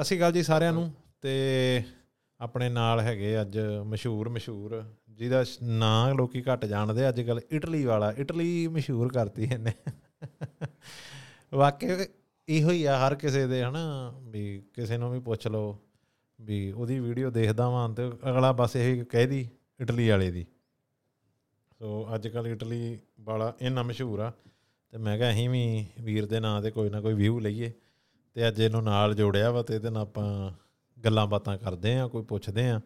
ਸਤਿ ਸ਼੍ਰੀ ਅਕਾਲ ਜੀ ਸਾਰਿਆਂ ਨੂੰ ਤੇ ਆਪਣੇ ਨਾਲ ਹੈਗੇ ਅੱਜ ਮਸ਼ਹੂਰ ਮਸ਼ਹੂਰ, ਜਿਹਦਾ ਸ਼- ਨਾਂ ਲੋਕੀ ਘੱਟ ਜਾਣਦੇ, ਅੱਜ ਕੱਲ ਇਟਲੀ ਵਾਲਾ, ਇਟਲੀ ਮਸ਼ਹੂਰ ਕਰਤੀ ਇਹਨੇ। ਵਾਕਿਆ ਇਹੋ ਹੀ ਆ ਹਰ ਕਿਸੇ ਦੇ, ਹਨਾ, ਵੀ ਕਿਸੇ ਨੂੰ ਵੀ ਪੁੱਛ ਲਓ, ਵੀ ਉਹਦੀ ਵੀਡੀਓ ਦੇਖਦਾ ਵਾਂ ਤੇ ਅਗਲਾ ਬਸ ਇਹ ਕਹਿਦੀ ਇਟਲੀ ਵਾਲੇ ਦੀ। ਸੋ ਅੱਜ ਕੱਲ ਇਟਲੀ ਵਾਲਾ ਇੰਨਾ ਮਸ਼ਹੂਰ ਆ ਤੇ ਮੈਂ ਕਿਹਾ ਅਸੀਂ ਵੀ ਵੀਰ ਦੇ ਨਾਂ ਤੇ ਕੋਈ ਨਾ ਕੋਈ ਵਿਊ ਲਈਏ। ਤੇ ਅੱਜ ਇਹਨੂੰ ਨਾਲ ਜੋੜਿਆ ਵਾ ਤੇ ਇਹਦੇ ਨਾਲ ਆਪਾਂ ਗੱਲਾਂ ਬਾਤਾਂ ਕਰਦੇ ਆ ਕੋਈ ਪੁੱਛਦੇ ਆ।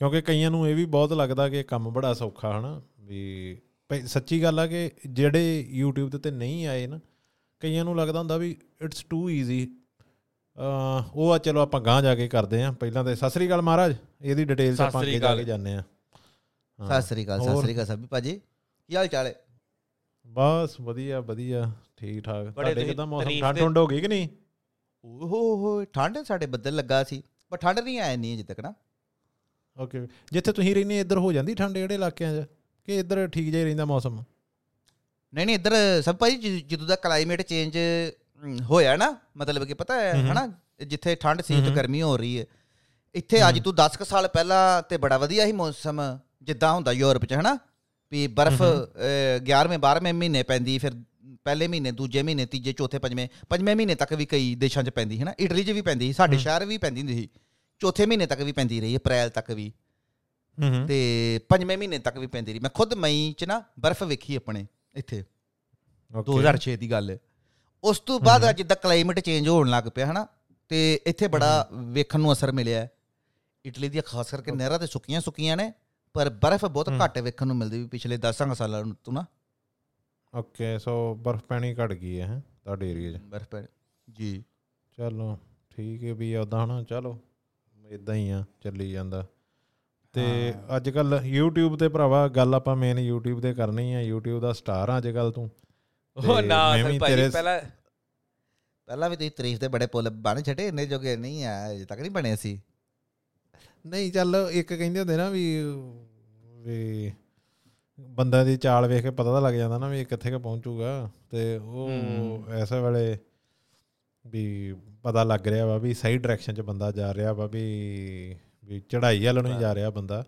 ਕਿਉਂਕਿ ਕਈਆਂ ਨੂੰ ਇਹ ਵੀ ਬਹੁਤ ਲੱਗਦਾ ਕਿ ਇਹ ਕੰਮ ਬੜਾ ਸੌਖਾ ਹਨਾ ਵੀ ਸੱਚੀ ਗੱਲ ਆ ਕਿ ਜਿਹੜੇ YouTube ਉੱਤੇ ਨਹੀਂ ਆਏ ਨਾ ਕਈਆਂ ਨੂੰ ਲੱਗਦਾ ਹੁੰਦਾ ਵੀ ਇਟਸ ਟੂ ਈਜ਼ੀ ਉਹ ਆ ਚਲੋ ਆਪਾਂ ਗਾਂ ਜਾ ਕੇ ਕਰਦੇ ਆ। ਪਹਿਲਾਂ ਤੇ ਸਤਿ ਸ੍ਰੀ ਅਕਾਲ ਮਹਾਰਾਜ ਇਹਦੀ ਡਿਟੇਲ ਚ ਸਤਿ ਆਪਾਂ ਅੱਗੇ ਜਾ ਕੇ। ਜਾਂਦੇ ਆ। ਸਤਿ ਸ੍ਰੀ ਅਕਾਲ ਸਤਿ? ਸ੍ਰੀ ਅਕਾਲ ਸਭੀ ਭਾਜੀ। ਕੀ ਹਾਲ ਚਾਲ ਹੈ ਬਸ ਵਧੀਆ ਵਧੀਆ ਠੀਕ ਠਾਕ। ਤੁਹਾਡੇ ਕਿਦਾਂ ਮੌਸਮ? ਠੰਡ ਠੰਡ ਹੋ ਗਈ ਕਿ ਨਹੀਂ? ਓਹੋ ਠੰਡ ਸਾਡੇ ਬੱਦਲ ਲੱਗਾ ਸੀ ਪਰ ਠੰਡ ਨਹੀਂ ਆਇਆ ਨਹੀਂ ਅਜੇ ਤੱਕ ਨਾ ਓਕੇ ਜਿੱਥੇ ਤੁਸੀਂ ਰਹਿੰਦੇ ਇੱਧਰ ਹੋ ਜਾਂਦੀ ਠੰਡ ਜਿਹੜੇ ਇਲਾਕਿਆਂ 'ਚ ਕਿ ਇੱਧਰ ਠੀਕ ਜਿਹਾ ਰਹਿੰਦਾ ਮੌਸਮ ਨਹੀਂ ਨਹੀਂ ਇੱਧਰ ਸਭ ਜ- ਜਦੋਂ ਦਾ ਕਲਾਈਮੇਟ ਚੇਂਜ ਹੋਇਆ ਨਾ ਮਤਲਬ ਕਿ ਪਤਾ ਹੈ। ਹਨਾ ਜਿੱਥੇ ਠੰਡ ਸੀ। ਤੇ ਗਰਮੀ ਹੋ ਰਹੀ ਹੈ ਇੱਥੇ ਅੱਜ ਤੋਂ 10 ਕੁ ਸਾਲ ਪਹਿਲਾਂ ਤੇ ਬੜਾ ਵਧੀਆ ਸੀ ਮੌਸਮ ਜਿੱਦਾਂ ਹੁੰਦਾ ਯੂਰਪ 'ਚ ਹਨਾ ਵੀ ਬਰਫ਼ ਹਮਮ। 11ਵੇਂ 12ਵੇਂ ਮਹੀਨੇ ਪੈਂਦੀ ਫਿਰ ਪਹਿਲੇ ਮਹੀਨੇ ਦੂਜੇ ਮਹੀਨੇ ਤੀਜੇ ਚੌਥੇ ਪੰਜਵੇਂ ਪੰਜਵੇਂ ਮਹੀਨੇ ਤੱਕ ਵੀ ਕਈ ਦੇਸ਼ਾਂ 'ਚ ਪੈਂਦੀ ਹੈ ਨਾ। ਇਟਲੀ 'ਚ ਵੀ ਪੈਂਦੀ ਸੀ ਸਾਡੇ। ਸ਼ਹਿਰ ਵੀ ਪੈਂਦੀ ਹੁੰਦੀ ਸੀ। ਚੌਥੇ ਮਹੀਨੇ ਤੱਕ ਵੀ ਪੈਂਦੀ ਰਹੀ ਅਪ੍ਰੈਲ ਤੱਕ ਵੀ। ਤੇ ਪੰਜਵੇਂ ਮਹੀਨੇ ਤੱਕ ਵੀ ਪੈਂਦੀ ਰਹੀ। ਮੈਂ ਖੁਦ ਮਈ 'ਚ ਨਾ ਬਰਫ਼ ਵੇਖੀ ਆਪਣੇ ਇੱਥੇ 2006 ਦੀ ਗੱਲ। ਉਸ ਤੋਂ ਬਾਅਦ। ਅੱਜ ਦਾ ਕਲਾਈਮੇਟ ਚੇਂਜ ਹੋਣ ਲੱਗ ਪਿਆ ਹਨਾ ਤੇ ਇੱਥੇ ਬੜਾ ਵੇਖਣ ਨੂੰ ਅਸਰ ਮਿਲਿਆ। ਇਟਲੀ ਦੀਆਂ ਖਾਸ ਕਰਕੇ ਨਹਿਰਾਂ ਤੇ ਸੁੱਕੀਆਂ ਸੁੱਕੀਆਂ ਨੇ ਪਰ ਬਰਫ਼ ਬਹੁਤ। ਘੱਟ ਵੇਖਣ ਨੂੰ ਮਿਲਦੀ ਵੀ ਪਿਛਲੇ 10 ਸਾਲਾਂ ਤੋਂ ਨਾ। ਓਕੇ ਸੋ ਬਰਫ਼ ਪੈਣੀ ਘਟ ਗਈ ਹੈ ਤੁਹਾਡੇ ਏਰੀਆ 'ਚ? ਬਰਫ਼ ਪੈ ਜੀ। ਚਲੋ ਠੀਕ ਹੈ ਵੀ ਉਦਾਂ ਹਨਾ ਚਲੋ ਇਦਾਂ ਹੀ ਆ ਚੱਲੀ ਜਾਂਦਾ। ਤੇ। ਅੱਜ ਕੱਲ YouTube ਤੇ ਭਰਾਵਾ ਗੱਲ ਆਪਾਂ ਮੇਨ YouTube ਤੇ ਕਰਨੀ ਆ YouTube ਦਾ ਸਟਾਰ ਆ ਅੱਜ ਕੱਲ ਤੂੰ। ਉਹ ਨਾ ਤੇਰੇ- ਪਹਿਲਾਂ ਪਹਿਲਾਂ ਵੀ ਤੁਸੀਂ ਤਾਰੀਫ ਦੇ ਬੜੇ ਪੁੱਲ ਬਣ ਛੱਡੇ ਇੰਨੇ ਜੋਗੇ ਨਹੀਂ ਆ ਅਜੇ ਤੱਕ ਨਹੀਂ ਬਣੇ ਸੀ। ਨਹੀਂ ਚੱਲ ਇੱਕ ਕਹਿੰਦੇ ਹੁੰਦੇ ਨਾ ਵੀ ਵੀ ਬੰਦਾ ਦੀ ਚਾਲ ਵੇਖ ਕੇ ਪਤਾ ਤਾਂ ਲੱਗ ਜਾਂਦਾ ਨਾ ਵੀ ਇਹ ਕਿੱਥੇ ਕ ਪਹੁੰਚੂਗਾ ਤੇ ਉਹ। ਐਸੇ ਵੇਲੇ ਵੀ ਪਤਾ ਲੱਗ ਰਿਹਾ ਵਾ ਵੀ ਸਹੀ ਡਾਇਰੈਕਸ਼ਨ 'ਚ ਬੰਦਾ ਜਾ ਰਿਹਾ ਵਾ ਵੀ ਵੀ ਚੜ੍ਹਾਈ ਵੱਲ ਨੂੰ ਜਾ ਰਿਹਾ ਬੰਦਾ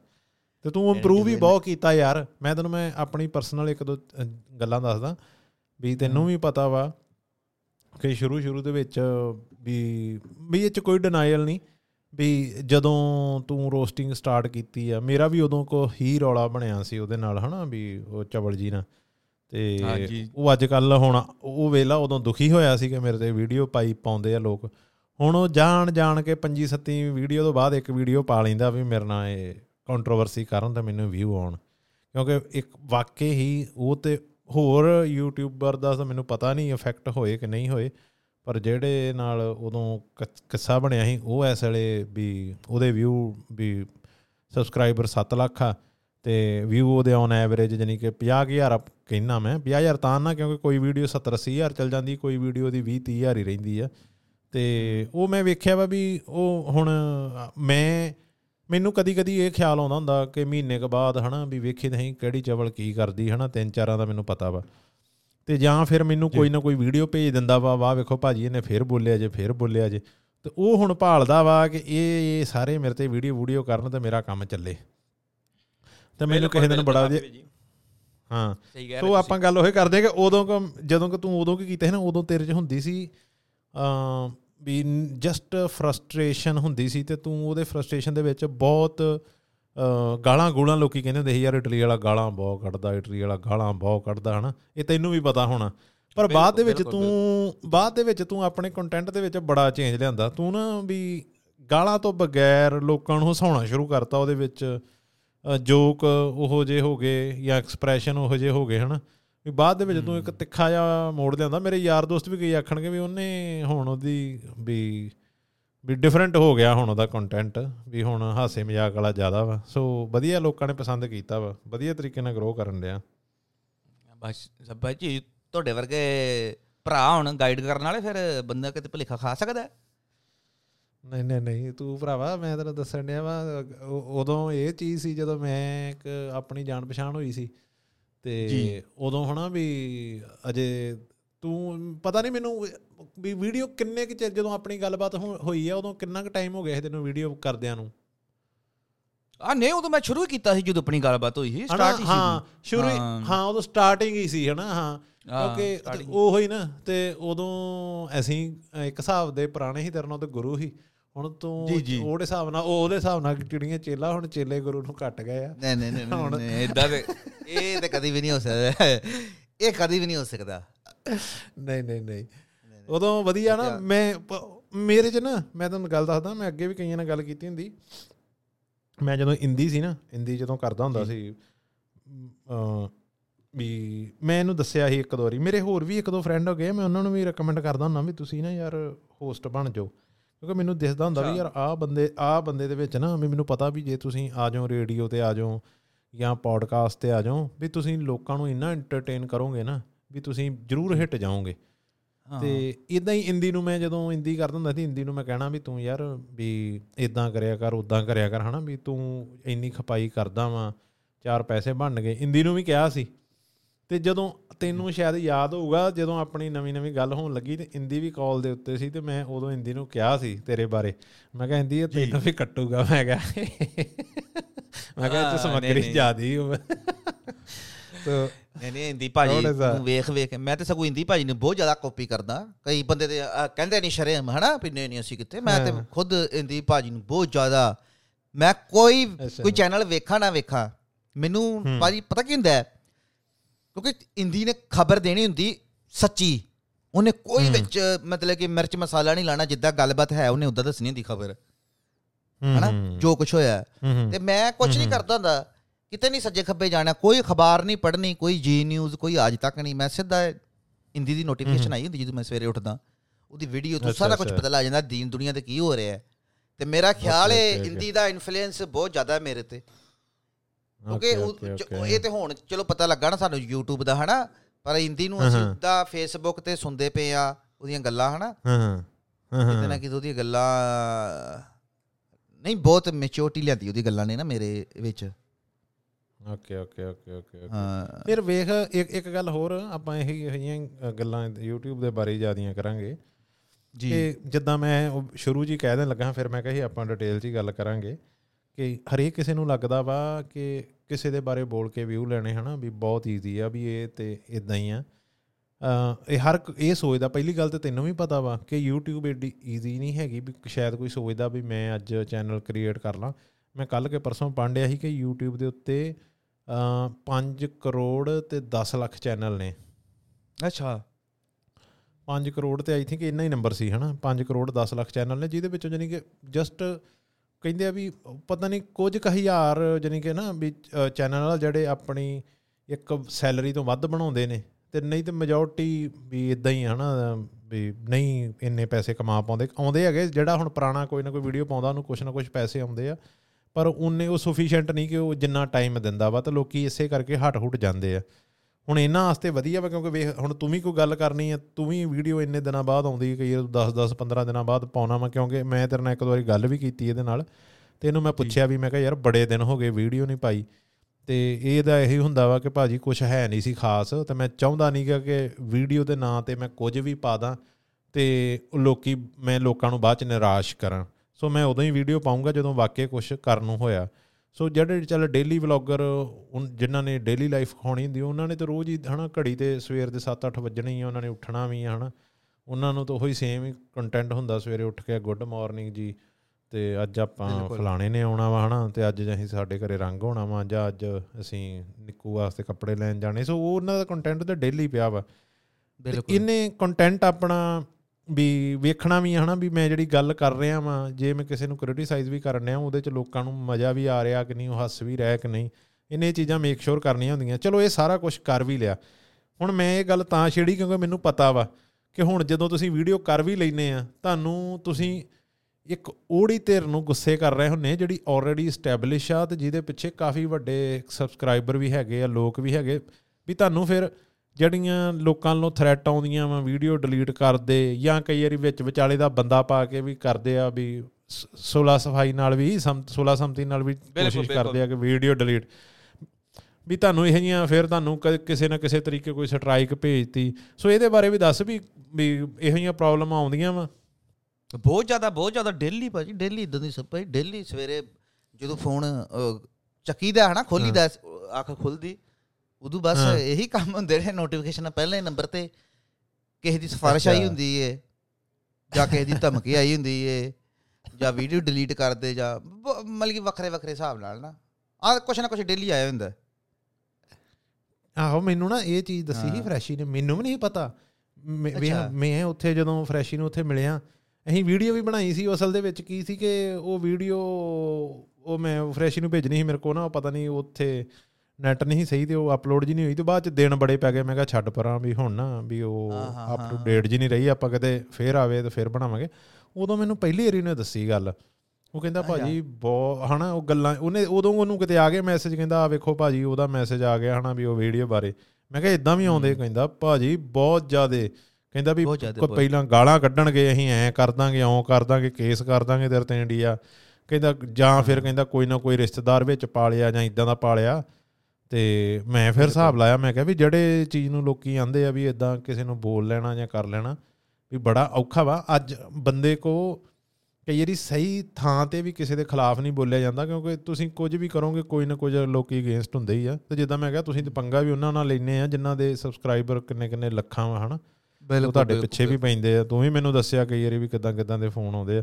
ਤੇ ਤੂੰ ਇੰਪਰੂਵ ਵੀ ਬਹੁਤ ਕੀਤਾ ਯਾਰ ਮੈਂ ਤੈਨੂੰ ਮੈਂ ਆਪਣੀ ਪਰਸਨਲ ਇੱਕ ਦੋ ਗੱਲਾਂ ਦੱਸਦਾ ਵੀ ਤੈਨੂੰ। ਵੀ ਪਤਾ ਵਾ ਕਿ ਸ਼ੁਰੂ ਸ਼ੁਰੂ ਦੇ ਵਿੱਚ ਵੀ ਵੀ ਇਹ ਚ ਕੋਈ ਡਿਨਾਈਲ ਨਹੀਂ ਵੀ ਜਦੋਂ ਤੂੰ ਰੋਸਟਿੰਗ ਸਟਾਰਟ ਕੀਤੀ ਆ ਮੇਰਾ ਵੀ ਉਦੋਂ ਕੋ ਹੀ ਰੌਲਾ ਬਣਿਆ ਸੀ ਉਹਦੇ ਨਾਲ ਹਨਾ ਵੀ ਉਹ ਚਵਲ ਜੀ ਨਾਲ। ਤੇ। ਉਹ ਅੱਜ ਕੱਲ ਹੁਣ ਉਹ ਵੇਲਾ ਉਦੋਂ ਦੁਖੀ ਹੋਇਆ ਸੀ ਕਿ ਮੇਰੇ ਤੇ ਵੀਡੀਓ ਪਾਈ ਪਾਉਂਦੇ ਆ ਲੋਕ। ਹੁਣ ਉਹ ਜਾਣ ਜਾਣ ਕੇ ਪੰਜੀ ਸੱਤੀ ਵੀਡੀਓ ਤੋਂ ਬਾਅਦ ਇੱਕ ਵੀਡੀਓ ਪਾ ਲੈਂਦਾ ਵੀ ਮੇਰੇ ਨਾਲ ਇਹ ਕੰਟਰੋਵਰਸੀ ਕਰਨ ਤਾਂ ਮੈਨੂੰ ਵਿਊ ਆਉਣ। ਕਿਉਂਕਿ ਇੱਕ ਵਾਕਈ ਹੀ ਉਹ ਤੇ ਹੋਰ ਯੂਟਿਊਬਰ ਦਾ ਤਾਂ ਮੈਨੂੰ ਪਤਾ ਨਹੀਂ ਇਫੈਕਟ ਹੋਏ ਕਿ ਨਹੀਂ ਹੋਏ। ਪਰ ਜਿਹੜੇ ਨਾਲ ਉਦੋਂ ਕ- ਕਿੱਸਾ ਬਣਿਆ ਸੀ, ਉਹ ਇਸ ਵੇਲੇ ਵੀ ਉਹਦੇ ਵਿਊ ਵੀ ਸਬਸਕ੍ਰਾਈਬਰ 7 ਲੱਖ ਆ ਤੇ ਵਿਊ ਉਹਦੇ ਔਨ ਐਵਰੇਜ ਜਾਨੀ ਕਿ 50000 ਕਹਿਣਾ ਮੈਂ 50000 ਤਾਂ ਨਾ ਕਿਉਂਕਿ ਕੋਈ ਵੀਡੀਓ 70 80000 ਚੱਲ ਜਾਂਦੀ, ਕੋਈ ਵੀਡੀਓ ਦੀ 20 30000 ਹੀ ਰਹਿੰਦੀ ਆ। ਤੇ ਉਹ ਮੈਂ ਵੇਖਿਆ ਵਾ ਵੀ ਉਹ ਹੁਣ ਮੈਂ, ਮੈਨੂੰ ਕਦੀ ਕਦੀ ਇਹ ਖਿਆਲ ਆਉਂਦਾ ਹੁੰਦਾ ਕਿ ਮਹੀਨੇ ਕੁ ਬਾਅਦ ਹਨਾ ਵੀ ਵੇਖੀ ਨਹੀਂ ਕਿਹੜੀ ਚਵਲ ਕੀ ਕਰਦੀ ਹਨਾ, ਤਿੰਨ ਚਾਰਾਂ ਦਾ ਮੈਨੂੰ ਪਤਾ ਵਾ। ਤੇ ਜਾਂ ਫਿਰ ਮੈਨੂੰ ਕੋਈ ਨਾ ਕੋਈ ਵੀਡੀਓ ਭੇਜ ਦਿੰਦਾ ਵਾ ਵਾਹ ਵੇਖੋ ਭਾਜੀ ਇਹਨੇ ਫਿਰ ਬੋਲਿਆ ਜੇ ਫਿਰ ਬੋਲਿਆ ਜੇ। ਤੇ ਉਹ ਹੁਣ ਭਾਲਦਾ ਵਾ ਕਿ ਇਹ ਇਹ ਸਾਰੇ ਮੇਰੇ ਤੇ ਵੀਡੀਓ ਵੀਡੀਓ ਕਰਨ ਤੇ ਮੇਰਾ ਕੰਮ ਚੱਲੇ। ਤੇ ਮੈਨੂੰ ਕਿਸੇ ਦਿਨ ਬੜਾ ਹਾਂ। ਸੋ ਆਪਾਂ ਗੱਲ ਉਹ ਕਰਦੇ ਕਿ ਉਦੋਂ ਕੁ ਜਦੋਂ ਕਿ ਤੂੰ ਉਦੋਂ ਕੀ ਕੀਤਾ ਸੀ ਨਾ ਉਦੋਂ ਤੇਰੇ 'ਚ ਹੁੰਦੀ ਸੀ ਅ ਵੀ ਜਸਟ ਫਰਸਟ੍ਰੇਸ਼ਨ ਹੁੰਦੀ ਸੀ ਤੇ ਤੂੰ ਉਹਦੇ ਫਰਸਟ੍ਰੇਸ਼ਨ ਦੇ ਵਿੱਚ ਬਹੁਤ ਗਾਲਾਂ ਗੂਲਾਂ ਲੋਕੀ ਕਹਿੰਦੇ ਹੁੰਦੇ ਸੀ ਯਾਰ ਇਟਲੀ ਵਾਲਾ ਗਾਲਾਂ ਬਹੁਤ ਕੱਢਦਾ ਇਟਲੀ ਵਾਲਾ ਗਾਲਾਂ ਬਹੁਤ ਕੱਢਦਾ ਹਨਾ? ਇਹ ਤੈਨੂੰ ਵੀ ਪਤਾ ਹੋਣਾ। ਪਰ ਬਾਅਦ ਦੇ ਵਿੱਚ ਤੂੰ ਬਾਅਦ ਦੇ ਵਿੱਚ ਤੂੰ ਆਪਣੇ ਕੰਟੈਂਟ ਦੇ ਵਿੱਚ ਬੜਾ ਚੇਂਜ ਲਿਆਂਦਾ। ਤੂੰ ਨਾ ਵੀ ਗਾਲਾਂ ਤੋਂ ਬਗੈਰ ਲੋਕਾਂ ਨੂੰ ਹਸਾਉਣਾ ਸ਼ੁਰੂ ਕਰਤਾ ਉਹਦੇ ਵਿੱਚ। ਜੋਕ ਉਹੋ ਜੇ ਹੋ ਗਏ ਜਾਂ ਐਕਸਪ੍ਰੈਸ਼ਨ ਉਹੋ ਜੇ ਹੋ ਗਏ ਹਨਾ? ਵੀ ਬਾਅਦ ਦੇ ਵਿੱਚ ਤੂੰ ਇੱਕ ਤਿੱਖਾ ਜਿਹਾ ਮੋੜ ਲਿਆਂਦਾ। ਮੇਰੇ ਯਾਰ ਦੋਸਤ ਵੀ ਕਈ ਆਖਣਗੇ ਵੀ ਉਹਨੇ ਹੁਣ ਉਹਦੀ ਵੀ ਵੀ ਡਿਫਰੈਂਟ ਹੋ ਗਿਆ ਹੁਣ ਉਹਦਾ ਕੰਟੈਂਟ ਵੀ ਹੁਣ ਹਾਸੇ ਮਜ਼ਾਕ ਵਾਲਾ ਜ਼ਿਆਦਾ ਵਾ ਸੋ ਵਧੀਆ ਲੋਕਾਂ ਨੇ ਪਸੰਦ ਕੀਤਾ ਵਾ ਵਧੀਆ ਤਰੀਕੇ ਨਾਲ ਗਰੋ ਕਰਨ ਡਿਆ ਬਸ ਸਭ ਭਾਜੀ ਤੁਹਾਡੇ ਵਰਗੇ ਭਰਾ ਹੁਣ ਗਾਈਡ ਕਰਨ ਵਾਲੇ ਫਿਰ ਬੰਦਾ ਕਿਤੇ ਭੁਲੇਖਾ ਖਾ ਸਕਦਾ? ਨਹੀਂ ਨਹੀਂ ਨਹੀਂ ਤੂੰ ਭਰਾਵਾ ਮੈਂ ਤੈਨੂੰ ਦੱਸਣ ਡਿਆ ਵਾ ਉਦੋਂ ਇਹ ਚੀਜ਼ ਸੀ ਜਦੋਂ ਮੈਂ ਇੱਕ ਆਪਣੀ ਜਾਣ ਪਛਾਣ ਹੋਈ ਸੀ ਤੇ ਜੀ। ਉਦੋਂ ਹਨਾ ਵੀ ਅਜੇ ਤੂੰ ਪਤਾ ਨਹੀਂ ਮੈਨੂੰ ਵੀ ਵੀਡੀਓ ਕਿੰਨੇ ਕਿ ਚਿਰ ਜਦੋਂ ਆਪਣੀ ਗੱਲਬਾਤ ਹੋਈ ਆ ਉਦੋਂ ਕਿੰਨਾ ਕੁ ਟਾਈਮ ਹੋ ਗਿਆ ਇਹ ਤੈਨੂੰ ਵੀਡੀਓ ਕਰਦਿਆਂ ਨੂੰ? ਆ ਨਹੀਂ ਉਦੋਂ ਮੈਂ ਸ਼ੁਰੂ ਕੀਤਾ ਸੀ ਜਦੋਂ ਆਪਣੀ ਗੱਲਬਾਤ ਹੋਈ ਸੀ? ਸਟਾਰਟ ਹੀ ਸੀ। ਹਾਂ ਸ਼ੁਰੂ ਹੀ- ਉਦੋਂ ਸਟਾਰਟਿੰਗ ਹੀ ਸੀ ਹਨਾ? ਹਾਂ। ਕਿਉਂਕਿ। ਉਹ ਹੀ ਨਾ ਤੇ ਉਦੋਂ ਅਸੀਂ ਇੱਕ ਹਿਸਾਬ ਦੇ ਪੁਰਾਣੇ ਹੀ ਤੇਰੇ ਨਾਲ ਤੇ ਗੁਰੂ ਹੀ। ਹੁਣ ਤੂੰ। ਉਹਦੇ ਹਿਸਾਬ ਨਾਲ ਉਹ ਉਹਦੇ ਹਿਸਾਬ ਨਾਲ ਟਿੜੀਆਂ ਚੇਲਾ ਹੁਣ ਚੇਲੇ ਗੁਰੂ ਨੂੰ ਘਟ ਗਏ ਆ। ਨਹੀਂ ਨਹੀਂ ਨਹੀਂ, ਇਦਾਂ ਦੇ ਇਹ ਤਾਂ ਕਦੀ ਵੀ ਨਹੀਂ ਹੋ ਸਕਦਾ। ਇਹ ਕਦੀ ਵੀ ਨਹੀਂ ਹੋ ਸਕਦਾ। ਨਹੀਂ ਨਹੀਂ ਨਹੀਂ। ਉਦੋਂ ਵਧੀਆ ਨਾ ਮੈਂ ਮੇਰੇ ਚ ਨਾ ਮੈਂ ਤੁਹਾਨੂੰ ਗੱਲ ਦੱਸਦਾ ਮੈਂ ਅੱਗੇ ਵੀ ਕਈਆਂ ਨਾਲ ਗੱਲ ਕੀਤੀ ਹੁੰਦੀ। ਮੈਂ ਜਦੋਂ ਇੰਦੀ ਸੀ ਨਾ ਇੰਦੀ ਜਦੋਂ ਕਰਦਾ ਹੁੰਦਾ ਸੀ ਅ ਵੀ ਮੈਂ ਇਹਨੂੰ ਦੱਸਿਆ ਸੀ ਇੱਕ ਦੋ ਵਾਰੀ। ਮੇਰੇ ਹੋਰ ਵੀ ਇੱਕ ਦੋ ਫਰੈਂਡ ਹੋ ਗਏ ਮੈਂ ਉਹਨਾਂ ਨੂੰ ਵੀ ਰეკਮੈਂਡ ਕਰਦਾ ਹੁੰਦਾ ਵੀ ਤੁਸੀਂ ਨਾ ਯਾਰ ਹੋਸਟ ਬਣ ਜਾਓ। ਕਿਉਂਕਿ ਮੈਨੂੰ ਦਿਸਦਾ ਹੁੰਦਾ ਵੀ ਯਾਰ ਆਹ ਬੰਦੇ ਆਹ ਬੰਦੇ ਦੇ ਵਿੱਚ ਨਾ ਵੀ ਮੈਨੂੰ ਪਤਾ ਵੀ ਜੇ ਤੁਸੀਂ ਆ ਜਾਓ ਰੇਡੀਓ ਤੇ ਆ ਜਾਓ ਜਾਂ ਪੋਡਕਾਸਟ ਤੇ ਆ ਜਾਓ ਵੀ ਤੁਸੀਂ ਲੋਕਾਂ ਨੂੰ ਇੰਨਾ ਐਂਟਰਟੇਨ ਕਰੋਗੇ ਨਾ ਵੀ ਤੁਸੀਂ ਜ਼ਰੂਰ ਹਿੱਟ ਜਾਓਗੇ। ਤੇ ਇਦਾਂ ਹੀ ਇੰਦੀ ਨੂੰ ਮੈਂ ਜਦੋਂ ਇੰਦੀ ਕਰਦਾ ਹੁੰਦਾ ਸੀ ਇੰਦੀ ਨੂੰ ਮੈਂ ਕਹਿਣਾ ਵੀ ਤੂੰ ਯਾਰ ਵੀ ਇਦਾਂ ਕਰਿਆ ਕਰ ਉਦਾਂ ਕਰਿਆ ਕਰ ਹਨਾ ਵੀ ਤੂੰ ਇੰਨੀ ਖਪਾਈ ਕਰਦਾ ਵਾਂ ਚਾਰ ਪੈਸੇ ਬਣ ਗਏ। ਇੰਦੀ ਨੂੰ ਵੀ ਕਿਹਾ ਸੀ। ਤੇ ਜਦੋਂ ਤੈਨੂੰ ਸ਼ਾਇਦ ਯਾਦ ਹੋਊਗਾ ਜਦੋਂ ਆਪਣੀ ਨਵੀਂ ਨਵੀਂ ਗੱਲ ਹੋਣ ਲੱਗੀ ਤੇ ਇੰਦੀ ਵੀ ਕਾਲ ਦੇ ਉੱਤੇ ਸੀ ਤੇ ਮੈਂ ਉਦੋਂ ਇੰਦੀ ਨੂੰ ਕਿਹਾ ਸੀ ਤੇਰੇ ਬਾਰੇ। ਮੈਂ ਕਿਹਾ ਇੰਦੀ ਇਹ ਤੈਨੂੰ ਵੀ ਕੱਟੂਗਾ? ਮੈਂ ਕਿਹਾ ਮੈਂ ਕਿਹਾ ਤੂੰ ਸਮਗਰੀ। ਜ਼ਿਆਦੀ ਹੋ ਤੋ ਨਹੀਂ ਨਹੀਂ ਹਿੰਦੀ ਭਾਜੀ। ਨੂੰ ਵੇਖ ਵੇਖ। ਮੈਂ ਤੇ ਸਗੋਂ ਹਿੰਦੀ ਭਾਜੀ ਨੂੰ ਬਹੁਤ ਜ਼ਿਆਦਾ ਕਾਪੀ ਕਰਦਾ। ਕਈ ਬੰਦੇ ਤੇ ਕਹਿੰਦੇ ਨਹੀਂ ਸ਼ਰਮ ਹਨਾ ਵੀ ਨਹੀਂ ਨਹੀਂ ਅਸੀਂ ਕਿੱਥੇ? ਮੈਂ ਤੇ। ਖੁਦ ਹਿੰਦੀ ਭਾਜੀ ਨੂੰ ਬਹੁਤ ਜ਼ਿਆਦਾ ਮੈਂ ਕੋਈ। ਕੋਈ ਚੈਨਲ ਵੇਖਾਂ ਨਾ ਵੇਖਾਂ ਮੈਨੂੰ। ਭਾਜੀ ਪਤਾ ਕੀ ਹੁੰਦਾ ਕਿਉਂਕਿ ਹਿੰਦੀ ਨੇ ਖਬਰ ਦੇਣੀ ਹੁੰਦੀ ਸੱਚੀ। ਉਹਨੇ ਕੋਈ। ਵਿੱਚ ਮਤਲਬ ਕਿ ਮਿਰਚ ਮਸਾਲਾ ਨਹੀਂ ਲਾਣਾ ਜਿੱਦਾਂ ਗੱਲਬਾਤ ਹੈ ਉਹਨੇ ਉਦਾਂ ਦੱਸਣੀ ਹੁੰਦੀ ਖਬਰ। ਹਨਾ? ਜੋ ਕੁਝ ਹੋਇਆ। ਤੇ ਮੈਂ ਕੁਝ ਨਹੀਂ ਕਰਦਾ ਹੁੰਦਾ। ਕਿਤੇ ਨਹੀਂ ਸੱਜੇ ਖੱਬੇ ਜਾਣਾ ਕੋਈ ਅਖਬਾਰ ਨਹੀਂ ਪੜ੍ਹਨੀ ਕੋਈ ਜੀ ਨਿਊਜ਼ ਕੋਈ ਅੱਜ ਤੱਕ ਨਹੀਂ। ਮੈਂ ਸਿੱਧਾ ਹਿੰਦੀ ਦੀ ਨੋਟੀਫਿਕੇਸ਼ਨ ਆਈ ਹੁੰਦੀ ਜਦੋਂ ਮੈਂ ਸਵੇਰੇ ਉੱਠਦਾ। ਉਹਦੀ ਵੀਡੀਓ ਤੋਂ ਸਾਰਾ ਕੁਝ। ਪਤਾ ਲੱਗ ਜਾਂਦਾ ਦੀਨ ਦੁਨੀਆ ਤੇ ਕੀ ਹੋ ਰਿਹਾ ਹੈ? ਤੇ ਮੇਰਾ ਖਿਆਲ ਹੈ. ਹਿੰਦੀ ਦਾ ਇਨਫਲੂਐਂਸ ਬਹੁਤ ਜ਼ਿਆਦਾ ਹੈ ਮੇਰੇ ਤੇ। ਕਿਉਂਕਿ ਇਹ ਤੇ ਹੁਣ ਚਲੋ ਪਤਾ ਲੱਗਾ ਨਾ ਸਾਨੂੰ YouTube ਦਾ ਹਨਾ? ਪਰ ਹਿੰਦੀ ਨੂੰ ਅਸੀਂ। ਉਦਾਂ Facebook ਤੇ ਸੁਣਦੇ ਪਏ ਆ ਉਹਦੀਆਂ ਗੱਲਾਂ ਹਨਾ? ਹਾਂ ਹਾਂ। ਕਿਤੇ ਨਾ ਕਿਤੇ ਉਹਦੀਆਂ ਗੱਲਾਂ ਨਹੀਂ ਬਹੁਤ ਮੈਚਿਓਰਟੀ ਲਿਆਂਦੀ ਉਹਦੀ ਗੱਲਾਂ ਨੇ ਨਾ ਮੇਰੇ ਵਿੱਚ। ਓਕੇ ਓਕੇ ਓਕੇ ਓਕੇ ਹਾਂ। ਫਿਰ ਵੇਖ ਇੱਕ ਇੱਕ ਗੱਲ ਹੋਰ ਆਪਾਂ ਇਹੀ ਇਹੀਆਂ ਅ, ਗੱਲਾਂ YouTube ਦੇ ਬਾਰੇ ਜਿਆਦੀਆਂ ਕਰਾਂਗੇ। ਕਿ ਜਿੱਦਾਂ ਮੈਂ ਸ਼ੁਰੂ ਹੀ ਕਹਿ ਦੇਣ ਲੱਗਾ ਫਿਰ ਮੈਂ ਕਹੀ ਆਪਾਂ ਡਿਟੇਲ 'ਚ ਹੀ ਗੱਲ ਕਰਾਂਗੇ ਕਿ ਹਰੇਕ ਕਿਸੇ ਨੂੰ ਲੱਗਦਾ ਵਾ ਕਿ ਕਿਸੇ ਦੇ ਬਾਰੇ ਬੋਲ ਕੇ ਵਿਊ ਲੈਣੇ ਹਨਾ ਵੀ ਬਹੁਤ ਈਜ਼ੀ ਆ ਵੀ ਇਹ ਤੇ ਇਦਾਂ ਹੀ ਆ। ਇਹ ਹਰ ਇਹ ਸੋਚਦਾ ਪਹਿਲੀ ਗੱਲ ਤੇ ਤੈਨੂੰ ਵੀ ਪਤਾ ਵਾ ਕਿ YouTube ਏਡੀ ਈਜ਼ੀ ਨਹੀਂ ਹੈਗੀ ਵੀ ਸ਼ਾਇਦ ਕੋਈ ਸੋਚਦਾ ਵੀ ਮੈਂ ਅੱਜ ਚੈਨਲ ਕ੍ਰੀਏਟ ਕਰ ਲਾਂ। ਮੈਂ ਕੱਲ ਕੇ ਪਰਸੋਂ ਪੜ੍ਹਿਆ ਸੀ ਕਿ YouTube ਦੇ ਉੱਤੇ 5 ਕਰੋੜ ਤੇ 10 ਲੱਖ ਚੈਨਲ ਨੇ। ਅੱਛਾ। 5 ਕਰੋੜ ਤੇ ਆਈ ਥਿੰਕ ਇੰਨਾ ਹੀ ਨੰਬਰ ਸੀ ਹਨਾ? 5 ਕਰੋੜ 10 ਲੱਖ ਚੈਨਲ ਨੇ ਜਿਹਦੇ ਵਿੱਚੋਂ ਜਾਨੀ ਕਿ ਜਸਟ ਕਹਿੰਦੇ ਆ ਵੀ ਪਤਾ ਨਹੀਂ ਕੁਝ ਕੁ ਹਜ਼ਾਰ ਜਾਨੀ ਕਿ ਨਾ ਵੀ ਚੈਨਲ ਜਿਹੜੇ ਆਪਣੀ ਇੱਕ ਸੈਲਰੀ ਤੋਂ ਵੱਧ ਬਣਾਉਂਦੇ ਨੇ ਤੇ ਨਹੀਂ ਤੇ ਮੈਜੋਰਟੀ ਵੀ ਇਦਾਂ ਹੀ ਹਨਾ? ਵੀ ਨਹੀਂ ਇੰਨੇ ਪੈਸੇ ਕਮਾ ਪਾਉਂਦੇ। ਆਉਂਦੇ ਹੈਗੇ ਜਿਹੜਾ ਹੁਣ ਪੁਰਾਣਾ ਕੋਈ ਨਾ ਕੋਈ ਵੀਡੀਓ ਪਾਉਂਦਾ ਉਹਨੂੰ ਕੁਛ ਨਾ ਕੁਛ ਪੈਸੇ ਆਉਂਦੇ ਆ। ਪਰ ਉਹਨੇ ਉਹ ਸਫੀਸ਼ੀਐਂਟ ਨਹੀਂ ਕਿ ਉਹ ਜਿੰਨਾ ਟਾਈਮ ਦਿੰਦਾ ਵਾ ਤਾਂ ਲੋਕੀ ਇਸੇ ਕਰਕੇ ਹਟ ਹੁਟ ਜਾਂਦੇ ਆ। ਹੁਣ ਇਹਨਾਂ ਵਾਸਤੇ ਵਧੀਆ ਵਾ ਕਿਉਂਕਿ ਵੇਖ ਹੁਣ ਤੂੰ ਵੀ ਕੋਈ ਗੱਲ ਕਰਨੀ ਆ ਤੂੰ ਵੀ ਵੀਡੀਓ ਇੰਨੇ ਦਿਨਾਂ ਬਾਅਦ ਆਉਂਦੀ ਕਈ 10 10 15 ਦਿਨਾਂ ਬਾਅਦ ਪਾਉਣਾ ਵਾ ਕਿਉਂਕਿ ਮੈਂ ਤੇਰੇ ਨਾਲ ਇੱਕ ਦੋ ਵਾਰੀ ਗੱਲ ਵੀ ਕੀਤੀ ਇਹਦੇ ਨਾਲ ਤੇ ਇਹਨੂੰ ਮੈਂ ਪੁੱਛਿਆ ਵੀ ਮੈਂ ਕਿਹਾ ਯਾਰ ਬੜੇ ਦਿਨ ਹੋ ਗਏ ਵੀਡੀਓ ਨਹੀਂ ਪਾਈ ਤੇ ਇਹਦਾ ਇਹੀ ਹੁੰਦਾ ਵਾ ਕਿ ਭਾਜੀ ਕੁਝ ਹੈ ਨਹੀਂ ਸੀ ਖਾਸ ਤੇ ਮੈਂ ਚਾਹੁੰਦਾ ਨਹੀਂ ਕਿ ਵੀਡੀਓ ਦੇ ਨਾਂ ਤੇ ਮੈਂ ਕੁਝ ਵੀ ਪਾ ਦਾਂ ਤੇ ਲੋਕੀ ਮੈਂ ਲੋਕਾਂ ਨੂੰ ਬਾਅਦ ਚ ਨਿਰਾਸ਼ ਕਰਾਂ। ਸੋ ਮੈਂ ਉਦੋਂ ਹੀ ਵੀਡੀਓ ਪਾਉਂਗਾ ਜਦੋਂ ਵਾਕਿਆ ਕੁਝ ਕਰਨ ਨੂੰ ਹੋਇਆ। ਸੋ ਜਿਹੜੇ ਚੱਲ ਡੇਲੀ ਵਲੌਗਰ ਜਿਨ੍ਹਾਂ ਨੇ ਡੇਲੀ ਲਾਈਫ ਖਾਣੀ ਹੁੰਦੀ ਉਹਨਾਂ ਨੇ ਤਾਂ ਰੋਜ਼ ਹੀ ਹਨਾ ਘੜੀ ਤੇ ਸਵੇਰ ਦੇ 7-8 ਵੱਜਣੇ ਹੀ ਆ ਉਹਨਾਂ ਨੇ ਉੱਠਣਾ ਵੀ ਹਨਾ। ਉਹਨਾਂ ਨੂੰ ਤਾਂ ਉਹੀ ਸੇਮ ਹੀ ਕੰਟੈਂਟ ਹੁੰਦਾ ਸਵੇਰੇ ਉੱਠ ਕੇ ਗੁੱਡ ਮਾਰਨਿੰਗ ਜੀ ਤੇ ਅੱਜ ਆਪਾਂ। ਫਲਾਣੇ ਨੇ ਆਉਣਾ ਵਾ ਹਨਾ ਤੇ ਅੱਜ ਅਸੀਂ ਸਾਡੇ ਘਰੇ ਰੰਗ ਹੋਣਾ ਵਾ ਜਾਂ ਅੱਜ ਅਸੀਂ ਨਿੱਕੂ ਵਾਸਤੇ ਕੱਪੜੇ ਲੈਣ ਜਾਣੇ। ਸੋ ਉਹ ਉਹਨਾਂ ਦਾ ਕੰਟੈਂਟ ਤਾਂ ਡੇਲੀ ਪਿਆ ਵਾ। ਬਿਲਕੁਲ। ਇਹਨੇ ਕੰਟੈਂਟ ਆਪਣਾ ਵੀ ਵੇਖਣਾ ਵੀ ਆ ਹਨਾ, ਵੀ ਮੈਂ ਜਿਹੜੀ ਗੱਲ ਕਰ ਰਿਹਾ ਵਾਂ, ਜੇ ਮੈਂ ਕਿਸੇ ਨੂੰ ਕ੍ਰਿਟਿਸਾਈਜ਼ ਵੀ ਕਰਨ ਰਿਹਾ ਉਹਦੇ ਚ ਲੋਕਾਂ ਨੂੰ ਮਜ਼ਾ ਵੀ ਆ ਰਿਹਾ ਕਿ ਨਹੀਂ, ਉਹ ਹੱਸ ਵੀ ਰਿਹਾ ਕਿ ਨਹੀਂ ਇਹਨੇ ਇਹ ਚੀਜ਼ਾਂ ਮੇਕ ਸ਼ੋਰ ਕਰਨੀਆਂ ਹੁੰਦੀਆਂ। ਚਲੋ ਇਹ ਸਾਰਾ ਕੁਝ ਕਰ ਵੀ ਲਿਆ। ਹੁਣ ਮੈਂ ਇਹ ਗੱਲ ਤਾਂ ਛੇੜੀ ਕਿਉਂਕਿ ਮੈਨੂੰ ਪਤਾ ਵਾ ਕਿ ਹੁਣ ਜਦੋਂ ਤੁਸੀਂ ਵੀਡੀਓ ਕਰ ਵੀ ਲੈਨੇ ਆ, ਤੁਹਾਨੂੰ ਤੁਸੀਂ ਇੱਕ ਓੜੀ ਧਿਰ ਨੂੰ ਗੁੱਸੇ ਕਰ ਰਹੇ ਹੁੰਨੇ ਜਿਹੜੀ ਆਲਰੇਡੀ ਸਟੈਬਲਿਸ਼ ਆ, ਤੇ ਜਿਹਦੇ ਪਿੱਛੇ ਕਾਫੀ ਵੱਡੇ ਸਬਸਕ੍ਰਾਈਬਰ ਵੀ ਹੈਗੇ ਆ, ਲੋਕ ਵੀ ਹੈਗੇ, ਵੀ ਤੁਹਾਨੂੰ ਫਿਰ ਜਿਹੜੀਆਂ ਲੋਕਾਂ ਵੱਲੋਂ ਥ੍ਰੈਟ ਆਉਂਦੀਆਂ ਵਾ ਵੀਡੀਓ ਡਿਲੀਟ ਕਰਦੇ ਜਾਂ ਕਈ ਵਾਰੀ ਵਿੱਚ ਵਿਚਾਲੇ ਦਾ ਬੰਦਾ ਪਾ ਕੇ ਵੀ ਕਰਦੇ ਆ ਵੀ ਸ- ਸੁਲਾ ਸਫ਼ਾਈ ਨਾਲ ਵੀ ਸਮ ਸੁਲਾ ਸੰਮਤੀ ਨਾਲ ਵੀ ਕੋਸ਼ਿਸ਼। ਕਰਦੇ ਆ ਕਿ ਵੀਡੀਓ ਡਿਲੀਟ ਵੀ ਤੁਹਾਨੂੰ ਇਹ ਜੀਆਂ ਫਿਰ ਤੁਹਾਨੂੰ ਕਿਸੇ ਨਾ ਕਿਸੇ ਤਰੀਕੇ ਕੋਈ ਸਟ੍ਰਾਈਕ ਭੇਜਤੀ। ਸੋ ਇਹਦੇ ਬਾਰੇ ਵੀ ਦੱਸ ਵੀ ਵੀ ਇਹੋ ਜਿਹੀਆਂ ਪ੍ਰੋਬਲਮਾਂ ਆਉਂਦੀਆਂ ਵਾ। ਬਹੁਤ ਜ਼ਿਆਦਾ ਬਹੁਤ ਜ਼ਿਆਦਾ ਡੇਲੀ ਭਾਜੀ ਡੇਲੀ ਇਦਾਂ ਦੀ ਸਭ ਭਾਜੀ ਡੇਲੀ ਸਵੇਰੇ ਜਦੋਂ ਫੋਨ ਚੱਕੀਦਾ ਹੈ ਨਾ ਖੋਲੀਦਾ ਅੱਖ ਖੁੱਲਦੀ ਉਦੋਂ ਬਸ। ਇਹੀ ਕੰਮ ਹੁੰਦੇ ਨੇ ਨੋਟੀਫਿਕੇਸ਼ਨ ਪਹਿਲੇ ਨੰਬਰ ਤੇ ਕਿਸੇ ਦੀ ਸਿਫਾਰਿਸ਼ ਆਈ। ਹੁੰਦੀ ਏ ਜਾਂ ਕਿਸੇ ਦੀ ਧਮਕੀ ਆਈ ਹੁੰਦੀ ਏ ਜਾਂ ਵੀਡੀਓ ਡਿਲੀਟ ਕਰ ਦੇ ਜਾਂ ਮਤਲਬ ਕਿ ਵੱਖਰੇ ਵੱਖਰੇ ਹਿਸਾਬ ਨਾਲ ਨਾ ਆ ਕੁਛ ਨਾ ਕੁਛ ਡੇਲੀ ਆਇਆ ਹੁੰਦਾ ਆਹੋ ਮੈਨੂੰ ਨਾ ਇਹ ਚੀਜ਼ ਦੱਸੀ ਸੀ। ਫਰੈਸ਼ੀ ਨੇ ਮੈਨੂੰ ਵੀ ਨਹੀਂ ਪਤਾ ਮੈਂ ਉੱਥੇ ਜਦੋਂ ਫਰੈਸ਼ੀ ਨੂੰ ਉੱਥੇ ਮਿਲਿਆ ਅਸੀਂ ਵੀਡੀਓ ਵੀ ਬਣਾਈ ਸੀ ਅਸਲ ਦੇ ਵਿੱਚ ਕੀ ਸੀ ਕਿ ਉਹ ਵੀਡੀਓ ਉਹ ਮੈਂ ਫਰੈਸ਼ੀ ਨੂੰ ਭੇਜਣੀ ਸੀ ਮੇਰੇ ਕੋਲ ਨਾ ਉਹ ਪਤਾ ਨਹੀਂ ਉੱਥੇ ਨੈਟ ਨਹੀਂ ਸਹੀ ਤੇ ਉਹ ਅਪਲੋਡ ਜੀ ਨਹੀਂ ਹੋਈ ਤੇ ਬਾਅਦ ਚ ਦਿਨ ਬੜੇ ਪੈ ਗਏ। ਮੈਂ ਕਿਹਾ ਛੱਡ ਪਰਾਂ ਵੀ ਹੁਣ ਨਾ ਵੀ ਉਹ ਅਪ ਟੂ। ਡੇਟ ਜੀ ਨਹੀਂ ਰਹੀ। ਆਪਾਂ ਕਦੇ ਫੇਰ ਆਵੇ ਤੇ ਫੇਰ ਬਣਾਵਾਂਗੇ। ਉਦੋਂ ਮੈਨੂੰ ਪਹਿਲੀ ਵਾਰੀ ਨੇ ਦੱਸੀ ਗੱਲ। ਉਹ ਕਹਿੰਦਾ। ਭਾਜੀ ਬਹੁਤ ਹਨਾ ਉਹ ਗੱਲਾਂ ਉਹਨੇ ਉਦੋਂ ਉਹਨੂੰ ਕਿਤੇ ਆ ਗਿਆ ਮੈਸੇਜ ਕਹਿੰਦਾ ਆ ਵੇਖੋ ਭਾਜੀ ਉਹਦਾ ਮੈਸੇਜ ਆ ਗਿਆ ਹਨਾ ਵੀ ਉਹ ਵੀਡੀਓ ਬਾਰੇ। ਮੈਂ ਕਿਹਾ ਇਦਾਂ ਵੀ ਆਉਂਦੇ? ਕਹਿੰਦਾ ਭਾਜੀ ਬਹੁਤ ਜ਼ਿਆਦੇ। ਕਹਿੰਦਾ ਵੀ। ਪਹਿਲਾਂ ਗਾਲਾਂ ਕੱਢਣਗੇ ਅਸੀਂ ਐਂ ਕਰ ਦਾਂਗੇ ਇਉਂ ਕਰ ਦਾਂਗੇ ਕੇਸ ਕਰ ਦਾਂਗੇ ਤੇਰੇ ਤੇ ਇੰਡੀਆ ਕਹਿੰਦਾ ਜਾਂ ਫਿਰ ਕਹਿੰਦਾ ਕੋਈ ਨਾ ਕੋਈ ਰਿਸ਼ਤੇਦਾਰ ਵਿੱਚ ਪਾਲਿਆ ਜਾਂ ਇਦਾਂ ਦਾ ਪਾਲਿਆ। ਤੇ ਮੈਂ ਫਿਰ ਹਿਸਾਬ ਲਾਇਆ ਮੈਂ ਕਿਹਾ ਵੀ ਜਿਹੜੇ ਚੀਜ਼ ਨੂੰ ਲੋਕੀ ਆਂਦੇ ਆ ਵੀ ਇਦਾਂ ਕਿਸੇ ਨੂੰ ਬੋਲ ਲੈਣਾ ਜਾਂ ਕਰ ਲੈਣਾ ਵੀ ਬੜਾ ਔਖਾ ਵਾ। ਅੱਜ ਬੰਦੇ ਕੋ ਕਈ ਵਾਰੀ ਸਹੀ ਥਾਂ ਤੇ ਵੀ ਕਿਸੇ ਦੇ ਖਿਲਾਫ ਨਹੀਂ ਬੋਲਿਆ ਜਾਂਦਾ ਕਿਉਂਕਿ ਤੁਸੀਂ ਕੁਝ ਵੀ ਕਰੋਗੇ ਕੋਈ ਨਾ ਕੁਝ ਲੋਕੀ ਅਗੇਂਸਟ ਹੁੰਦੇ ਹੀ ਆ। ਤੇ ਜਿੱਦਾਂ ਮੈਂ ਕਿਹਾ ਤੁਸੀਂ ਤੇ ਪੰਗਾ ਵੀ ਉਹਨਾਂ ਨਾਲ ਲੈਨੇ ਆ ਜਿਨ੍ਹਾਂ ਦੇ ਸਬਸਕ੍ਰਾਈਬਰ ਕਿੰਨੇ ਕਿੰਨੇ ਲੱਖਾਂ ਵਾ ਹਨਾ? ਉਹ ਤੁਹਾਡੇ ਪਿੱਛੇ ਵੀ ਪੈਂਦੇ ਆ। ਤੂੰ ਵੀ ਮੈਨੂੰ ਦੱਸਿਆ ਕਈ ਵਾਰੀ ਵੀ ਕਿਦਾਂ ਕਿਦਾਂ ਦੇ ਫੋਨ ਆਉਂਦੇ ਆ।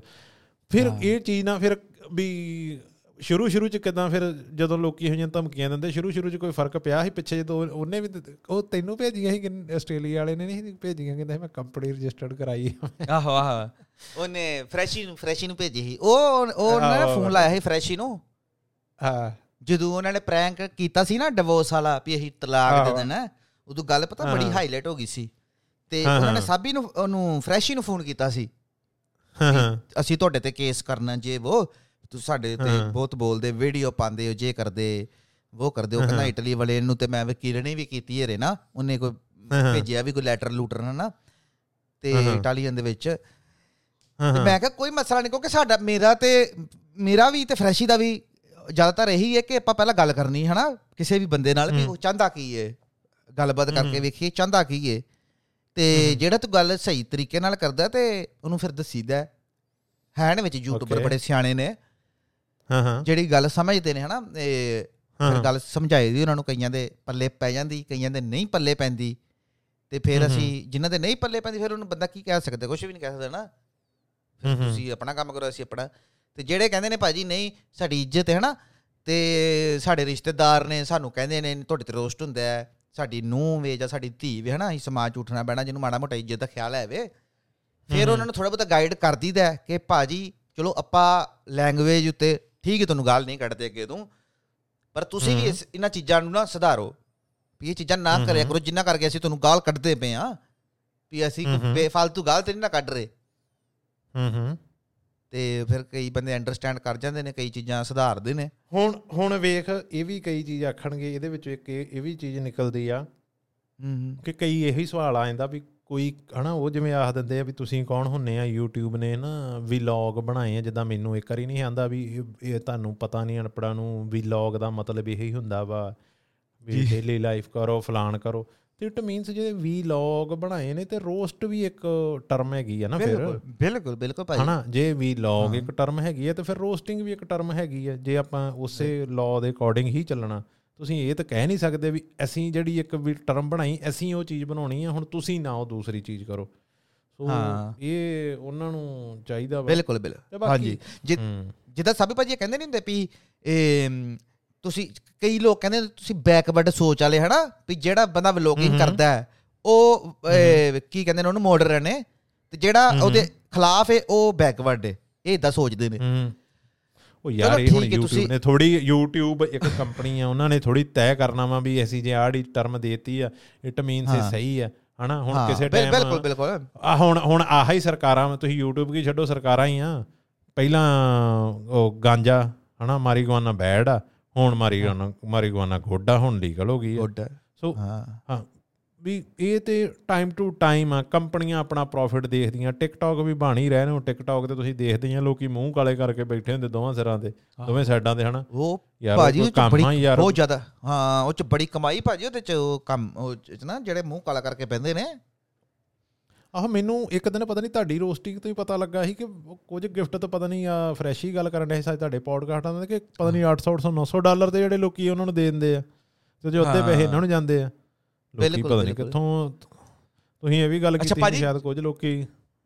ਫਿਰ। ਇਹ ਚੀਜ਼ ਨਾ ਫਿਰ ਵੀ ਸ਼ੁਰੂ ਸ਼ੁਰੂ ਚ ਕਿਦਾਂ ਫਿਰ ਜਦੋਂ ਲੋਕੀ ਜਿਹੀਆਂ ਧਮਕੀਆਂ ਦਿੰਦੇ ਸ਼ੁਰੂ ਸ਼ੁਰੂ ਚ ਕੋਈ ਫ਼ਰਕ ਪਿਆ ਸੀ ਪਿੱਛੇ ਜਦੋਂ ਉਹਨੇ ਵੀ ਉਹ ਤੈਨੂੰ ਭੇਜੀਆਂ ਸੀ ਕਿ ਆਸਟ੍ਰੇਲੀਆ ਵਾਲੇ ਨੇ ਨਹੀਂ ਭੇਜੀਆਂ ਕਹਿੰਦਾ ਮੈਂ ਕੰਪਨੀ ਰਜਿਸਟਰਡ ਕਰਾਈ ਆ। ਆਹੋ ਆਹੋ ਉਹਨੇ ਫਰੈਸ਼ੀ ਨੂੰ ਫਰੈਸ਼ੀ ਨੂੰ ਭੇਜੀ ਸੀ ਉਹ ਉਹ ਉਹਨਾਂ ਨੇ। ਫੋਨ ਲਾਇਆ ਸੀ ਫਰੈਸ਼ੀ ਨੂੰ ਹਾਂ ਜਦੋਂ ਉਹਨਾਂ ਨੇ ਪ੍ਰੈਂਕ ਕੀਤਾ ਸੀ ਨਾ ਡਿਵੋਰਸ ਵਾਲਾ ਵੀ ਅਸੀਂ ਤਲਾਕ ਦੇ। ਦੇਣਾ ਉਦੋਂ ਗੱਲ ਪਤਾ ਬੜੀ। ਹਾਈਲਾਈਟ ਹੋ ਗਈ ਸੀ ਤੇ ਉਹਨਾਂ ਨੇ। ਸਾਬੀ ਨੂੰ ਉਹਨੂੰ ਫਰੈਸ਼ੀ ਨੂੰ ਫੋਨ ਕੀਤਾ ਸੀ ਅਸੀਂ ਤੁਹਾਡੇ ਤੇ ਕੇਸ ਕਰਨਾ ਜੇ ਉਹ ਤੁਸੀਂ ਸਾਡੇ ਤੇ ਹਾਂ। ਬਹੁਤ ਬੋਲਦੇ ਵੀਡੀਓ ਪਾਉਂਦੇ ਹੋ ਜੇ ਕਰਦੇ ਉਹ ਕਰਦੇ ਹੋ ਹਾਂ, ਕਹਿੰਦਾ ਹਾਂ। ਇਟਲੀ ਵਾਲੇ ਨੂੰ ਤੇ ਮੈਂ ਵਕੀਲ ਨੇ ਵੀ ਕੀਤੀ ਹਰੇ ਨਾ ਉਹਨੇ ਕੋਈ ਹਾਂ, ਹਾਂ। ਭੇਜਿਆ ਵੀ ਕੋਈ ਲੈਟਰ ਲੂਟਰ ਨਾ ਤੇ ਹਾਂ, ਹਾਂ। ਇਟਾਲੀਅਨ ਦੇ ਵਿੱਚ ਹਾਂ ਤੇ ਹਾਂ ਮੈਂ ਕਿਹਾ ਕੋਈ ਮਸਲਾ ਨਹੀਂ ਕਿਉਂਕਿ ਸਾਡਾ ਮੇਰਾ ਤੇ ਮੇਰਾ ਵੀ ਤੇ ਫਰੈਸ਼ੀ ਦਾ ਵੀ ਜ਼ਿਆਦਾਤਰ ਇਹੀ ਹੈ ਕਿ ਆਪਾਂ ਪਹਿਲਾਂ ਗੱਲ ਕਰਨੀ ਹੈ ਨਾ ਕਿਸੇ ਵੀ ਬੰਦੇ ਨਾਲ ਵੀ ਹੂੰ। ਉਹ ਚਾਹੁੰਦਾ ਕੀ ਹੈ ਗੱਲਬਾਤ ਕਰਕੇ ਹੂੰ। ਵੇਖੀਏ ਚਾਹੁੰਦਾ ਕੀ ਹੈ ਤੇ ਹੂੰ। ਜਿਹੜਾ ਤੂੰ ਗੱਲ ਸਹੀ ਤਰੀਕੇ ਨਾਲ ਕਰਦਾ ਤੇ ਉਹਨੂੰ ਫਿਰ ਦਸੀਦਾ ਹੈ ਹੈ ਨੇ ਵਿੱਚ ਯੂਟਿਊਬਰ. ਬੜੇ ਸਿਆਣੇ ਨੇ ਹਾਂ ਹਾਂ ਜਿਹੜੀ ਗੱਲ ਸਮਝਦੇ ਨੇ ਹਨਾ ਇਹ ਫਿਰ ਗੱਲ ਸਮਝਾਈ ਦੀ ਉਹਨਾਂ ਨੂੰ ਕਈਆਂ ਦੇ ਪੱਲੇ ਪੈ ਜਾਂਦੀ ਕਈਆਂ ਦੇ ਨਹੀਂ ਪੱਲੇ ਪੈਂਦੀ ਤੇ ਫਿਰ। ਅਸੀਂ ਜਿਨ੍ਹਾਂ ਦੇ ਨਹੀਂ ਪੱਲੇ ਪੈਂਦੀ ਫਿਰ ਉਹਨੂੰ ਬੰਦਾ ਕੀ ਕਹਿ ਸਕਦਾ ਕੁਝ ਵੀ ਨਹੀਂ ਕਹਿ ਸਕਦਾ ਨਾ। ਤੁਸੀਂ ਆਪਣਾ ਕੰਮ ਕਰੋ ਅਸੀਂ ਆਪਣਾ ਤੇ ਜਿਹੜੇ ਕਹਿੰਦੇ ਨੇ ਭਾਜੀ ਨਹੀਂ ਸਾਡੀ ਇੱਜ਼ਤ ਹੈ ਨਾ ਤੇ ਸਾਡੇ ਰਿਸ਼ਤੇਦਾਰ ਨੇ ਸਾਨੂੰ ਕਹਿੰਦੇ ਨੇ ਤੁਹਾਡੇ ਤੇ ਰੋਸਟ ਹੁੰਦਾ ਹੈ ਸਾਡੀ ਨੂੰਹ ਵੇ ਜਾਂ ਸਾਡੀ ਧੀ ਵੇ ਹਨਾ ਅਸੀਂ ਸਮਾਜ ਉੱਠਣਾ ਬਹਿਣਾ ਜਿਹਨੂੰ ਮਾੜਾ ਮੋਟਾ ਇੱਜ਼ਤ ਦਾ ਖਿਆਲ ਹੈ ਵੇ ਫਿਰ। ਉਹਨਾਂ ਨੂੰ ਥੋੜਾ ਬਹੁਤਾ ਗਾਈਡ ਕਰ ਦਈਦਾ ਹੈ ਕਿ ਭਾਜੀ ਚਲੋ ਆਪਾਂ ਲੈਂਗੁਏਜ ਉੱਤੇ ਠੀਕ ਹੈ ਤੁਹਾਨੂੰ ਗਾਲ ਨਹੀਂ ਕੱਢਦੇ ਅੱਗੇ ਤੋਂ। ਪਰ ਤੁਸੀਂ ਵੀ ਇਹਨਾਂ ਚੀਜ਼ਾਂ ਨੂੰ ਨਾ ਸੁਧਾਰੋ। ਵੀ ਇਹ ਚੀਜ਼ਾਂ ਨਾ ਕਰਿਆ। ਕਰੋ ਜਿੰਨਾ ਕਰਕੇ ਅਸੀਂ ਤੁਹਾਨੂੰ ਗਾਲ ਕੱਢਦੇ ਪਏ ਆ ਵੀ ਅਸੀਂ। ਬੇਫਾਲਤੂ ਗਾਲ ਤੇ ਨਹੀਂ ਨਾ ਕੱਢ ਰਹੇ। ਹੂੰ ਹੂੰ ਤੇ ਫਿਰ ਕਈ ਬੰਦੇ ਅੰਡਰਸਟੈਂਡ ਕਰ ਜਾਂਦੇ ਨੇ ਕਈ ਚੀਜ਼ਾਂ ਸੁਧਾਰਦੇ ਨੇ। ਹੁਣ ਹੁਣ ਵੇਖ ਇਹ ਵੀ ਕਈ ਚੀਜ਼ ਆਖਣਗੇ ਇਹਦੇ ਵਿੱਚ ਇੱਕ ਇਹ ਇਹ ਵੀ ਚੀਜ਼ ਨਿਕਲਦੀ ਆ ਹੂੰ ਕਿ ਕਈ ਇਹੀ ਸਵਾਲ ਆ ਜਾਂਦਾ ਵੀ ਕੋਈ ਹਨਾ ਉਹ ਜਿਵੇਂ ਆਖ ਦਿੰਦੇ ਆ ਵੀ ਤੁਸੀਂ ਕੌਣ ਹੁੰਨੇ ਆ YouTube ਨੇ ਨਾ ਵਲੌਗ ਬਣਾਏ ਆ ਜਿੱਦਾਂ ਮੈਨੂੰ ਇੱਕ ਵਾਰੀ ਨਹੀਂ ਆਂਦਾ ਵੀ ਇਹ- ਤੁਹਾਨੂੰ ਪਤਾ ਨਹੀਂ ਅਨਪੜਾ ਨੂੰ ਵਲੌਗ ਦਾ ਮਤਲਬ ਇਹੀ ਹੁੰਦਾ ਵਾ ਵੀ ਡੇਲੀ ਲਾਈਫ ਕਰੋ ਫਲਾਨ ਕਰੋ। ਤੇ ਇਟ ਮੀਨਸ ਜਿਹੜੇ ਵਲੌਗ ਬਣਾਏ ਨੇ ਤੇ ਰੋਸਟ ਵੀ ਇੱਕ ਟਰਮ ਹੈਗੀ ਆ ਨਾ ਫਿਰ। ਬਿਲਕੁਲ ਬਿਲਕੁਲ ਭਾਈ। ਹਨਾ ਜੇ ਵਲੌਗ। ਇੱਕ ਟਰਮ ਹੈਗੀ ਹੈ ਤੇ ਫਿਰ ਰੋਸਟਿੰਗ ਵੀ ਇੱਕ ਟਰਮ ਹੈਗੀ ਹੈ ਜੇ ਆਪਾਂ ਉਸੇ ਲਾਅ ਦੇ ਅਕੋਰਡਿੰਗ ਹੀ ਚੱਲਣਾ। ਤੁਸੀਂ ਇਹ ਤਾਂ ਕਹਿ ਨਹੀਂ ਸਕਦੇ ਵੀ ਅਸੀਂ ਜਿਹੜੀ ਇੱਕ ਵੀ ਟਰਮ ਬਣਾਈ ਅਸੀਂ ਉਹ ਚੀਜ਼ ਬਣਾਉਣੀ ਹੈ ਹੁਣ ਤੁਸੀਂ ਨਾ ਉਹ ਦੂਸਰੀ ਚੀਜ਼ ਕਰੋ। ਸੋ। ਇਹ ਉਹਨਾਂ ਨੂੰ ਚਾਹੀਦਾ ਬਿਲਕੁਲ ਬਿਲਕੁਲ। ਹਾਂਜੀ। ਜਿੱਦਾਂ ਸਾਬੀ ਭਾਜੀ ਇਹ ਕਹਿੰਦੇ ਨਹੀਂ ਹੁੰਦੇ ਵੀ ਇਹ ਤੁਸੀਂ ਕਈ ਲੋਕ ਕਹਿੰਦੇ ਨੇ ਤੁਸੀਂ ਬੈਕਵਰਡ ਸੋਚ ਵਾਲੇ ਹਨਾ? ਵੀ ਜਿਹੜਾ ਬੰਦਾ ਵਲੋਗਿੰਗ। ਕਰਦਾ ਹੈ ਉਹ ਕੀ ਕਹਿੰਦੇ ਨੇ ਉਹਨੂੰ ਮਾਡਰਨ ਹੈ ਤੇ ਜਿਹੜਾ। ਉਹਦੇ ਖਿਲਾਫ ਹੈ ਉਹ ਬੈਕਵਰਡ ਹੈ ਇਹ ਇਦਾਂ ਸੋਚਦੇ ਨੇ। ਉਹ ਯਾਰ ਇਹ ਹੁਣ YouTube ਨੇ ਥੋੜੀ YouTube ਇੱਕ ਕੰਪਨੀ ਆ ਉਹਨਾਂ ਨੇ ਥੋੜੀ ਤੈਅ ਕਰਨਾ ਵਾ ਵੀ ਅਸੀਂ ਜੇ ਆੜੀ ਟਰਮ ਦੇਤੀ ਆ ਇਟ ਮੀਨਸ ਇਹ। ਸਹੀ ਆ ਹਨਾ? ਹੁਣ ਕਿਸੇ ਟਾਈਮ ਬਿਲਕੁਲ ਬਿਲਕੁਲ। ਆ ਹੁਣ ਹੁਣ ਆਹ ਹੀ ਸਰਕਾਰਾਂ ਤੁਸੀਂ YouTube ਕੀ ਛੱਡੋ ਸਰਕਾਰਾਂ ਹੀ ਆ। ਪਹਿਲਾਂ ਉਹ ਗਾਂਜਾ ਹਨਾ ਮਾਰੀਗੁਆਨਾ ਬੈਡ ਆ ਹੁਣ ਮਾਰੀਗੁਆਨਾ ਮਾਰੀਗੁਆਨਾ ਗੋਡਾ ਹੁਣ ਲੀਗਲ ਹੋ ਗਈ ਆ। ਗੁੱਡ ਸੋ ਹਾਂ। ਹਾਂ ਵੀ ਇਹ ਤੇ ਟਾਈਮ ਟੂ ਟਾਈਮ ਆ ਕੰਪਨੀਆਂ ਆਪਣਾ ਪ੍ਰੋਫਿਟ ਦੇਖਦੀਆਂ ਟਿਕਟੌਕ ਵੀ ਬਣ ਹੀ ਰਹੇ ਨੇ ਟਿਕਟੌਕ ਤੇ ਤੁਸੀਂ ਦੇਖਦੇ ਆ ਲੋਕੀ ਮੂੰਹ ਕਾਲੇ ਕਰਕੇ ਬੈਠੇ ਹੁੰਦੇ ਦੋਵਾਂ ਸਿਰਾਂ ਤੇ ਦੋਵੇਂ ਸਾਈਡਾਂ ਤੇ ਹਨਾ? ਉਹ ਭਾਜੀ ਉਹ ਬੜੀ ਬਹੁਤ ਜ਼ਿਆਦਾ ਹਾਂ ਉਹ ਚ ਬੜੀ ਕਮਾਈ ਭਾਜੀ ਉਹਦੇ ਚ ਉਹ ਕੰਮ ਉਹ ਚ ਨਾ ਜਿਹੜੇ ਮੂੰਹ ਕਾਲਾ ਕਰਕੇ ਪੈਂਦੇ ਨੇ। ਆਹ ਮੈਨੂੰ ਇੱਕ ਦਿਨ ਪਤਾ ਨਹੀਂ ਤੁਹਾਡੀ ਰੋਸਟਿੰਗ ਤੋਂ ਹੀ ਪਤਾ ਲੱਗਾ ਸੀ ਕਿ ਕੁਝ ਗਿਫਟ ਤਾਂ ਪਤਾ ਨਹੀਂ ਆ ਫਰੈਸ਼ ਹੀ ਗੱਲ ਕਰਨ ਦੇ ਸਾਜ ਤੁਹਾਡੇ ਪੋਡਕਾਸਟਾਂ ਦੇ ਕਿ ਪਤਾ ਨਹੀਂ 800 800 900 ਡਾਲਰ ਤੇ ਜਿਹੜੇ ਲੋਕੀ ਉਹਨਾਂ ਨੂੰ ਦੇ ਦਿੰਦੇ ਆ ਤੇ ਜੋ ਅੱਧੇ ਪੈਸੇ ਇਹਨਾਂ ਨੂੰ ਜਾਂਦੇ ਆ। ਲੋਕੀ ਬਿਲਕੁਲ, ਪਤਾ ਨਹੀਂ। ਕਿੱਥੋਂ ਤੁਸੀਂ ਇਹ ਵੀ ਗੱਲ ਕੀਤੀ। ਸ਼ਾਇਦ ਕੁਝ ਲੋਕੀ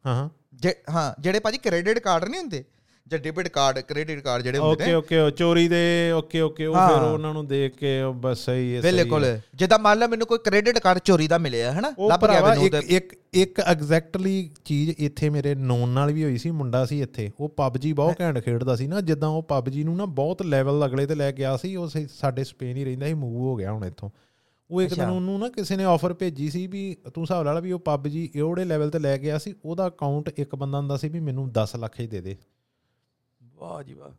ਹਾਂ ਹਾਂ ਜੇ ਹਾਂ ਜਿਹੜੇ ਭਾਜੀ ਕ੍ਰੈਡਿਟ ਕਾਰਡ ਨਹੀਂ ਹੁੰਦੇ ਜਾਂ ਡੈਬਿਟ ਕਾਰਡ ਕ੍ਰੈਡਿਟ ਕਾਰਡ ਜਿਹੜੇ ਹੁੰਦੇ ਓਕੇ ਨੇ ਓਕੇ ਚੋਰੀ ਦੇ ਓਕੇ ਓਕੇ ਉਹ ਹਾਂ। ਫਿਰ ਉਹਨਾਂ ਨੂੰ ਦੇਖ ਕੇ ਉਹ ਬਸ ਸਹੀ ਹੈ ਸਹੀ ਬਿਲਕੁਲ ਹੈ। ਜਿੱਦਾਂ ਮੰਨ ਲਓ ਮੈਨੂੰ ਕੋਈ ਕ੍ਰੈਡਿਟ ਕਾਰਡ ਚੋਰੀ ਦਾ ਮਿਲਿਆ ਹਨਾ ਉਹ ਲੱਭ ਗਿਆ ਮੈਨੂੰ ਇੱਕ ਇੱਕ ਇੱਕ ਐਗਜ਼ੈਕਟਲੀ ਚੀਜ਼ ਇੱਥੇ ਮੇਰੇ ਨੋਨ ਨਾਲ ਵੀ ਹੋਈ ਸੀ ਮੁੰਡਾ ਸੀ ਇੱਥੇ ਉਹ ਪਬਜੀ ਬਹੁਤ ਘੈਂਟ ਖੇਡਦਾ ਸੀ ਨਾ ਜਿੱਦਾਂ ਉਹ ਪਬਜੀ ਨੂੰ ਨਾ ਬਹੁਤ ਲੈਵਲ ਅਗਲੇ ਤੇ ਲੈ ਗਿਆ ਸੀ ਉਹ ਸਾਡੇ ਸਪੇਨ ਹੀ ਰਹਿੰਦਾ ਸੀ ਮੂਵ ਹੋ ਗਿਆ ਹੁਣ ਇੱਥੋਂ ਉਹ ਇੱਕ ਦਿਨ। ਉਹਨੂੰ ਨਾ ਕਿਸੇ ਨੇ ਆਫਰ ਭੇਜੀ ਸੀ ਵੀ ਤੂੰ ਹਿਸਾਬ ਲਾ ਲਾ ਵੀ ਉਹ ਪਬਜੀ ਇਹੜੇ ਲੈਵਲ ਤੇ ਲੈ ਗਿਆ ਸੀ ਉਹਦਾ ਅਕਾਊਂਟ ਇੱਕ ਬੰਦਾ ਹੁੰਦਾ ਸੀ ਵੀ ਮੈਨੂੰ 10 ਲੱਖ ਹੀ ਦੇ ਦੇ। ਵਾਹ ਜੀ ਵਾਹ।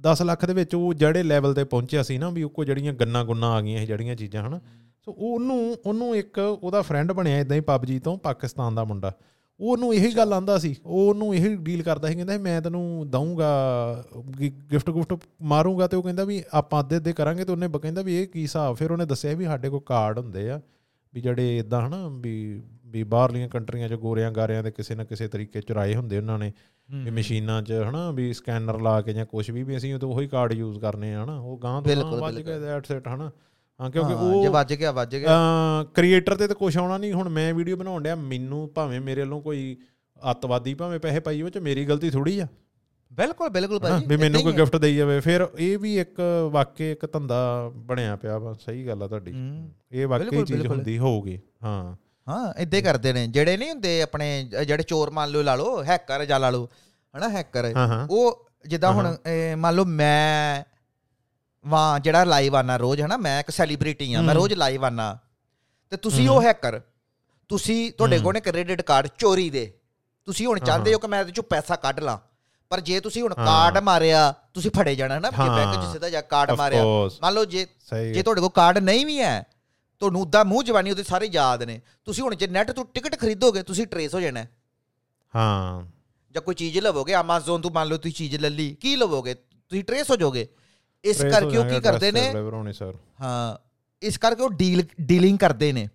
10 ਲੱਖ ਦੇ ਵਿੱਚ ਉਹ ਜਿਹੜੇ ਲੈਵਲ ਤੇ ਪਹੁੰਚਿਆ ਸੀ ਨਾ ਵੀ ਉਹ ਕੋ ਜਿਹੜੀਆਂ ਗੰਨਾ ਗੁੰਨਾ ਆ ਗਈਆਂ ਸੀ ਜਿਹੜੀਆਂ ਚੀਜ਼ਾਂ ਹਨਾ। ਸੋ ਉਹਨੂੰ ਉਹਨੂੰ ਇੱਕ ਉਹਦਾ ਫਰੈਂਡ ਬਣਿਆ ਇਦਾਂ ਹੀ ਪਬਜੀ ਤੋਂ ਪਾਕਿਸਤਾਨ ਦਾ ਮੁੰਡਾ। ਉਹਨੂੰ ਇਹੀ ਗੱਲ ਆਂਦਾ ਸੀ ਉਹ ਉਹਨੂੰ ਇਹੀ ਡੀਲ ਕਰਦਾ ਸੀ ਕਹਿੰਦਾ ਮੈਂ ਤੈਨੂੰ ਦਊਂਗਾ ਗਿਫਟ ਗੁਫਟ ਮਾਰੂੰਗਾ ਤੇ ਉਹ ਕਹਿੰਦਾ ਵੀ ਆਪਾਂ ਅੱਧੇ ਅੱਧੇ ਕਰਾਂਗੇ ਤੇ ਉਹਨੇ ਬ- ਕਹਿੰਦਾ ਵੀ ਇਹ ਕੀ ਹਿਸਾਬ ਫਿਰ ਉਹਨੇ ਦੱਸਿਆ ਵੀ ਸਾਡੇ ਕੋਲ ਕਾਰਡ ਹੁੰਦੇ ਆ ਵੀ ਜਿਹੜੇ ਇਦਾਂ ਹਨਾ ਵੀ ਵੀ ਬਾਹਰਲੀਆਂ ਕੰਟਰੀਆਂ 'ਚ ਗੋਰਿਆਂ ਗਾਰਿਆਂ ਦੇ ਕਿਸੇ ਨਾ ਕਿਸੇ ਤਰੀਕੇ ਚੁਰਾਏ ਹੁੰਦੇ ਉਹਨਾਂ ਨੇ ਵੀ ਮਸ਼ੀਨਾਂ 'ਚ ਹਨਾ ਵੀ ਸਕੈਨਰ ਲਾ ਕੇ ਜਾਂ ਕੁਝ ਵੀ ਵੀ ਅਸੀਂ ਉਹ ਤਾਂ ਉਹੀ ਕਾਰਡ ਯੂਜ਼ ਕਰਨੇ ਆ ਹਨਾ ਉਹ ਗਾਂ ਤੋਂ ਗਾਂ ਵੱਜ। ਗਏ ਦੈਟਸ ਇਟ ਹਨਾ। ਹਾਂ ਕਿਉਂਕਿ ਹਾਂ, ਜੇ ਉਹ ਵੱਜ ਗਿਆ ਵੱਜ ਗਿਆ ਕ੍ਰੀਏਟਰ ਤੇ ਤਾਂ ਕੁਝ ਆਉਣਾ ਨਹੀਂ ਹੁਣ ਮੈਂ ਵੀਡੀਓ ਬਣਾਉਣ ਡਿਆ ਮੈਨੂੰ ਭਾਵੇਂ ਮੇਰੇ ਵੱਲੋਂ ਕੋਈ ਅੱਤਵਾਦੀ ਭਾਵੇਂ ਪੈਸੇ ਪਾਈ ਉਹ ਚ ਮੇਰੀ ਗਲਤੀ ਥੋੜੀ ਆ ਬਿਲਕੁਲ ਬਿਲਕੁਲ ਭਾਜੀ ਵੀ ਮੈਨੂੰ ਕੋਈ। ਗਿਫਟ ਦੇਈ ਜਾਵੇ ਫਿਰ ਇਹ ਵੀ ਇੱਕ ਵਾਕਈ ਇੱਕ ਧੰਦਾ ਬਣਿਆ ਪਿਆ ਵਾ ਸਹੀ ਗੱਲ ਆ ਤੁਹਾਡੀ। ਇਹ ਵਾਕਈ ਚੀਜ਼। ਹੁੰਦੀ ਹੋਊਗੀ ਹਾਂ ਹਾਂ ਇਦਾਂ ਕਰਦੇ ਨੇ ਜਿਹੜੇ ਨਹੀਂ ਹੁੰਦੇ ਆਪਣੇ ਜਿਹੜੇ ਚੋਰ ਮੰਨ ਲਓ ਲਾ ਲਓ ਹੈਕਰ ਜਾਂ ਲਾ ਲਓ ਹਨਾ ਹੈਕਰ ਉਹ ਜਿੱਦਾਂ ਹੁਣ ਮੰਨ ਲਓ ਮੈਂ ਵਾਂ ਜਿਹੜਾ ਲਾਈਵ ਆਣਾ ਰੋਜ਼ ਹਨਾ? ਮੈਂ ਇੱਕ ਸੈਲੀਬ੍ਰਿਟੀ ਆ ਮੈਂ। ਰੋਜ਼ ਲਾਈਵ ਆਣਾ ਤੇ ਤੁਸੀਂ ਉਹ ਹੈਕਰ ਤੁਸੀਂ ਤੁਹਾਡੇ ਕੋਲ ਨੇ ਕ੍ਰੈਡਿਟ ਕਾਰਡ ਚੋਰੀ ਦੇ। ਤੁਸੀਂ ਹੁਣ ਚਾਹੁੰਦੇ ਹੋ। ਕਿ ਮੈਂ ਇਹਦੇ ਚੋਂ ਪੈਸਾ ਕੱਢ ਲਾਂ ਪਰ ਜੇ ਤੁਸੀਂ ਹੁਣ। ਕਾਰਡ ਮਾਰਿਆ ਤੁਸੀਂ ਫੜੇ ਜਾਣਾ ਨਾ ਹਾਂ। ਬੈਂਕ 'ਚ ਸਿੱਧਾ ਜਾ ਕਾਰਡ ਮਾਰਿਆ। ਮੰਨ ਲਓ ਜੇ ਜੇ ਤੁਹਾਡੇ ਕੋਲ ਕਾਰਡ ਨਹੀਂ ਵੀ ਹੈ ਤੁਹਾਨੂੰ ਉਦਾਂ ਮੂੰਹ ਜਵਾਨੀ ਉਹਦੇ ਸਾਰੇ ਯਾਦ ਨੇ। ਤੁਸੀਂ ਹੁਣ ਜੇ ਨੈਟ ਤੋਂ ਟਿਕਟ ਖਰੀਦੋਗੇ ਤੁਸੀਂ ਟਰੇਸ ਹੋ ਜਾਣਾ। ਹੈ। ਜਾਂ ਕੋਈ ਚੀਜ਼ ਲਵੋਗੇ Amazon ਤੋਂ ਮੰਨ ਲਓ ਤੁਸੀਂ ਚੀਜ਼ ਲੈ ਲਈ ਕੀ ਲਵੋਗੇ? ਤੁਸੀਂ ਟਰੇਸ ਹੋ ਜਾਓਗੇ। ਇਸ ਕਰਕੇ ਉਹ ਕੀ ਕਰਦੇ ਨੇ? ਹਾਂ ਇਸ ਕਰਕੇ ਉਹ ਡੀਲ ਡੀਲਿੰਗ ਕਰਦੇ ਨੇ।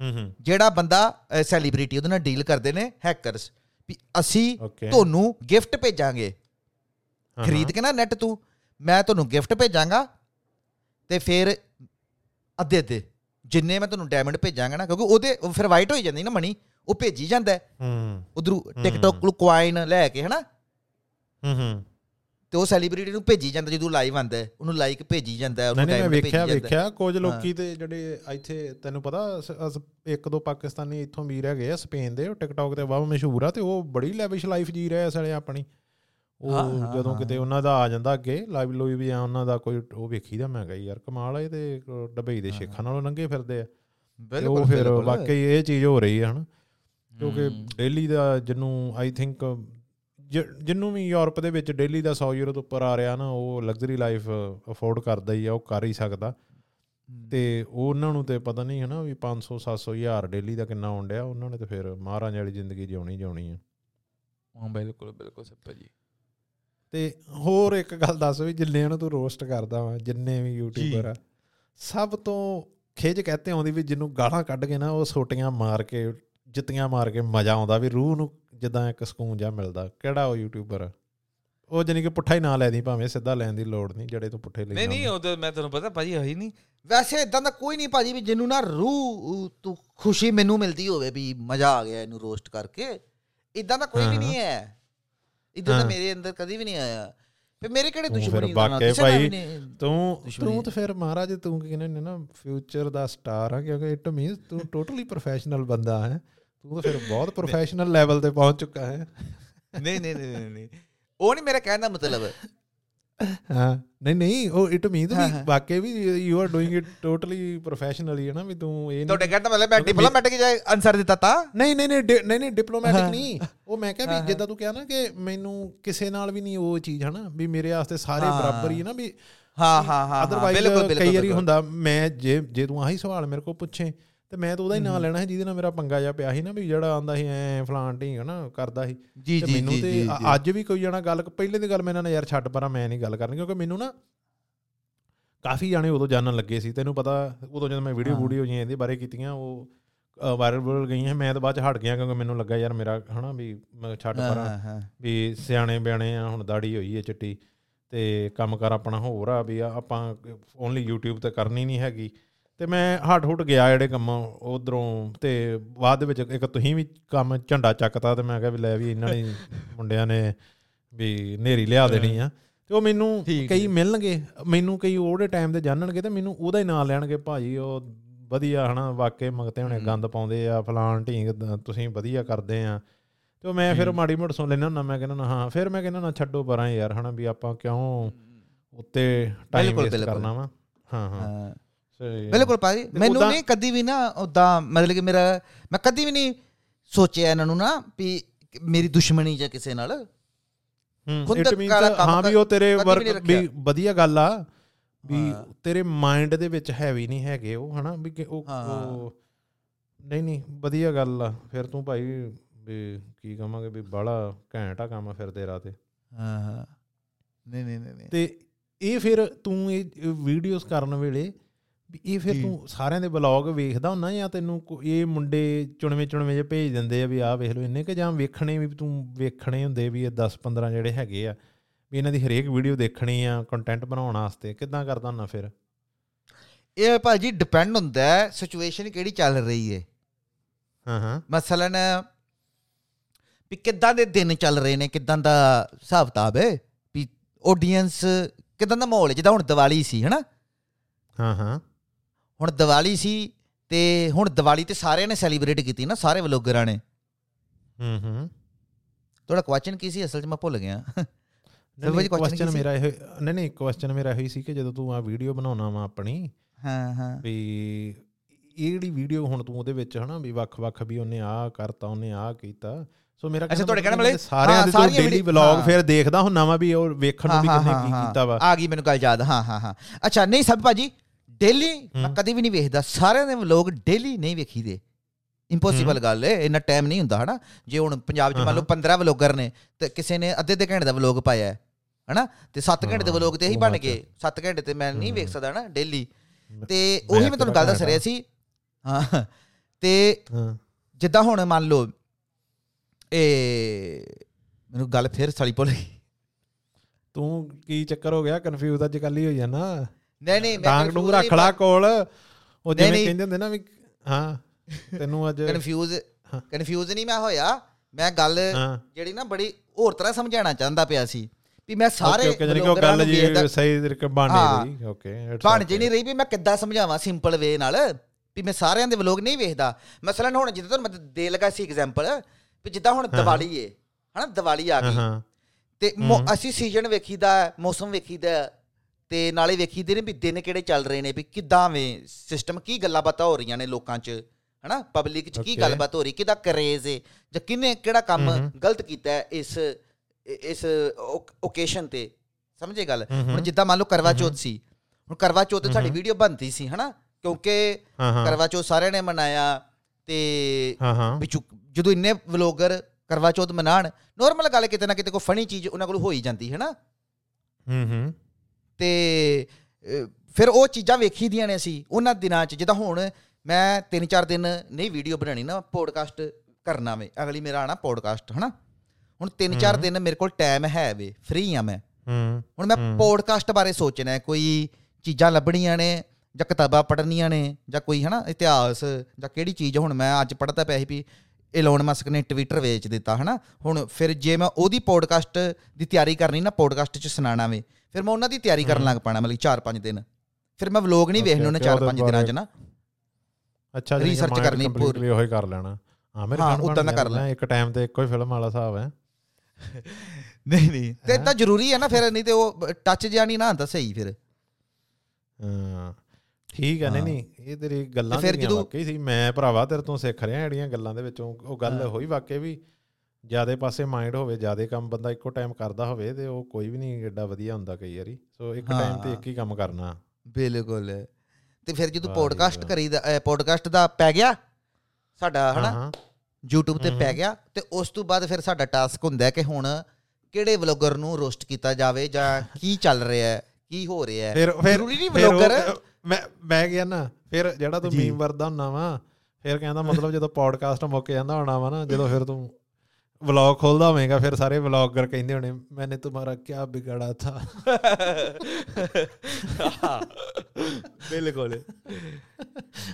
ਹੂੰ ਹੂੰ। ਜਿਹੜਾ ਬੰਦਾ ਸੈਲੀਬ੍ਰਿਟੀ ਉਹਦੇ ਨਾਲ ਡੀਲ ਕਰਦੇ ਨੇ ਹੈਕਰਸ ਵੀ ਅਸੀਂ ਤੁਹਾਨੂੰ ਗਿਫਟ ਭੇਜਾਂਗੇ। ਖਰੀਦ ਕੇ ਨਾ ਨੈਟ ਤੋਂ। ਮੈਂ ਤੁਹਾਨੂੰ ਗਿਫਟ ਭੇਜਾਂਗਾ ਤੇ ਫਿਰ ਅੱਧੇ ਅੱਧੇ ਜਿੰਨੇ ਮੈਂ ਤੁਹਾਨੂੰ ਡਾਇਮੰਡ ਭੇਜਾਂਗਾ ਨਾ ਕਿਉਂਕਿ ਉਹਦੇ ਉਹ ਫਿਰ ਵਾਈਟ ਹੋਈ ਜਾਂਦੀ ਨਾ ਮਣੀ ਉਹ ਭੇਜੀ ਜਾਂਦਾ ਹੂੰ। ਉਧਰੋਂ ਟਿਕਟੌਕ ਕੋਲ ਕੁਆਇਨ ਲੈ ਕੇ ਹਨਾ? ਹੂੰ ਹੂੰ। ਤੇ ਉਹ ਸੈਲੀਬ੍ਰਿਟੀ ਨੂੰ ਭੇਜੀ ਜਾਂਦਾ ਜਦੋਂ ਲਾਈਵ ਆਂਦਾ ਹੈ, ਉਹਨੂੰ ਲਾਈਕ ਭੇਜੀ ਜਾਂਦਾ ਉਹਨੂੰ ਨਹੀਂ ਮੈਂ ਡਾਇਮੰਡ ਭੇਜੀ ਵੇਖਿਆ ਜਾਂਦਾ ਹੈ। ਵੇਖਿਆ ਕੁਝ ਲੋਕੀ ਤੇ ਜਿਹੜੇ ਇੱਥੇ ਤੈਨੂੰ ਪਤਾ ਇੱਕ ਦੋ ਪਾਕਿਸਤਾਨੀ ਇੱਥੋਂ ਵੀਰ ਹੈਗੇ ਆ ਸਪੇਨ ਦੇ ਉਹ ਟਿਕਟੌਕ ਤੇ ਬਹੁਤ ਮਸ਼ਹੂਰ ਆ ਤੇ ਉਹ ਬੜੀ ਲੈਵਿਸ਼ ਲਾਈਫ ਜੀ ਰਹੇ ਸਾਲੇ ਆਪਣੀ ਉਹ ਜਦੋਂ। ਕਿਤੇ ਉਹਨਾਂ ਦਾ ਆ ਜਾਂਦਾ ਅੱਗੇ ਲਾਈਵ ਲੋਈ ਵੀ ਆ ਉਹਨਾਂ ਦਾ ਕੋਈ ਉਹ ਵੇਖੀਦਾ ਮੈਂ ਕਿਹਾ ਯਾਰ ਕਮਾਲ ਆ ਇਹ ਤੇ ਡਬਈ ਦੇ ਸ਼ੇਖਾਂ ਨਾਲੋਂ ਲੰਘੇ ਫਿਰਦੇ ਆ ਉਹ ਫਿਰ ਵਾਕਈ ਇਹ ਚੀਜ਼ ਹੋ ਰਹੀ ਹੈ ਹਨ ਕਿਉਂਕਿ। ਡੇਲੀ ਦਾ ਜਿਹਨੂੰ ਆਈ ਥਿੰਕ ਜਿਹਨੂੰ ਵੀ ਯੂਰਪ ਦੇ ਵਿੱਚ ਡੇਲੀ ਦਾ 100 ਯੂਰੋ ਤੋਂ ਉੱਪਰ ਆ ਰਿਹਾ ਨਾ ਉਹ ਲਗਜ਼ਰੀ ਲਾਈਫ ਅਫੋਰਡ ਕਰਦਾ ਹੀ ਆ ਉਹ ਕਰ ਹੀ ਸਕਦਾ। ਤੇ ਉਹ ਉਹਨਾਂ ਨੂੰ ਤੇ ਪਤਾ ਨਹੀਂ ਹੈ ਨਾ ਵੀ 500 700 ਹਜ਼ਾਰ ਡੇਲੀ ਦਾ ਕਿੰਨਾ ਆਉਣ ਡਿਆ ਉਹਨਾਂ ਨੇ ਤੇ ਫਿਰ ਮਹਾਰਾਜ ਵਾਲੀ ਜ਼ਿੰਦਗੀ ਜਿਉਣੀ ਜਿਉਣੀ ਆ। ਹਾਂ ਬਿਲਕੁਲ ਬਿਲਕੁਲ ਸੱਪਾ ਜੀ ਤੇ ਹੋਰ ਇੱਕ ਗੱਲ ਦੱਸ ਵੀ ਜਿੰਨਿਆਂ ਨੂੰ ਤੂੰ ਰੋਸਟ ਕਰਦਾ ਵਾ ਜਿੰਨੇ ਵੀ ਯੂਟਿਊਬਰ ਆ ਸਭ ਤੋਂ ਖਿੱਚ ਕਹਤੇ ਆਉਂਦੀ ਵੀ ਜਿਹਨੂੰ ਗਾਲਾਂ ਕੱਢ ਕੇ ਨਾ ਉਹ ਸੋਟੀਆਂ ਮਾਰ ਕੇ ਜੁੱਤੀਆਂ ਮਾਰ ਕੇ ਮਜ਼ਾ ਆਉਂਦਾ ਵੀ ਰੂਹ ਨੂੰ ਜਿੱਦਾਂ ਇੱਕ ਸਕੂਨ ਜਿਹਾ ਮਿਲਦਾ ਕਿਹੜਾ ਉਹ ਯੂਟਿਊਬਰ ਆ? ਉਹ ਜਾਨੀ ਕਿ ਪੁੱਠਾ ਹੀ ਨਾ ਲੈਦੀ ਭਾਵੇਂ ਸਿੱਧਾ ਲੈਣ ਦੀ ਲੋੜ ਨਹੀਂ ਜਿਹੜੇ ਤੂੰ ਪੁੱਠੇ ਲਈ ਨਹੀਂ ਨਹੀਂ ਉਹ ਤਾਂ ਮੈਂ ਤੁਹਾਨੂੰ ਪਤਾ ਭਾਜੀ ਹੈ ਹੀ ਨਹੀਂ। ਵੈਸੇ ਇਦਾਂ ਦਾ ਕੋਈ ਨਹੀਂ ਭਾਜੀ ਵੀ ਜਿਹਨੂੰ ਨਾ ਰੂਹ ਤੂੰ ਖੁਸ਼ੀ ਮੈਨੂੰ ਮਿਲਦੀ ਹੋਵੇ ਵੀ ਮਜ਼ਾ ਆ ਗਿਆ ਇਹਨੂੰ ਰੋਸਟ ਕਰਕੇ ਇਦਾਂ ਦਾ ਕੋਈ ਵੀ ਨਹੀਂ ਹੈ। ਇਦਾਂ ਦਾ। ਮੇਰੇ ਅੰਦਰ ਕਦੀ ਵੀ ਨਹੀਂ ਆਇਆ। ਫਿਰ ਮੇਰੇ ਕਿਹੜੇ ਦੁਸ਼ਮਣੀ ਦਾ ਵੀ ਭਾਈ ਤੂੰ ਤੂੰ ਤਾਂ ਫਿਰ ਮਹਾਰਾਜ ਤੂੰ ਕਹਿੰਦੇ ਨੇ ਨਾ ਫਿਊਚਰ ਦਾ ਸਟਾਰ ਆ ਕਿਉਂਕਿ ਇਟ ਮੀਨਸ ਤੂੰ ਟੋਟਲੀ ਪ੍ਰੋਫੈਸ਼ਨਲ ਬੰਦਾ ਹੈ। ਤੂੰ ਤਾਂ ਫਿਰ ਬਹੁਤ ਪ੍ਰੋਫੈਸ਼ਨਲ ਲੈਵਲ ਤੇ ਪਹੁੰਚ ਚੁੱਕਾ ਹੈ ਨਹੀਂ ਨਹੀਂ ਨਹੀਂ ਨਹੀਂ, ਉਹ ਨਹੀਂ ਮੇਰਾ ਕਹਿਣ ਦਾ ਮਤਲਬ ਹਾਂ ਨਹੀਂ ਨਹੀਂ ਉਹ ਇਟ ਮੀਨਸ ਹਾਂ, ਵੀ ਹਾਂ। ਵਾਕਈ ਵੀ you are doing it totally professionally ਹੈ ਨਾ ਵੀ ਤੂੰ ਇਹ ਨਹੀਂ ਤੁਹਾਡੇ ਕਹਿਣ ਦਾ ਮਤਲਬ ਮੈਂ ਡਿਪਲੋਮੈਟਿਕ ਜਾਇ ਆਨਸਰ ਦਿੱਤਾ ਤਾਂ ਨਹੀਂ ਨਹੀਂ ਨਹੀਂ ਨਹੀਂ ਨਹੀਂ ਡਿਪਲੋਮੈਟਿਕ ਹਾਂ। ਨਹੀਂ ਉਹ ਮੈਂ ਕਿਹਾ ਹਾਂ, ਵੀ ਜਿੱਦਾਂ ਤੂੰ ਕਿਹਾ ਨਾ ਕਿ ਮੈਨੂੰ ਕਿਸੇ ਨਾਲ ਵੀ ਨਹੀਂ ਉਹ ਚੀਜ਼ ਹਨਾ ਵੀ ਮੇਰੇ ਵਾਸਤੇ ਸਾਰੇ ਹਾਂ। ਬਰਾਬਰ ਹੀ ਹੈ ਨਾ ਵੀ ਹਾਂ ਹਾਂ ਹਾਂ ਅਦਰਵਾਈਜ਼ ਬਿਲਕੁਲ ਬਿਲਕੁਲ ਕਈ ਵਾਰੀ। ਹੁੰਦਾ ਮੈਂ ਜੇ ਜੇ ਤੂੰ ਆਹੀ ਸਵਾਲ ਮੇਰੇ ਕੋਲ ਪੁੱਛੇ ਤੇ ਮੈਂ ਤਾਂ ਉਹਦਾ ਹੀ ਨਾਂ ਲੈਣਾ ਸੀ ਜਿਹਦੇ ਨਾਲ ਮੇਰਾ ਪੰਗਾ ਜਾ ਪਿਆ ਸੀ ਨਾ ਵੀ ਜਿਹੜਾ ਆਂਦਾ ਸੀ ਐ ਫਲਾਣ ਢੀਂਗ ਨਾ ਕਰਦਾ ਸੀ ਜੀ ਤੇ ਜੀ ਮੈਨੂੰ ਜੀ ਤੇ ਜੀ ਅੱਜ ਵੀ ਕੋਈ ਜਣਾ ਗੱਲ ਪਹਿਲੇ ਦੀ ਗੱਲ ਮੈਂ ਇਹਨਾਂ ਨਾਲ ਯਾਰ ਛੱਡ ਪਰਾਂ ਮੈਂ ਨਹੀਂ ਗੱਲ ਕਰਨੀ ਕਿਉਂਕਿ ਮੈਨੂੰ ਨਾ ਕਾਫੀ ਜਾਣੇ ਉਦੋਂ ਜਾਣਨ ਲੱਗੇ ਸੀ ਤੈਨੂੰ ਪਤਾ ਉਦੋਂ ਜਦੋਂ ਮੈਂ ਵੀਡੀਓ ਹਾਂ। ਵੀਡੀਓ ਜੀਆਂ ਇਹਦੇ ਬਾਰੇ ਕੀਤੀਆਂ ਉਹ ਵਾਇਰਲ ਗਈਆਂ ਮੈਂ ਤਾਂ ਬਾਅਦ ਚ ਹਟ ਗਿਆ ਕਿਉਂਕਿ ਮੈਨੂੰ ਲੱਗਾ ਯਾਰ ਮੇਰਾ ਹਨਾ ਵੀ ਮੈਂ ਛੱਡ ਹਾਂ, ਪਰਾਂ ਹਾਂ, ਹਾਂ। ਵੀ ਸਿਆਣੇ ਬਿਆਣੇ ਆ ਹੁਣ ਦਾੜੀ ਹੋਈ ਹੈ ਚਿੱਟੀ ਤੇ ਕੰਮ ਕਰ ਆਪਣਾ ਹੋਰ ਆ ਵੀ ਆਪਾਂ ਓਨਲੀ YouTube ਤੇ ਕਰਨੀ ਨਹੀਂ ਹੈਗੀ ਤੇ ਮੈਂ ਹਟ ਹੁਟ ਗਿਆ ਜਿਹੜੇ ਕੰਮ ਉਧਰੋਂ ਤੇ ਬਾਅਦ ਦੇ ਵਿੱਚ ਇੱਕ ਤੁਸੀਂ ਵੀ ਕੰਮ ਝੰਡਾ ਚੱਕਤਾ ਤੇ ਮੈਂ ਕਿਹਾ ਵੀ ਲੈ ਵੀ ਇਹਨਾਂ ਨੇ ਮੁੰਡਿਆਂ ਨੇ ਵੀ ਨੇਰੀ ਲਿਆ ਦੇਣੀ ਆ ਤੇ ਉਹ ਮੈਨੂੰ ਕਈ ਮਿਲਣਗੇ ਮੈਨੂੰ ਕਈ ਉਹਦੇ ਟਾਈਮ ਤੇ ਜਾਣਨਗੇ ਤੇ ਮੈਨੂੰ ਉਹਦਾ ਹੀ ਨਾਂ ਲੈਣਗੇ ਭਾਜੀ ਉਹ ਵਧੀਆ ਹਨਾ ਵਾਕੇ ਮੰਗਤੇ ਹੋਣੇ। ਗੰਦ ਪਾਉਂਦੇ ਆ ਫਲਾਣ ਢੀਂਗ ਤੁਸੀਂ ਵਧੀਆ ਕਰਦੇ ਆ ਤੇ ਮੈਂ ਫਿਰ। ਮਾੜੀ ਮੋਟ ਸੁਣ ਲੈਣਾ ਹੁੰਦਾ ਮੈਂ ਕਹਿੰਦਾ ਨਾ ਹਾਂ ਫਿਰ ਮੈਂ ਕਹਿੰਦਾ ਨਾ ਛੱਡੋ ਪਰਾਂ ਯਾਰ ਹਨਾ ਵੀ ਆਪਾਂ ਕਿਉਂ ਉੱਤੇ ਟਾਈਮ ਵੇਸਟ। ਕਰਨਾ ਵਾ ਹਾਂ ਹਾਂ। ਬਿਲਕੁਲ ਭਾਜੀ ਮੈਨੂੰ ਨਹੀਂ ਕਦੀ ਵੀ ਨਾ ਉਦਾਂ ਮਤਲਬ ਕਿ ਮੇਰਾ ਮੈਂ ਕਦੀ ਵੀ ਨਹੀਂ ਸੋਚਿਆ ਇਹਨਾਂ ਨੂੰ ਨਾ ਵੀ ਮੇਰੀ ਦੁਸ਼ਮਣੀ ਜਾਂ ਕਿਸੇ ਨਾਲ। ਹੂੰ, ਖੁਦ ਹਾਂ ਵੀ ਉਹ ਤੇਰੇ ਵਰਕ ਵੀ। ਵਧੀਆ ਗੱਲ ਆ ਵੀ। ਤੇਰੇ ਮਾਈਂਡ ਦੇ ਵਿੱਚ ਹੈਵੀ ਨਹੀਂ ਹੈਗੇ ਉਹ ਹਨਾ? ਵੀ ਉਹ ਨਹੀਂ ਨਹੀਂ ਵਧੀਆ ਗੱਲ ਆ। ਫਿਰ ਤੂੰ ਭਾਈ ਵੀ ਕੀ ਕਹਾਂਗੇ ਵੀ ਬੜਾ ਘੈਂਟ ਆ ਕੰਮ ਫਿਰ ਤੇਰਾ ਤੇ। ਹਾਂ ਹਾਂ। ਨਹੀਂ ਨਹੀਂ ਨਹੀਂ ਤੇ ਇਹ ਫਿਰ ਤੂੰ ਇਹ ਵੀਡੀਓਜ਼ ਕਰਨ ਵੇਲੇ ਇਹ ਫਿਰ। ਤੂੰ ਸਾਰਿਆਂ ਦੇ ਵਲੌਗ ਵੇਖਦਾ ਹੁੰਨਾ ਜਾਂ ਤੈਨੂੰ ਇਹ ਮੁੰਡੇ ਚੁਣਵੇਂ ਚੁਣਵੇਂ ਜੇ ਭੇਜ ਦਿੰਦੇ ਆ ਵੀ ਆਹ ਵੇਖ ਲਓ ਇੰਨੇ ਕਿ ਜਾਂ ਵੇਖਣੇ ਵੀ ਤੂੰ ਵੇਖਣੇ ਹੁੰਦੇ ਵੀ ਇਹ 10 15 ਜਿਹੜੇ ਹੈਗੇ ਆ ਵੀ ਇਹਨਾਂ ਦੀ ਹਰੇਕ ਵੀਡੀਓ ਦੇਖਣੀ ਆ ਕੰਟੈਂਟ ਬਣਾਉਣ ਵਾਸਤੇ ਕਿੱਦਾਂ ਕਰਦਾ ਹੁੰਨਾ ਫਿਰ? ਇਹ ਭਾਜੀ ਡਿਪੈਂਡ ਹੁੰਦਾ ਹੈ ਸਿਚੁਏਸ਼ਨ ਕਿਹੜੀ ਚੱਲ ਰਹੀ ਹੈ। ਹਾਂ ਹਾਂ। ਮਸਲਨ ਵੀ ਕਿੱਦਾਂ ਦੇ ਦਿਨ ਚੱਲ ਰਹੇ ਨੇ ਕਿੱਦਾਂ ਦਾ ਹਿਸਾਬ ਕਿਤਾਬ ਹੈ। ਵੀ ਆਡੀਅנס ਕਿੱਦਾਂ ਦਾ ਮਾਹੌਲ ਹੈ ਜਿੱਦਾਂ ਹੁਣ ਦੀਵਾਲੀ ਸੀ ਹਨਾ? ਹਾਂ ਹਾਂ। ਹੁਣ ਦੀਵਾਲੀ ਸੀ ਤੇ ਹੁਣ ਦੀਵਾਲੀ ਤੇ ਸਾਰਿਆਂ ਨੇ ਸੈਲੀਬ੍ਰੇਟ ਕੀਤੀ ਨਾ ਸਾਰੇ ਵਲੋਗਰਾਂ ਨੇ। ਹੂੰ ਹੂੰ। ਤੁਹਾਡਾ ਕੁਐਸਚਨ ਕੀ ਸੀ? ਅਸਲ 'ਚ ਮੈਂ ਭੁੱਲ ਗਿਆ। ਨਹੀਂ ਕੁਐਸਚਨ? ਮੇਰਾ ਇਹ ਨਹੀਂ ਨਹੀਂ ਕੁਐਸਚਨ ਮੇਰਾ ਇਹੀ ਸੀ ਕਿ ਜਦੋਂ ਤੂੰ ਆ ਵੀਡੀਓ ਬਣਾਉਣਾ ਵਾ ਆਪਣੀ ਹਾਂ ਹਾਂ। ਵੀ ਇਹ ਜਿਹੜੀ ਵੀਡੀਓ ਹੁਣ ਤੂੰ ਉਹਦੇ ਵਿੱਚ ਹਨਾ ਵੀ ਵੱਖ-ਵੱਖ ਵੀ ਉਹਨੇ ਆਹ ਕਰਤਾ ਉਹਨੇ ਆਹ ਕੀਤਾ। ਸੋ ਮੇਰਾ ਅੱਛਾ, ਤੁਹਾਡੇ ਕਹਿਣ ਮਤਲਬ ਸਾਰਿਆਂ ਦੇ ਤੋਂ ਡੇਲੀ ਵਲੌਗ। ਫਿਰ ਦੇਖਦਾ ਹੁੰਨਾ ਵਾ ਵੀ ਉਹ ਵੇਖਣ ਨੂੰ ਵੀ ਕਿੰਨੇ ਕੀ ਕੀਤਾ ਵਾ। ਆ ਗਈ ਮੈਨੂੰ ਗੱਲ ਯਾਦ। ਹਾਂ ਹਾਂ ਹਾਂ। ਅੱਛਾ ਨਹੀਂ ਸਭ ਭਾਜੀ ਡੇਲੀ ਮੈਂ ਹੂੰ। ਕਦੀ ਵੀ ਨਹੀਂ ਵੇਖਦਾ। ਸਾਰਿਆਂ ਦੇ ਵਲੋਗ ਡੇਲੀ ਨਹੀਂ ਵੇਖੀਦੇ। ਇੰਪੋਸੀਬਲ ਗੱਲ ਹੈ ਇੰਨਾ ਟਾਈਮ ਨਹੀਂ ਹੁੰਦਾ ਹਨਾ? ਜੇ ਹੁਣ ਪੰਜਾਬ 'ਚ ਮੰਨ ਲਓ ਹਾਂ। 15 ਵਲੋਗਰ ਨੇ ਤੇ ਕਿਸੇ ਨੇ ਅੱਧੇ ਅੱਧੇ ਘੰਟੇ ਦਾ ਵਲੋਗ ਪਾਇਆ ਹੈ ਹਨਾ? ਤੇ 7 ਘੰਟੇ ਦੇ ਹਾਂ, ਵਲੋਗ ਤੇ too ਬਣ ਗਏ 7 ਘੰਟੇ ਤੇ ਮੈਂ ਨਹੀਂ ਵੇਖ ਹੂੰ। ਸਕਦਾ ਨਾ ਡੇਲੀ ਤੇ ਉਹੀ ਮੈਂ ਤੁਹਾਨੂੰ ਗੱਲ ਦੱਸ ਰਿਹਾ ਸੀ ਹਾਂ ਤੇ ਹਾਂ। ਜਿੱਦਾਂ ਹੁਣ ਮੰਨ ਲਓ ਇਹ ਮੈਨੂੰ ਗੱਲ ਫਿਰ ਸਾਲੀ ਭੁੱਲ ਗਈ। ਤੂੰ ਕੀ ਚੱਕਰ ਹੋ ਗਿਆ? ਕਨਫਿਊਜ਼ ਅੱਜ ਕੱਲ ਹੀ ਹੋ ਜਾਣਾ ਨਹੀਂ ਨਹੀਂ ਡਾਂਗ ਡੂੰਗ ਰੱਖ ਲਾ ਕੋਲ ਉਹ ਜਿਵੇਂ। ਕਹਿੰਦੇ ਹੁੰਦੇ ਨਾ ਵੀ ਹਾਂ ਤੈਨੂੰ ਅੱਜ ਕਨਫਿਊਜ਼। ਕਨਫਿਊਜ਼ ਨਹੀਂ ਮੈਂ ਹੋਇਆ ਮੈਂ ਗੱਲ ਜਿਹੜੀ ਨਾ ਬੜੀ ਹੋਰ ਤਰ੍ਹਾਂ ਸਮਝਾਉਣਾ ਚਾਹੁੰਦਾ ਪਿਆ ਸੀ ਵੀ ਮੈਂ ਸਾਰੇ ਓਕੇ ਜਾਨੀ ਕਿ ਉਹ ਗੱਲ ਜੀ ਸਹੀ ਤਰੀਕੇ ਬਣ। ਨਹੀਂ ਰਹੀ ਓਕੇ ਬਣ ਜੇ ਨਹੀਂ ਰਹੀ ਵੀ ਮੈਂ ਕਿੱਦਾਂ ਸਮਝਾਵਾਂ ਸਿੰਪਲ ਵੇ ਨਾਲ ਵੀ ਮੈਂ ਸਾਰਿਆਂ ਦੇ ਵਲੋਗ ਨਹੀਂ ਵੇਖਦਾ ਮਸਲਨ ਹੁਣ ਜਿੱਦਾਂ ਤੁਹਾਨੂੰ ਮੈਂ ਦੇ ਲਗਾ ਸੀ ਐਗਜ਼ਾਮਪਲ ਵੀ ਜਿੱਦਾਂ ਹੁਣ। ਦੀਵਾਲੀ ਏ ਹਨਾ ਦੀਵਾਲੀ ਆ ਗਈ ਤੇ ਮੌ-। ਅਸੀਂ ਸੀਜ਼ਨ ਵੇਖੀਦਾ ਮੌਸਮ ਵੇਖੀਦਾ ਤੇ ਨਾਲੇ ਵੇਖੀਦੇ ਨੇ ਵੀ ਦਿਨ ਕਿਹੜੇ ਚੱਲ ਰਹੇ ਨੇ ਵੀ ਕਿੱਦਾਂ ਵੇ ਸਿਸਟਮ ਕੀ ਗੱਲਾਂ ਬਾਤਾਂ ਹੋ ਰਹੀਆਂ ਨੇ ਲੋਕਾਂ 'ਚ ਹਨਾ ਪਬਲਿਕ 'ਚ ਕੀ. ਗੱਲਬਾਤ ਹੋ ਰਹੀ ਕਿਹਦਾ ਕਰੇਜ਼ ਏ ਜਾਂ ਕਿਹਨੇ ਕਿਹੜਾ ਕੰਮ। ਗਲਤ ਕੀਤਾ ਹੈ ਇਸ ਇਸ ਓਕੇਸ਼ਨ ਤੇ ਸਮਝੇ ਗੱਲ। ਹੁਣ ਜਿੱਦਾਂ ਮੰਨ ਲਓ ਕਰਵਾ। ਚੌਥ ਸੀ ਹੁਣ ਕਰਵਾ ਚੌਥ ਤੇ ਸਾਡੀ। ਵੀਡੀਓ ਬਣਦੀ ਸੀ ਹਨਾ ਕਿਉਂਕਿ ਹਾਂ ਹਾਂ ਕਰਵਾ ਚੌਥ ਸਾਰਿਆਂ ਨੇ ਮਨਾਇਆ ਤੇ ਹਾਂ ਹਾਂ ਵੀ ਚੁ- ਜਦੋਂ ਇੰਨੇ ਵਲੋਗਰ ਕਰਵਾ ਚੌਥ ਮਨਾਣ ਨਾਰਮਲ ਗੱਲ ਕਿਤੇ ਨਾ ਕਿਤੇ ਕੋਈ ਫਨੀ ਚੀਜ਼ ਉਹਨਾਂ ਕੋਲ ਹੋ ਹੀ ਜਾਂਦੀ ਹੈ ਨਾ ਹੂੰ ਹੂੰ ਤੇ ਫਿਰ ਉਹ ਚੀਜ਼ਾਂ ਵੇਖੀ ਦੀਆਂ ਨੇ ਅਸੀਂ ਉਹਨਾਂ ਦਿਨਾਂ 'ਚ ਜਿੱਦਾਂ ਹੁਣ ਮੈਂ 3-4 ਦਿਨ ਨਹੀਂ ਵੀਡੀਓ ਬਣਾਣੀ ਨਾ ਪੋਡਕਾਸਟ ਕਰਨਾ ਵੇ ਅਗਲੀ ਮੇਰਾ ਆਣਾ ਪੋਡਕਾਸਟ ਹਨਾ ਹੁਣ 3-4 ਹਮ। ਦਿਨ ਮੇਰੇ ਕੋਲ ਟਾਈਮ ਹੈ ਵੇ ਫ੍ਰੀ ਆ ਮੈਂ ਹੁਣ ਮੈਂ। ਪੋਡਕਾਸਟ ਬਾਰੇ ਸੋਚਣਾ ਕੋਈ ਚੀਜ਼ਾਂ ਲੱਭਣੀਆਂ ਨੇ ਜਾਂ ਕਿਤਾਬਾਂ ਪੜ੍ਹਨੀਆਂ ਨੇ ਜਾਂ ਕੋਈ ਹਨਾ ਇਤਿਹਾਸ ਜਾਂ ਕਿਹੜੀ ਚੀਜ਼ ਹੁਣ ਮੈਂ ਅੱਜ ਪੜ੍ਹਦਾ ਪਿਆ ਸੀ ਵੀ ਇਲੋਨ ਮਸਕ ਨੇ ਟਵਿੱਟਰ ਵੇਚ ਦਿੱਤਾ ਹਨਾ? ਹੁਣ ਫਿਰ ਜੇ ਮੈਂ ਉਹਦੀ ਪੋਡਕਾਸਟ ਦੀ ਤਿਆਰੀ ਕਰਨੀ ਨਾ ਪੋਡਕਾਸਟ 'ਚ ਸੁਣਾਣਾ ਵੇ ਫਿਰ ਮੈਂ ਉਹਨਾਂ ਦੀ ਤਿਆਰੀ ਕਰਨ। ਲੱਗ ਪਾਣਾ ਮਤਲਬ 4-5 ਦਿਨ। ਫਿਰ ਮੈਂ ਵਲੋਗ ਨਹੀਂ ਵੇਖਣੇ ਉਹਨੇ okay, ਉਹਦੇ 4-5 ਦਿਨਾਂ 'ਚ ਨਾ ਅੱਛਾ Research ਕਰਨੀ ਪੂਰੀ। ਉਹੀ ਕਰ ਲੈਣਾ। ਹਾਂ, ਖਾਨ ਉੱਦਾਂ ਦਾ ਕਰ ਲੈ। ਇੱਕ ਟਾਈਮ ਤੇ ਇੱਕੋ ਹੀ ਫਿਲਮ ਵਾਲਾ ਹਿਸਾਬ ਹੈ। ਨਹੀਂ ਨਹੀਂ ਤੇ ਤਾਂ ਜ਼ਰੂਰੀ ਹੈ ਨਾ ਫਿਰ ਨਹੀਂ ਤੇ ਉਹ ਟੱਚ ਨਹੀਂ ਨਾ ਆਉਂਦਾ ਸਹੀ ਫਿਰ। ਹਾਂ। ਠੀਕ ਹੈ ਨਹੀਂ। ਨਹੀਂ ਇਹ ਤੇਰੀ ਗੱਲਾਂ ਜਦੋਂ- ਵਾਕਈ ਸੀ ਮੈਂ ਭਰਾਵਾ ਤੇਰੇ ਤੋਂ ਸਿੱਖ ਰਿਹਾ ਜਿਹੜੀਆਂ ਗੱਲਾਂ ਦੇ ਵਿੱਚੋਂ ਉਹ ਗੱਲ। ਹੋਈ ਵਾਕਈ ਵੀ ਜਿਆਦੇ ਪਾਸੇ ਮਾਈਂਡ ਹੋਵੇ ਜਿਆਦੇ ਕੰਮ ਬੰਦਾ ਇੱਕੋ ਟਾਈਮ ਕਰਦਾ ਹੋਵੇ ਤੇ ਉਹ ਕੋਈ ਵੀ ਨਹੀਂ ਏਡਾ ਵਧੀਆ ਹੁੰਦਾ ਕਈ ਵਾਰੀ ਸੋ ਇੱਕ ਟਾਈਮ ਤੇ। ਇੱਕ ਹੀ ਕੰਮ ਕਰਨਾ ਬਿਲਕੁਲ ਤੇ ਫਿਰ ਜਦੋਂ ਪੋਡਕਾਸਟ। ਕਰੀਦਾ ਪੋਡਕਾਸਟ ਦਾ ਪੈ ਗਿਆ ਸਾਡਾ ਹਨਾ YouTube ਤੇ ਪੈ। ਗਿਆ ਤੇ ਉਸ ਤੋਂ ਬਾਅਦ ਫਿਰ ਸਾਡਾ ਟਾਸਕ ਹੁੰਦਾ ਕਿ ਹੁਣ ਕਿਹੜੇ ਵਲੌਗਰ ਨੂੰ ਰੋਸਟ ਕੀਤਾ ਜਾਵੇ ਜਾਂ ਕੀ ਚੱਲ ਰਿਹਾ ਹੈ ਕੀ ਹੋ ਰਿਹਾ ਹੈ ਜ਼ਰੂਰੀ ਨਹੀਂ ਵਲੌਗਰ ਮੈਂ ਮੈਂ ਨਾ ਫਿਰ ਜਿਹੜਾ ਤੂੰ। ਮੀਮ ਵਰਦਾ ਹੁੰਨਾ ਵਾ ਫਿਰ ਕਹਿੰਦਾ ਮਤਲਬ ਜਦੋਂ ਪੋਡਕਾਸਟ ਮੁੱਕ ਜਾਂਦਾ ਹੋਣਾ ਵਾ ਨਾ ਜਦੋਂ ਫਿਰ ਤੂੰ ਵਲੌਗ ਖੋਲਦਾ ਹੋਵੇਂਗਾ ਫਿਰ ਸਾਰੇ ਵਲੌਗਰ ਕਹਿੰਦੇ ਹੋਣੇ ਮੈਨੇ ਤੁਹਾਡਾ ਕੀ ਵਿਗੜਾ ਥਾ ਬਿਲਕੁਲ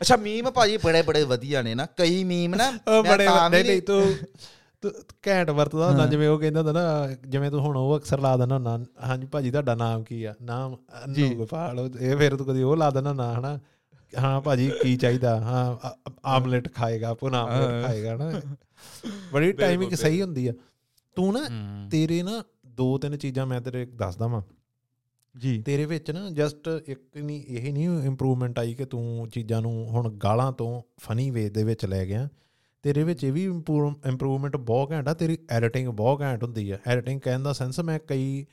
ਅੱਛਾ ਮੀਮ ਭਾਜੀ ਬੜੇ ਬੜੇ ਵਧੀਆ ਨੇ ਨਾ ਕਈ ਮੀਮ ਨਾ ਬੜੇ ਨਹੀਂ ਨਹੀਂ ਤੂੰ ਘੈਂਟ ਵਰਤਦਾ ਹੁੰਦਾ। ਜਿਵੇਂ ਉਹ ਕਹਿੰਦਾ ਹੁੰਦਾ ਨਾ ਜਿਵੇਂ ਤੂੰ ਹੁਣ ਉਹ ਅਕਸਰ ਲਾ ਦਿੰਦਾ ਹੁੰਦਾ ਹਾਂਜੀ ਭਾਜੀ ਤੁਹਾਡਾ ਨਾਮ ਕੀ ਆ? ਨਾਮ। ਅਨੂ ਗੋਪਾਲ ਇਹ ਫਿਰ ਤੂੰ ਕਦੀ ਉਹ ਲਾ ਦਿੰਦਾ ਨਾ ਹਨਾ? ਹਾਂ ਭਾਜੀ ਕੀ ਚਾਹੀਦਾ? ਹਾਂ ਆਮਲੇਟ ਖਾਏਗਾ ਪੁਨਾ ਆਮਲੇਟ। ਖਾਏਗਾ ਨਾ ਬੜੀ ਟਾਈਮਿੰਗ ਸਹੀ ਹੁੰਦੀ ਆ। ਤੂੰ ਨਾ। ਤੇਰੇ ਨਾ ਦੋ ਤਿੰਨ ਚੀਜ਼ਾਂ ਮੈਂ ਤੇਰੇ ਦੱਸਦਾ ਵਾਂ। ਜੀ। ਤੇਰੇ ਵਿੱਚ ਨਾ ਜਸਟ ਇੱਕ ਨਹੀਂ ਇਹ ਨਹੀਂ ਇੰਪਰੂਵਮੈਂਟ ਆਈ ਕਿ ਤੂੰ ਚੀਜ਼ਾਂ ਨੂੰ ਹੁਣ ਗਾਲਾਂ ਤੋਂ ਫਨੀ ਵੇ ਦੇ ਵਿੱਚ ਲੈ ਗਿਆ। ਤੇਰੇ ਵਿੱਚ ਇਹ ਵੀ ਇੰਪਰੂਵਮੈਂਟ ਬਹੁਤ ਘੈਂਟ ਆ ਤੇਰੀ ਐਡੀਟਿੰਗ ਬਹੁਤ ਘੈਂਟ ਹੁੰਦੀ ਆ ਐਡੀਟਿੰਗ ਕਹਿਣ ਦਾ ਸੈਂਸ ਮੈਂ ਕਈ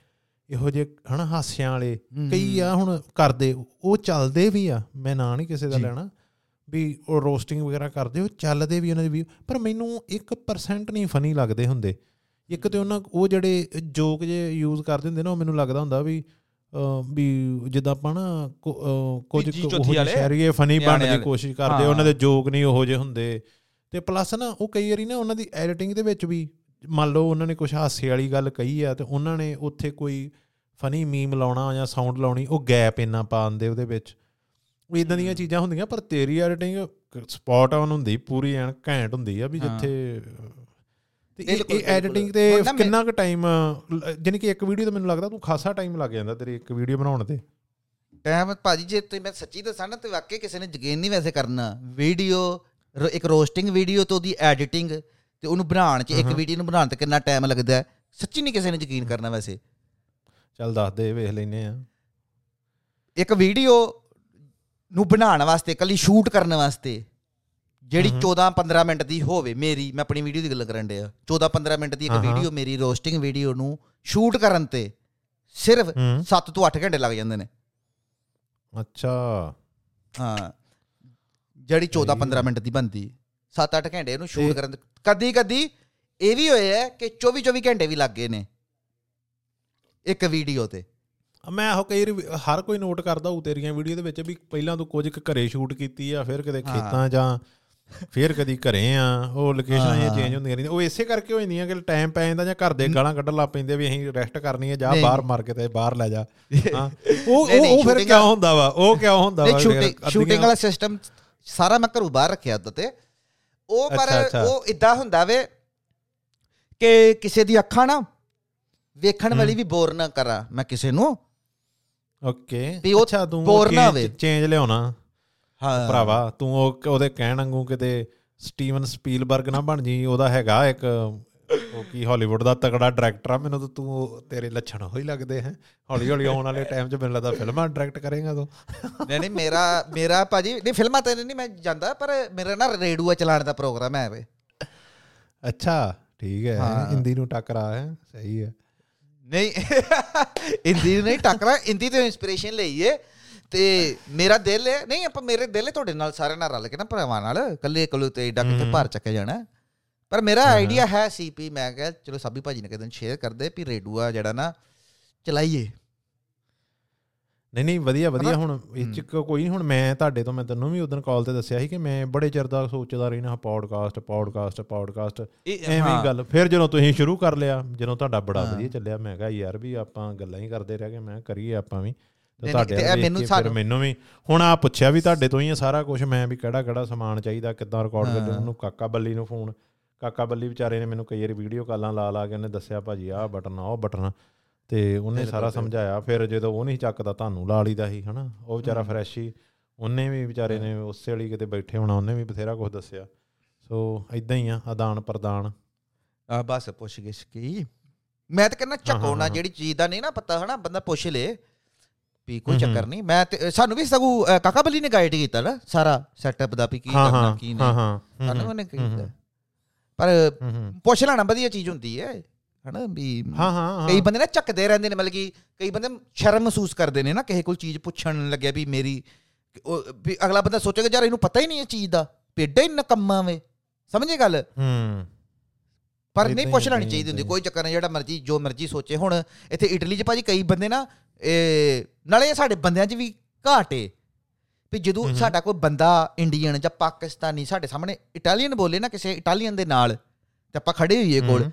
ਇਹੋ ਜਿਹੇ ਹਨਾ ਹਾਸਿਆਂ ਵਾਲੇ ਕਈ ਆ ਹੁਣ ਕਰਦੇ ਉਹ ਚੱਲਦੇ ਵੀ ਆ ਮੈਂ ਨਾਂ ਨਹੀਂ ਕਿਸੇ ਦਾ ਜੀ। ਲੈਣਾ ਵੀ ਉਹ ਰੋਸਟਿੰਗ ਵਗੈਰਾ ਕਰਦੇ ਉਹ ਚੱਲਦੇ ਵੀ ਉਹਨਾਂ ਦੇ ਵੀ ਪਰ ਮੈਨੂੰ 1% ਨਹੀਂ ਫਨੀ ਲੱਗਦੇ ਹੁੰਦੇ ਇੱਕ ਤੇ ਉਹਨਾਂ ਉਹ ਜਿਹੜੇ ਜੋਕ ਜੇ ਯੂਜ਼ ਕਰਦੇ ਹੁੰਦੇ ਨਾ ਉਹ ਮੈਨੂੰ ਲੱਗਦਾ ਹੁੰਦਾ ਵੀ ਵੀ ਜਿੱਦਾਂ ਆਪਾਂ ਨਾ ਕੁਝ ਜੀ ਉਹ ਸ਼ਹਿਰੀਏ ਫਨੀ ਬਣਨ ਦੀ। ਕੋਸ਼ਿਸ਼ ਕਰਦੇ। ਉਹਨਾਂ ਦੇ ਜੋਕ ਨਹੀਂ ਉਹੋ ਜਿਹੇ ਹੁੰਦੇ ਤੇ ਪਲੱਸ ਨਾ ਉਹ ਕਈ ਵਾਰੀ ਨਾ ਉਹਨਾਂ ਦੀ ਐਡੀਟਿੰਗ ਦੇ ਵਿੱਚ ਵੀ ਮੰਨ ਲਓ ਉਹਨਾਂ ਨੇ ਕੁਝ ਹਾਸੇ ਵਾਲੀ ਗੱਲ ਕਹੀ ਆ ਤੇ ਉਹਨਾਂ ਨੇ ਉੱਥੇ ਕੋਈ ਫਨੀ ਮੀਮ ਲਾਉਣਾ ਜਾਂ ਸਾਊਂਡ ਲਾਉਣੀ ਉਹ ਗੈਪ ਇੰਨਾ ਪਾ ਦਿੰਦੇ ਉਹਦੇ ਵਿੱਚ ਉਹ ਇਦਾਂ ਦੀਆਂ ਚੀਜ਼ਾਂ ਹੁੰਦੀਆਂ ਪਰ ਤੇਰੀ ਐਡੀਟਿੰਗ ਸਪੌਟ ਆਨ ਹੁੰਦੀ ਪੂਰੀ ਐਨ ਘੈਂਟ ਹੁੰਦੀ ਆ ਵੀ। ਜਿੱਥੇ ਤੇ ਇਹ। ਐਡੀਟਿੰਗ ਤੇ ਕਿੰਨਾ ਕੁ ਟਾਈਮ ਜਾਨੀ ਕਿ ਇੱਕ ਵੀਡੀਓ ਤੇ ਮੈਨੂੰ ਲੱਗਦਾ ਤੂੰ ਖਾਸਾ ਟਾਈਮ ਲੱਗ ਜਾਂਦਾ ਤੇਰੀ ਇੱਕ ਵੀਡੀਓ ਬਣਾਉਣ ਤੇ ਟਾਈਮ ਭਾਜੀ ਜੇ ਤੁਸੀਂ ਮੈਂ ਸੱਚੀ ਦੱਸਾਂ ਨਾ ਤੇ ਵਾਕਈ ਕਿਸੇ ਨੇ ਯਕੀਨ ਨਹੀਂ ਵੈਸੇ ਕਰਨਾ ਵੀਡੀਓ ਇੱਕ ਰੋਸਟਿੰਗ ਵੀਡੀਓ ਤੇ ਉਹਦੀ ਐਡੀਟਿੰਗ ਤੇ ਉਹਨੂੰ ਬਣਾਉਣ ਚ ਇੱਕ। ਵੀਡੀਓ ਨੂੰ ਬਣਾਉਣ ਤੇ ਕਿੰਨਾ ਟਾਈਮ ਲੱਗਦਾ ਹੈ? ਸੱਚੀ ਨਹੀਂ ਕਿਸੇ ਨੇ ਯਕੀਨ ਕਰਨਾ ਵੈਸੇ। ਚੱਲ ਦੱਸ ਦੇ ਵੇਖ ਲੈਨੇ ਆ ਇੱਕ ਵੀਡੀਓ ਨੂੰ ਬਣਾਉਣ ਵਾਸਤੇ ਕੱਲੀ ਸ਼ੂਟ ਕਰਨ ਵਾਸਤੇ ਜਿਹੜੀ ਹਮ। 14 15 ਮਿੰਟ ਦੀ ਹੋਵੇ ਮੇਰੀ ਮੈਂ ਆਪਣੀ ਵੀਡੀਓ ਦੀ ਗੱਲ ਕਰਨ ਡਿਆ। 14 15 ਮਿੰਟ ਦੀ ਇੱਕ। ਵੀਡੀਓ ਮੇਰੀ ਰੋਸਟਿੰਗ ਵੀਡੀਓ ਨੂੰ ਸ਼ੂਟ ਕਰਨ ਤੇ ਸਿਰਫ ਹੂੰ 7 ਤੋਂ 8 ਘੰਟੇ ਲੱਗ ਜਾਂਦੇ ਨੇ। ਅੱਛਾ। ਹਾਂ। ਜਿਹੜੀ 14 15 ਸਹੀ ਮਿੰਟ ਦੀ ਬੰਦੀ 7-8 ਘੰਟੇ ਇਹਨੂੰ ਸ਼ੂਟ ਕਰਨ ਕਦੀ ਕਦੀ ਇਹ ਵੀ ਹੋਇਆ ਹੈ ਕਿ 24 24 ਘੰਟੇ ਵੀ ਲੱਗ ਗਏ ਨੇ ਇੱਕ ਵੀਡੀਓ ਤੇ। ਮੈਂ ਉਹ ਕਈ ਹਰ ਕੋਈ ਨੋਟ ਕਰਦਾ ਉਹ ਤੇਰੀਆਂ ਵੀਡੀਓ ਦੇ ਵਿੱਚ ਵੀ ਪਹਿਲਾਂ ਤੂੰ ਕੁਝ ਘਰੇ ਸ਼ੂਟ ਕੀਤੀ ਆ ਫਿਰ ਕਿਤੇ ਹਾਂ। ਖੇਤਾਂ ਜਾਂ ਫਿਰ ਕਦੀ ਘਰੇ ਆ ਉਹ ਲੋਕੇਸ਼ਨਾਂ ਇਹ ਹਾਂ। ਚੇਂਜ ਹੁੰਦੀਆਂ ਰਹਿੰਦੀਆਂ। ਉਹ ਇਸੇ ਕਰਕੇ ਹੋ ਜਾਂਦੀਆਂ ਕਿ ਟਾਈਮ ਪੈ ਜਾਂਦਾ ਜਾਂ ਘਰ ਦੇ ਗਾਲਾਂ ਕੱਢਣ ਲੱਗ ਪੈਂਦੇ ਵੀ ਅਸੀਂ ਰੈਸਟ ਕਰਨੀ ਹੈ ਜਾ ਬਾਹਰ। ਮਾਰ ਕੇ ਤੇ ਬਾਹਰ ਲੈ ਜਾ। ਹਾਂ। ਉਹ ਉਹ ਫਿਰ ਕਿਉਂ ਹੁੰਦਾ ਵਾ? ਉਹ ਕਿਉਂ ਹੁੰਦਾ ਵਾ? ਸ਼ੂਟਿੰਗ ਵਾਲਾ ਸਿਸਟਮ ਸਾਰਾ ਮੈਂ ਘਰੋਂ ਬਾਹਰ ਰੱਖਿਆ ਉਦੋਂ ਤੇ। ਉਹ ਪਰ। ਉਹ ਇਦਾਂ ਹੁੰਦਾ ਵੇ ਕਿ ਕਿਸੇ ਦੀ ਅੱਖਾਂ ਨਾ ਵੇਖਣ ਵਾਲੀ ਵੀ ਬੋਰ ਨਾ ਕਰਾਂ ਮੈਂ ਕਿਸੇ ਨੂੰ। ਓਕੇ। ਵੀ ਉਹ ਅੱਛਾ ਤੂੰ ਬੋਰ ਨਾ ਹੋਵੇ। ਚੇਂਜ ਲਿਆਉਣਾ? ਹਾਂ। ਭਰਾਵਾ ਤੂੰ ਉਹ ਉਹਦੇ ਕਹਿਣ ਵਾਂਗੂ ਕਿਤੇ ਸਟੀਵਨ ਸਪੀਲਬਰਗ ਨਾ ਬਣ ਜੀ ਉਹਦਾ ਹੈਗਾ ਇੱਕ ਉਹ ਕੀ ਹਾਲੀਵੁੱਡ ਦਾ ਤਕੜਾ ਡਾਇਰੈਕਟਰ ਆ ਮੈਨੂੰ ਤਾਂ ਤੂੰ ਤੇਰੇ ਲੱਛਣ ਹੋਈ ਲੱਗਦੇ ਹੈ। ਹੌਲੀ ਹੌਲੀ ਆਉਣ ਵਾਲੇ ਟਾਈਮ 'ਚ ਮੈਨੂੰ ਲੱਗਦਾ ਫਿਲਮਾਂ ਡਾਇਰੈਕਟ ਕਰੇਗਾ ਤੂੰ। ਨਹੀਂ ਨਹੀਂ ਮੇਰਾ ਮੇਰਾ ਭਾਜੀ ਨਹੀਂ ਫਿਲਮਾਂ ਤੇ ਨਹੀਂ ਮੈਂ ਜਾਂਦਾ ਪਰ ਮੇਰਾ ਨਾ ਰੇਡੂਆ ਚਲਾਉਣ ਦਾ ਪ੍ਰੋਗਰਾਮ ਹੈ ਵੇ। ਅੱਛਾ ਠੀਕ ਹੈ। ਹਿੰਦੀ ਨੂੰ ਟੱਕਰਾ ਹੈ ਸਹੀ ਹੈ। ਨਹੀਂ ਹਿੰਦੀ ਨਹੀਂ ਟੱਕਰਾ ਹਿੰਦੀ ਤੋਂ ਇਨਸਪੀਰੇਸ਼ਨ ਲਈਏ ਤੇ ਮੇਰਾ ਦਿਲ ਹੈ ਨਹੀਂ ਆਪਾਂ ਮੇਰੇ ਦਿਲ ਹੈ ਤੁਹਾਡੇ ਨਾਲ ਸਾਰਿਆਂ ਨਾਲ ਰਲ ਕੇ ਨਾ ਭਰਾਵਾਂ ਨਾਲ ਕੱਲੇ ਕੱਲੇ ਤੇ ਕਿੱਥੇ ਹਮ। ਭਾਰ ਚੱਕਿਆ ਜਾਣਾ। ਪਰ ਮੇਰਾ। ਆਈਡੀਆ ਹੈ ਸੀਪੀ ਮੈਂ ਕਿਹਾ ਚਲੋ ਸਾਬੀ ਭਾਜੀ ਨੇ ਕਿਦਨ ਸ਼ੇਅਰ ਕਰਦੇ ਵੀ ਰੇਡੂਆ ਜਿਹੜਾ ਨਾ ਚਲਾਈਏ ਨਹੀਂ ਨਹੀਂ ਵਧੀਆ ਵਧੀਆ? ਹੁਣ ਇਹ ਚ ਕੋਈ ਨਹੀਂ ਹੁਣ ਮੈਂ ਤੁਹਾਡੇ ਤੋਂ ਮੈਂ ਤੈਨੂੰ ਵੀ ਉਦੋਂ ਕਾਲ ਤੇ ਦੱਸਿਆ ਸੀ ਕਿ ਮੈਂ ਬੜੇ ਚਿਰ ਦਾ ਸੋਚਦਾ ਰਹਿਣਾ ਪੌਡਕਾਸਟ ਪੌਡਕਾਸਟ ਪੌਡਕਾਸਟ ਐਵੇਂ ਗੱਲ ਫਿਰ ਜਦੋਂ ਤੁਸੀਂ ਸ਼ੁਰੂ ਕਰ ਲਿਆ ਜਦੋਂ ਤੁਹਾਡਾ ਬੜਾ। ਵਧੀਆ ਚੱਲਿਆ ਮੈਂ ਕਿਹਾ ਯਾਰ ਵੀ ਆਪਾਂ ਗੱਲਾਂ ਹੀ ਕਰਦੇ ਰਹਿ ਗਏ ਮੈਂ ਕਰੀਏ ਆਪਾਂ ਵੀ ਤੁਹਾਡੇ ਮੈਨੂੰ ਫਿਰ ਮੈਨੂੰ ਵੀ ਹੁਣ ਆ ਪੁੱਛਿਆ ਵੀ ਤੁਹਾਡੇ ਤੋਂ ਹੀ ਸਾਰਾ ਕੁਝ ਮੈਂ ਵੀ ਕਿਹੜਾ ਕਿਹੜਾ ਸਮਾਨ ਚਾਹੀਦਾ ਕਿੱਦਾਂ ਰਿਕਾਰਡ ਕਰਦੇ। ਉਹਨੂੰ ਕਾਕਾ ਬੱਲੀ ਨੂੰ ਫੋਨ ਕਾਕਾ ਬੱਲੀ ਵਿਚਾਰੇ ਨੇ ਮੈਨੂੰ ਕਈ ਵਾਰੀ ਵੀਡੀਓ ਕਾਲਾਂ ਲਾ ਲਾ ਕੇ ਉਹਨੇ ਦੱਸਿਆ ਭਾਜੀ ਆਹ ਬਟਨ ਆ ਉਹ ਬਟਨ ਤੇ ਉਹਨੇ ਸਾਰਾ। ਸਮਝਾਇਆ। ਫਿਰ ਜਦੋਂ ਉਹ ਨਹੀਂ ਚੱਕਦਾ ਤੁਹਾਨੂੰ ਲਾ ਲਈਦਾ ਸੀ ਹਨਾ? ਉਹ ਵਿਚਾਰਾ। ਫਰੈਸ਼ ਹੀ। ਉਹਨੇ ਵੀ ਵਿਚਾਰੇ ਨੇ ਉਸੇ ਵਾਲੀ ਕਿਤੇ ਬੈਠੇ ਹੋਣਾ ਉਹਨੇ ਵੀ ਬਥੇਰਾ ਕੁਝ ਦੱਸਿਆ। ਸੋ ਇਦਾਂ ਹੀ ਆ ਆਦਾਨ ਪ੍ਰਦਾਨ। ਆ ਬਸ ਪੁੱਛ ਗਿਛ ਕੀ। ਮੈਂ ਤਾਂ ਕਹਿੰਦਾ ਹਾਂ, ਝਕੋ ਨਾ ਹਾਂ। ਜਿਹੜੀ ਚੀਜ਼ ਦਾ ਨਹੀਂ ਨਾ ਪਤਾ ਹਨਾ? ਬੰਦਾ ਪੁੱਛ ਲੇ। ਵੀ ਕੋਈ ਚੱਕਰ। ਨਹੀਂ। ਮੈਂ ਤੇ ਸਾਨੂੰ ਵੀ ਸਗੂ ਕਾਕਾ ਬੱਲੀ ਨੇ ਗਾਈਡ ਕੀਤਾ ਨਾ ਸਾਰਾ ਸੈਟਅਪ ਦਾ ਵੀ ਕੀ ਹਾਂ ਕਰਨਾ ਹਾਂ ਕੀ ਹਾਂ ਨਹੀਂ। ਹਾਂ। ਹਮ, ਉਹਨੇ ਕੀਤਾ। ਪਰ। ਪੁੱਛ ਲੈਣਾ ਵਧੀਆ ਚੀਜ਼ ਹੁੰਦੀ ਹੈ ਹਨਾ ਵੀ ਹਾਂ ਹਾਂ ਕਈ ਬੰਦੇ ਨਾ ਚੱਕਦੇ ਰਹਿੰਦੇ ਨੇ ਮਤਲਬ ਕਿ ਕਈ ਬੰਦੇ ਸ਼ਰਮ ਮਹਿਸੂਸ ਕਰਦੇ ਨੇ ਨਾ ਕਿਸੇ ਕੋਲ ਚੀਜ਼ ਪੁੱਛਣ ਲੱਗਿਆ ਵੀ ਮੇਰੀ ਵੀ ਅਗਲਾ ਬੰਦਾ ਸੋਚੇਗਾ ਯਾਰ ਇਹਨੂੰ ਪਤਾ ਹੀ ਨਹੀਂ ਇਹ ਚੀਜ਼ ਦਾ ਪੇਡਾ ਹੀ ਨਕੰਮਾ ਵੇ ਸਮਝੇ ਗੱਲ? ਹੂੰ। ਪਰ ਨਹੀਂ ਪੁੱਛ ਲੈਣੀ ਚਾਹੀਦੀ ਹੁੰਦੀ। ਕੋਈ ਚੱਕਰ ਨਹੀਂ ਜਿਹੜਾ ਮਰਜ਼ੀ ਜੋ ਮਰਜ਼ੀ ਸੋਚੇ। ਹੁਣ ਇੱਥੇ ਇਟਲੀ 'ਚ ਭਾਜੀ ਕਈ ਬੰਦੇ ਨਾ ਇਹ ਨਾਲੇ ਸਾਡੇ ਬੰਦਿਆਂ 'ਚ ਵੀ ਘਾਟ ਵੀ ਜਦੋਂ। ਸਾਡਾ ਕੋਈ ਬੰਦਾ ਇੰਡੀਅਨ ਜਾਂ ਪਾਕਿਸਤਾਨੀ ਸਾਡੇ ਸਾਹਮਣੇ ਇਟਾਲੀਅਨ ਬੋਲੇ ਨਾ ਕਿਸੇ ਇਟਾਲੀਅਨ ਦੇ ਨਾਲ ਤੇ ਆਪਾਂ ਖੜੇ ਹੋਈਏ ਕੋਲ।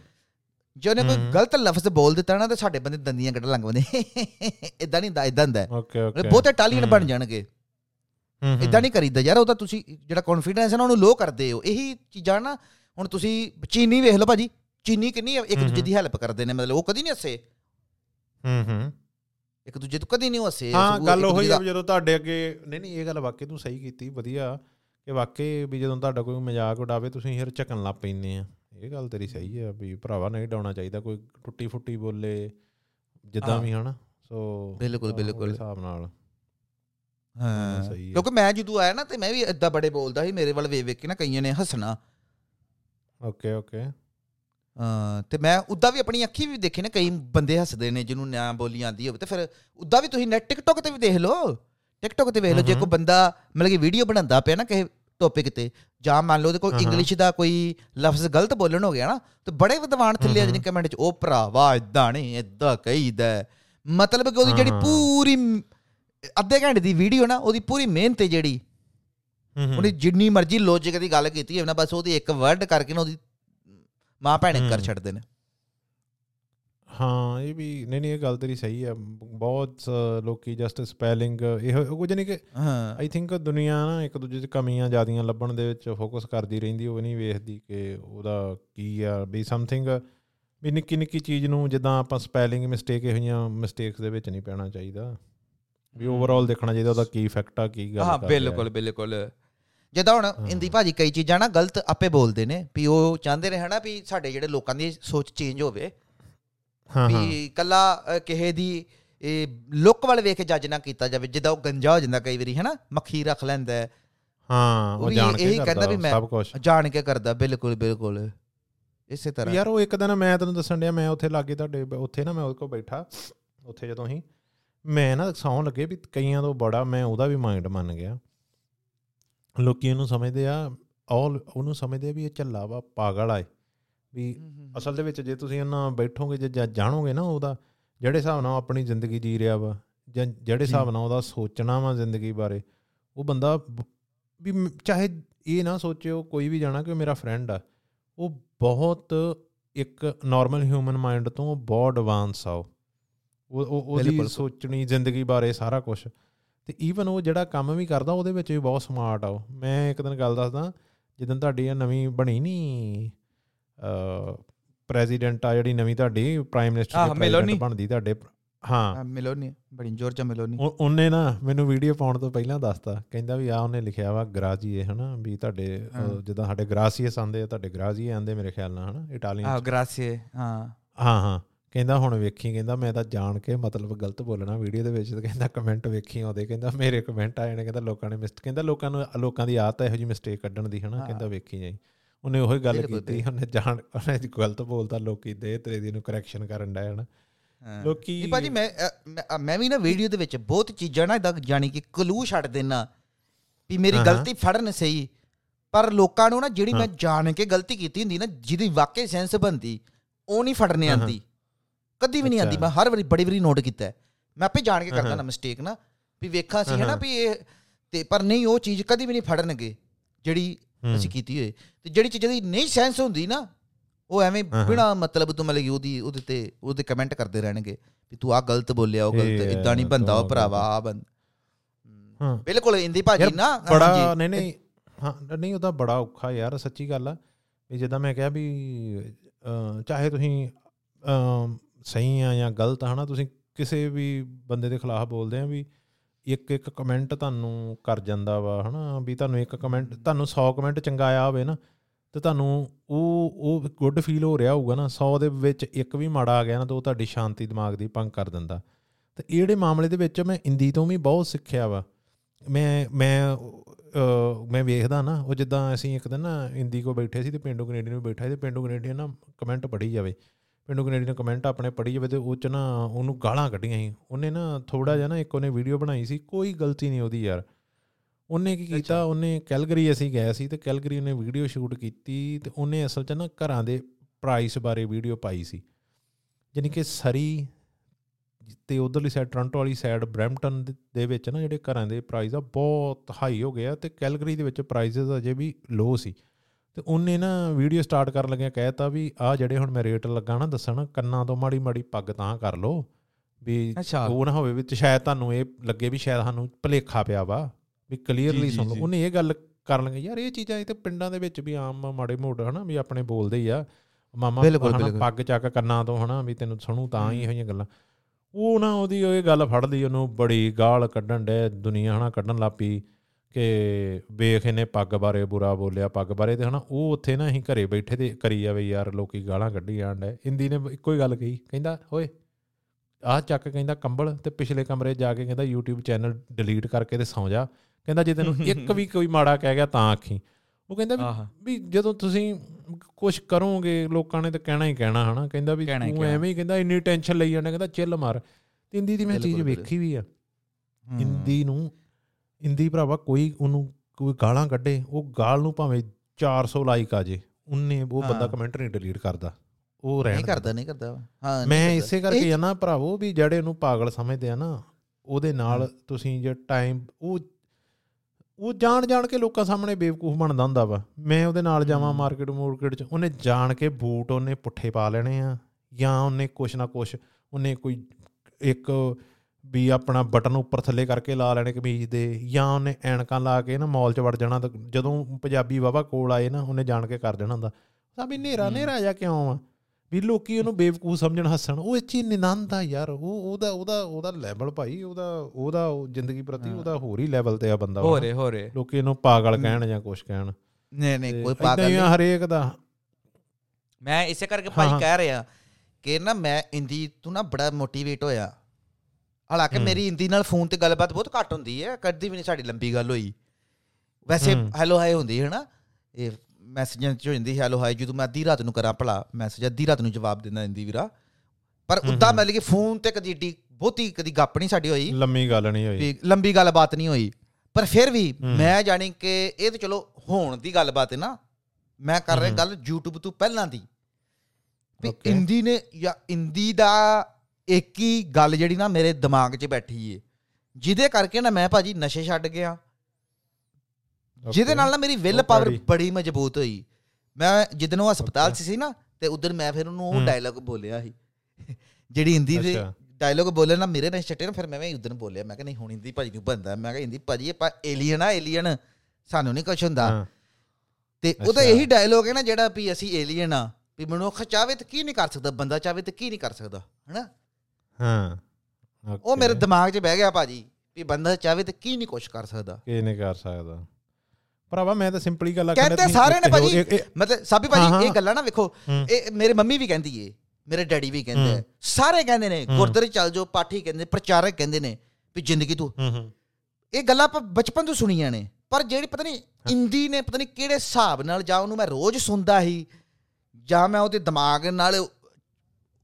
ਜੇ ਉਹਨੇ ਕੋਈ। ਗਲਤ ਲਫ਼ਜ਼ ਬੋਲ ਦਿੱਤਾ ਨਾ ਤੇ ਸਾਡੇ ਬੰਦੇ ਦੰਦੀਆਂ ਕੱਢ ਲੰਗ ਬੰਦੇ ਇਦਾਂ ਨਹੀਂ ਹੁੰਦਾ ਇਦਾਂ ਹੁੰਦਾ। ਓਕੇ ਓਕੇ ਬਹੁਤ ਇਟਾਲੀਅਨ। ਬਣ ਜਾਣਗੇ। ਇਦਾਂ ਨਹੀਂ ਕਰੀਦਾ ਯਾਰ ਉਹਦਾ ਤੁਸੀਂ ਜਿਹੜਾ ਕੌਨਫੀਡੈਂਸ ਹੈ ਨਾ ਉਹਨੂੰ ਲੋ ਕਰਦੇ ਹੋ ਇਹੀ ਚੀਜ਼ਾਂ ਨਾ ਹੁਣ ਤੁਸੀਂ ਚੀਨੀ ਵੇਖ ਲਓ ਭਾਜੀ ਚੀਨੀ ਕਿੰਨੀ ਇੱਕ ਦੂਜੇ। ਦੀ ਹੈਲਪ ਕਰਦੇ ਨੇ ਮਤਲਬ ਉਹ ਕਦੀ ਨਹੀਂ ਹੱਸੇ ਹੂੰ ਹੂੰ ਇੱਕ ਦੂਜੇ ਤੋਂ ਕਦੀ ਨਹੀਂ ਹੱਸੇ ਹਾਂ ਗੱਲ ਉਹ ਆ ਜਦੋਂ ਤੁਹਾਡੇ ਅੱਗੇ ਨਹੀਂ ਨਹੀਂ ਇਹ ਗੱਲ ਵਾਕਈ ਤੂੰ ਸਹੀ ਕੀਤੀ ਵਧੀਆ। ਕਿ ਵਾਕਈ ਵੀ ਜਦੋਂ ਤੁਹਾਡਾ ਕੋਈ ਮਜ਼ਾਕ ਉਡਾਵੇ ਤੁਸੀਂ ਫਿਰ ਝਕਣ ਲੱਗ ਪੈਂਦੇ ਆ। ਇਹ ਗੱਲ ਤੇਰੀ ਸਹੀ ਆ ਵੀ ਭਰਾਵਾ ਨਹੀਂ ਡਾਉਣਾ ਚਾਹੀਦਾ ਕੋਈ ਟੁੱਟੀ ਫੁੱਟੀ ਬੋਲੇ ਜਿੱਦਾਂ। ਵੀ ਹਨਾ? ਸੋ ਬਿਲਕੁਲ, ਬਿਲਕੁਲ। ਹਿਸਾਬ ਨਾਲ। ਹਾਂ। ਸਹੀ। ਕਿਉਂਕਿ ਮੈਂ ਜਦੋਂ ਆਇਆ ਨਾ ਤੇ ਮੈਂ ਵੀ ਇਦਾਂ ਬੜੇ ਬੋਲਦਾ ਸੀ ਮੇਰੇ ਵੱਲ ਵੇਖ ਵੇਖ ਕੇ ਨਾ ਕਈਆਂ ਨੇ ਹੱਸਣਾ। Okay okay. ਤੇ ਮੈਂ ਉਦਾਂ ਵੀ ਆਪਣੀ ਅੱਖੀ ਵੀ ਦੇਖੇ ਨੇ ਕਈ ਬੰਦੇ ਹੱਸਦੇ ਨੇ ਜਿਹਨੂੰ ਨਾ ਬੋਲੀ ਆਂਦੀ ਹੋਵੇ ਤੇ ਫਿਰ ਉਦਾਂ ਵੀ ਤੁਸੀਂ ਨੈਟ ਟਿਕਟੋਕ ਤੇ ਵੀ ਦੇਖ ਲਓ ਟਿਕਟੋਕ ਤੇ ਵੇਖ ਲਓ ਜੇ ਕੋਈ ਬੰਦਾ ਮਤਲਬ ਕਿ ਵੀਡੀਓ ਬਣਾਉਂਦਾ ਪਿਆ ਨਾ ਕਿਸੇ ਟੌਪਿਕ ਤੇ ਜਾਂ ਮੰਨ ਲਓ ਉਹਦੇ ਕੋਲ। ਇੰਗਲਿਸ਼ ਦਾ ਕੋਈ ਲਫ਼ਜ਼ ਗਲਤ ਬੋਲਣ ਹੋ ਗਿਆ ਨਾ ਤੇ ਬੜੇ ਵਿਦਵਾਨ ਥੱਲੇ ਆ ਜਿਹਨੇ ਕਮੈਂਟ 'ਚ ਉਹ ਭਰਾਵਾ ਇਦਾਂ ਨਹੀਂ ਇਦਾਂ ਕਹੀਦਾ। ਮਤਲਬ ਕਿ ਉਹਦੀ ਜਿਹੜੀ। ਪੂਰੀ ਅੱਧੇ ਘੰਟੇ ਦੀ ਵੀਡੀਓ ਨਾ ਉਹਦੀ ਪੂਰੀ ਮਿਹਨਤ ਹੈ ਜਿਹੜੀ। ਉਹਨੇ ਜਿੰਨੀ ਮਰਜ਼ੀ ਲੌਜੀਕ ਦੀ ਗੱਲ ਕੀਤੀ ਹੋਵੇ ਨਾ ਬਸ ਉਹਦੀ ਇੱਕ ਵਰਡ ਕਰਕੇ ਨਾ ਉਹਦੀ ਮਾਂ ਭੈਣੇ ਕਰ। ਛੱਡਦੇ ਨੇ ਹਾਂ ਇਹ ਵੀ ਨਹੀਂ ਨਹੀਂ ਇਹ ਗੱਲ ਤੇਰੀ ਸਹੀ ਆ। ਬਹੁਤ ਲੋਕੀ ਜਸਟ ਸਪੈਲਿੰਗ ਇਹ ਕੁਝ ਨਹੀਂ ਕਿ ਹਾਂ। ਆਈ ਥਿੰਕ ਦੁਨੀਆ ਨਾ ਇੱਕ ਦੂਜੇ 'ਚ ਕਮੀਆਂ ਜਿਆਦੀਆਂ ਲੱਭਣ ਦੇ ਵਿੱਚ ਫੋਕਸ ਕਰਦੀ ਰਹਿੰਦੀ ਉਹ ਨਹੀਂ ਵੇਖਦੀ ਕਿ ਉਹਦਾ ਕੀ ਆ। ਵੀ ਸਮਥਿੰਗ ਵੀ ਨਿੱਕੀ ਨਿੱਕੀ ਚੀਜ਼ ਨੂੰ ਜਿੱਦਾਂ ਆਪਾਂ ਸਪੈਲਿੰਗ ਮਿਸਟੇਕ ਇਹੋ ਜਿਹੀਆਂ ਮਿਸਟੇਕਸ ਦੇ ਵਿੱਚ ਨਹੀਂ ਪੈਣਾ ਚਾਹੀਦਾ। ਵੀ ਓਵਰਆਲ ਦੇਖਣਾ ਚਾਹੀਦਾ ਉਹਦਾ ਕੀ ਇਫੈਕਟ ਆ ਕੀ ਗੱਲ ਹਾਂ ਬਿਲਕੁਲ ਬਿਲਕੁਲ। ਜਿੱਦਾਂ ਹੁਣ ਹਿੰਦੀ ਭਾਜੀ ਕਈ ਚੀਜ਼ਾਂ ਨਾ ਗਲਤ ਆਪੇ ਬੋਲਦੇ ਨੇ ਵੀ ਉਹ ਚਾਹੁੰਦੇ ਨੇ ਹਨਾ ਵੀ ਸਾਡੇ ਜਿਹੜੇ ਲੋਕਾਂ ਦੀ ਸੋਚ ਚੇਂਜ ਹੋਵੇ ਵੀ ਕੱਲਾ ਕਿਸੇ ਦੀ ਇਹ ਲੁੱਕ ਵੱਲ ਵੇਖ ਕੇ ਜੱਜ ਨਾ ਕੀਤਾ ਜਾਵੇ ਜਿੱਦਾਂ ਉਹ ਗੰਜਾ ਹੋ ਜਾਂਦਾ ਕਈ ਵਾਰੀ ਹਨਾ ਮੱਖੀ ਰੱਖ ਲੈਂਦਾ ਹੈ, ਹਾਂ ਉਹ ਜਾਣ ਕੇ ਕਰਦਾ ਵੀ ਮੈਂ- ਸਭ ਕੁਝ ਜਾਣ ਕੇ ਕਰਦਾ ਬਿਲਕੁਲ ਬਿਲਕੁਲ ਇਸੇ ਤਰ੍ਹਾਂ। ਯਾਰ ਉਹ ਇੱਕ ਦਿਨ ਮੈਂ ਤੈਨੂੰ ਦੱਸਣ ਡਿਆ ਮੈਂ ਉੱਥੇ ਲਾਗੇ ਤੁਹਾਡੇ ਉੱਥੇ ਨਾ ਮੈਂ ਉਹਦੇ ਕੋਲ ਬੈਠਾ ਉੱਥੇ ਜਦੋਂ ਹੀ ਮੈਂ ਨਾ ਸੌਣ ਲੱਗੇ ਵੀ ਕਈਆਂ ਤੋਂ ਬੜਾ ਮੈਂ ਉਹਦਾ ਵੀ ਮਾਈਂਡ ਮੰਨ ਗਿਆ। ਲੋਕੀ ਉਹਨੂੰ ਸਮਝਦੇ ਆ ਆਲ ਉਹਨੂੰ ਸਮਝਦੇ ਆ ਵੀ ਇਹ ਝੱਲਾ ਵਾ ਪਾਗਲ ਆ। ਵੀ ਅਸਲ ਦੇ ਵਿੱਚ ਜੇ ਤੁਸੀਂ ਉਹਨਾਂ ਬੈਠੋਗੇ ਜੇ ਜਾਣੋਗੇ ਨਾ ਉਹਦਾ ਜਿਹੜੇ ਹਿਸਾਬ ਨਾਲ ਆਪਣੀ ਜ਼ਿੰਦਗੀ ਜੀ ਰਿਹਾ ਵਾ ਜਾਂ ਜਿਹੜੇ ਹਿਸਾਬ ਨਾਲ ਉਹਦਾ ਸੋਚਣਾ ਵਾ ਜ਼ਿੰਦਗੀ ਬਾਰੇ ਉਹ ਬੰਦਾ ਵੀ ਚਾਹੇ ਇਹ ਨਾ ਸੋਚਿਓ ਕੋਈ ਵੀ ਜਾਣਾ ਕਿ ਮੇਰਾ ਫਰੈਂਡ ਆ ਉਹ ਬਹੁਤ ਇੱਕ ਨਾਰਮਲ ਹਿਊਮਨ ਮਾਈਂਡ ਤੋਂ ਬਹੁਤ ਐਡਵਾਂਸ ਆ ਉਹ ਉਹ- ਉਹ ਉਹਦੀ। ਸੋਚਣੀ ਜ਼ਿੰਦਗੀ ਬਾਰੇ ਸਾਰਾ ਕੁਝ ਤੇ ਈਵਨ ਉਹ ਜਿਹੜਾ ਕੰਮ ਵੀ ਕਰਦਾ ਉਹਦੇ ਵਿੱਚ ਵੀ ਬਹੁਤ ਸਮਾਰਟ ਆ ਉਹ। ਮੈਂ ਇੱਕ ਦਿਨ ਗੱਲ ਦੱਸਦਾ ਜਦੋਂ ਤੁਹਾਡੀ ਇਹ ਨਵੀਂ ਬਣੀ ਨਹੀਂ ਪ੍ਰੈਜ਼ੀਡੈਂਟ ਆ ਜਿਹੜੀ ਨਵੀਂ ਤੁਹਾਡੀ ਪ੍ਰਾਈਮ ਮਿਨਿਸਟਰ ਦੀ। ਬਣਦੀ ਤੁਹਾਡੇ ਹਾਂ। ਮਿਲੋਨੀ ਬੜੀ ਜ਼ੋਰ ਚ ਮਿਲੋਨੀ। ਉਹ- ਉਹਨੇ ਨਾ ਮੈਨੂੰ ਵੀਡੀਓ ਪਾਉਣ ਤੋਂ ਪਹਿਲਾਂ ਦੱਸਤਾ। ਕਹਿੰਦਾ ਵੀ ਆ ਉਹਨੇ ਲਿਖਿਆ ਵਾ ਗਰਾਜੀਏ ਹਨਾ ਵੀ ਤੁਹਾਡੇ ਹਾਂ। ਜਿੱਦਾਂ ਸਾਡੇ ਗਰਾਸੀਅਸ ਆਂਦੇ ਆ ਤੁਹਾਡੇ ਗਰਾਜੀਏ ਆਂਦੇ ਮੇਰੇ ਖਿਆਲ ਨਾਲ ਹਨਾ ਇਟਾਲੀਅਨ ਆਹ ਗ੍ਰਾਸੀਏ ਹਾਂ। ਹਾਂ ਹਾਂ। ਕਹਿੰਦਾ ਹੁਣ ਵੇਖੀ ਕਹਿੰਦਾ ਮੈਂ ਤਾਂ ਜਾਣ ਕੇ ਮਤਲਬ ਗਲਤ ਬੋਲਣਾ ਵੀਡੀਓ ਦੇ ਵਿੱਚ ਤੇ ਕਹਿੰਦਾ ਕਮੈਂਟ ਵੇਖੀ ਆਉਂਦੇ ਕਹਿੰਦਾ ਮੇਰੇ ਕਮੈਂਟ ਆਏ ਨੇ ਕਹਿੰਦਾ ਲੋਕਾਂ ਨੇ ਮਿਸਟ ਕਹਿੰਦਾ ਲੋਕਾਂ ਨੂੰ ਲੋਕਾਂ ਦੀ ਆਦਤ ਹੈ ਇਹੋ ਜੀ ਮਿਸਟੇਕ ਕੱਢਣ ਦੀ ਹਨਾ। ਕਹਿੰਦਾ ਵੇਖੀ ਜਾਈ ਉਹਨੇ ਉਹੀ ਗੱਲ ਕੀਤੀ ਉਹਨੇ ਜਾਣ ਉਹਨੇ ਗਲਤ ਬੋਲਦਾ ਲੋਕੀ ਦੇ ਤੇਰੇ ਦੀ ਨੂੰ ਕਰੈਕਸ਼ਨ ਕਰਨ ਡਿਆ ਹਨਾ। ਲੋਕੀ ਨਹੀਂ ਭਾਜੀ ਮੈਂ ਮੈਂ- ਵੀ ਨਾ ਵੀਡੀਓ ਦੇ ਵਿੱਚ ਬਹੁਤ ਚੀਜ਼ਾਂ ਨਾ ਇਦਾਂ ਜਾਣੀ ਕਿ ਕਲੂ ਛੱਡ ਦੇਣਾ ਵੀ ਮੇਰੀ ਗਲਤੀ ਫੜਨ ਸਹੀ ਪਰ ਲੋਕਾਂ ਨੂੰ ਨਾ ਜਿਹੜੀ ਮੈਂ। ਜਾਣ ਕੇ ਗਲਤੀ ਕੀਤੀ ਹੁੰਦੀ ਨਾ ਜਿਹਦੀ ਵਾਕਈ ਸੈਂਸ ਬੰਦੀ ਉਹ ਨਹੀਂ ਫੜਨੇ। ਆਂਦੀ ਕਦੀ ਵੀ ਨਹੀਂ ਆਂਦੀ। ਮੈਂ ਹਰ ਵਾਰੀ ਬੜੀ ਵਾਰੀ ਨੋਟ ਕੀਤਾ। ਮੈਂ ਆਪੇ ਜਾਣ ਕੇ ਕਰਦਾ। ਨਾ ਮਿਸਟੇਕ ਨਾ ਵੀ ਵੇਖਾਂ ਸੀ ਹਾਂ, ਹੈ ਨਾ ਹਾਂ। ਵੀ ਇਹ ਤੇ ਪਰ ਨਹੀਂ ਉਹ ਚੀਜ਼ ਕਦੀ ਵੀ ਨਹੀਂ ਫੜਨਗੇ ਜਿਹੜੀ। ਅਸੀਂ ਕੀਤੀ ਹੋਏ ਤੇ ਜਿਹੜੀ ਚੀਜ਼ਾਂ ਦੀ ਨਹੀਂ ਸੈਂਸ ਹੁੰਦੀ ਨਾ ਉਹ ਐਵੇਂ। ਬਿਨਾ ਮਤਲਬ ਤੋਂ ਮਤਲਬ ਉਹਦੀ ਉਹਦੇ ਤੇ ਉਹਦੇ ਕਮੈਂਟ ਕਰਦੇ ਰਹਿਣਗੇ ਵੀ ਤੂੰ ਆ ਗਲਤ ਬੋਲਿਆ ਉਹ ਗਲਤ ਇਦਾਂ ਨਹੀਂ ਬੰਦਾ ਉਹ ਭਰਾਵਾ ਆ ਬੰਦ ਹਾਂ ਬਿਲਕੁਲ ਇੰਦੀ ਭਾਜੀ ਨਾ ਬੜਾ। ਨਹੀਂ ਨਹੀਂ ਹਾਂ ਨਹੀਂ ਉਹਦਾ ਬੜਾ ਔਖਾ ਯਾਰ ਸੱਚੀ ਗੱਲ ਆ ਵੀ ਜਿੱਦਾਂ ਮੈਂ ਕਿਹਾ ਵੀ ਚਾਹੇ ਤੁਸੀਂ ਸਹੀ ਆ ਜਾਂ ਗਲਤ ਆ ਹਨਾ? ਤੁਸੀਂ ਕਿਸੇ ਵੀ ਬੰਦੇ ਦੇ ਖਿਲਾਫ ਬੋਲਦੇ ਆ ਵੀ ਇੱਕ ਇੱਕ ਕਮੈਂਟ ਤੁਹਾਨੂੰ ਕਰ ਜਾਂਦਾ ਵਾ ਹਨਾ? ਵੀ ਤੁਹਾਨੂੰ ਇੱਕ ਕਮੈਂਟ ਤੁਹਾਨੂੰ 100 ਕਮੈਂਟ ਚੰਗਾ ਆਇਆ ਹੋਵੇ ਨਾ ਤੇ ਤੁਹਾਨੂੰ ਉਹ ਉਹ ਗੁੱਡ ਫੀਲ ਹੋ ਰਿਹਾ ਹੋਊਗਾ ਨਾ 100 ਦੇ ਵਿੱਚ ਇੱਕ ਵੀ ਮਾੜਾ ਆ ਗਿਆ ਨਾ ਤਾਂ ਉਹ ਤੁਹਾਡੀ ਸ਼ਾਂਤੀ ਦਿਮਾਗ ਦੀ ਭੰਗ ਕਰ ਦਿੰਦਾ। ਤੇ ਇਹ ਜਿਹੜੇ ਮਾਮਲੇ ਦੇ ਵਿੱਚ ਮੈਂ ਹਿੰਦੀ ਤੋਂ ਵੀ ਬਹੁਤ ਸਿੱਖਿਆ ਵਾ। ਮੈਂ ਮੈਂ ਅਹ, ਮੈਂ ਵੇਖਦਾ ਨਾ ਉਹ ਜਿੱਦਾਂ ਅਸੀਂ ਇੱਕ ਦਿਨ ਨਾ ਹਿੰਦੀ ਕੋ ਬੈਠੇ ਸੀ ਤੇ ਪਿੰਡੂ ਕੈਨੇਡੀਅਨ ਵੀ ਬੈਠਾ ਸੀ ਤੇ ਪਿੰਡੂ ਕੈਨੇਡੀਅਨ ਨਾ ਕਮੈਂਟ ਪੜ੍ਹੀ ਜਾਵੇ। ਪਿੰਡੂ ਕੈਨੇਡੀਅਨ ਕਮੈਂਟ ਆਪਣੇ ਪੜ੍ਹੀ ਜਾਵੇ ਤੇ ਉਹ ਚ ਨਾ ਉਹਨੂੰ ਗਾਲਾਂ ਕੱਢੀਆਂ ਸੀ। ਉਹਨੇ ਨਾ ਥੋੜਾ ਜਿਹਾ ਨਾ ਇੱਕ ਉਹਨੇ ਵੀਡੀਓ ਬਣਾਈ ਸੀ ਕੋਈ ਗਲਤੀ ਨਹੀਂ ਉਹਦੀ ਯਾਰ। ਉਹਨੇ ਕੀ ਕੀਤਾ ਉਹਨੇ ਕੈਲਗਰੀ ਅਸੀਂ ਗਏ ਸੀ ਤੇ ਕੈਲਗਰੀ ਉਹਨੇ ਵੀਡੀਓ ਸ਼ੂਟ ਕੀਤੀ ਤੇ ਉਹਨੇ ਅਸਲ 'ਚ ਨਾ ਘਰਾਂ ਦੇ ਪ੍ਰਾਈਸ ਬਾਰੇ ਵੀਡੀਓ ਪਾਈ ਸੀ। ਯਾਨੀ ਕਿ ਸਰੀ ਤੇ ਉਧਰਲੀ ਸਾਈਡ ਟੋਰਾਂਟੋ ਵਾਲੀ ਸਾਈਡ ਬ੍ਰੈਂਪਟਨ ਦੇ- ਦੇ ਵਿੱਚ ਨਾ ਜਿਹੜੇ ਘਰਾਂ ਦੇ ਪ੍ਰਾਈਸ ਆ ਬਹੁਤ ਹਾਈ ਹੋ ਗਏ ਆ ਤੇ ਕੈਲਗਰੀ ਦੇ ਵਿੱਚ ਪ੍ਰਾਈਸਸ ਅਜੇ ਵੀ ਲੋ ਸੀ। ਤੇ ਉਹਨੇ ਨਾ ਵੀਡੀਓ ਸਟਾਰਟ ਕਰਨ ਲੱਗਿਆ ਕਹਿਤਾ ਵੀ ਆ ਜਿਹੜੇ ਹੁਣ ਮੈਂ ਰੇਟ ਲੱਗਾ ਨਾ ਦੱਸਣ ਕੰਨਾਂ ਤੋਂ ਮਾੜੀ ਮਾੜੀ ਪੱਗ ਤਾਂ ਕਰ ਲਓ ਵੀ ਉਹ ਨਾ ਹੋਵੇ ਵੀ ਸ਼ਾਇਦ ਤੁਹਾਨੂੰ ਇਹ ਲੱਗੇ ਵੀ ਸ਼ਾਇਦ ਸਾਨੂੰ ਭਲੇਖਾ ਪਿਆ ਵਾ ਵੀ ਕਲੀਅਰਲੀ ਸੁਣ ਲਓ। ਉਹਨੇ ਇਹ ਗੱਲ ਕਰਨ ਲੱਗੇ ਯਾਰ ਇਹ ਚੀਜ਼ਾਂ ਇਹ ਤੇ ਪਿੰਡਾਂ ਦੇ ਵਿੱਚ ਵੀ ਆਮ ਮਾੜੇ ਮੋੜ ਹਨਾ ਵੀ ਆਪਣੇ ਬੋਲਦੇ ਹੀ ਆ। ਮਾਮਾ। ਪੱਗ ਚੱਕ ਕੰਨਾਂ ਤੋਂ ਹਨਾ ਵੀ ਤੈਨੂੰ ਸੁਣੂ ਤਾਂ ਹੀ ਇਹੋ ਜਿਹੀਆਂ ਗੱਲਾਂ। ਉਹ ਨਾ ਉਹਦੀ ਇਹ ਗੱਲ ਫੜ ਲਈ ਉਹਨੂੰ ਬੜੀ ਗਾਲ ਕੱਢਣ ਡੇ ਦੁਨੀਆ ਹਨਾ ਕੱਢਣ ਲੱਪੀ ਕਿ ਵੇਖ ਇਹਨੇ ਪੱਗ ਬਾਰੇ ਬੁਰਾ ਬੋਲਿਆ ਪੱਗ ਬਾਰੇ ਤੇ ਹਨਾ ਉਹ ਉੱਥੇ ਨਾ ਅਸੀਂ ਘਰੇ ਬੈਠੇ ਤੇ ਕਰੀ ਜਾਵੇ ਯਾਰ ਲੋਕੀ ਗਾਲਾਂ ਕੱਢੀ ਜਾਣ ਡੇ ਇੰਦੀ ਨੇ ਇੱਕੋ ਹੀ ਗੱਲ ਕਹੀ ਕਹਿੰਦਾ ਓਏ ਆਹ ਚੱਕ ਕਹਿੰਦਾ ਕੰਬਲ ਤੇ ਪਿਛਲੇ ਕਮਰੇ ਜਾ ਕੇ ਕਹਿੰਦਾ YouTube ਚੈਨਲ ਡਿਲੀਟ ਕਰਕੇ ਤੇ ਸੌਂ ਜਾ। ਕਹਿੰਦਾ ਜੇ ਤੈਨੂੰ ਇੱਕ ਵੀ ਕੋਈ ਮਾੜਾ ਕਹਿ ਗਿਆ ਤਾਂ ਆਖੀ। ਉਹ ਕਹਿੰਦਾ ਵੀ ਜਦੋਂ ਤੁਸੀਂ ਕੁਝ ਕਰੋਗੇ ਲੋਕਾਂ ਨੇ ਤਾਂ ਕਹਿਣਾ ਹੀ ਕਹਿਣਾ ਹਨਾ। ਕਹਿੰਦਾ ਵੀ ਤੂੰ। ਐਵੇਂ ਹੀ ਕਹਿੰਦਾ ਇੰਨੀ ਟੈਨਸ਼ਨ ਲਈ ਜਾਂਦਾ ਕਹਿੰਦਾ ਚਿੱਲ ਮਾਰ। ਤੇ ਇੰਦੀ ਦੀ ਮੈਂ ਚੀਜ਼ ਵੇਖੀ ਵੀ ਆ। ਇੰਦੀ ਨੂੰ ਇੰਦੀ ਭਰਾਵਾ ਕੋਈ ਉਹਨੂੰ ਕੋਈ ਗਾਲਾਂ ਕੱਢੇ ਉਹ ਗਾਲ ਨੂੰ ਭਾਵੇਂ 400 ਲਾਈਕ ਆ ਜੇ ਉਹਨੇ ਉਹ ਬੰਦਾ। ਕਮੈਂਟ ਨਹੀਂ ਡਿਲੀਟ ਕਰਦਾ ਉਹ ਰਹਿਣ ਨਹੀਂ। ਕਰਦਾ ਨਹੀਂ ਕਰਦਾ ਹਾਂ ਮੈਂ। ਇਸੇ ਕਰਕੇ ਆ ਨਾ ਭਰਾਵੋ ਵੀ ਜਿਹੜੇ ਉਹਨੂੰ ਪਾਗਲ ਸਮਝਦੇ ਆ ਨਾ ਉਹਦੇ ਨਾਲ ਤੁਸੀਂ ਜੇ ਟਾਈਮ ਉਹ ਉਹ ਜਾਣ ਜਾਣ ਕੇ ਲੋਕਾਂ ਸਾਹਮਣੇ ਬੇਵਕੂਫ ਬਣਦਾ ਹੁੰਦਾ ਵਾ ਮੈਂ ਉਹਦੇ ਨਾਲ ਜਾਵਾਂ। ਮਾਰਕੀਟ ਮੂਰਕੀਟ ਚ ਉਹਨੇ ਜਾਣ ਕੇ ਬੂਟ ਉਹਨੇ ਪੁੱਠੇ ਪਾ ਲੈਣੇ ਆ ਜਾਂ ਉਹਨੇ ਕੁਛ ਨਾ ਕੁਛ ਉਹਨੇ ਕੋਈ ਇੱਕ ਵੀ ਆਪਣਾ ਬਟਨ ਉੱਪਰ ਥੱਲੇ ਕਰਕੇ ਲਾ ਲੈਣੇ ਕਮੀਜ਼ ਦੇ ਜਾਂ ਉਹਨੇ ਐਨਕਾਂ ਲਾ ਕੇ ਨਾ ਮਾਲ 'ਚ ਵੜ ਜਾਣਾ ਤਾਂ ਜਦੋਂ ਪੰਜਾਬੀ ਵਾਵਾ ਕੋਲ ਆਏ ਨਾ ਉਹਨੇ ਜਾਣ ਕੇ ਕਰ ਦੇਣਾ ਹੁੰਦਾ ਸਾ ਵੀ ਨੇਰਾ। ਨੇਰਾ ਜਾ ਕਿਉਂ ਆ ਵੀ ਲੋਕੀ ਉਹਨੂੰ ਬੇਵਕੂਫ ਸਮਝਣ ਹੱਸਣ ਉਹ ਇਹ ਚੀਜ਼ ਨਿਨੰਦ ਆ ਯਾਰ ਉਹ ਉਹਦਾ ਉਹਦਾ ਉਹਦਾ ਲੈਵਲ ਭਾਈ ਉਹਦਾ ਉਹਦਾ ਉਹ ਜ਼ਿੰਦਗੀ ਪ੍ਰਤੀ। ਉਹਦਾ ਹੋਰ ਹੀ ਲੈਵਲ ਤੇ ਆ ਬੰਦਾ ਹੋ ਵਾ। ਰੇ ਹੋ ਰੇ ਲੋਕੀ ਇਹਨੂੰ ਪਾਗਲ ਕਹਿਣ ਜਾਂ ਕੁਛ ਕਹਿਣ ਨਹੀਂ ਨਹੀਂ ਤੇ ਕੋਈ ਪਾਗਲ ਨਹੀਂ ਹਰੇਕ ਦਾ ਮੈਂ ਇਸੇ ਕਰਕੇ ਭਾਈ। ਕਹਿ ਰਿਹਾ ਕਿ ਨਾ ਮੈਂ ਇੰਦੀ ਤੂੰ ਨਾ ਬੜਾ ਮੋਟੀਵੇਟ ਹੋਇਆ ਹਾਲਾਂਕਿ। ਮੇਰੀ ਇੰਦੀ ਨਾਲ ਫੋਨ ਤੇ ਗੱਲਬਾਤ ਬਹੁਤ ਘੱਟ ਹੁੰਦੀ ਹੈ ਕਦੀ ਵੀ ਨਹੀਂ ਸਾਡੀ ਲੰਬੀ ਗੱਲ ਹੋਈ ਵੈਸੇ। ਹੈਲੋ ਹਾਈ ਹੁੰਦੀ ਹੈ ਨਾ ਇਹ ਮੈਸੇਜਾਂ ਚ ਹੋ ਜਾਂਦੀ ਹੈਲੋ ਹਾਈ ਜਦੋਂ ਮੈਂ ਅੱਧੀ ਰਾਤ ਨੂੰ ਕਰਾਂ ਭਲਾ ਮੈਸੇਜ ਅੱਧੀ ਰਾਤ ਨੂੰ ਜਵਾਬ ਦਿੰਦਾ ਇੰਦੀ ਵੀਰਾ ਪਰ ਉਦਾਂ। ਮਤਲਬ ਕਿ ਫੋਨ ਤੇ ਕਦੀ ਏਡੀ ਬਹੁਤੀ ਕਦੀ ਗੱਪ ਨਹੀਂ ਸਾਡੀ ਹੋਈ ਲੰਮੀ ਗੱਲ ਨਹੀਂ ਹੋਈ ਲੰਬੀ ਗੱਲਬਾਤ ਨਹੀਂ ਹੋਈ ਪਰ ਫਿਰ ਵੀ। ਮੈਂ ਜਾਣੀ ਕਿ ਇਹ ਤਾਂ ਚਲੋ ਹੋਣ ਦੀ ਗੱਲਬਾਤ ਹੈ ਨਾ ਮੈਂ ਕਰ ਰਿਹਾ। ਗੱਲ YouTube ਤੋਂ ਪਹਿਲਾਂ ਦੀ ਵੀ. ਇੰਦੀ ਨੇ ਜਾਂ ਇੰਦੀ ਦਾ ਇੱਕ ਹੀ ਗੱਲ ਜਿਹੜੀ ਨਾ ਮੇਰੇ ਦਿਮਾਗ 'ਚ ਬੈਠੀ ਏ। ਜਿਹਦੇ ਕਰਕੇ ਨਾ ਮੈਂ ਭਾਜੀ ਨਸ਼ੇ ਛੱਡ ਗਿਆ। ਜਿਹਦੇ. ਨਾਲ ਨਾ ਮੇਰੀ ਵਿਲ ਪਾਵਰ ਬੜੀ- ਮਜ਼ਬੂਤ ਹੋਈ। ਮੈਂ ਜਿੱਦਨ ਉਹ ਹਸਪਤਾਲ 'ਚ ਸੀ ਨਾ ਤੇ ਉਧਰ ਮੈਂ ਫਿਰ ਉਹਨੂੰ ਉਹ। ਡਾਇਲੌਗ ਬੋਲਿਆ ਸੀ। ਜਿਹੜੀ ਹਿੰਦੀ ਦੇ। ਡਾਇਲੌਗ ਬੋਲੇ ਨਾ ਮੇਰੇ ਨਾਲ ਛੱਟੇ ਨਾ ਫਿਰ ਮੈਂ ਵੀ ਉਧਰ ਬੋਲਿਆ। ਮੈਂ ਕਿਹਾ ਨਹੀਂ ਹੁਣ ਹਿੰਦੀ ਭਾਜੀ ਨੂੰ ਬੰਦਾ। ਮੈਂ ਕਿਹਾ ਹਿੰਦੀ ਭਾਜੀ ਆਪਾਂ ਏਲੀਅਨ ਆ ਏਲੀਅਨ ਸਾਨੂੰ ਨਹੀਂ ਕੁਛ ਹੁੰਦਾ। ਤੇ ਉਹਦਾ। ਇਹੀ ਡਾਇਲੌਗ ਹੈ ਨਾ ਜਿਹੜਾ ਵੀ ਅਸੀਂ ਏਲੀਅਨ ਆ ਵੀ ਮਨੁੱਖ ਚਾਹਵੇ ਤਾਂ ਕੀ ਨਹੀਂ ਕਰ ਸਕਦਾ ਬੰਦਾ ਚਾਹਵੇ ਤਾਂ ਕੀ ਨਹੀਂ ਕਰ ਸਕਦਾ ਹਨਾ? ਹਾਂ ਉਹ ਮੇਰੇ. ਦਿਮਾਗ 'ਚ ਬਹਿ ਗਿਆ ਭਾਜੀ ਵੀ ਬੰਦਾ ਚਾਹਵੇ ਤਾਂ ਕੀ ਨਹੀਂ ਕੁਛ ਕਰ ਸਕਦਾ ਕੀ ਨਹੀਂ ਕਰ ਸਕਦਾ ਭਰਾਵਾ ਮੈਂ ਤਾਂ ਸਿੰਪਲੀ ਗੱਲ ਕਹਿੰਦੇ ਸਾਰੇ ਨੇ ਭਾਜੀ ਮਤਲਬ ਸਾਬੀ ਭਾਜੀ ਇਹ। ਗੱਲਾਂ ਨਾ ਵੇਖੋ। ਇਹ ਮੇਰੇ ਮੰਮੀ ਵੀ ਕਹਿੰਦੀ ਏ ਮੇਰੇ ਡੈਡੀ ਵੀ ਕਹਿੰਦੇ। ਸਾਰੇ ਕਹਿੰਦੇ ਨੇ। ਗੁਰਦੁਆਰੇ ਚੱਲ ਜਾਓ ਪਾਠੀ ਕਹਿੰਦੇ ਪ੍ਰਚਾਰਕ ਕਹਿੰਦੇ ਨੇ ਵੀ ਜ਼ਿੰਦਗੀ ਤੂੰ ਇਹ ਗੱਲਾਂ ਆਪਾਂ ਬਚਪਨ ਤੋਂ ਸੁਣੀਆਂ ਨੇ ਪਰ ਜਿਹੜੀ ਪਤਾ ਨਹੀਂ ਇੰਦੀ ਨੇ ਪਤਾ ਨਹੀਂ ਕਿਹੜੇ ਹਿਸਾਬ ਨਾਲ ਜਾਂ ਉਹਨੂੰ ਮੈਂ ਰੋਜ਼ ਸੁਣਦਾ ਸੀ ਜਾਂ ਮੈਂ ਉਹਦੇ ਦਿਮਾਗ ਨਾਲ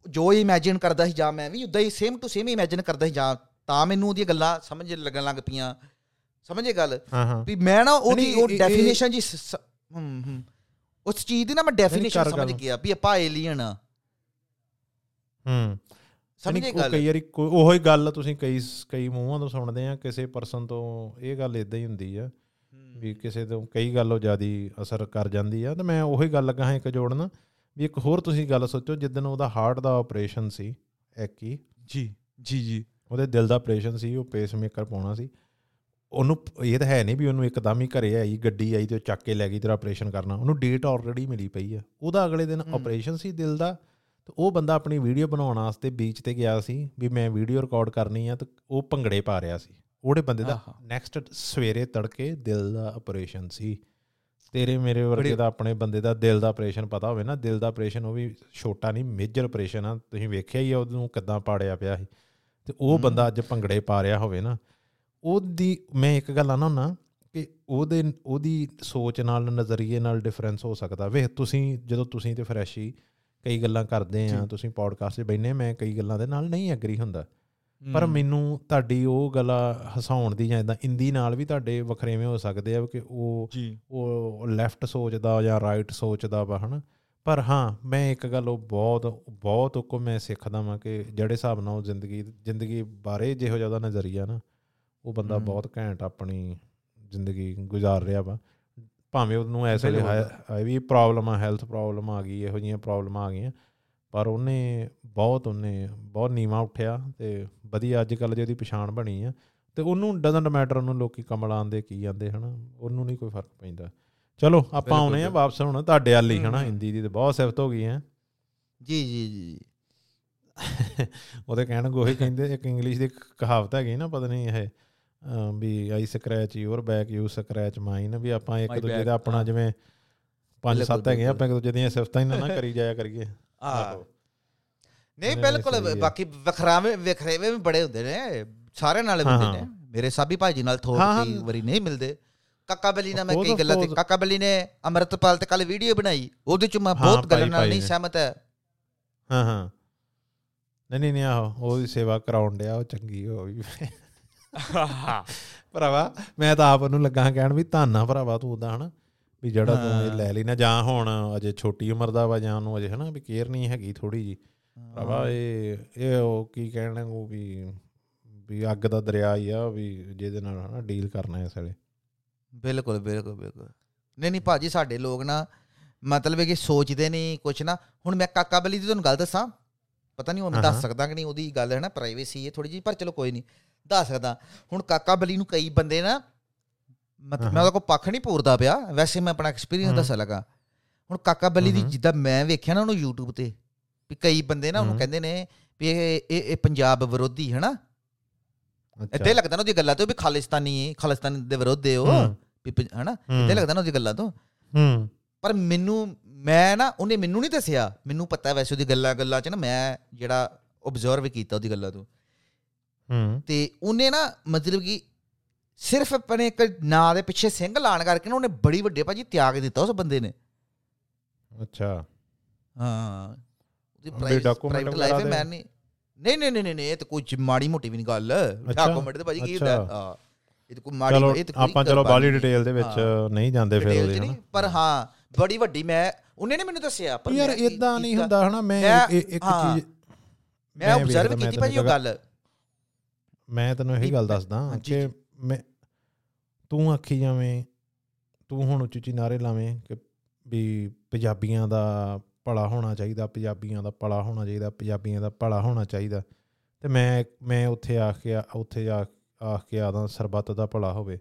ਜੋ ਇਮੇਜਿਨ ਕਰਦਾ ਸੀ ਜਾਂ ਮੈਂ ਵੀ ਉਦਾਂ ਹੀ ਸੇਮ ਟੂ ਸੇਮ ਇਮੇਜਿਨ ਕਰਦਾ ਸੀ ਜਾਂ ਤਾਂ ਮੈਨੂੰ ਉਹਦੀਆਂ ਗੱਲਾਂ ਸਮਝ ਲੱਗਣ ਲੱਗ ਪਈਆਂ। ਸਮਝੇ ਗੱਲ? ਵੀ ਮੈਂ ਨਾ ਉਹਦੀ ਉਹ ਡੈਫੀਨੇਸ਼ਨ ਜੀ ਹਮ ਹਮ ਉਸ ਚੀਜ਼ ਦੀ ਨਾ ਮੈਂ ਡੈਫੀਨੇਸ਼ਨ ਸਮਝ। ਗਿਆ ਵੀ ਆਪਾਂ ਏਲੀਅਨ ਆ। ਹੂੰ। ਸਮਝੇ ਗੱਲ? ਕਈ ਵਾਰੀ ਕੋਈ- ਉਹੋ ਹੀ ਗੱਲ ਤੁਸੀਂ ਕਈ ਕਈ ਮੂੰਹਾਂ ਤੋਂ ਸੁਣਦੇ ਆ ਕਿਸੇ ਪਰਸਨ ਤੋਂ ਇਹ ਗੱਲ ਇਦਾਂ ਹੀ ਹੁੰਦੀ ਆ ਵੀ ਕਿਸੇ ਤੋਂ ਕਈ ਗੱਲ ਉਹ ਜਿਆਦੀ ਅਸਰ ਕਰ ਜਾਂਦੀ ਆ ਤੇ ਮੈਂ ਉਹੀ ਗੱਲ ਲੱਗਾ ਹਾਂ ਇੱਕ ਜੋੜਨ। ਵੀ ਇੱਕ ਹੋਰ ਤੁਸੀਂ ਗੱਲ ਸੋਚੋ ਜਿੱਦਨ ਉਹਦਾ ਹਾਰਟ ਦਾ ਆਪਰੇਸ਼ਨ ਸੀ ਹੀ। ਜੀ ਜੀ ਜੀ। ਉਹਦੇ ਦਿਲ ਦਾ ਆਪਰੇਸ਼ਨ ਸੀ ਉਹ ਪੇਸਮੇਕਰ ਪਾਉਣਾ ਸੀ। ਉਹਨੂੰ ਇਹ ਤਾਂ ਹੈ ਨਹੀਂ ਵੀ ਉਹਨੂੰ ਇੱਕਦਮ ਹੀ ਘਰੇ ਆਈ ਗੱਡੀ ਆਈ ਤੇ ਉਹ ਚੱਕ ਕੇ ਲੈ ਗਈ ਤੇਰਾ ਆਪਰੇਸ਼ਨ ਕਰਨਾ। ਉਹਨੂੰ ਡੇਟ ਆਲਰੇਡੀ ਮਿਲੀ ਪਈ ਆ। ਉਹਦਾ ਅਗਲੇ ਦਿਨ। ਆਪਰੇਸ਼ਨ ਸੀ ਦਿਲ ਦਾ ਤੇ ਉਹ ਬੰਦਾ ਆਪਣੀ ਵੀਡੀਓ ਬਣਾਉਣ ਵਾਸਤੇ ਬੀਚ ਤੇ ਗਿਆ ਸੀ ਵੀ ਮੈਂ ਵੀਡੀਓ ਰਿਕਾਰਡ ਕਰਨੀ ਆ ਤੇ ਉਹ ਭੰਗੜੇ ਪਾ ਰਿਹਾ ਸੀ। ਉਹਦੇ ਬੰਦੇ ਦਾ। ਨੈਕਸਟ ਸਵੇਰੇ ਤੜਕੇ ਦਿਲ ਦਾ ਆਪਰੇਸ਼ਨ ਸੀ। ਤੇਰੇ ਮੇਰੇ ਵਰਗੇ ਦਾ ਆਪਣੇ ਬੰਦੇ ਦਾ ਦਿਲ ਦਾ ਆਪਰੇਸ਼ਨ ਪਤਾ ਹੋਵੇ ਨਾ ਦਿਲ ਦਾ ਆਪਰੇਸ਼ਨ ਉਹ ਵੀ ਛੋਟਾ ਨਹੀਂ ਮੇਜਰ ਆਪਰੇਸ਼ਨ ਆ। ਤੁਸੀਂ ਵੇਖਿਆ ਹੀ ਆ ਉਹਨੂੰ ਕਿੱਦਾਂ ਪਾੜਿਆ ਪਿਆ ਸੀ। ਤੇ ਉਹ। ਬੰਦਾ ਅੱਜ ਭੰਗੜੇ ਪਾ ਰਿਹਾ ਹੋਵੇ ਨਾ। ਉਹਦੀ ਮੈਂ ਇੱਕ ਗੱਲ ਆਨਾ ਹੁੰਨਾ ਕਿ ਉਹਦੇ ਉਹਦੀ ਸੋਚ ਨਾਲ ਨਜ਼ਰੀਏ ਨਾਲ ਡਿਫਰੈਂਸ ਹੋ ਸਕਦਾ। ਵੇਖ ਤੁਸੀਂ ਜਦੋਂ ਤੁਸੀਂ ਤੇ ਫਰੈਸ਼ੀ ਕਈ ਗੱਲਾਂ ਕਰਦੇ ਆ। ਤੁਸੀਂ ਪੋਡਕਾਸਟ 'ਚ ਬੈਠੇ ਮੈਂ ਕਈ ਗੱਲਾਂ ਦੇ ਨਾਲ ਨਹੀਂ ਐਗਰੀ ਹੁੰਦਾ। ਪਰ। ਮੈਨੂੰ ਤੁਹਾਡੀ ਉਹ ਗੱਲ ਹਸਾਉਣ ਦੀ ਜਾਂ ਇਦਾਂ ਇੰਦੀ ਨਾਲ ਵੀ ਤੁਹਾਡੇ ਵਖਰੇਵੇਂ ਹੋ ਸਕਦੇ ਆ ਕਿ ਉਹ ਉਹ ਲੈਫਟ ਸੋਚਦਾ ਜਾਂ ਰਾਈਟ ਸੋਚਦਾ ਵਾ ਹਨਾ ਪਰ ਹਾਂ ਮੈਂ ਇੱਕ ਗੱਲ ਉਹ ਬਹੁਤ ਬਹੁਤ ਕੋ ਮੈਂ ਸਿੱਖਦਾ ਵਾਂ ਕਿ ਜਿਹੜੇ ਹਿਸਾਬ ਨਾਲ ਉਹ ਜ਼ਿੰਦਗੀ ਜ਼ਿੰਦਗੀ ਬਾਰੇ ਜਿਹੋ ਜਿਹਾ ਉਹਦਾ ਨਜ਼ਰੀਆ ਨਾ ਉਹ ਬੰਦਾ। ਬਹੁਤ ਘੈਂਟ ਆਪਣੀ ਜ਼ਿੰਦਗੀ ਗੁਜ਼ਾਰ ਰਿਹਾ ਵਾ ਭਾਵੇਂ ਉਹਨੂੰ ਐਸੇ। ਹੈ ਵੀ ਪ੍ਰੋਬਲਮ ਆ ਹੈਲਥ ਪ੍ਰੋਬਲਮ ਆ ਗਈ ਇਹੋ ਜਿਹੀਆਂ ਪ੍ਰੋਬਲਮਾਂ ਆ ਗਈਆਂ ਪਰ ਉਹਨੇ ਬਹੁਤ ਉਹਨੇ ਬਹੁਤ ਨੀਵਾ ਉੱਠਿਆ ਤੇ ਵਧੀਆ ਅੱਜ ਕੱਲ ਜਿਹਦੀ ਪਛਾਣ ਬਣੀ ਆ ਤੇ ਉਹਨੂੰ ਡਜ਼ਨਟ ਮੈਟਰ ਉਹਨੂੰ ਲੋਕੀ ਕਮਲ ਆਂਦੇ ਕੀ ਜਾਂਦੇ ਹਨਾ ਉਹਨੂੰ ਨਹੀਂ ਕੋਈ ਫ਼ਰਕ ਪੈਂਦਾ ਚਲੋ ਆਪਾਂ ਆਉਨੇ ਆ। ਵਾਪਸ ਹੁਣ ਤੁਹਾਡੇ ਵਾਲ ਹੀ ਹਨਾ। ਹਿੰਦੀ ਦੀ ਤੇ ਬਹੁਤ ਸਿਫਤ ਹੋ ਗਈ ਹੈ ਜੀ ਜੀ ਜੀ ਉਹਦੇ ਕਹਿਣ ਗੋਹੇ ਕਹਿੰਦੇ ਇੱਕ ਇੰਗਲਿਸ਼ ਦੀ ਕਹਾਵਤ ਹੈਗੀ ਨਾ ਪਤਾ ਨਹੀਂ ਇਹ ਵੀ I scratch your back you scratch mine ਵੀ ਆਪਾਂ ਇੱਕ ਦੂਜੇ ਦਾ ਆਪਣਾ। ਜਿਵੇਂ ਪੰਜ ਸੱਤ ਹੈਗੇ। ਆਪਾਂ ਇੱਕ ਦੂਜੇ ਦੀਆਂ ਸਿਫਤਾਂ ਹੀ ਨਾ ਕਰੀ ਜਾਇਆ ਕਰੀਏ ਆਹੋ। ਨਹੀਂ ਬਿਲਕੁਲ। ਬਾਕੀ ਵਖਰਾਵੇਂ ਵਖਰੇਵੇਂ ਵੀ ਬੜੇ ਹੁੰਦੇ ਨੇ ਸਾਰਿਆਂ ਨਾਲ ਹੁੰਦੇ ਨੇ। ਮੇਰੇ ਸਾਬੀ ਭਾਜੀ ਨਾਲ ਥੋੜ। ਕਈ ਵਾਰੀ ਨਹੀਂ ਮਿਲਦੇ ਕਾਕਾ ਬਲੀ ਨਾਲ ਮੈਂ ਕਈ ਗੱਲਾਂ ਤੇ. ਕਾਕਾ ਬਲੀ ਨੇ ਅਮਰਤਪਾਲ ਤੇ ਕੱਲ ਵੀਡੀਓ ਬਣਾਈ ਉਹਦੇ ਚ ਮੈਂ ਬਹੁਤ ਗੱਲਾਂ ਨਾਲ ਨਹੀਂ ਨੇ। ਸਹਿਮਤ ਹੈ ਹਾਂ ਹਾਂ ਨਹੀਂ ਨਹੀਂ ਆਹੋ ਉਹਦੀ ਸੇਵਾ ਕਰਾਉਣ ਡਿਆ ਉਹ ਚੰਗੀ ਹੋ ਵੀ ਭਰਾਵਾ ਮੈਂ ਤਾਂ ਆਪ ਉਹਨੂੰ ਲੱਗਾ ਕਹਿਣ ਵੀ ਧੰਨਾ ਭਰਾਵਾ ਤੂੰ ਉਦਾਂ ਹਨਾ ਵੀ ਜਿਹੜਾ ਤੂੰ ਇਹ। ਲੈ ਲਈ ਨਾ ਜਾਂ ਹੁਣ ਅਜੇ ਛੋਟੀ ਉਮਰ ਦਾ ਵਾ ਜਾਂ ਉਹਨੂੰ ਅਜੇ ਹਨਾ ਵੀ ਕੇਅਰ ਨਹੀਂ ਹੈਗੀ ਥੋੜੀ ਜੀ ਭਰਾਵਾ ਇਹ ਇਹ ਉਹ ਕੀ ਕਹਿਣਾ ਉਹ ਵੀ ਵੀ ਅੱਗ ਦਾ ਦਰਿਆ ਹੀ ਆ ਵੀ ਜਿਹਦੇ ਨਾਲ ਹਨਾ ਡੀਲ ਕਰਨਾ ਇਸ ਵੇਲੇ। ਬਿਲਕੁਲ ਬਿਲਕੁਲ ਬਿਲਕੁਲ। ਨਹੀਂ ਨਹੀਂ ਭਾਜੀ ਸਾਡੇ ਲੋਕ ਨਾ ਮਤਲਬ ਹੈ ਕਿ ਸੋਚਦੇ ਨਹੀਂ ਕੁਛ ਨਾ। ਹੁਣ ਮੈਂ ਕਾਕਾ ਬਲੀ ਦੀ ਤੁਹਾਨੂੰ ਗੱਲ ਦੱਸਾਂ। ਪਤਾ ਨਹੀਂ ਉਹ ਮੈਂ ਦੱਸ। ਸਕਦਾ ਕਿ ਨਹੀਂ ਉਹਦੀ ਗੱਲ ਹੈ ਨਾ ਪ੍ਰਾਈਵੇਸੀ ਹੈ ਥੋੜੀ ਜੀ ਪਰ ਚਲੋ ਕੋਈ ਨਹੀਂ ਦੱਸ ਸਕਦਾ। ਹੁਣ ਕਾਕਾ ਬਲੀ ਨੂੰ ਕਈ ਬੰਦੇ ਨਾ ਮਤਲਬ ਮੈਂ ਉਹਦਾ ਕੋਈ ਪੱਖ ਨਹੀਂ ਪੂਰਦਾ ਪਿਆ ਵੈਸੇ ਮੈਂ ਆਪਣਾ ਐਕਸਪੀਰੀਅੰਸ। ਦੱਸਣ ਲੱਗਾ। ਹੁਣ ਕਾਕਾ ਬਲੀ ਦੀ। ਜਿੱਦਾਂ ਮੈਂ ਵੇਖਿਆ ਨਾ ਉਹਨੂੰ YouTube ਤੇ ਵੀ ਕਈ ਬੰਦੇ ਨਾ ਉਹਨੂੰ। ਕਹਿੰਦੇ ਨੇ ਵੀ ਇਹ ਇਹ ਇਹ ਪੰਜਾਬ ਵਿਰੋਧੀ ਹੈ ਨਾ ਹੀ ਲੱਗਦਾ ਨਾ ਉਹਦੀ ਗੱਲਾਂ ਤੋਂ ਵੀ ਖਾਲਿਸਤਾਨੀ ਹੈ ਖਾਲਿਸਤਾਨ ਦੇ ਵਿਰੋਧ ਹੈ ਉਹ ਹਮ, ਵੀ ਪੰਜ- ਹਨਾ? ਹਮ, ਇੱਦਾਂ ਹੀ ਲੱਗਦਾ ਨਾ ਉਹਦੀ ਗੱਲਾਂ ਤੋਂ। ਹਮ ਪਰ ਮੈਨੂੰ ਮੈਂ ਨਾ ਉਹਨੇ ਮੈਨੂੰ ਨਹੀਂ ਦੱਸਿਆ। ਮੈਨੂੰ ਪਤਾ ਵੈਸੇ ਉਹਦੀ ਗੱਲਾਂ ਗੱਲਾਂ 'ਚ ਨਾ ਮੈਂ ਜਿਹੜਾ ਆਬਜ਼ਰਵ ਕੀਤਾ ਉਹਦੀ ਗੱਲਾਂ ਤੋਂ। ਹਮ ਤੇ ਉਹਨੇ ਨਾ ਮਤਲਬ ਕਿ ਸਿਰਫ ਆਪਣੇ ਇੱਕ ਨਾਂ ਦੇ ਪਿੱਛੇ ਸਿੰਘ ਲਾਣ ਕਰਕੇ ਨਾ ਉਹਨੇ ਬੜੀ ਵੱਡੇ ਭਾਜੀ ਤਿਆਗ ਦਿੱਤਾ ਉਸ ਬੰਦੇ ਨੇ। ਅੱਛਾ। ਹਾਂ। ਪ੍ਰਾਈਵੇਟ ਲਾਈਫ ਹੈ ਮੈਂ ਨਹੀਂ ਨਹੀਂ ਨਹੀਂ ਨਹੀਂ ਨਹੀਂ ਇਹ ਤਾਂ ਕੋਈ ਮਾੜੀ ਮੋਟੀ ਵੀ ਨਹੀਂ ਗੱਲ ਡਾਕੂਮੈਂਟ ਤੇ ਭਾਜੀ ਕੀ ਹੁੰਦਾ। ਹਾਂ ਇਹ ਤਾਂ ਕੋਈ ਮਾੜੀ ਇਹ ਤਾਂ ਆਪਾਂ ਚਲੋ ਬਾਲੀ। ਡਿਟੇਲ ਦੇ ਵਿੱਚ। ਨਹੀਂ ਜਾਂਦੇ ਫਿਰ ਉਹਦੇ ਹਨਾ ਨਹੀਂ ਪਰ ਹਾਂ ਬੜੀ ਵੱਡੀ ਮੈਂ ਉਹਨੇ ਨੇ ਮੈਨੂੰ ਦੱਸਿਆ ਪਰ ਯਾਰ ਇਦਾਂ ਨਹੀਂ ਹੁੰਦਾ ਹਨਾ ਮੈਂ ਇੱਕ-। ਚੀਜ਼ ਮੈਂ ਆਬਜ਼ਰਵ ਕੀਤੀ ਭਾਜੀ ਉਹ ਗੱਲ ਮੈਂ ਤੈਨੂੰ ਇਹੀ ਗੱਲ ਦੱਸਦਾ ਕਿ। ਮੈਂ ਤੂੰ ਆਖੀ ਜਾਵੇਂ ਤੂੰ ਹੁਣ ਉੱਚੀ ਉੱਚੀ ਨਾਰੇ ਲਾਵੇਂ ਕਿ ਵੀ ਪੰਜਾਬੀਆਂ ਦਾ ਭਲਾ ਹੋਣਾ ਚਾਹੀਦਾ ਪੰਜਾਬੀਆਂ ਦਾ ਭਲਾ ਹੋਣਾ ਚਾਹੀਦਾ ਪੰਜਾਬੀਆਂ ਦਾ ਭਲਾ ਹੋਣਾ ਚਾਹੀਦਾ। ਤੇ ਮੈਂ ਮੈਂ ਉੱਥੇ ਆ ਕੇ ਉੱਥੇ ਆ ਆ ਕੇ ਆਦਾ ਸਰਬੱਤ ਦਾ ਭਲਾ ਹੋਵੇ।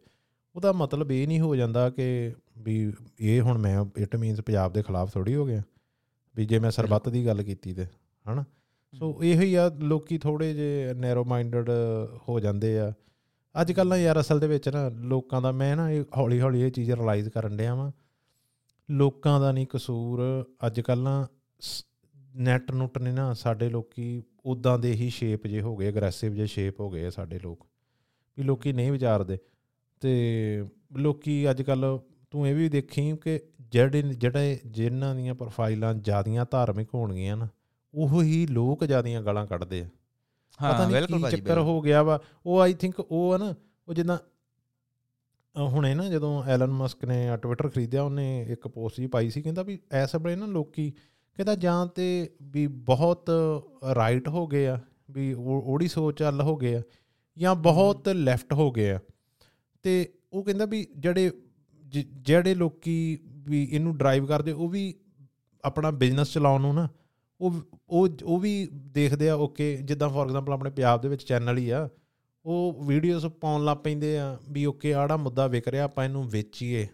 ਉਹਦਾ ਮਤਲਬ ਇਹ ਨਹੀਂ ਹੋ ਜਾਂਦਾ ਕਿ ਵੀ ਇਹ ਹੁਣ ਮੈਂ ਇਟ ਮੀਨਸ ਪੰਜਾਬ ਦੇ ਖਿਲਾਫ ਥੋੜੀ ਹੋ ਗਿਆ। ਵੀ ਜੇ ਮੈਂ ਸਰਬੱਤ ਦੀ ਗੱਲ ਕੀਤੀ ਤੇ ਹਨਾ? ਸੋ ਇਹੋ ਹੀ ਆ ਲੋਕੀ ਥੋੜੇ ਜੇ ਨੈਰੋ ਮਾਈਂਡਡ ਹੋ ਜਾਂਦੇ ਆ। ਅੱਜ ਕੱਲ੍ਹ ਨਾ ਯਾਰ ਅਸਲ ਦੇ ਵਿੱਚ ਨਾ ਲੋਕਾਂ ਦਾ ਮੈਂ ਨਾ ਇਹ ਹੌਲੀ ਹੌਲੀ ਇਹ ਚੀਜ਼ ਰਿਅਲਾਈਜ਼ ਕਰਨ ਡਿਆ ਵਾਂ। ਲੋਕਾਂ ਦਾ ਨਹੀਂ ਕਸੂਰ। ਅੱਜ ਕੱਲ੍ਹ ਨਾ ਨੈਟ ਨੁੱਟ ਨੇ ਨਾ ਸਾਡੇ ਲੋਕੀ ਉਦਾਂ ਦੇ ਹੀ ਸ਼ੇਪ ਜੇ ਹੋ ਗਏ ਅਗਰੈਸਿਵ ਜੇ ਸ਼ੇਪ ਹੋ ਗਏ ਸਾਡੇ ਲੋਕ। ਵੀ ਲੋਕੀ ਨਹੀਂ ਵਿਚਾਰਦੇ। ਤੇ ਲੋਕੀ ਅੱਜ ਕੱਲ ਤੂੰ ਇਹ ਵੀ ਦੇਖੀ ਕਿ ਜਿਹੜੇ ਜਿਹੜੇ ਜਿਨ੍ਹਾਂ ਦੀਆਂ ਪ੍ਰੋਫਾਈਲਾਂ ਜਿਆਦੀਆਂ ਧਾਰਮਿਕ ਹੋਣਗੀਆਂ ਨਾ ਉਹ ਹੀ ਲੋਕ ਜਿਆਦੀਆਂ ਗਾਲਾਂ ਕੱਢਦੇ ਆ। ਨਹੀਂ ਕੀ ਚੱਕਰ ਹੋ ਗਿਆ ਵਾ। ਉਹ ਆਈ ਥਿੰਕ ਉਹ ਆ ਨਾ ਉਹ ਜਿੱਦਾਂ ਹੁਣੇ ਨਾ ਜਦੋਂ ਐਲਨ ਮਸਕ ਨੇ ਟਵਿੱਟਰ ਖਰੀਦਿਆ ਉਹਨੇ ਇੱਕ ਪੋਸਟ ਜੀ ਪਾਈ ਸੀ ਕਹਿੰਦਾ ਵੀ ਐਸ ਵੇਲੇ ਨਾ ਲੋਕੀ ਕਹਿੰਦਾ ਜਾਂ ਤੇ ਵੀ ਬਹੁਤ ਰਾਈਟ ਹੋ ਗਏ ਆ ਵੀ ਉਹ- ਉਹਦੀ ਸੋਚ ਚੱਲ ਹੋ ਗਏ ਆ ਜਾਂ ਬਹੁਤ ਲੈਫਟ ਹੋ ਗਏ ਆ। ਤੇ ਉਹ ਕਹਿੰਦਾ ਵੀ ਜਿਹੜੇ ਜਿਹੜੇ ਲੋਕੀ ਵੀ ਇਹਨੂੰ ਡਰਾਈਵ ਕਰਦੇ ਉਹ ਵੀ ਆਪਣਾ ਬਿਜ਼ਨਸ ਚਲਾਉਣ ਨੂੰ ਨਾ ਉਹ ਉਹ ਉਹ ਵੀ ਦੇਖਦੇ ਆ ਓਕੇ ਜਿੱਦਾਂ ਫੋਰ ਐਗਜ਼ਾਮਪਲ ਆਪਣੇ ਪੰਜਾਬ ਦੇ ਵਿੱਚ ਚੈਨਲ ਹੀ ਆ ਉਹ ਵੀਡੀਓਜ਼ ਪਾਉਣ ਲੱਗ ਪੈਂਦੇ ਆ ਵੀ ਓਕੇ ਆੜਾ ਮੁੱਦਾ ਵਿਕ ਰਿਹਾ ਆਪਾਂ ਇਹਨੂੰ ਵੇਚੀਏ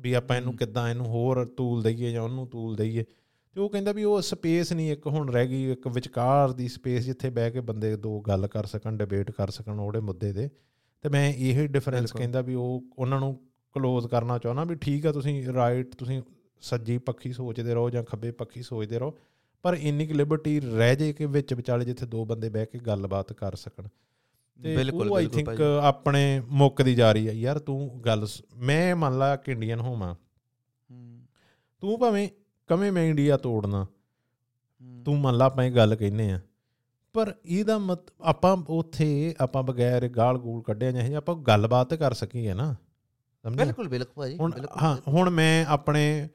ਵੀ ਆਪਾਂ ਇਹਨੂੰ। ਕਿੱਦਾਂ ਇਹਨੂੰ ਹੋਰ ਤੂਲ ਦਈਏ ਜਾਂ ਉਹਨੂੰ ਤੂਲ ਦਈਏ ਤੇ ਉਹ ਕਹਿੰਦਾ ਵੀ ਉਹ ਸਪੇਸ ਨਹੀਂ ਇੱਕ ਹੁਣ ਰਹਿ ਗਈ ਇੱਕ ਵਿਚਕਾਰ ਦੀ ਸਪੇਸ ਜਿੱਥੇ ਬਹਿ ਕੇ ਬੰਦੇ ਦੋ ਗੱਲ ਕਰ ਸਕਣ ਡਿਬੇਟ ਕਰ ਸਕਣ ਉਹਦੇ ਮੁੱਦੇ ਤੇ ਤੇ ਮੈਂ ਇਹ ਡਿਫਰੈਂਸ। ਕਹਿੰਦਾ ਵੀ ਉਹ ਉਹਨਾਂ ਨੂੰ ਕਲੋਜ਼ ਕਰਨਾ ਚਾਹੁੰਦਾ ਵੀ ਠੀਕ ਆ ਤੁਸੀਂ ਰਾਈਟ ਤੁਸੀਂ ਸੱਜੀ ਪੱਖੀ ਸੋਚਦੇ ਰਹੋ ਜਾਂ ਖੱਬੇ ਪੱਖੀ ਸੋਚਦੇ ਰਹੋ ਪਰ ਇੰਨੀ ਕੁ ਲਿਬਰਟੀ ਰਹਿ ਜੇ ਕਿ ਵਿੱਚ ਵਿਚਾਲੇ ਜਿੱਥੇ ਦੋ ਬੰਦੇ ਬਹਿ ਕੇ ਗੱਲਬਾਤ ਕਰ ਸਕਣ ਬਿਲਕੁਲ ਆਈ ਥਿੰਕ ਆਪਣੇ ਮੁੱਕਦੀ ਜਾ ਰਹੀ ਹੈ ਯਾਰ ਤੂੰ ਗੱਲ ਮੈਂ ਮੰਨ ਲਾ ਕਿ ਇੰਡੀਅਨ ਹੋਵਾਂ ਤੂੰ ਭਾਵੇਂ ਕਵੇਂ ਮੈਂ ਇੰਡੀਆ ਤੋੜਨਾ ਤੂੰ ਮੰਨ ਲਾ ਆਪਾਂ ਇਹ ਗੱਲ ਕਹਿੰਨੇ ਆ। ਪਰ ਇਹਦਾ ਮਤ ਆਪਾਂ ਉੱਥੇ ਆਪਾਂ ਬਗੈਰ ਗਾਲ ਗੂਲ ਕੱਢਿਆ ਜਾਂ ਇਹ ਆਪਾਂ ਗੱਲਬਾਤ ਕਰ ਸਕੀਏ ਨਾ ਬਿਲਕੁਲ ਬਿਲਕੁਲ ਭਾਜੀ ਹੁਣ ਹਾਂ। ਹੁਣ ਮੈਂ ਆਪਣੇ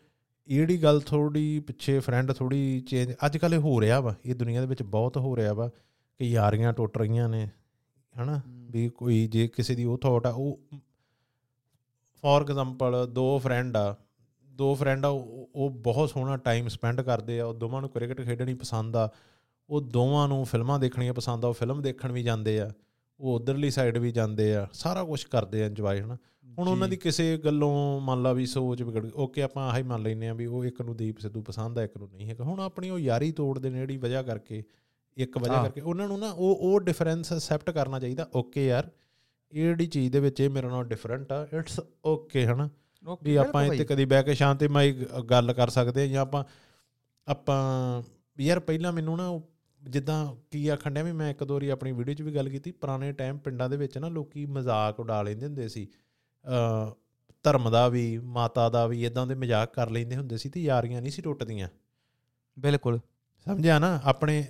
ਇਹ ਜਿਹੜੀ ਗੱਲ ਥੋੜੀ ਪਿੱਛੇ ਫਰੈਂਡ ਥੋੜੀ ਚੇਂਜ ਅੱਜ ਇਹ ਹੋ ਰਿਹਾ ਵਾ ਇਹ ਦੁਨੀਆ ਦੇ ਵਿੱਚ ਬਹੁਤ ਹੋ ਰਿਹਾ ਵਾ ਕਿ ਯਾਰੀਆਂ ਟੁੱਟ ਰਹੀਆਂ ਨੇ ਹਨਾ? ਵੀ ਕੋਈ ਜੇ ਕਿਸੇ ਦੀ ਉਹ ਥੋਟ ਆ ਉਹ ਫੋਰ ਐਗਜ਼ਾਮਪਲ ਦੋ ਫਰੈਂਡ ਆ ਦੋ ਫਰੈਂਡ ਆ ਉਹ ਬਹੁਤ ਸੋਹਣਾ ਟਾਈਮ ਸਪੈਂਡ ਕਰਦੇ ਆ ਉਹ ਦੋਵਾਂ ਨੂੰ ਕ੍ਰਿਕਟ ਖੇਡਣੀ ਪਸੰਦ ਆ ਉਹ ਦੋਵਾਂ ਨੂੰ ਫਿਲਮਾਂ ਦੇਖਣੀਆਂ ਪਸੰਦ ਆ ਉਹ ਫਿਲਮ ਦੇਖਣ ਵੀ ਜਾਂਦੇ ਆ ਉਹ ਉਧਰਲੀ ਸਾਈਡ ਵੀ ਜਾਂਦੇ ਆ ਸਾਰਾ ਕੁਝ ਕਰਦੇ ਆ ਇੰਜੋਏ ਹਨਾ? ਹੁਣ ਉਹਨਾਂ ਦੀ ਕਿਸੇ ਗੱਲੋਂ ਮੰਨ ਲਾ ਵੀ ਸੋਚ ਵਿਗੜ ਗਈ ਓਕੇ ਆਪਾਂ ਆਹੀ ਮੰਨ ਲੈਨੇ ਆ ਵੀ ਉਹ ਇੱਕ ਨੂੰ ਦੀਪ ਸਿੱਧੂ ਪਸੰਦ ਆ ਇੱਕ ਨੂੰ ਨਹੀਂ ਹੈਗਾ ਹੁਣ ਆਪਣੀ ਉਹ ਯਾਰੀ ਤੋੜਦੇ ਨੇ ਜਿਹੜੀ ਵਜ੍ਹਾ ਕਰਕੇ ਇੱਕ ਵਜ੍ਹਾ। ਕਰਕੇ ਉਹਨਾਂ ਨੂੰ ਨਾ ਉਹ ਉਹ ਡਿਫਰੈਂਸ ਅਸੈਪਟ ਕਰਨਾ ਚਾਹੀਦਾ। ਓਕੇ ਯਾਰ ਇਹ ਜਿਹੜੀ ਚੀਜ਼ ਦੇ ਵਿੱਚ ਇਹ ਮੇਰੇ ਨਾਲ ਡਿਫਰੈਂਟ ਆ ਇਟਸ ਓਕੇ ਹਨਾ? ਵੀ ਆਪਾਂ ਇੱਥੇ ਕਦੀ ਬਹਿ ਕੇ ਸ਼ਾਂਤੀ ਮਾਈ ਗੱਲ ਕਰ ਸਕਦੇ ਆ ਜਾਂ ਆਪਾਂ ਆਪਾਂ ਯਾਰ ਪਹਿਲਾਂ ਮੈਨੂੰ ਨਾ ਜਿੱਦਾਂ ਕੀ ਆਖਣ ਡਿਆ ਵੀ ਮੈਂ ਇੱਕ ਦੋ ਵਾਰੀ ਆਪਣੀ ਵੀਡੀਓ 'ਚ ਵੀ ਗੱਲ ਕੀਤੀ ਪੁਰਾਣੇ ਟਾਈਮ ਪਿੰਡਾਂ ਦੇ ਵਿੱਚ ਨਾ ਲੋਕੀ ਮਜ਼ਾਕ ਉਡਾ ਲੈਂਦੇ ਹੁੰਦੇ ਸੀ। ਅ ਧਰਮ ਦਾ ਵੀ ਮਾਤਾ ਦਾ ਵੀ ਇਦਾਂ ਦੇ ਮਜ਼ਾਕ ਕਰ ਲੈਂਦੇ ਹੁੰਦੇ ਸੀ ਤੇ ਯਾਰੀਆਂ ਨਹੀਂ ਸੀ ਟੁੱਟਦੀਆਂ। ਬਿਲਕੁਲ। ਸਮਝਿਆ ਨਾ? ਆਪਣੇ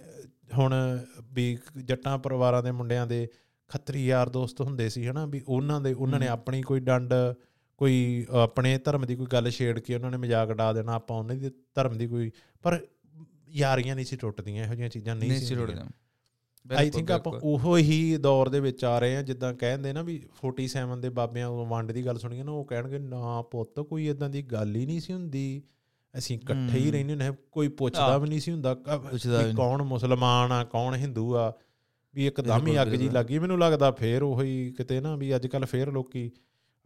ਹੁਣ ਵੀ ਜੱਟਾਂ ਪਰਿਵਾਰਾਂ ਦੇ ਮੁੰਡਿਆਂ ਦੇ ਖੱਤਰੀ ਯਾਰ ਦੋਸਤ ਹੁੰਦੇ ਸੀ ਹਨਾ ਵੀ ਉਹਨਾਂ ਦੇ ਉਹਨਾਂ ਨੇ। ਆਪਣੀ ਕੋਈ ਡੰਡ ਕੋਈ ਆਪਣੇ ਧਰਮ ਦੀ ਕੋਈ ਗੱਲ ਛੇੜ ਕੇ ਉਹਨਾਂ ਨੇ ਮਜ਼ਾਕ ਉਡਾ ਦੇਣਾ ਆਪਾਂ ਉਹਨਾਂ ਦੀ ਧਰਮ ਦੀ ਕੋਈ ਪਰ ਯਾਰੀਆਂ ਨਹੀਂ ਸੀ ਟੁੱਟਦੀਆਂ ਇਹੋ ਜਿਹੀਆਂ ਚੀਜ਼ਾਂ ਨਹੀਂ ਸੀ ਹੁੰਦੀਆਂ। ਆਈ ਥਿੰਕ ਆਪਾਂ ਉਹੋ ਹੀ ਦੌਰ ਦੇ ਵਿੱਚ ਆ ਰਹੇ ਆ ਜਿੱਦਾਂ ਕਹਿੰਦੇ ਨਾ ਵੀ 47 ਦੇ ਬਾਬਿਆਂ ਵੰਡ ਦੀ ਗੱਲ ਸੁਣੀ ਨਾ ਉਹ ਕਹਿਣਗੇ ਨਾ ਪੁੱਤ ਕੋਈ ਇਦਾਂ ਦੀ ਗੱਲ ਹੀ ਨਹੀਂ ਸੀ ਹੁੰਦੀ ਅਸੀਂ ਇਕੱਠੇ ਹੀ। ਰਹਿੰਦੇ ਹੁੰਦੇ ਸੀ, ਕੋਈ ਪੁੱਛਦਾ। ਵੀ ਨਹੀਂ ਸੀ ਹੁੰਦਾ ਕ-। ਕੌਣ ਮੁਸਲਮਾਨ ਆ ਕੌਣ ਹਿੰਦੂ ਆ ਵੀ ਇੱਕਦਮ ਹੀ ਅੱਗ ਜੀ। ਲੱਗੀ ਮੈਨੂੰ ਲੱਗਦਾ ਫੇਰ ਉਹੀ ਕਿਤੇ ਨਾ ਵੀ ਅੱਜ ਕੱਲ ਫੇਰ ਲੋਕੀ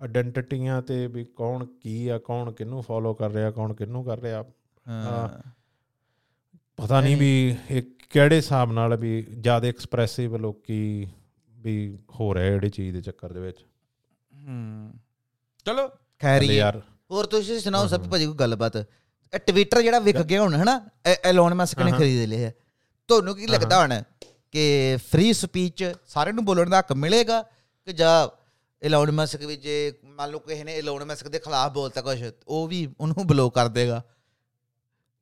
ਆਇਡੈਂਟੀਟੀਆਂ ਤੇ ਵੀ ਕੌਣ ਕੀ ਆ ਕੌਣ ਕਿਹਨੂੰ ਫੋਲੋ ਕਰ ਰਿਹਾ ਕੌਣ ਕਿਹਨੂੰ ਕਰ ਰਿਹਾ ਪਤਾ ਨਹੀਂ ਵੀ ਇਹ ਕਿਹੜੇ ਹਿਸਾਬ ਨਾਲ ਵੀ ਜ਼ਿਆਦਾ ਐਕਸਪ੍ਰੈਸਿਵ ਲੋਕੀ ਵੀ ਹੋ ਰਿਹਾ ਜਿਹੜੀ ਚੀਜ਼ ਦੇ ਚੱਕਰ ਦੇ ਵਿੱਚ ਹੂੰ ਚਲੋ ਖੈਰ। ਯਾਰ ਹੋਰ ਤੁਸੀਂ ਸੁਣਾਓ ਸਭ। ਭਾਜੀ ਕੋਈ ਗੱਲਬਾਤ ਟਵਿੱਟਰ ਜਿਹੜਾ ਵਿਕ ਗਿਆ ਹੁਣ ਹਨਾ? ਐਲੋਨ ਮਸਕ ਨੇ। ਖਰੀਦ ਲਿਆ ਤੁਹਾਨੂੰ ਕੀ ਲੱਗਦਾ ਹੁਣ ਕਿ ਫ੍ਰੀ ਸਪੀਚ ਸਾਰਿਆਂ ਨੂੰ ਬੋਲਣ ਦਾ ਹੱਕ ਮਿਲੇਗਾ ਕਿ ਜਾਂ ਐਲੋਨ ਮਸਕ ਵੀ ਜੇ ਮੰਨ ਲਓ ਕਿਸੇ ਨੇ ਐਲੋਨ ਮਸਕ ਦੇ ਖਿਲਾਫ ਬੋਲਤਾ ਕੁਝ ਉਹ ਵੀ ਉਹਨੂੰ ਬਲੌਕ ਕਰ ਦੇਗਾ?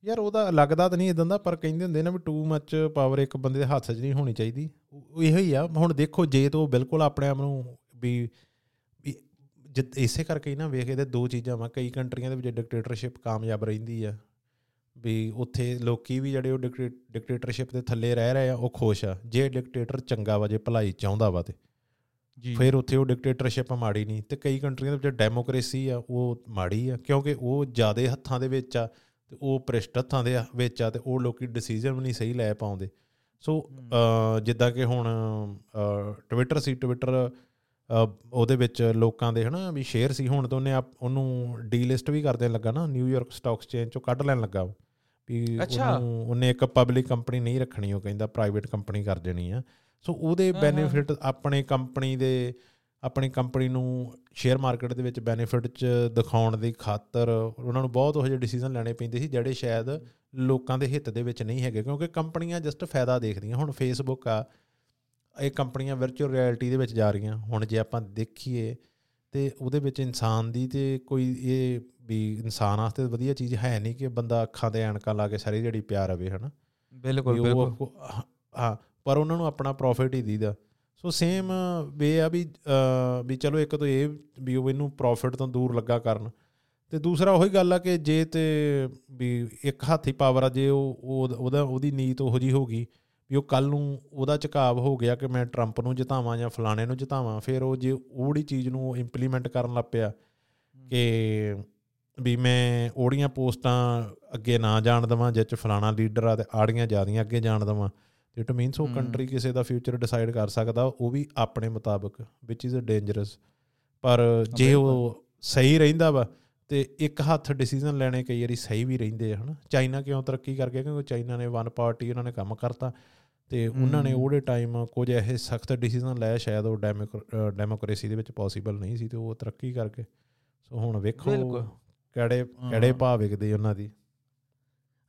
ਯਾਰ ਉਹਦਾ ਲੱਗਦਾ ਤਾਂ ਨਹੀਂ ਇਦਾਂ ਦਾ ਪਰ ਕਹਿੰਦੇ ਹੁੰਦੇ ਨਾ ਵੀ ਟੂ ਮੱਚ ਪਾਵਰ ਇੱਕ ਬੰਦੇ ਦੇ ਹੱਥ 'ਚ ਨਹੀਂ ਹੋਣੀ ਚਾਹੀਦੀ। ਇਹੋ ਹੀ ਆ ਹੁਣ ਦੇਖੋ ਜੇ ਤੋ ਬਿਲਕੁਲ ਆਪਣੇ ਆਪ ਨੂੰ ਵੀ ਜਿੱਦ ਇਸੇ ਕਰਕੇ ਹੀ ਨਾ ਵੇਖ ਇਹਦੇ ਦੋ ਚੀਜ਼ਾਂ ਵਾ ਕਈ ਕੰਟਰੀਆਂ ਦੇ ਵਿੱਚ ਡਿਕਟੇਟਰਸ਼ਿਪ ਕਾਮਯਾਬ ਰਹਿੰਦੀ ਆ ਵੀ ਉੱਥੇ ਲੋਕੀ ਵੀ ਜਿਹੜੇ ਉਹ ਡਿਕਟੇਟਰਸ਼ਿਪ ਦੇ ਥੱਲੇ ਰਹਿ ਰਹੇ ਆ ਉਹ ਖੁਸ਼ ਆ ਜੇ ਡਿਕਟੇਟਰ ਚੰਗਾ ਵਾ ਜੇ ਭਲਾਈ ਚਾਹੁੰਦਾ ਵਾ ਤੇ। ਜੀ। ਫਿਰ ਉੱਥੇ ਉਹ ਡਿਕਟੇਟਰਸ਼ਿਪ ਮਾੜੀ ਨਹੀਂ ਤੇ ਕਈ ਕੰਟਰੀਆਂ ਦੇ ਵਿੱਚ ਡੈਮੋਕ੍ਰੇਸੀ ਆ ਉਹ ਮਾੜੀ ਆ ਕਿਉਂਕਿ ਉਹ ਜਿਆਦੇ ਹੱਥਾਂ ਦੇ ਵਿੱਚ ਆ ਤੇ ਉਹ ਭ੍ਰਿਸ਼ਟ ਹੱਥਾਂ ਦੇ ਵਿੱਚ ਆ ਤੇ ਉਹ ਲੋਕੀ ਡਿਸੀਜਨ ਵੀ ਨਹੀਂ ਸਹੀ ਲੈ ਪਾਉਂਦੇ। ਸੋ ਜਿੱਦਾਂ ਕਿ ਹੁਣ ਟਵਿੱਟਰ ਸੀ ਟਵਿੱਟਰ ਉਹਦੇ ਵਿੱਚ ਲੋਕਾਂ ਦੇ ਹਨਾ ਵੀ ਸ਼ੇਅਰ ਸੀ ਹੁਣ ਤਾਂ ਉਹਨੇ ਆਪ- ਉਹਨੂੰ ਡੀਲਿਸਟ ਵੀ ਕਰਦੇ ਲੱਗਾ ਨਾ ਨਿਊਯਾਰਕ ਸਟਾਕ ਐਕਸਚੇਂਜ ਚੋਂ ਕੱਢ ਲੈਣ ਲੱਗਾ। ਵੀ। ਉਹਨੂੰ ਉਹਨੇ ਇੱਕ ਪਬਲਿਕ ਕੰਪਨੀ ਨਹੀਂ ਰੱਖਣੀ ਉਹ ਕਹਿੰਦਾ ਪ੍ਰਾਈਵੇਟ ਕੰਪਨੀ ਕਰ ਦੇਣੀ ਆ ਸੋ ਉਹਦੇ। ਬੈਨੀਫਿਟ ਆਪਣੇ ਕੰਪਨੀ ਦੇ ਆਪਣੀ ਕੰਪਨੀ ਨੂੰ ਸ਼ੇਅਰ ਮਾਰਕੀਟ ਦੇ ਵਿੱਚ ਬੈਨੀਫਿਟ ਚ ਦਿਖਾਉਣ ਦੀ ਖਾਤਰ ਉਹਨਾਂ ਨੂੰ ਬਹੁਤ ਉਹ ਜਿਹੇ ਡਿਸੀਜਨ ਲੈਣੇ ਪੈਂਦੇ ਸੀ ਜਿਹੜੇ ਸ਼ਾਇਦ ਲੋਕਾਂ ਦੇ ਹਿੱਤ ਦੇ ਵਿੱਚ ਨਹੀਂ ਹੈਗੇ ਕਿਉਂਕਿ ਕੰਪਨੀਆਂ ਜਸਟ ਫਾਇਦਾ ਦੇਖਦੀਆਂ ਹੁਣ ਫੇਸਬੁੱਕ ਆ ਇਹ ਕੰਪਨੀਆਂ ਵਰਚੁਅਲ ਰਿਐਲਿਟੀ ਦੇ ਵਿੱਚ ਜਾ ਰਹੀਆਂ। ਹੁਣ ਜੇ ਆਪਾਂ ਦੇਖੀਏ ਤੇ ਉਹਦੇ ਵਿੱਚ ਇਨਸਾਨ ਦੀ ਤੇ ਕੋਈ ਇਹ ਵੀ ਇਨਸਾਨ ਵਾਸਤੇ ਵਧੀਆ ਚੀਜ਼ ਹੈ ਨਹੀਂ ਕਿ ਬੰਦਾ ਅੱਖਾਂ ਤੇ ਐਨਕਾਂ ਲਾ ਕੇ ਸਾਰੀ ਜਿਹੜੀ ਪਿਆ ਰਵੇ ਹਨਾ? ਬਿਲਕੁਲ ਬਿਲਕੁਲ। ਹਾਂ ਪਰ ਉਹਨਾਂ ਨੂੰ ਆਪਣਾ ਪ੍ਰੋਫਿਟ ਹੀ ਦੀਦਾ। ਸੋ ਸੇਮ ਵੇ ਆ ਵੀ ਵੀ ਚਲੋ ਇੱਕ ਤਾਂ ਇਹ ਵੀ ਉਹ ਇਹਨੂੰ ਪ੍ਰੋਫਿਟ ਤੋਂ ਦੂਰ ਲੱਗਾ ਕਰਨ। ਤੇ ਦੂਸਰਾ ਉਹੀ ਗੱਲ ਆ ਕਿ ਜੇ ਤੇ ਵੀ ਇੱਕ ਹੱਥੀ ਪਾਵਰ ਆ ਜੇ ਉਹ ਉਹ- ਉਹਦਾ ਉਹਦੀ ਨੀਤ ਉਹੋ ਜੀ ਹੋ ਗਈ ਵੀ ਉਹ ਕੱਲ ਨੂੰ ਉਹਦਾ ਝੁਕਾਵ ਹੋ ਗਿਆ ਕਿ ਮੈਂ ਟਰੰਪ ਨੂੰ ਜਿਤਾਵਾਂ ਜਾਂ ਫਲਾਣੇ ਨੂੰ ਜਿਤਾਵਾਂ ਫਿਰ ਉਹ ਜੇ ਉਹੜੀ ਚੀਜ਼ ਨੂੰ ਇੰਪਲੀਮੈਂਟ ਕਰਨ ਲੱਗ ਪਿਆ ਕਿ ਵੀ ਮੈਂ ਉਹੜੀਆਂ ਪੋਸਟਾਂ ਅੱਗੇ ਨਾ ਜਾਣ ਦੇਵਾਂ ਜਿਹ ਚ ਫਲਾਣਾ ਲੀਡਰ ਆ ਤੇ ਆੜੀਆਂ ਜਿਆਦੀਆਂ ਅੱਗੇ ਜਾਣ ਦੇਵਾਂ। ਇਟ ਮੀਨਸ ਉਹ। ਕੰਟਰੀ ਕਿਸੇ ਦਾ ਫਿਊਚਰ ਡਿਸਾਈਡ ਕਰ ਸਕਦਾ ਉਹ ਵੀ ਆਪਣੇ ਮੁਤਾਬਕ ਵਿਚ ਇਜ਼ ਡੇਂਜਰਸ ਪਰ ਜੇ ਉਹ ਸਹੀ ਰਹਿੰਦਾ ਵਾ ਤੇ ਇੱਕ ਹੱਥ ਡਿਸੀਜਨ ਲੈਣੇ ਕਈ ਵਾਰੀ ਸਹੀ ਵੀ ਰਹਿੰਦੇ ਹਨਾ? ਚਾਈਨਾ ਕਿਉਂ ਤਰੱਕੀ ਕਰ ਗਿਆ? ਕਿਉਂਕਿ ਚਾਈਨਾ ਨੇ ਵਨ ਪਾਰਟੀ ਉਹਨਾਂ ਨੇ ਕੰਮ ਕਰਤਾ। ਤੇ ਉਹਨਾਂ ਨੇ। ਉਹਦੇ ਟਾਈਮ ਕੁਝ ਇਹ ਸਖਤ ਡਿਸੀਜਨ ਲਏ ਸ਼ਾਇਦ ਉਹ ਡੈਮੋਕ੍ਰੇਸੀ ਦੇ ਵਿੱਚ ਪੋਸੀਬਲ ਨਹੀਂ ਸੀ ਤੇ ਉਹ ਤਰੱਕੀ ਕਰਕੇ। ਸੋ ਹੁਣ ਵੇਖੋ। ਕਿਹੜੇ ਕਿਹੜੇ ਭਾਅ ਵਿਕਦੇ ਉਹਨਾਂ ਦੀ।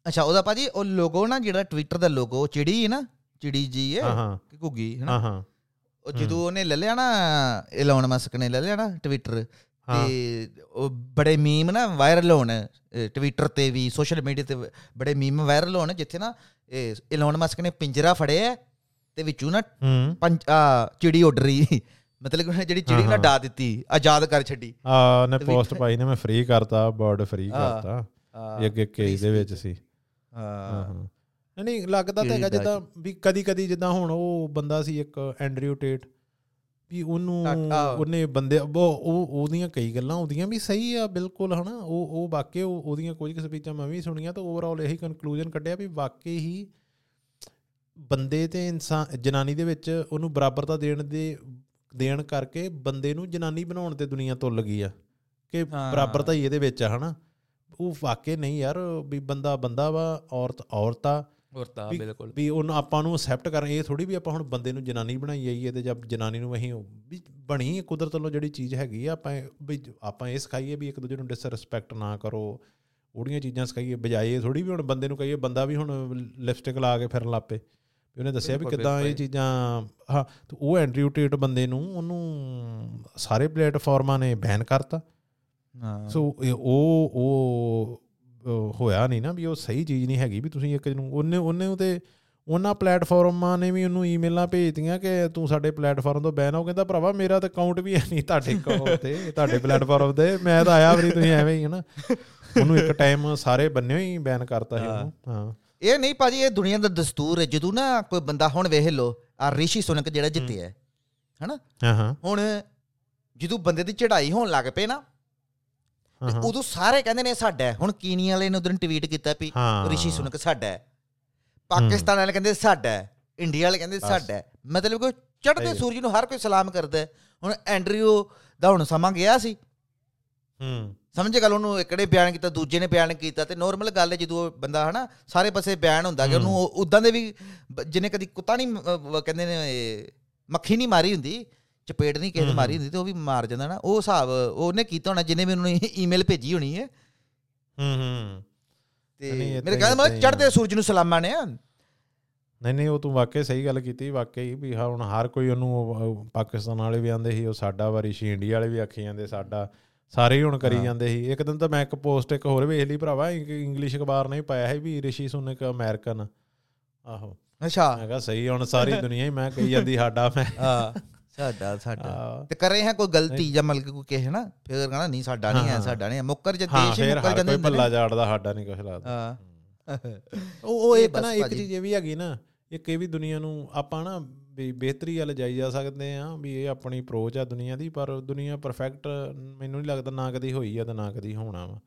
ਅੱਛਾ ਉਹਦਾ ਭਾਜੀ ਉਹ ਲੋਗੋ ਨਾ ਜਿਹੜਾ ਟਵਿੱਟਰ ਦਾ ਲੋਗੋ ਚਿੜੀ ਹੈ ਨਾ? ਚਿੜੀ ਜੀ ਹੈ? ਹਾਂ ਹਾਂ। ਕਿ ਘੁੱਗੀ ਹੈ ਹਾਂ ਨਾ? ਹਾਂ ਉਹ ਜਦੋਂ ਉਹਨੇ ਲੈ ਲਿਆ ਨਾ ਐਲੋਨ ਮਸਕ ਨੇ ਲੈ ਲਿਆ ਨਾ ਟਵਿੱਟਰ ਹਾਂ ਤੇ ਉਹ ਬੜੇ ਮੀਮ ਨਾ ਵਾਇਰਲ ਹੋਣ ਟਵਿੱਟਰ ਤੇ ਵੀ ਸੋਸ਼ਲ ਮੀਡੀਆ ਤੇ ਬੜੇ ਮੀਮ ਵਾਇਰਲ ਹੋਣ ਜਿੱਥੇ ਨਾ ਐਲੋਨ ਮਸਕ ਨੇ ਪਿੰਜਰਾ ਫੜਿਆ ਤੇ ਵਿੱਚੋਂ ਨਾ ਪੰਜ ਚਿੜੀ ਉੱਡ ਰਹੀ। ਮਤਲਬ ਉਹਨੇ ਜਿਹੜੀ ਚਿੜੀ ਨਾ। ਡਾ ਦਿੱਤੀ ਆਜ਼ਾਦ ਕਰ ਛੱਡੀ। ਆ ਨੇ ਤੇ ਵੀ- ਪੋਸਟ ਪਾਈ ਨੇ ਮੈਂ ਫ੍ਰੀ ਕਰਤਾ ਬਰਡ ਫ੍ਰੀ। ਕਰਤਾ। ਇਹ ਅੱਗੇ ਕੇਸ ਦੇ ਵਿੱਚ ਸੀ। ਹਾਂ। ਨਹੀਂ ਲੱਗਦਾ ਤਾਂ ਹੈਗਾ ਜਿੱਦਾਂ ਵੀ ਕਦੀ ਕਦੀ ਜਿੱਦਾਂ ਹੁਣ ਉਹ ਬੰਦਾ ਸੀ ਇੱਕ ਐਂਡਰਿਊ ਟੇਟ ਵੀ ਉਹਨੂੰ। ਉਹਨੇ ਬੰਦੇ ਉਹ ਉਹ- ਉਹਦੀਆਂ ਕਈ ਗੱਲਾਂ ਉਹਦੀਆਂ ਵੀ ਸਹੀ ਆ ਬਿਲਕੁਲ ਹਨਾ ਉਹ ਉਹ ਵਾਕਈ ਉਹ- ਉਹਦੀਆਂ ਕੁਝ ਕੁ ਸਪੀਚਾਂ ਮੈਂ ਵੀ ਸੁਣੀਆਂ ਤਾਂ ਓਵਰਆਲ ਇਹੀ ਕਨਕਲੂਜਨ ਕੱਢਿਆ ਵੀ ਵਾਕਈ ਹੀ ਬੰਦੇ ਤੇ ਇਨਸਾਨ ਜਨਾਨੀ ਦੇ ਵਿੱਚ ਉਹਨੂੰ ਬਰਾਬਰਤਾ ਦੇਣ ਦੇ ਦੇਣ ਕਰਕੇ ਬੰਦੇ ਨੂੰ ਜਨਾਨੀ ਬਣਾਉਣ ਤੇ ਦੁਨੀਆ ਤੁੱਲ ਗਈ ਆ ਕਿ। ਬਰਾਬਰਤਾ ਹੀ ਇਹਦੇ ਵਿੱਚ ਆ ਹਨਾ ਉਹ ਵਾਕਈ ਨਹੀਂ ਯਾਰ ਵੀ ਬੰਦਾ ਬੰਦਾ ਵਾ ਔਰਤ ਔਰਤ ਆ ਹੋਰ ਤਾਂ ਵੀ- ਬਿਲਕੁਲ। ਵੀ ਉਹਨੂੰ ਆਪਾਂ ਨੂੰ ਅਸੈਪਟ ਕਰਨ ਇਹ ਥੋੜੀ ਵੀ ਆਪਾਂ ਹੁਣ ਬੰਦੇ ਨੂੰ ਜਨਾਨੀ ਬਣਾਈ ਜਾਈਏ ਤੇ ਜਦ ਜਨਾਨੀ ਨੂੰ ਅਸੀਂ ਉਹ- ਬਣੀ ਕੁਦਰਤ ਵੱਲੋਂ ਜਿਹੜੀ ਚੀਜ਼ ਹੈਗੀ ਆ ਆਪਾਂ ਵੀ ਆਪਾਂ ਇਹ ਸਿਖਾਈਏ ਵੀ ਇੱਕ ਦੂਜੇ ਨੂੰ ਡਿਸਰੈਸਪੈਕਟ ਨਾ ਕਰੋ। ਉਹੜੀਆਂ ਚੀਜ਼ਾਂ ਸਿਖਾਈਏ ਬਜਾਏ ਥੋੜੀ ਵੀ ਹੁਣ ਬੰਦੇ ਨੂੰ ਕਹੀਏ ਬੰਦਾ ਵੀ ਹੁਣ ਲਿਪਸਟਿਕ ਲਾ ਕੇ ਫਿਰਨ ਲੱਪੇ ਵੀ ਉਹਨੇ ਦੱਸਿਆ ਵੀ ਕਿਦਾਂ ਇਹ। ਚੀਜ਼ਾਂ ਹਾਂ ਤੇ ਉਹ ਐਂਡਰਿਊ ਟੇਟ ਬੰਦੇ ਨੂੰ ਉਹਨੂੰ ਸਾਰੇ ਪਲੇਟਫਾਰਮਾਂ ਨੇ ਬੈਨ ਕਰਤਾ। ਸੋ ਉਹ ਉਹ ਹੋਇਆ ਨਹੀਂ ਨਾ ਵੀ ਉਹ ਸਹੀ ਚੀਜ਼ ਨਹੀਂ ਹੈਗੀ ਵੀ ਤੁਸੀਂ ਇੱਕ ਨੂੰ ਉਹਨੇ ਉਹਨੇ ਉਤੇ ਉਹਨਾਂ ਪਲੇਟਫਾਰਮਾਂ ਨੇ ਵੀ ਉਹਨੂੰ ਈਮੇਲਾਂ ਭੇਜਤੀਆਂ ਕਿ ਤੂੰ ਸਾਡੇ ਪਲੇਟਫਾਰਮ ਤੋਂ ਬੈਨ ਹੋ। ਕਹਿੰਦਾ ਭਰਾਵਾ ਮੇਰਾ ਤਾਂ ਅਕਾਊਂਟ ਵੀ ਹੈ ਨਹੀਂ ਤੁਹਾਡੇ ਕੋਲ ਤੇ ਤੁਹਾਡੇ ਪਲੇਟਫਾਰਮ ਤੇ। ਮੈਂ ਤਾਂ ਆਇਆ ਵੀ ਤੁਸੀਂ ਐਵੇਂ ਹੀ ਹੈ ਨਾ। ਉਹਨੂੰ ਇੱਕ ਟਾਈਮ ਸਾਰੇ ਬੰਨੇ ਹੀ ਬੈਨ ਕਰਤਾ ਸੀ ਉਹਨੂੰ। ਹਾਂ। ਇਹ ਨਹੀਂ ਭਾਜੀ ਇਹ ਦੁਨੀਆ ਦਾ ਦਸਤੂਰ ਹੈ। ਜਦੋਂ ਨਾ ਕੋਈ ਬੰਦਾ ਹੁਣ ਵੇਖ ਲੋ ਆ ਰਿਸ਼ੀ ਸੁਨਕ ਜਿਹੜਾ ਜਿੱਤਿਆ ਹੈ, ਹਨਾ? ਹਾਂ ਹਾਂ। ਹੁਣ ਜਦੋਂ ਬੰਦੇ ਦੀ ਚੜ੍ਹਾਈ ਹੋਣ ਲੱਗ ਪਏ ਨਾ ਤੇ ਉਦੋਂ ਸਾਰੇ ਕਹਿੰਦੇ ਨੇ ਸਾਡਾ। ਹੁਣ ਕੀਨੀਆ ਵਾਲੇ ਨੇ ਉਦੋਂ ਟਵੀਟ ਕੀਤਾ ਵੀ ਰਿਸ਼ੀ ਸੁਨਕ ਸਾਡਾ ਪਾਕਿਸਤਾਨ ਵਾਲੇ ਕਹਿੰਦੇ ਸਾਡਾ ਇੰਡੀਆ ਵਾਲੇ ਕਹਿੰਦੇ ਸਾਡਾ ਮਤਲਬ ਕਿ ਚੜ੍ਹਦੇ। ਸੂਰਜ ਨੂੰ ਹਰ ਕੋਈ ਸਲਾਮ ਕਰਦਾ ਹੁਣ ਐਂਡਰਿਊ ਦਾ ਹੁਣ ਸਮਾਂ ਗਿਆ ਸੀ। ਹੂੰ। ਸਮਝੇ ਗੱਲ ਉਹਨੂੰ ਇਕੜੇ ਬਿਆਨ ਕੀਤਾ ਦੂਜੇ ਨੇ ਬਿਆਨ ਕੀਤਾ ਤੇ ਨੋਰਮਲ ਗੱਲ ਹੈ ਜਦੋਂ ਬੰਦਾ ਹਨਾ ਸਾਰੇ ਪਾਸੇ ਬਿਆਨ ਹੁੰਦਾ ਕਿ ਉਹਨੂੰ ਉਦਾਂ ਦੇ ਵੀ ਜਿਹਨੇ ਕਦੀ ਕੁੱਤਾ ਨਹੀਂ ਕਹਿੰਦੇ ਨੇ ਮੱਖੀ ਨਹੀਂ ਮਾਰੀ ਹੁੰਦੀ ਚਪੇੜ ਨਹੀਂ ਕਿਸੇ ਦੀ ਮਾਰੀ ਹੁੰਦੀ ਤੇ ਉਹ ਵੀ ਮਾਰ ਜਾਂਦਾ ਨਾ। ਉਹ ਹਿਸਾਬ ਉਹਨੇ ਕੀਤਾ ਹੋਣਾ ਜਿਹਨੇ ਵੀ ਉਹਨੂੰ ਈਮੇਲ ਭੇਜੀ ਹੋਣੀ ਹੈ। ਹੂੰ ਹੂੰ। ਤੇ ਨਹੀਂ, ਮੇਰੇ ਹੀ- ਕਹਿੰਦੇ ਮਤਲਬ ਹੀ ਚੜ੍ਹਦੇ ਆ। ਸੂਰਜ ਨੂੰ ਸਲਾਮਾਂ ਨੇ ਨਹੀਂ ਨਹੀਂ ਉਹ ਤੂੰ ਵਾਕਈ ਸਹੀ ਗੱਲ ਕੀਤੀ ਵਾਕਈ ਵੀ ਹਾਂ ਹੁਣ ਹਰ ਕੋਈ ਉਹਨੂੰ ਉਹ- ਉਹ ਪਾਕਿਸਤਾਨ ਵਾਲੇ ਵੀ ਆਂਦੇ ਸੀ ਉਹ ਸਾਡਾ ਵਾਰੀ ਸੀ ਇੰਡੀਆ ਵਾਲੇ ਵੀ ਆਖੀ ਜਾਂਦੇ ਸਾਡਾ ਸਾਰੇ ਹੀ ਹੁਣ ਕਰੀ ਹਾਂ। ਜਾਂਦੇ ਸੀ। ਇੱਕ ਦਿਨ ਤਾਂ ਮੈਂ ਇੱਕ ਪੋਸਟ ਇੱਕ ਹੋਰ ਵੇਖ ਲਈ ਭਰਾਵਾ ਇੰਗ- ਇੰਗਲਿਸ਼ ਅਖਬਾਰ ਨੇ ਹੀ ਪਾਇਆ ਸੀ ਵੀ ਰਿਸ਼ੀ ਸੁਨਕ ਅਮਰੀਕਨ। ਆਹੋ। ਅੱਛਾ। ਮੈਂ ਕਿਹਾ ਸਹੀ ਹੁਣ ਸਾਰੀ ਦੁਨੀਆ ਹੀ ਮੈਂ ਕਹੀ ਜਾਂਦੀ ਸਾਡਾ ਮੈਂ ਹਾਂ। ਸਾਡਾ ਸਾਡਾ। ਤੇ ਕਰੇ ਹੈ ਕੋਈ ਗਲਤੀ ਜਾਂ ਮਤਲਬ ਕਿ ਕੋਈ ਕਹੇ ਨਾ ਫਿਰ ਕਹਣਾ ਨਹੀਂ ਸਾਡਾ ਨਹੀਂ ਹੈ। ਸਾਡਾ ਨਹੀਂ ਹੈ ਮੁੱਕਰ ਜੇ ਦੇਸ਼ ਮੁੱਕਰ ਜਾਂਦੇ ਨੇ। ਜਾੜਦਾ ਸਾਡਾ ਨਹੀਂ ਕੁਛ ਲੱਗਦਾ। ਹਾਂ। ਉਹ ਉਹ ਇਹ ਇੱਕ ਨਾ ਇੱਕ। ਚੀਜ਼ ਇਹ ਵੀ ਹੈਗੀ ਨਾ ਇੱਕ ਇਹ ਵੀ ਦੁਨੀਆ ਨੂੰ ਆਪਾਂ ਨਾ ਵੀ ਬਿਹਤਰੀ ਵੱਲ ਜਾਈ ਜਾ ਸਕਦੇ ਆ ਵੀ ਇਹ ਆਪਣੀ ਅਪਰੋਚ ਆ ਦੁਨੀਆ ਦੀ ਪਰ ਦੁਨੀਆ ਪਰਫੈਕਟ ਮੈਨੂੰ ਨਹੀਂ ਲੱਗਦਾ ਨਾ ਕਦੀ ਹੋਈ ਆ ਤੇ ਨਾ ਕਦੀ ਹੋਣਾ ਵਾ।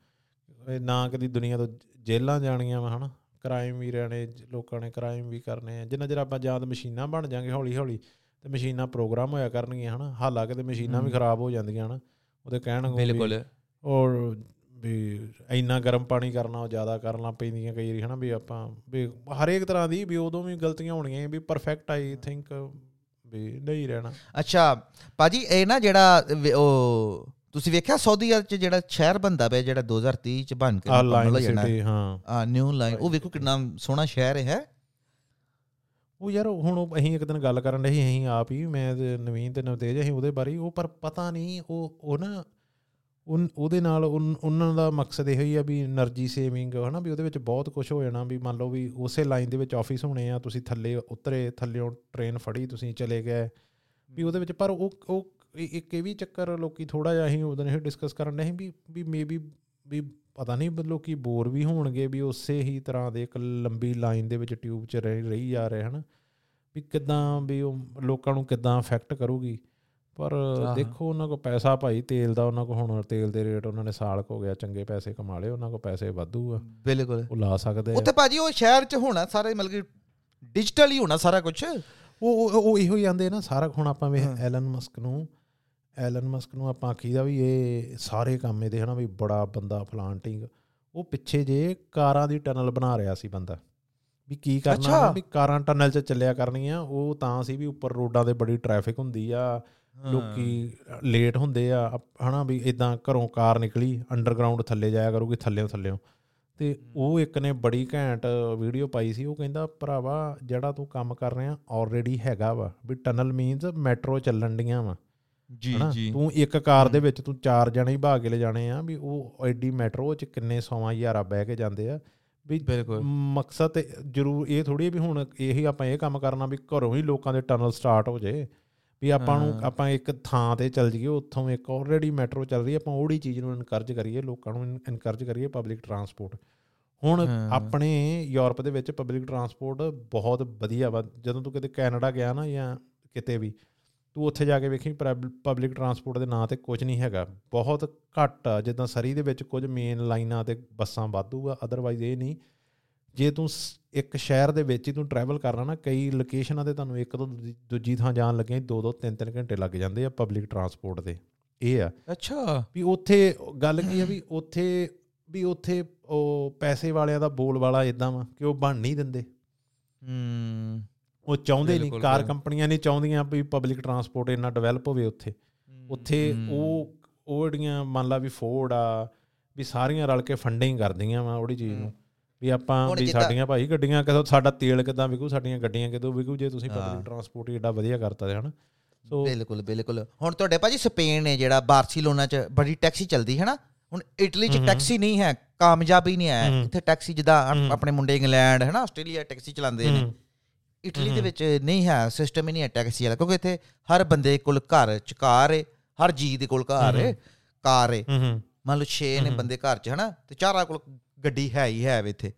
ਇਹ ਨਾ ਕਦੀ ਦੁਨੀਆ ਤੋਂ ਜੇਲਾਂ ਜਾਣੀਆਂ ਵਾ ਹਨਾ। ਕ੍ਰਾਈਮ ਵੀ ਰਹਿਣੇ ਲੋਕਾਂ ਨੇ ਕ੍ਰਾਈਮ ਵੀ ਕਰਨੇ ਆ। ਜਿੰਨਾ ਚਿਰ ਆਪਾਂ ਜਾਂ ਤਾਂ ਮਸ਼ੀਨਾਂ ਬਣ ਜਾਾਂਗੇ ਹੌਲੀ ਹੌਲੀ ਤੇ ਮਸ਼ੀਨਾਂ ਪ੍ਰੋਗਰਾਮ ਹੋਇਆ ਕਰਨਗੀਆਂ ਹਨਾ? ਹਾਲਾਂਕਿ ਤੇ ਮਸ਼ੀਨਾਂ ਵੀ। ਖਰਾਬ ਹੋ ਜਾਂਦੀਆਂ ਹਨਾ? ਉਹਦੇ ਕਹਿਣ ਵੀ- ਬਿਲਕੁਲ। ਔਰ ਵੀ ਇੰਨਾ ਗਰਮ ਪਾਣੀ ਕਰਨਾ ਉਹ ਜ਼ਿਆਦਾ ਕਰਨ ਲੱਗ ਪੈਂਦੀਆਂ ਕਈ ਵਾਰੀ ਹਨਾ? ਵੀ ਆਪਾਂ ਵੀ ਹਰੇਕ ਤਰ੍ਹਾਂ ਦੀ ਵੀ ਉਦੋਂ ਵੀ ਗਲਤੀਆਂ ਹੋਣੀਆਂ ਵੀ ਪਰਫੈਕਟ ਆਈ ਥਿੰਕ ਵੀ ਨਹੀਂ ਰਹਿਣਾ। ਅੱਛਾ ਭਾਜੀ ਇਹ ਨਾ ਜਿਹੜਾ ਉਹ ਤੁਸੀਂ ਵੇਖਿਆ ਸਾਊਦੀ ਅਰਬ ਚ ਜਿਹੜਾ ਸ਼ਹਿਰ ਬੰਦਾ ਪਿਆ ਜਿਹੜਾ 2030 ਚ ਬਣ ਕੇ ਆ ਮੁਕੰਮਲ ਲਾਈਨ ਹੋ ਹਾਂ। ਆ ਨਿਊ ਲਾਈਨ ਉਹ ਵੇਖੋ ਕਿੰਨਾ ਸੋਹਣਾ ਸ਼ਹਿਰ ਹੈ। ਉਹ ਯਾਰ ਹੁਣ ਅਸੀਂ ਇੱਕ ਦਿਨ ਗੱਲ ਕਰਨ ਰਹੇ ਅਸੀਂ ਆਪ ਹੀ, ਮੈਂ ਤੇ ਨਵੀਨ ਤੇ ਨਵਤੇਜ ਅਸੀਂ ਉਹਦੇ ਬਾਰੇ ਉਹ ਪਰ ਪਤਾ ਨਹੀਂ, ਉਹ ਉਹ ਨਾ ਉਹਦੇ ਨਾਲ ਉਹਨਾਂ ਦਾ ਮਕਸਦ ਇਹ ਹੋਈ ਆ ਵੀ એનર્ਜੀ ਸੇਵਿੰਗ ਹਨਾ, ਵੀ ਉਹਦੇ ਵਿੱਚ ਬਹੁਤ ਕੁਝ ਹੋ ਜਾਣਾ, ਵੀ ਮੰਨ ਲਓ ਵੀ ਉਸੇ ਲਾਈਨ ਦੇ ਵਿੱਚ ਆਫਿਸ ਹੋਣੇ ਆ, ਤੁਸੀਂ ਥੱਲੇ ਉਤਰੇ ਥੱਲਿਓਂ ਟ੍ਰੇਨ ਫੜੀ, ਤੁਸੀਂ ਚਲੇ ਗਏ। ਵੀ ਉਹਦੇ ਵਿੱਚ, ਪਰ ਉਹ ਉਹ ਇੱਕ ਇਹ ਵੀ ਚੱਕਰ ਲੋਕੀ ਥੋੜਾ ਜਿਹਾ ਅਸੀਂ ਉਹਦੋਂ ਇਹ ਡਿਸਕਸ ਕਰਨ ਰਹੇ ਵੀ ਵੀ ਮੇਬੀ ਵੀ ਪਤਾ ਨਹੀਂ ਲੋਕੀ ਬੋਰ ਵੀ ਹੋਣਗੇ ਵੀ ਉਸੇ ਹੀ ਤਰ੍ਹਾਂ ਦੇ ਇੱਕ ਲੰਬੀ ਲਾਈਨ ਦੇ ਵਿੱਚ ਟਿਊਬ 'ਚ ਰਹੀ ਜਾ ਰਹੇ ਹਨ ਵੀ ਕਿਦਾਂ ਵੀ ਉਹ ਲੋਕਾਂ ਨੂੰ ਕਿਦਾਂ ਅਫੈਕਟ ਕਰੂਗੀ। ਪਰ। ਦੇਖੋ ਉਹਨਾਂ ਕੋਲ ਪੈਸਾ ਭਾਈ ਤੇਲ ਦਾ ਉਹਨਾਂ ਕੋਲ ਹੁਣ ਤੇਲ ਦੇ ਰੇਟ ਉਹਨਾਂ ਨੇ ਸਾਲ ਕੁ ਹੋ ਗਿਆ ਚੰਗੇ ਪੈਸੇ ਕਮਾ ਲਏ ਉਹਨਾਂ ਕੋਲ ਪੈਸੇ ਵਾਧੂ ਆ। ਬਿਲਕੁਲ। ਉਹ ਲਾ ਸਕਦੇ ਆ। ਉੱਥੇ ਭਾਜੀ ਉਹ ਸ਼ਹਿਰ ਚ ਹੋਣਾ ਸਾਰੇ ਮਤਲਬ ਕਿ ਡਿਜੀਟਲ ਹੀ ਹੋਣਾ ਸਾਰਾ ਕੁਝ ਉਹ ਉਹ- ਇਹੋ ਹੀ ਆਂਦੇ ਨਾ ਸਾਰਾ ਹੁਣ ਆਪਾਂ ਵੇ। ਐਲਨ ਮਸਕ ਨੂੰ ਐਲਨ ਮਸਕ ਨੂੰ ਆਪਾਂ ਆਖੀਦਾ ਵੀ ਇਹ ਸਾਰੇ ਕੰਮ ਇਹਦੇ ਹਨਾ ਵੀ ਬੜਾ ਬੰਦਾ ਫਲਾਂਟਿੰਗ ਉਹ ਪਿੱਛੇ ਜੇ ਕਾਰਾਂ ਦੀ ਟਨਲ ਬਣਾ ਰਿਹਾ ਸੀ ਬੰਦਾ। ਵੀ ਕੀ ਕਰਨਾ ਵੀ ਕਾਰਾਂ ਟਨਲ 'ਚ ਚੱਲਿਆ ਕਰਨੀਆਂ ਉਹ ਤਾਂ ਸੀ ਵੀ ਉੱਪਰ ਰੋਡਾਂ ਤੇ ਬੜੀ ਟ੍ਰੈਫਿਕ ਹੁੰਦੀ ਆ ਲੋਕੀ ਲੇਟ ਹੁੰਦੇ ਆ ਹਨਾ ਵੀ ਇਦਾਂ ਘਰੋਂ ਕਾਰ ਨਿਕਲੀ ਅੰਡਰਗਰਾਉਂਡ ਥੱਲੇ ਜਾਇਆ ਕਰੂਗੀ ਥੱਲੇੋਂ ਥੱਲੇੋਂ। ਤੇ ਉਹ ਇੱਕ ਨੇ ਬੜੀ ਘੈਂਟ ਵੀਡੀਓ ਪਾਈ ਸੀ ਉਹ ਕਹਿੰਦਾ ਭਰਾਵਾ ਜਿਹੜਾ ਤੂੰ ਕੰਮ ਕਰ ਰਿਹਾ ਆਲਰੇਡੀ ਹੈਗਾ ਵਾ ਵੀ ਟਨਲ ਮੀਨਸ ਮੈਟਰੋ ਚੱਲਣ ਡੀਆਂ ਵਾ। ਜੀ ਜੀ। ਤੂੰ ਇੱਕ ਕਾਰ ਦੇ ਵਿੱਚ ਤੂੰ ਚਾਰ ਜਣੇ ਹੀ ਭਾਗ ਕੇ ਲੈ ਜਾਣੇ ਆ ਵੀ ਉਹ ਐਡੀ ਮੈਟਰੋ ਚ ਕਿੰਨੇ ਸੌਵਾਂ ਹਜ਼ਾਰਾਂ ਬਹਿ ਕੇ ਜਾਂਦੇ ਆ। ਵੀ ਬਿਲਕੁਲ। ਮਕਸਦ ਜ਼ਰੂਰ ਇਹ ਥੋੜੀ ਵੀ ਹੁਣ ਇਹੀ ਆਪਾਂ ਇਹ ਕੰਮ ਕਰਨਾ ਵੀ ਘਰੋਂ ਹੀ ਲੋਕਾਂ ਦੇ ਟਨਲ ਸਟਾਰਟ ਹੋ ਜੇ। ਵੀ ਆਪਾਂ ਨੂੰ। ਆਪਾਂ ਇੱਕ ਥਾਂ ਤੇ ਚੱਲ ਜਾਈਏ ਉੱਥੋਂ ਇੱਕ ਆਲਰੇਡੀ ਮੈਟਰੋ ਚੱਲ ਰਹੀ ਹੈ ਆਪਾਂ ਉਹੜੀ ਚੀਜ਼ ਨੂੰ ਇਨਕਰਜ ਕਰੀਏ ਲੋਕਾਂ ਨੂੰ ਇਨਕਰਜ ਕਰੀਏ ਪਬਲਿਕ ਟਰਾਂਸਪੋਰਟ ਹੁਣ। ਆਪਣੇ ਯੂਰਪ ਦੇ ਵਿੱਚ ਪਬਲਿਕ ਟਰਾਂਸਪੋਰਟ ਬਹੁਤ ਵਧੀਆ ਵਾ। ਜਦੋਂ ਤੂੰ ਕਿਤੇ ਕੈਨੇਡਾ ਗਿਆ ਨਾ ਜਾਂ ਕਿਤੇ ਵੀ ਤੂੰ ਉੱਥੇ ਜਾ ਕੇ ਵੇਖੀ ਪਬਲਿਕ ਟਰਾਂਸਪੋਰਟ ਦੇ ਨਾਂ ਤੇ ਕੁਝ ਨਹੀਂ ਹੈਗਾ। ਬਹੁਤ ਘੱਟ ਆ ਜਿੱਦਾਂ ਸਰੀ ਦੇ ਵਿੱਚ ਕੁਝ ਮੇਨ ਲਾਈਨਾਂ ਤੇ ਬੱਸਾਂ ਵਾਧੂ ਆ ਅਦਰਵਾਈਜ਼ ਇਹ ਨਹੀਂ। ਜੇ ਤੂੰ ਇੱਕ ਸ਼ਹਿਰ ਦੇ ਵਿੱਚ ਹੀ ਤੂੰ ਟਰੈਵਲ ਕਰਨਾ ਨਾ ਕਈ ਲੋਕੇਸ਼ਨਾਂ ਤੇ ਤੁਹਾਨੂੰ ਇੱਕ ਤੋਂ ਦੂਜੀ- ਥਾਂ ਜਾਣ ਲੱਗੇ ਦੋ ਦੋ ਤਿੰਨ ਤਿੰਨ ਘੰਟੇ ਲੱਗ ਜਾਂਦੇ ਆ ਪਬਲਿਕ ਟਰਾਂਸਪੋਰਟ ਦੇ। ਇਹ ਆ। ਅੱਛਾ। ਵੀ ਉੱਥੇ ਗੱਲ ਕੀ ਆ ਵੀ ਉੱਥੇ ਵੀ ਉੱਥੇ ਉਹ ਪੈਸੇ ਵਾਲਿਆਂ ਦਾ ਬੋਲ ਵਾਲਾ ਇਦਾਂ ਵਾ ਕਿ ਉਹ ਬਣ ਨਹੀਂ ਦਿੰਦੇ। ਹੂੰ। ਉਹ ਚਾਹੁੰਦੇ ਨਹੀਂ ਕਾਰ। ਕੰਪਨੀਆਂ ਨਹੀਂ ਚਾਹੁੰਦੀਆਂ ਵੀ ਪਬਲਿਕ ਟਰਾਂਸਪੋਰਟ ਇੰਨਾ ਡਿਵੈਲਪ ਹੋਵੇ ਉੱਥੇ ਉੱਥੇ। ਉਹ ਉਹ ਜਿਹੜੀਆਂ ਮੰਨ ਲਾ ਵੀ ਫੋਰਡ ਆ ਵੀ ਸਾਰੀਆਂ ਰਲ ਕੇ ਫੰਡਿੰਗ ਕਰਦੀਆਂ ਵਾ ਉਹੜੀ ਚੀਜ਼ ਨੂੰ ਵੀ ਆਪਾਂ ਵੀ ਸਾਡੀਆਂ ਭਾਈ ਗੱਡੀਆਂ ਕਿਦੋਂ ਸਾਡਾ ਤੇਲ ਕਿਦਾਂ ਵਿਕੂ ਸਾਡੀਆਂ ਗੱਡੀਆਂ ਕਿਦੋਂ ਵਿਕੂ ਜੇ ਤੁਸੀਂ। ਪਬਲਿਕ ਟਰਾਂਸਪੋਰਟ ਏਡਾ ਵਧੀਆ ਕਰਤਾ ਤੇ ਹਨ ਸੋ ਬਿਲਕੁਲ ਬਿਲਕੁਲ ਹੁਣ ਤੁਹਾਡੇ ਭਾਜੀ ਸਪੇਨ ਨੇ ਜਿਹੜਾ ਬਾਰਸੀਲੋਨਾ ਚ ਬੜੀ ਟੈਕਸੀ ਚੱਲਦੀ ਹੈ ਨਾ ਹੁਣ ਇਟਲੀ ਚ। ਟੈਕਸੀ ਨਹੀਂ ਹੈ ਕਾਮਯਾਬੀ ਨਹੀਂ ਹੈ। ਇੱਥੇ ਟੈਕਸੀ ਜਿੱਦਾਂ। ਆਪਣੇ ਮੁੰਡੇ ਇੰਗਲੈਂਡ ਹੈ ਨਾ ਆਸਟ੍ਰੇਲੀਆ ਟੈਕਸੀ ਚਲਾਉਂਦੇ ਨੇ ਇਟਲੀ ਦੇ। ਵਿੱਚ ਨਹੀਂ ਹੈ ਸਿਸਟਮ ਹੀ ਨਹੀਂ ਹੈ ਟੈਕਸੀ ਵਾਲਾ ਕਿਉਂਕਿ ਇੱਥੇ ਹਰ ਬੰਦੇ ਕੋਲ ਘਰ ਚ ਕਾਰ ਹੈ ਹਰ ਜੀ ਦੇ ਕੋਲ ਘਰ ਹੈ ਕਾਰ ਹੈ ਹਮ, ਮੰਨ ਲਓ 6 ਨੇ। ਬੰਦੇ ਘਰ ਚ ਹਨਾ ਤੇ ਚਾਰਾਂ ਕੋਲ ਗੱਡੀ ਹੈ ਹੀ ਹੈ ਇੱਥੇ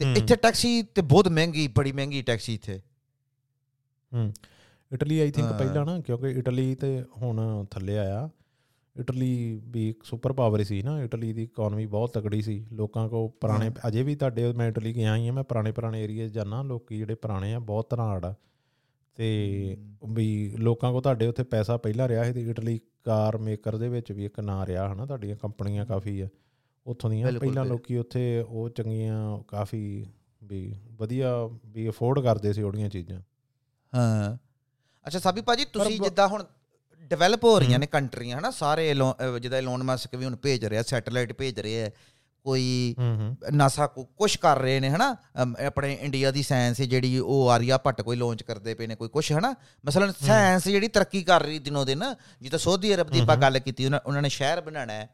ਤੇ। ਇੱਥੇ ਟੈਕਸੀ ਤੇ ਬਹੁਤ ਮਹਿੰਗੀ ਬੜੀ ਮਹਿੰਗੀ ਟੈਕਸੀ ਇੱਥੇ ਹਮ। ਇਟਲੀ ਆਈ ਥਿੰਕ ਹਾਂ। ਪਹਿਲਾਂ ਨਾ ਕਿਉਂਕਿ ਇਟਲੀ ਤੇ ਹੁਣ ਥੱਲੇ ਆਇਆ ਇਟਲੀ ਵੀ ਇੱਕ ਸੁਪਰ ਪਾਵਰ ਸੀ ਨਾ ਇਟਲੀ ਦੀ ਇਕਨੋਮੀ ਬਹੁਤ ਤਕੜੀ ਸੀ। ਲੋਕਾਂ ਕੋ ਪੁਰਾਣੇ ਅਜੇ ਵੀ ਤੁਹਾਡੇ ਮੈਂ ਇਟਲੀ ਗਿਆ ਹੀ ਆ ਮੈਂ ਪੁਰਾਣੇ ਪੁਰਾਣੇ ਏਰੀਆ ਜਾਣਾ ਲੋਕੀ ਜਿਹੜੇ ਪੁਰਾਣੇ ਆ ਬਹੁਤ ਧਨਾੜ ਆ। ਤੇ ਵੀ ਲੋਕਾਂ ਕੋ ਤੁਹਾਡੇ ਉੱਥੇ ਪੈਸਾ ਪਹਿਲਾਂ ਰਿਹਾ ਸੀ ਤੇ ਇਟਲੀ ਕਾਰ ਮੇਕਰ ਦੇ ਵਿੱਚ ਵੀ ਇੱਕ ਨਾਂ ਰਿਹਾ ਹਨਾ ਤੁਹਾਡੀਆਂ ਕੰਪਨੀਆਂ ਕਾਫੀ ਆ। ਉੱਥੋਂ ਦੀਆਂ ਪਹਿਲਾਂ। ਲੋਕੀ ਉੱਥੇ ਉਹ ਚੰਗੀਆਂ ਕਾਫੀ ਵੀ ਵਧੀਆ ਵੀ ਅਫੋਰਡ ਕਰਦੇ ਸੀ ਉਹੜੀਆਂ ਚੀਜ਼ਾਂ। ਹਾਂ। ਅੱਛਾ ਸਾਬੀ ਭਾਜੀ ਤੁਸੀਂ ਜਿੱਦਾਂ ਹੁਣ ਡਿਵੈਲਪ ਹੋ ਰਹੀਆਂ। ਨੇ ਕੰਟਰੀਆਂ ਹਨਾ? ਸਾਰੇ ਜਿੱਦਾਂ ਐਲੋਨ ਮਸਕ ਵੀ ਹੁਣ ਭੇਜ ਰਿਹਾ ਸੈਟੇਲਾਈਟ ਭੇਜ ਰਿਹਾ ਹੈ ਕੋਈ ਨਾਸਾ ਕੋ ਕੁਝ ਕਰ ਰਹੇ ਨੇ ਹਨਾ? ਆਪਣੇ ਇੰਡੀਆ ਦੀ ਸਾਇੰਸ ਜਿਹੜੀ ਉਹ ਆਰੀਆ ਭੱਟ ਕੋਈ ਲਾਂਚ ਕਰਦੇ ਪਏ ਨੇ ਕੋਈ ਕੁਝ ਹਨਾ? ਮਸਲਨ ਸਾਇੰਸ ਜਿਹੜੀ ਤਰੱਕੀ ਕਰ ਰਹੀ ਦਿਨੋ ਦਿਨ ਜਿੱਦਾਂ ਸਾਊਦੀ ਅਰਬ ਦੀ ਆਪਾਂ ਗੱਲ ਕੀਤੀ ਉਹਨਾਂ ਨੇ ਸ਼ਹਿਰ ਬਣਾਉਣਾ ਹੈ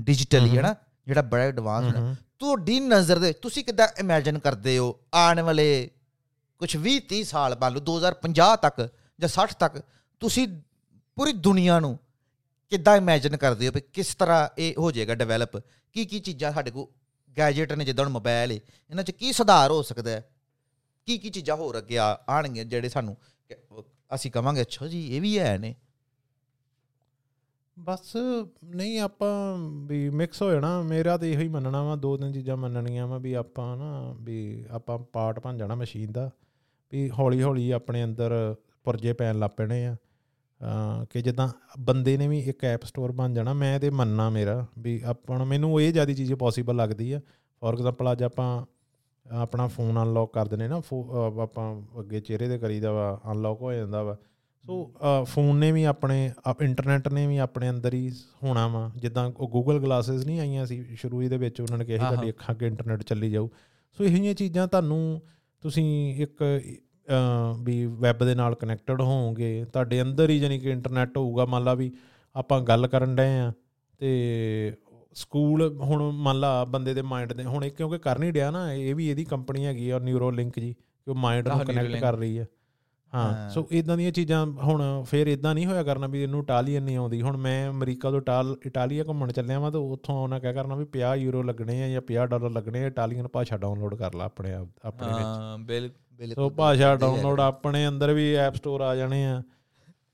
ਡਿਜੀਟਲੀ ਹਨਾ? ਜਿਹੜਾ ਬੜਾ ਐਡਵਾਂਸ ਹੂੰ ਤੁਹਾਡੀ ਨਜ਼ਰ ਦੇ ਤੁਸੀਂ ਕਿੱਦਾਂ ਇਮੇਜਿਨ ਕਰਦੇ ਹੋ ਆਉਣ ਵਾਲੇ ਕੁਝ 20 30 ਸਾਲ ਲਓ 2050 ਤੱਕ ਜਾਂ 60 ਤੱਕ ਤੁਸੀਂ ਪੂਰੀ ਦੁਨੀਆ ਨੂੰ ਕਿੱਦਾਂ ਇਮੇਜਿਨ ਕਰਦੇ ਹੋ ਵੀ ਕਿਸ ਤਰ੍ਹਾਂ ਇਹ ਹੋ ਜਾਏਗਾ ਡਿਵੈਲਪ ਕੀ ਕੀ ਚੀਜ਼ਾਂ ਸਾਡੇ ਕੋਲ ਗੈਜਟ ਨੇ, ਜਿੱਦਾਂ ਹੁਣ ਮੋਬਾਈਲ ਹੈ ਇਹਨਾਂ 'ਚ ਕੀ ਸੁਧਾਰ ਹੋ ਸਕਦਾ ਹੈ? ਕੀ ਕੀ ਚੀਜ਼ਾਂ ਹੋਰ ਅੱਗੇ ਆ- ਆਉਣਗੀਆਂ ਜਿਹੜੇ ਸਾਨੂੰ ਕਿ- ਅਸੀਂ ਕਵਾਂਗੇ, ਅੱਛਾ ਜੀ, ਇਹ ਵੀ ਹੈ ਨੇ। ਬਸ ਨਹੀਂ, ਆਪਾਂ ਵੀ ਮਿਕਸ ਹੋ ਜਾਣਾ। ਮੇਰਾ ਤਾਂ ਇਹੋ ਹੀ ਮੰਨਣਾ ਵਾ, ਦੋ ਤਿੰਨ ਚੀਜ਼ਾਂ ਮੰਨਣੀਆਂ ਵਾ ਵੀ ਆਪਾਂ ਨਾ ਵੀ ਆਪਾਂ ਪਾਰਟ ਬਣ ਜਾਣਾ ਮਸ਼ੀਨ ਦਾ, ਵੀ ਹੌਲੀ ਹੌਲੀ ਆਪਣੇ ਅੰਦਰ ਪੁਰਜੇ ਪੈਣ ਲੱਗ ਪੈਣੇ ਆ। ਅਹ ਕਿ ਜਿੱਦਾਂ ਬੰਦੇ ਨੇ ਵੀ ਇੱਕ ਐਪ ਸਟੋਰ ਬਣ ਜਾਣਾ ਮੈਂ ਤੇ ਮੰਨਣਾ ਮੇਰਾ ਵੀ ਆਪਾਂ ਮੈਨੂੰ ਇਹ ਜ਼ਿਆਦਾ ਚੀਜ਼ ਪੋਸੀਬਲ ਲੱਗਦੀ ਆ। ਫੋਰ ਐਗਜ਼ਾਮਪਲ ਅੱਜ ਆਪਾਂ ਆਪਣਾ ਫੋਨ ਅਨਲੌਕ ਕਰ ਦਿੰਦੇ ਨਾ ਆਪਾਂ ਅੱਗੇ ਚਿਹਰੇ ਤੇ ਕਰੀਦਾ ਵਾ ਅਨਲੌਕ ਹੋ ਜਾਂਦਾ ਵਾ। ਸੋ ਫੋਨ ਨੇ ਵੀ ਆਪਣੇ ਇੰਟਰਨੈਟ ਨੇ ਵੀ ਆਪਣੇ ਅੰਦਰ ਹੀ ਹੋਣਾ ਵਾ। ਜਿੱਦਾਂ ਉਹ ਗੂਗਲ ਗਲਾਸਸ ਨਹੀਂ ਆਈਆਂ ਸੀ ਸ਼ੁਰੂ ਦੇ ਵਿੱਚ ਉਹਨਾਂ ਨੇ ਕਿਹਾ ਸੀ। ਤੁਹਾਡੀ ਅੱਖਾਂ ਅੱਗੇ ਇੰਟਰਨੈਟ ਚੱਲੀ ਜਾਊ। ਸੋ ਇਹੋ ਜਿਹੀਆਂ ਚੀਜ਼ਾਂ ਤੁਹਾਨੂੰ ਤੁਸੀਂ ਇੱਕ ਵੀ ਵੈਬ ਦੇ ਨਾਲ ਕਨੈਕਟਡ ਹੋਵੋਗੇ ਤੁਹਾਡੇ ਅੰਦਰ ਹੀ ਜਾਨੀ ਕਿ ਇੰਟਰਨੈਟ ਹੋਊਗਾ ਮੰਨ ਲਾ ਵੀ ਆਪਾਂ ਗੱਲ ਕਰਨ ਡਏ ਆ ਤੇ ਸਕੂਲ ਹੁਣ ਮੰਨ ਲਾ ਬੰਦੇ ਦੇ ਮਾਈਂਡ ਦੇ ਹੁਣ ਇਹ ਕਿਉਂਕਿ ਕਰ ਨਹੀਂ ਡਿਆ ਨਾ ਇਹ ਵੀ ਇਹਦੀ ਕੰਪਨੀ ਹੈਗੀ ਆ ਨਿਊਰੋ ਲਿੰਕ ਜੀ ਕਿ ਉਹ ਮਾਈਂਡ ਨੂੰ ਕਨੈਕਟ। ਕਰ ਰਹੀ ਹਾਂ ਹਾਂ। ਸੋ ਇਦਾਂ ਦੀਆਂ ਚੀਜ਼ਾਂ ਹੁਣ ਫੇਰ ਇਦਾਂ ਨਹੀਂ ਹੋਇਆ ਕਰਨਾ ਵੀ ਇਹਨੂੰ ਇਟਾਲੀਅਨ ਨਹੀਂ ਆਉਂਦੀ। ਹੁਣ ਮੈਂ ਅਮਰੀਕਾ ਤੋਂ ਇਟਾਲ ਇਟਾਲੀਆ ਘੁੰਮਣ ਚੱਲਿਆ ਵਾਂ ਤਾਂ ਉੱਥੋਂ ਉਹਨਾਂ ਕਹਿ ਕਰਨਾ ਵੀ 50 ਯੂਰੋ ਲੱਗਣੇ ਆ ਜਾਂ 50 ਡਾਲਰ ਲੱਗਣੇ ਆ ਇਟਾਲੀਅਨ ਭਾਸ਼ਾ ਡਾਊਨਲੋਡ ਕਰ ਲਾ ਆਪਣੇ ਆਪ ਆਪਣੇ ਵਿੱਚ। ਹਾਂ ਬਿਲ ਸੋ ਭਾਸ਼ਾ ਡਾਊਨਲੋਡ ਆਪਣੇ ਅੰਦਰ ਵੀ ਐਪ ਸਟੋਰ ਆ ਜਾਣੇ ਆ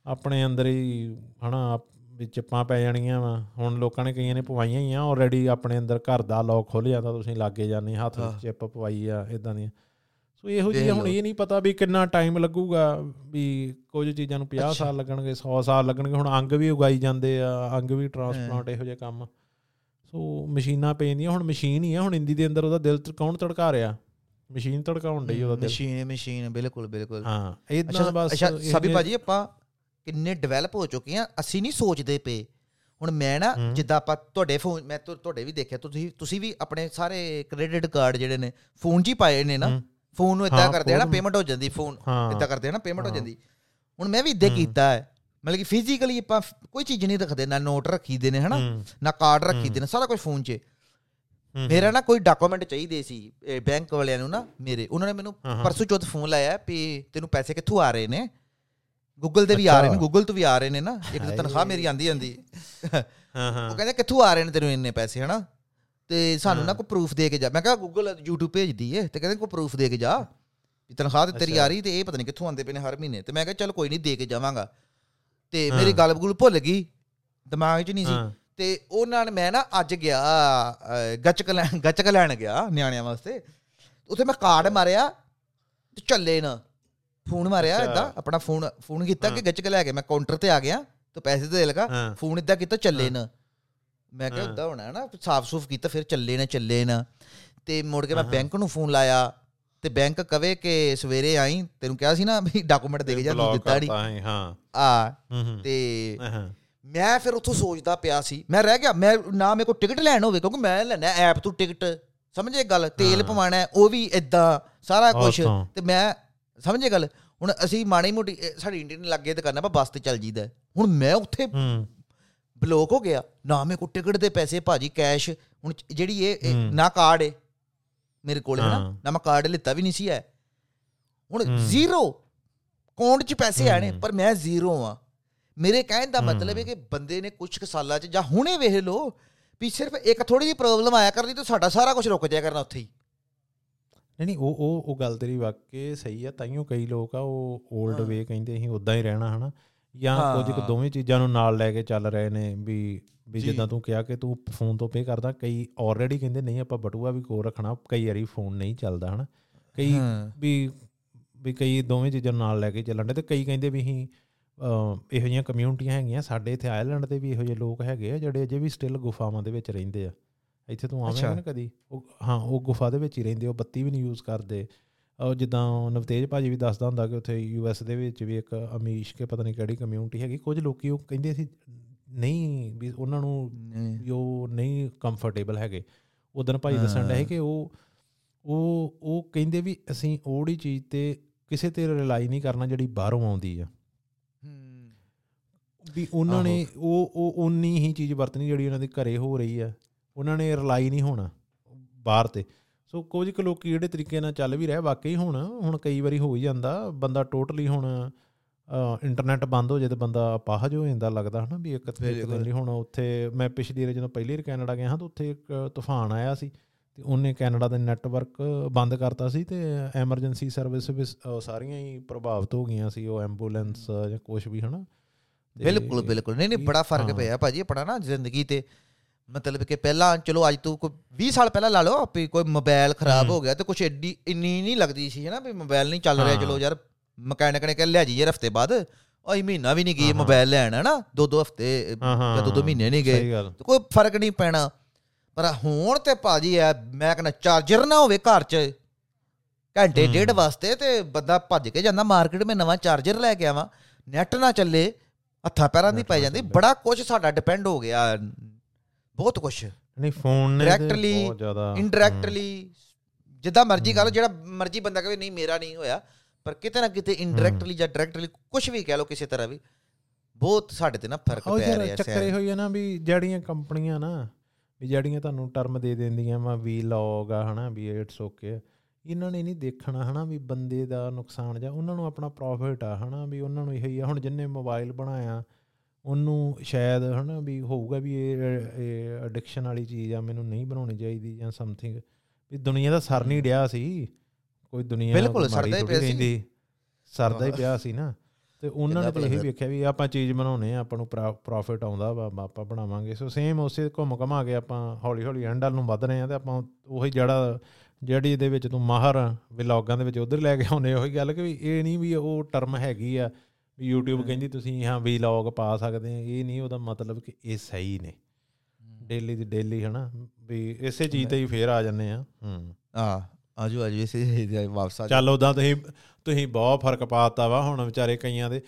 ਆਪਣੇ ਅੰਦਰ ਹੀ ਹਨਾ ਆਪ- ਵੀ ਚਿੱਪਾਂ ਪੈ ਜਾਣੀਆਂ ਵਾ। ਹੁਣ ਲੋਕਾਂ ਨੇ ਕਈਆਂ ਨੇ ਪਵਾਈਆਂ ਹੀ ਆ ਆਲਰੇਡੀ ਆਪਣੇ ਅੰਦਰ ਘਰ ਦਾ ਲੋਕ ਖੁੱਲ ਜਾਂਦਾ ਤੁਸੀਂ ਲਾਗੇ ਜਾਂਦੇ ਹੱਥ ਵਿੱਚ ਚਿੱਪ ਪਵਾਈ ਆ ਇਦਾਂ ਦੀਆਂ। ਸੋ ਇਹੋ ਜਿਹੀ ਹੁਣ ਇਹ ਨਹੀਂ ਪਤਾ ਵੀ ਕਿੰਨਾ ਟਾਈਮ ਲੱਗੂਗਾ ਵੀ ਕੁਝ ਚੀਜ਼ਾਂ ਨੂੰ 50 ਸਾਲ ਲੱਗਣਗੇ 100 ਸਾਲ ਲੱਗਣਗੇ ਹੁਣ ਅੰਗ ਵੀ ਉਗਾਈ ਜਾਂਦੇ ਆ ਅੰਗ ਵੀ ਟਰਾਂਸਪਲਾਂਟ ਇਹੋ ਜਿਹੇ ਕੰਮ। ਸੋ ਮਸ਼ੀਨਾਂ ਪੈਂਦੀਆਂ ਹੁਣ ਮਸ਼ੀਨ ਹੀ ਆ ਹੁਣ ਇੰਦੀ ਦੇ ਅੰਦਰ ਉਹਦਾ ਦਿਲ ਕੌਣ ਧੜਕਾ ਰਿਹਾ? ਮਸ਼ੀਨ ਧੜਕਾਉਣ ਡਈ ਉਹਦਾ ਦਿਲ। ਮਸ਼ੀਨ ਮਸ਼ੀਨ ਬਿਲਕੁਲ ਬਿਲਕੁਲ। ਹਾਂ ਇਦਾਂ ਬਸ ਅੱਛਾ ਸਭੀ ਭਾਜੀ ਆਪਾਂ ਕਿੰਨੇ ਡਿਵੈਲਪ ਹੋ ਚੁੱਕੇ ਆ ਅਸੀਂ ਨਹੀਂ ਸੋਚਦੇ ਪਏ। ਹੁਣ ਮੈਂ ਨਾ। ਜਿੱਦਾਂ ਆਪਾਂ ਤੁਹਾਡੇ ਫੋਨ ਮੈਂ ਤੁਹਾਡੇ ਵੀ ਦੇਖਿਆ ਤੁਸੀਂ ਤੁਸੀਂ ਵੀ ਆਪਣੇ ਸਾਰੇ ਕ੍ਰੈਡਿਟ ਕਾਰਡ ਜਿਹੜੇ ਨੇ ਫੋਨ 'ਚ ਹੀ ਪਾਏ ਨੇ ਨਾ। ਫੋਨ ਨੂੰ ਇਦਾਂ ਕਰਦੇ ਆ ਨਾ ਪੇਮੈਂਟ ਹੋ ਜਾਂਦੀ ਫੋਨ ਇਦਾਂ ਕਰਦੇ ਆ ਨਾ ਪੇਮੈਂਟ ਹੋ। ਜਾਂਦੀ। ਹੁਣ ਮੈਂ ਵੀ ਇਦਾਂ। ਕੀਤਾ ਹੈ। ਮਤਲਬ ਕਿ ਫਿਜ਼ੀਕਲੀ ਆਪਾਂ ਕੋਈ ਚੀਜ਼ ਨਹੀਂ ਰੱਖਦੇ ਨਾ ਨੋਟ ਰੱਖੀਦੇ ਨੇ ਹਨਾ? ਨਾ ਕਾਰਡ ਰੱਖੀਦੇ ਨੇ ਸਾਰਾ ਕੁਝ ਫੋਨ 'ਚ। ਮੇਰਾ ਨਾ ਕੋਈ ਡਾਕੂਮੈਂਟ ਚਾਹੀਦੇ ਸੀ ਬੈਂਕ ਵਾਲਿਆਂ ਨੂੰ ਨਾ ਮੇਰੇ। ਉਹਨਾਂ ਨੇ ਮੈਨੂੰ। ਪਰਸੋਂ ਚੌਥ ਫੋਨ ਲਾਇਆ ਵੀ ਤੈਨੂੰ ਪੈਸੇ ਕਿੱਥੋਂ ਆ ਰਹੇ ਨੇ? ਗੂਗਲ ਤੇ ਵੀ ਆ ਰਹੇ ਨੇ। ਗੂਗਲ ਤੋਂ ਵੀ ਆ ਰਹੇ ਨੇ ਨਾ। ਇੱਕ ਤਾਂ। ਤਨਖਾਹ ਮੇਰੀ ਆਂਦੀ ਆਂਦੀ ਹਾਂ ਹਾਂ। ਉਹ ਕਹਿੰਦੇ ਕਿੱਥੋਂ ਆ ਰਹੇ ਨੇ ਤੈਨੂੰ ਇੰਨੇ ਪੈਸੇ ਹਨਾ? ਤੇ ਸਾਨੂੰ ਨਾ। ਕੋਈ ਪ੍ਰੂਫ ਦੇ ਕੇ ਜਾ। ਮੈਂ ਕਿਹਾ ਗੂਗਲ YouTube ਭੇਜਦੀ ਏ ਤੇ ਕਹਿੰਦੇ ਕੋਈ ਪ੍ਰੂਫ ਦੇ ਕੇ ਜਾ। ਵੀ ਤਨਖਾਹ ਤੇ ਤੇਰੀ। ਆ ਰਹੀ ਤੇ ਇਹ ਪਤਾ ਨਹੀਂ ਕਿੱਥੋਂ ਆਉਂਦੇ ਪਏ ਨੇ ਹਰ ਮਹੀਨੇ। ਤੇ ਮੈਂ ਕਿਹਾ ਚੱਲ ਕੋਈ ਨਹੀਂ ਦੇ ਕੇ ਜਾਵਾਂਗਾ। ਤੇ। ਮੇਰੀ ਗੱਲ ਗੁਲ ਭੁੱਲ ਗਈ। ਦਿਮਾਗ 'ਚ ਨਹੀਂ ਸੀ। ਤੇ ਉਹਨਾਂ ਨੇ ਮੈਂ ਨਾ ਅੱਜ ਗਿਆ ਗੱਚਕ ਲੈਣ ਗੱਚਕ ਲੈਣ ਗਿਆ ਨਿਆਣਿਆਂ ਵਾਸਤੇ। ਉੱਥੇ ਮੈਂ ਕਾਰਡ ਮਾਰਿਆ ਤੇ ਚੱਲੇ ਨਾ। ਫੋਨ ਮਾਰਿਆ। ਇਦਾਂ ਆਪਣਾ ਫੋਨ ਫੋਨ ਕੀਤਾ ਕਿ। ਗੱਚਕ ਲੈ ਕੇ। ਮੈਂ ਕਾਊਂਟਰ ਤੇ ਆ ਗਿਆ ਤੇ ਪੈਸੇ ਦੇ ਲਗਾ। ਫੋਨ ਇਦਾਂ ਕੀਤਾ ਚੱਲੇ। ਨਾ। ਮੈਂ ਕਿਹਾ। ਉਦਾਂ ਹੋਣਾ ਨਾ ਸਾਫ਼ ਸੂਫ ਕੀਤਾ ਫਿਰ ਚੱਲੇ ਨਾ ਚੱਲੇ ਨਾ। ਤੇ ਮੁੜ ਕੇ ਮੈਂ। ਬੈਂਕ ਨੂੰ ਫੋਨ ਲਾਇਆ ਤੇ ਬੈਂਕ ਕਵੇ ਕਿ ਸਵੇਰੇ ਆਈ ਤੈਨੂੰ ਕਿਹਾ ਸੀ ਨਾ ਵੀ ਡਾਕੂਮੈਂਟ ਦੇ ਕੇ ਜਾ ਤੂੰ ਦਿੱਤਾ ਨਹੀਂ ਹੈ, ਆ ਤੇ ਮੈਂ ਫਿਰ ਉੱਥੋਂ ਸੋਚਦਾ ਪਿਆ ਸੀ ਮੈਂ ਰਹਿ ਗਿਆ ਮੈਂ ਨਾ ਮੇਰੇ ਕੋਲ ਟਿਕਟ ਲੈਣ ਹੋਵੇ ਕਿਉਂਕਿ ਮੈਂ ਲੈਣਾ ਐਪ ਤੋਂ ਟਿਕਟ ਸਮਝੇ ਗੱਲ? ਤੇਲ। ਪਵਾਣਾ ਉਹ ਵੀ ਇਦਾਂ ਸਾਰਾ ਕੁਝ। ਤੇ। ਮੈਂ ਸਮਝੇ ਗੱਲ? ਹੁਣ ਅਸੀਂ ਮਾੜੀ ਮੋਟੀ ਸਾਡੀ ਇੰਡੀਅਨ ਲੱਗੇ ਦੁਕਾਨਾਂ ਆਪਾਂ ਬੱਸ ਤੇ ਚੱਲ ਜੀਦਾ ਹੁਣ ਮੈਂ ਉੱਥੇ ਬਲੌਕ ਹੋ ਗਿਆ ਨਾ ਮੇਰੇ ਕੋਲ ਟਿਕਟ ਦੇ ਪੈਸੇ ਭਾਜੀ ਕੈਸ਼ ਹੁਣ ਜਿਹੜੀ ਇਹ। ਨਾ ਕਾਰਡ ਹੈ ਮੇਰੇ ਕੋਲ ਹੈ ਨਾ। ਨਾ ਮੈਂ ਕਾਰਡ ਲਿੱਤਾ ਵੀ ਨਹੀਂ ਸੀ ਹੈ ਹੁਣ। ਜ਼ੀਰੋ ਅਕਾਊਂਟ 'ਚ ਪੈਸੇ ਆਣੇ। ਪਰ ਮੈਂ ਜ਼ੀਰੋ ਆ ਮੇਰੇ ਕਹਿਣ ਦਾ ਮਤਲਬ ਹੈ। ਕਿ ਬੰਦੇ ਨੇ ਕੁਝ ਕੁ ਸਾਲਾਂ 'ਚ ਜਾਂ ਹੁਣੇ ਵੇਖ ਲੋ ਵੀ ਸਿਰਫ ਇੱਕ ਥੋੜੀ ਜਿਹੀ ਪ੍ਰੋਬਲਮ ਆਇਆ ਕਰਦੀ ਤਾਂ ਸਾਡਾ ਸਾਰਾ ਕੁਝ ਰੁਕ ਜਾਇਆ ਕਰਨਾ ਉੱਥੇ ਹੀ ਨਹੀਂ ਨਹੀਂ ਉਹ ਉਹ ਉਹ ਗੱਲ ਤੇਰੀ ਵਾਕਈ ਸਹੀ ਆ ਤਾਈਓ ਕਈ ਲੋਕ ਆ ਉਹ 올ਡ। ਵੇ ਕਹਿੰਦੇ ਅਸੀਂ ਉਦਾਂ ਹੀ ਰਹਿਣਾ ਹਨਾ ਜਾਂ ਹਾਂ। ਕੁਝ ਕੁ ਦੋਵੇਂ ਚੀਜ਼ਾਂ ਨੂੰ ਨਾਲ ਲੈ ਕੇ ਚੱਲ ਰਹੇ ਨੇ ਵੀ ਵੀ। ਜਿੱਦਾਂ ਤੂੰ ਕਿਹਾ ਕਿ ਤੂੰ ਫੋਨ ਤੋਂ ਪੇ ਕਰਦਾ ਕਈ ਆਲਰੇਡੀ ਕਹਿੰਦੇ ਨਹੀਂ ਆਪਾਂ ਬਟੂਆ ਵੀ ਕੋਲ ਰੱਖਣਾ ਕਈ ਵਾਰੀ ਫੋਨ ਨਹੀਂ ਚੱਲਦਾ ਹਨਾ ਕਈ ਹਾਂ। ਵੀ ਵੀ ਕਈ ਦੋਵੇਂ ਚੀਜ਼ਾਂ ਨਾਲ ਲੈ ਕੇ ਚੱਲਣ ਦੇ ਤੇ ਕਈ ਕਹਿੰਦੇ ਵੀ ਅਹ, ਇਹੋ ਜਿਹੀਆਂ ਕਮਿਊਨਿਟੀਆਂ ਹੈਗੀਆਂ ਸਾਡੇ ਇੱਥੇ ਆਇਰਲੈਂਡ ਦੇ ਵੀ ਇਹੋ ਜਿਹੇ ਲੋਕ ਹੈਗੇ ਆ ਜਿਹੜੇ ਅਜੇ ਵੀ ਸਟਿਲ ਗੁਫਾਵਾਂ ਦੇ ਵਿੱਚ ਰਹਿੰਦੇ ਆ ਇੱਥੇ ਤੂੰ ਆਵੇਂਗਾ ਅੱਛਾ। ਨਾ ਕਦੀ ਉਹ ਹਾਂ ਉਹ ਗੁਫਾ ਦੇ ਵਿੱਚ ਹੀ ਰਹਿੰਦੇ ਉਹ ਬੱਤੀ ਵੀ ਨਹੀਂ ਯੂਜ਼ ਕਰਦੇ ਉਹ ਜਿੱਦਾਂ ਨਵਤੇਜ ਭਾਜੀ ਵੀ ਦੱਸਦਾ ਹੁੰਦਾ ਕਿ ਉੱਥੇ ਯੂਐਸ ਦੇ ਵਿੱਚ ਵੀ ਇੱਕ ਅਮੀਸ਼ ਕੇ ਪਤਾ ਨਹੀਂ ਕਿਹੜੀ ਕਮਿਊਨਿਟੀ ਹੈਗੀ ਕੁਝ ਲੋਕੀ ਉਹ ਕਹਿੰਦੇ ਸੀ ਨਹੀਂ ਵੀ ਉਹਨਾਂ ਨੂੰ ਉਹ ਨਹੀਂ ਕੰਫਰਟੇਬਲ ਹੈਗੇ। ਉਦੋਂ ਭਾਈ ਦੱਸਣ ਡਿਆ ਸੀ ਕਿ ਉਹ ਉਹ ਉਹ ਕਹਿੰਦੇ ਵੀ ਅਸੀਂ ਉਹੜੀ ਚੀਜ਼ ਤੇ ਕਿਸੇ ਤੇ ਰਿਲਾਈ ਨਹੀਂ ਕਰਨਾ ਜਿਹੜੀ ਬਾਹਰੋਂ ਆਉਂਦੀ ਆ। ਹੂੰ। ਵੀ ਉਹਨਾਂ ਨੇ ਉਹ ਉਹ ਉਨੀ ਹੀ ਚੀਜ਼ ਵਰਤਣੀ ਜਿਹੜੀ ਉਹਨਾਂ ਦੇ ਘਰੇ ਹੋ ਰਹੀ ਆ। ਉਹਨਾਂ ਨੇ ਰਿਲਾਈ ਨਹੀਂ ਹੋਣਾ ਬਾਹਰ ਤੇ। ਸੋ ਕੁਝ ਕੁ ਲੋਕੀ ਜਿਹੜੇ ਤਰੀਕੇ ਨਾਲ ਚੱਲ ਵੀ ਰਹੇ ਵਾਕਈ ਹੁਣ ਹੁਣ ਕਈ ਵਾਰੀ ਹੋ ਹੀ ਜਾਂਦਾ ਬੰਦਾ ਟੋਟਲੀ ਹੁਣ ਇੰਟਰਨੈਟ ਬੰਦ ਹੋ ਜੇ ਤੇ ਬੰਦਾ ਅਪਾਹਜ ਹੋ ਜਾਂਦਾ ਲੱਗਦਾ ਹਨਾ ਵੀ ਇੱਕ ਬਿਲਕੁਲ। ਲਈ ਹੁਣ ਉੱਥੇ ਮੈਂ ਪਿਛਲੀ ਵਾਰ ਜਦੋਂ ਪਹਿਲੀ ਵਾਰ ਕੈਨੇਡਾ ਗਿਆ ਹਾਂ ਤਾਂ ਉੱਥੇ ਇੱਕ ਤੂਫਾਨ ਆਇਆ ਸੀ ਤੇ ਉਹਨੇ ਕੈਨੇਡਾ ਦਾ ਨੈਟਵਰਕ ਬੰਦ ਕਰਤਾ ਸੀ ਤੇ ਐਮਰਜੈਂਸੀ ਸਰਵਿਸ ਵੀ ਸਾਰੀਆਂ ਹੀ ਪ੍ਰਭਾਵਿਤ ਹੋ ਗਈਆਂ ਸੀ ਉਹ ਐਂਬੂਲੈਂਸ ਜਾਂ ਕੁਝ ਵੀ ਹਨਾ ਬਿਲਕੁਲ ਬਿਲਕੁਲ ਨਹੀਂ ਨਹੀਂ ਬੜਾ ਫ਼ਰਕ। ਪਿਆ ਭਾਜੀ ਆਪਣਾ ਨਾ ਜ਼ਿੰਦਗੀ ਤੇ ਮਤਲਬ ਕਿ ਪਹਿਲਾਂ ਚਲੋ ਅੱਜ ਤੋਂ ਕੋਈ 20 ਸਾਲ ਪਹਿਲਾਂ ਲਾ ਲਓ ਵੀ ਕੋਈ ਮੋਬਾਈਲ ਖਰਾਬ ਹੂੰ। ਗਿਆ ਤੇ ਕੁਛ ਐਡੀ ਇੰਨੀ ਨਹੀਂ ਲੱਗਦੀ ਸੀ ਹਨਾ ਵੀ ਮੋਬਾਈਲ ਨਹੀਂ ਚੱਲ ਰਿਹਾ। ਚਲੋ ਯਾਰ ਮਕੈਨਿਕ ਨੇ ਕਹਿ ਲਿਆ ਜੀ ਯਾਰ ਹਫ਼ਤੇ ਬਾਅਦ ਉਹ ਮਹੀਨਾ ਵੀ ਨਹੀਂ ਗਈ। ਮੋਬਾਈਲ ਲੈਣ ਹਨਾ ਦੋ ਦੋ ਹਫ਼ਤੇ ਜਾਂ ਦੋ ਦੋ ਮਹੀਨੇ ਨਹੀਂ ਗਏ ਕੋਈ ਫ਼ਰਕ ਨਹੀਂ ਪੈਣਾ ਪਰ ਹੁਣ ਤੇ ਭਾਜੀ ਐ ਮੈਂ ਕਹਿੰਦਾ ਚਾਰਜਰ ਨਾ ਹੋਵੇ ਘਰ 'ਚ ਘੰਟੇ। ਡੇਢ ਵਾਸਤੇ ਤੇ ਬੰਦਾ ਭੱਜ ਕੇ ਜਾਂਦਾ ਮਾਰਕੀਟ ਮੈਂ ਨਵਾਂ ਚਾਰਜਰ ਲੈ ਕੇ ਆਵਾਂ ਨੈਟ ਨਾ ਚੱਲੇ ਹੱਥਾਂ ਪੈਰਾਂ ਦੀ ਪੈ ਜਾਂਦੀ। ਬੜਾ ਕੁਝ ਸਾਡਾ ਡਿਪੈਂਡ ਹੋ ਗਿਆ ਬਹੁਤ ਕੁਝ ਨਹੀਂ ਫੋਨ ਨੇ ਜ਼ਿਆਦਾ ਇਨਡਾਇਰੈਕਟਲੀ ਜਿੱਦਾਂ ਮਰਜ਼ੀ ਕਰ ਲਓ ਜਿਹੜਾ ਮਰਜ਼ੀ ਬੰਦਾ ਕਹੇ ਨਹੀਂ ਮੇਰਾ ਨਹੀਂ ਹੋਇਆ ਪਰ ਕਿਤੇ ਨਾ ਕਿਤੇ ਇਨਡਾਇਰੈਕਟਲੀ ਜਾਂ ਡਾਇਰੈਕਟਲੀ ਕੁਝ ਵੀ ਕਹਿ ਲਓ ਕਿਸੇ ਤਰ੍ਹਾਂ ਵੀ ਬਹੁਤ ਸਾਡੇ ਤੇ ਨਾ ਫ਼ਰਕ ਪੈ ਰਿਹਾ ਚੱਕਰ ਇਹ ਹੋਈ ਆ ਨਾ ਵੀ ਜਿਹੜੀਆਂ ਕੰਪਨੀਆਂ ਨਾ ਵੀ ਜਿਹੜੀਆਂ ਤੁਹਾਨੂੰ ਟਰਮ ਦੇ ਦਿੰਦੀਆਂ ਵਾ ਵੀ ਲੌਗ ਆ ਹਨਾ ਵੀ ਇਟਸ ਓਕੇ ਇਹਨਾਂ ਨੇ ਨਹੀਂ ਦੇਖਣਾ ਹਨਾ ਵੀ ਬੰਦੇ ਦਾ ਨੁਕਸਾਨ ਜਾਂ ਉਹਨਾਂ ਨੂੰ ਆਪਣਾ ਪ੍ਰੋਫਿਟ ਆ ਹਨਾ ਵੀ ਉਹਨਾਂ ਨੂੰ ਇਹੋ ਹੀ ਆ ਹੁਣ ਜਿੰਨੇ ਮੋਬਾਈਲ ਬਣਾਇਆ ਉਹਨੂੰ ਸ਼ਾਇਦ ਹਨਾ ਵੀ ਹੋਊਗਾ ਵੀ ਇਹ ਐਡਿਕਸ਼ਨ ਵਾਲੀ ਚੀਜ਼ ਆ ਮੈਨੂੰ ਨਹੀਂ ਬਣਾਉਣੀ ਚਾਹੀਦੀ ਜਾਂ ਸਮਥਿੰਗ ਵੀ ਦੁਨੀਆ ਦਾ ਸਰ ਨਹੀਂ ਡਿਆ ਸੀ। ਕੋਈ ਦੁਨੀਆ ਬਿਲਕੁਲ, ਸਰਦਾ ਹੀ ਪਿਆ ਸੀ। ਸਰਦਾ ਹੀ ਪਿਆ ਸੀ ਨਾ। ਤੇ ਉਹਨਾਂ ਨੇ ਤਾਂ ਇਹ ਵੇਖਿਆ ਵੀ ਆਪਾਂ ਚੀਜ਼ ਬਣਾਉਨੇ ਆ ਆਪਾਂ ਨੂੰ ਪ੍ਰੋਫਿਟ ਆਉਂਦਾ ਵਾ ਆਪਾਂ ਬਣਾਵਾਂਗੇ। ਸੋ ਸੇਮ ਉਸੇ ਘੁੰਮ ਘਮਾ ਕੇ ਆਪਾਂ ਹੌਲੀ ਹੌਲੀ ਐਂਡ ਵੱਲ ਨੂੰ ਵੱਧ ਰਹੇ ਆ ਤੇ ਆਪਾਂ ਉਹੀ ਜਿਹੜਾ ਜਿਹੜੀ ਇਹਦੇ ਵਿੱਚ ਤੂੰ ਮਾਹਰ ਵਲੌਗਾਂ ਦੇ ਵਿੱਚ ਉਧਰ ਲੈ ਕੇ ਆਉਨੇ ਉਹੀ ਗੱਲ ਕਿ ਵੀ ਇਹ ਨਹੀਂ ਵੀ ਉਹ ਟਰਮ ਹੈਗੀ ਆ ਵੀ YouTube ਕਹਿੰਦੀ ਤੁਸੀਂ ਹਾਂ ਵਲੌਗ ਪਾ ਸਕਦੇ ਆ ਇਹ ਨਹੀਂ ਉਹਦਾ ਮਤਲਬ ਕਿ ਇਹ ਸਹੀ ਨੇ। ਡੇਲੀ ਦੀ ਡੇਲੀ ਹਨਾ ਵੀ ਇਸੇ ਚੀਜ਼ ਤੇ ਹੀ ਫੇਰ ਆ ਜੰਨੇ ਆ ਹੂੰ। ਆ ਆਜੋ ਆਜੋ ਇਸੇ ਵਾਪਸ ਆ। ਚੱਲ ਉਦਾਂ ਤੁਸੀਂ ਤੁਸੀਂ ਬਹੁਤ ਫ਼ਰਕ ਪਾਤਾ ਵਾ ਹੁਣ ਵਿਚਾਰੇ ਕਈਆਂ ਦੇ।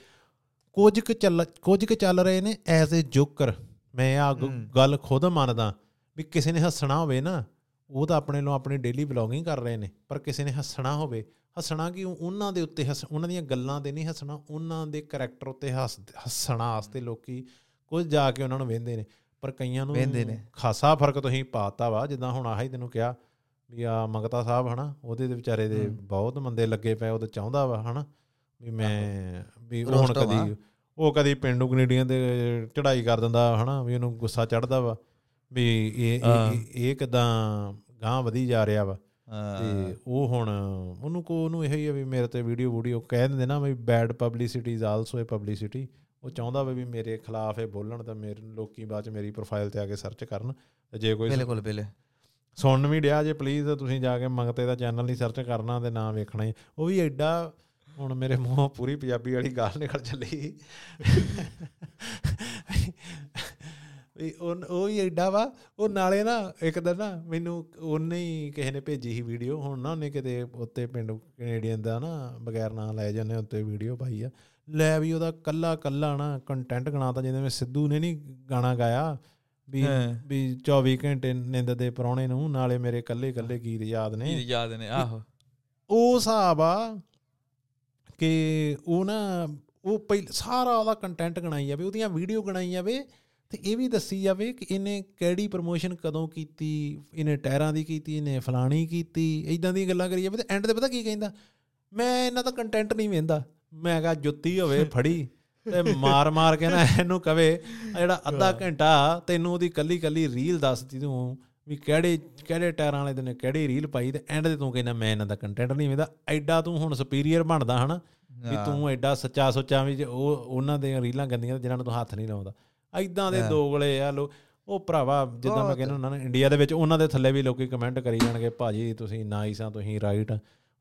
ਕੁਝ ਕੁ ਚੱਲ ਕੁਝ ਕੁ ਚੱਲ ਰਹੇ ਨੇ ਐਜ਼ ਅ ਜੋਕਰ ਮੈਂ ਆ। ਗੱਲ ਖੁਦ ਮੰਨਦਾ ਵੀ ਕਿਸੇ ਨੇ ਹੱਸਣਾ ਹੋਵੇ ਨਾ ਉਹ ਤਾਂ ਆਪਣੇ ਨੂੰ ਆਪਣੀ ਡੇਲੀ ਵਲੌਗਿੰਗ ਕਰ ਰਹੇ ਨੇ ਪਰ ਕਿਸੇ ਨੇ ਹੱਸਣਾ ਹੋਵੇ ਹੱਸਣਾ ਕਿ ਉਹਨਾਂ ਦੇ ਉੱਤੇ ਹੱਸ ਉਹਨਾਂ ਦੀਆਂ ਗੱਲਾਂ ਤੇ ਨਹੀਂ ਹੱਸਣਾ ਉਹਨਾਂ ਦੇ ਕੈਰੈਕਟਰ ਉੱਤੇ ਹੱਸ ਹੱਸਣਾ ਵਾਸਤੇ ਲੋਕੀ ਕੁਝ ਜਾ ਕੇ ਉਹਨਾਂ ਨੂੰ ਵੇਂਦੇ ਨੇ ਪਰ ਕਈਆਂ ਨੂੰ ਨੇ। ਖਾਸਾ ਫ਼ਰਕ ਤੁਸੀਂ ਪਾਤਾ ਵਾ ਜਿੱਦਾਂ ਹੁਣ ਆਹੀ ਤੈਨੂੰ ਕਿਹਾ ਵੀ ਆ ਮੰਗਤਾ ਸਾਹਿਬ ਹਨਾ ਉਹਦੇ ਦੇ ਵਿਚਾਰੇ ਦੇ। ਬਹੁਤ ਮੰਦੇ ਲੱਗੇ ਪਏ ਉਹ ਤਾਂ ਚਾਹੁੰਦਾ ਵਾ ਹਨਾ ਵੀ ਮੈਂ ਵੀ ਉਹ ਹੁਣ। ਕਦੀ ਉਹ ਕਦੀ ਪਿੰਡੂ ਕੈਨੇਡੀਅਨ ਦੇ ਚੜਾਈ ਕਰ ਦਿੰਦਾ ਹਨਾ ਵੀ ਉਹਨੂੰ ਗੁੱਸਾ ਚੜਦਾ ਵਾ ਵੀ ਇਹ। ਇਹ ਕਿਦਾਂ ਗਾਂ ਵਧੀ ਜਾ ਰਿਹਾ ਵਾ ਤੇ ਉਹ ਹੁਣ ਉਹਨੂੰ ਕੋ ਉਹਨੂੰ ਇਹ ਹੀ ਆ ਵੀ ਮੇਰੇ ਤੇ ਵੀਡੀਓ ਵੀਡੀਓ ਕਹਿ ਦਿੰਦੇ ਨਾ ਵੀ bad publicity is also a publicity ਉਹ ਚਾਹੁੰਦਾ ਵਾ ਵੀ ਮੇਰੇ ਖਿਲਾਫ ਇਹ ਬੋਲਣ ਤਾਂ ਮੇਰੇ ਲੋਕੀ ਬਾਅਦ ਚ ਮੇਰੀ ਪ੍ਰੋਫਾਈਲ ਤੇ ਆ ਕੇ ਸਰਚ ਕਰਨ। ਤੇ ਜੇ ਕੋਈ ਬਿਲਕੁਲ ਬਿਲਕੁਲ। ਸੁਣ ਵੀ ਡਿਆ ਜੇ ਪਲੀਜ਼ ਤੁਸੀਂ ਜਾ ਕੇ ਮੰਗਤੇ ਦਾ ਚੈਨਲ ਨਹੀਂ ਸਰਚ ਕਰਨਾ ਤੇ ਨਾ ਵੇਖਣਾ ਉਹ ਵੀ ਐਡਾ ਹੁਣ ਮੇਰੇ ਮੂੰਹੋਂ ਪੂਰੀ ਪੰਜਾਬੀ ਵਾਲੀ ਗਾਲ ਨਿਕਲ ਚੱਲੀ। ਉਹ ਉਹ ਹੀ ਐਡਾ ਵਾ। ਉਹ ਨਾਲੇ ਨਾ ਇੱਕ ਦਿਨ ਨਾ ਮੈਨੂੰ ਉਹਨੇ ਹੀ ਕਿਸੇ ਨੇ ਭੇਜੀ ਸੀ ਵੀਡੀਓ ਹੁਣ ਨਾ ਉਹਨੇ ਕਿਤੇ ਉੱਤੇ ਪਿੰਡ ਕੈਨੇਡੀਅਨ ਦਾ ਨਾ ਬਗੈਰ ਨਾਂ ਲੈ ਜਾਂਦੇ ਉੱਤੇ ਵੀਡੀਓ ਪਾਈ ਆ। ਲੈ ਵੀ ਉਹਦਾ ਕੱਲਾ ਕੱਲਾ ਨਾ ਕੰਟੈਂਟ ਗਣਾਤਾ ਜਿਵੇਂ ਮੈਂ ਸਿੱਧੂ ਨੇ ਨਹੀਂ ਗਾਣਾ ਗਾਇਆ ਵੀ। ਵੀ 24 ਘੰਟੇ ਨਿੰਦ ਦੇ ਪਰੌਣੇ ਨੂੰ ਨਾਲੇ ਮੇਰੇ ਕੱਲੇ ਕੱਲੇ ਗੀਤ ਯਾਦ ਨੇ। ਕੀ ਯਾਦ ਨੇ ਆਹੋ। ਉਹ ਹਿਸਾਬ ਆ ਕਿ ਉਹ ਨਾ ਉਹ ਪਹਿਲ ਸਾਰਾ ਉਹਦਾ ਕੰਟੈਂਟ ਗਣਾਈ ਜਾਵੇ ਉਹਦੀਆਂ ਵੀਡੀਓ ਗਣਾਈ ਜਾਵੇ ਤੇ ਇਹ ਵੀ ਦੱਸੀ ਜਾਵੇ ਕਿ ਇਹਨੇ ਕਿਹੜੀ ਪ੍ਰੋਮੋਸ਼ਨ ਕਦੋਂ ਕੀਤੀ ਇਹਨੇ ਟਾਇਰਾਂ ਦੀ ਕੀਤੀ ਇਹਨੇ ਫਲਾਣੀ ਕੀਤੀ ਇਦਾਂ ਦੀਆਂ ਗੱਲਾਂ ਕਰੀ ਜਾਵੇ ਤੇ ਐਂਡ ਤੇ ਪਤਾ ਕੀ ਕਹਿੰਦਾ? ਮੈਂ ਇਹਨਾਂ ਦਾ ਕੰਟੈਂਟ ਨਹੀਂ ਵੇਂਦਾ। ਮੈਂ ਕਹਾ ਜੁੱਤੀ ਹੋਵੇ ਫੜੀ ਤੇ ਮਾਰ ਮਾਰ ਕੇ ਨਾ ਇਹਨੂੰ ਕਵੇ ਜਿਹੜਾ ਅੱਧਾ ਘੰਟਾ ਤੈਨੂੰ ਉਹਦੀ ਕੱਲੀ ਕੱਲੀ ਰੀਲ ਦੱਸਦੀ ਤੂੰ ਵੀ ਕਿਹੜੇ ਕਿਹੜੇ ਟਾਇਰਾਂ ਵਾਲੇ ਦਿਨ ਕਿਹੜੀ ਰੀਲ ਪਾਈ ਤੇ ਐਂਡ ਤੇ ਤੂੰ ਕਹਿੰਦਾ ਮੈਂ ਇਹਨਾਂ ਦਾ ਕੰਟੈਂਟ ਨਹੀਂ ਵੇਂਦਾ। ਐਡਾ ਤੂੰ ਹੁਣ ਸੁਪੀਰੀਅਰ ਬਣਦਾ ਹਨਾ ਵੀ ਤੂੰ ਐਡਾ ਸੱਚਾ ਸੁੱਚਾ ਵੀ ਉਹ ਉਹਨਾਂ ਦੀਆਂ ਰੀਲਾਂ ਗੰਦੀਆਂ ਜਿਨ੍ਹਾਂ ਨੂੰ ਤੂੰ ਹੱਥ ਨਹੀਂ ਲਾਉਂਦਾ। ਐਦਾਂ ਦੇ। ਦੋਗਲੇ ਆ ਲੋ ਉਹ ਭਰਾਵਾ ਜਿੱਦਾਂ ਮੈਂ। ਕਹਿੰਦਾ ਹੁੰਦਾ ਨਾ ਇੰਡੀਆ ਦੇ ਵਿੱਚ ਉਹਨਾਂ ਦੇ ਥੱਲੇ ਵੀ ਲੋਕੀ ਕਮੈਂਟ ਕਰੀ ਜਾਣਗੇ ਭਾਜੀ ਤੁਸੀਂ ਨਾਈਸ ਆ ਤੁਸੀਂ ਰਾਈਟ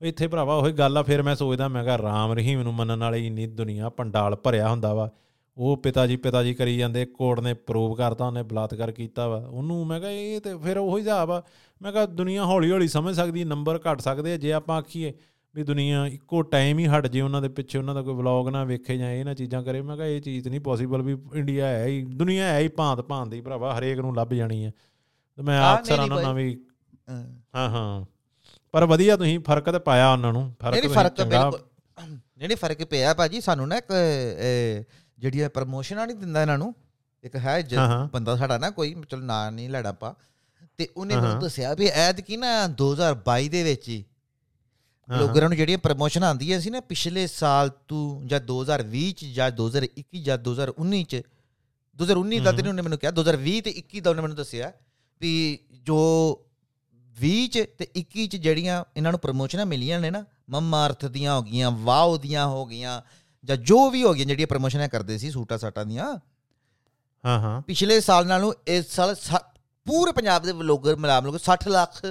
ਇੱਥੇ ਭਰਾਵਾ ਉਹੀ ਗੱਲ ਆ ਫਿਰ ਮੈਂ ਸੋਚਦਾ ਮੈਂ ਕਿਹਾ ਰਾਮ ਰਹੀਮ ਨੂੰ ਮੰਨਣ ਵਾਲੀ ਇੰਨੀ ਦੁਨੀਆ ਪੰਡਾਲ ਭਰਿਆ ਹੁੰਦਾ ਵਾ ਉਹ ਪਿਤਾ ਜੀ ਪਿਤਾ ਜੀ ਕਰੀ ਜਾਂਦੇ ਕੋਰਟ ਨੇ ਪ੍ਰੂਵ ਕਰਤਾ ਉਹਨੇ ਬਲਾਤਕਾਰ ਕੀਤਾ ਵਾ ਉਹਨੂੰ ਮੈਂ ਕਿਹਾ ਇਹ ਤੇ ਫਿਰ ਉਹੀ ਹਿਸਾਬ ਆ ਮੈਂ ਕਿਹਾ ਦੁਨੀਆ ਹੌਲੀ ਹੌਲੀ ਸਮਝ ਸਕਦੀ ਨੰਬਰ ਘਟ ਸਕਦੇ ਆ ਜੇ ਆਪਾਂ ਆਖੀਏ ਵੀ ਦੁਨੀਆ ਇੱਕੋ ਟਾਈਮ ਹੀ ਹਟ ਜੇ ਉਹਨਾਂ ਦੇ ਪਿੱਛੇ ਉਹਨਾਂ ਦਾ ਕੋਈ ਵਲੌਗ ਨਾ ਵੇਖੇ ਜਾਂ ਇਹ ਨਾ ਚੀਜ਼ਾਂ ਕਰੇ ਮੈਂ ਕਿਹਾ ਇਹ ਚੀਜ਼ ਨਹੀਂ ਪੋਸੀਬਲ ਵੀ ਇੰਡੀਆ ਹੈ ਹੀ ਦੁਨੀਆ ਹੈ ਹੀ ਭਾਂਤ ਭਾਂਤ ਦੀ ਭਰਾਵਾ ਹਰੇਕ ਨੂੰ ਲੱਭ ਜਾਣੀ ਹੈ ਤੇ ਮੈਂ ਨਹੀਂ, ਉਹਨਾਂ ਨਾਲ ਵੀ ਹਾਂ। ਹਾਂ ਪਰ ਵਧੀਆ ਤੁਸੀਂ ਫ਼ਰਕ ਤੇ ਪਾਇਆ ਉਹਨਾਂ ਨੂੰ ਫ਼ਰਕ ਨਹੀਂ ਫ਼ਰਕ ਬਿਲਕੁਲ ਨਹੀਂ ਫ਼ਰਕ ਪਿਆ ਭਾਜੀ ਸਾਨੂੰ ਨਾ ਇੱਕ ਇਹ, ਜਿਹੜੀਆਂ ਪ੍ਰਮੋਸ਼ਨਾਂ ਨਹੀਂ ਦਿੰਦਾ ਇਹਨਾਂ ਨੂੰ ਇੱਕ ਹੈ। ਬੰਦਾ ਸਾਡਾ ਨਾ ਕੋਈ ਚਲ ਨਾਂ ਨਹੀਂ ਲੈਣਾ ਆਪਾਂ ਤੇ ਉਹਨੇ ਮੈਨੂੰ। ਦੱਸਿਆ ਵੀ ਐਦ ਕੀ ਨਾ 2022 ਦੇ ਵਿੱਚ ਹੀ ਲੋਕਾਂ ਨੂੰ ਜਿਹੜੀਆਂ ਪ੍ਰਮੋਸ਼ਨ ਆਉਂਦੀਆਂ ਸੀ ਨਾ ਪਿਛਲੇ ਸਾਲ ਤੋਂ ਜਾਂ 2020 ਚ ਜਾਂ 2021 ਜਾਂ 2019 ਚ 2019 ਦਾ ਤੇ ਉਹਨੇ ਮੈਨੂੰ ਕਿਹਾ 2020 ਤੇ 21 ਦਾ ਉਹਨੇ ਮੈਨੂੰ ਦੱਸਿਆ ਵੀ ਜੋ 20 ਚ ਤੇ 21 ਚ ਜਿਹੜੀਆਂ ਇਹਨਾਂ ਨੂੰ ਪ੍ਰਮੋਸ਼ਨਾਂ ਮਿਲੀਆਂ ਨੇ ਨਾ ਮੰਮਾ ਅਰਥ ਦੀਆਂ ਹੋ ਗਈਆਂ ਵਾਓ ਦੀਆਂ ਹੋ ਗਈਆਂ ਜਾਂ ਜੋ ਵੀ ਹੋ ਗਈਆਂ ਜਿਹੜੀਆਂ ਪ੍ਰਮੋਸ਼ਨਾਂ ਕਰਦੇ ਸੀ ਸੂਟਾ ਸਾਟਾਂ ਦੀਆਂ ਹਾਂ ਹਾਂ। ਪਿਛਲੇ ਸਾਲ ਨਾਲੋਂ ਇਸ ਸਾਲ ਪੂਰੇ ਪੰਜਾਬ ਦੇ ਵਲੋਗਰ ਮਿਲਾਮ ਲੋਕ 60 ਲੱਖ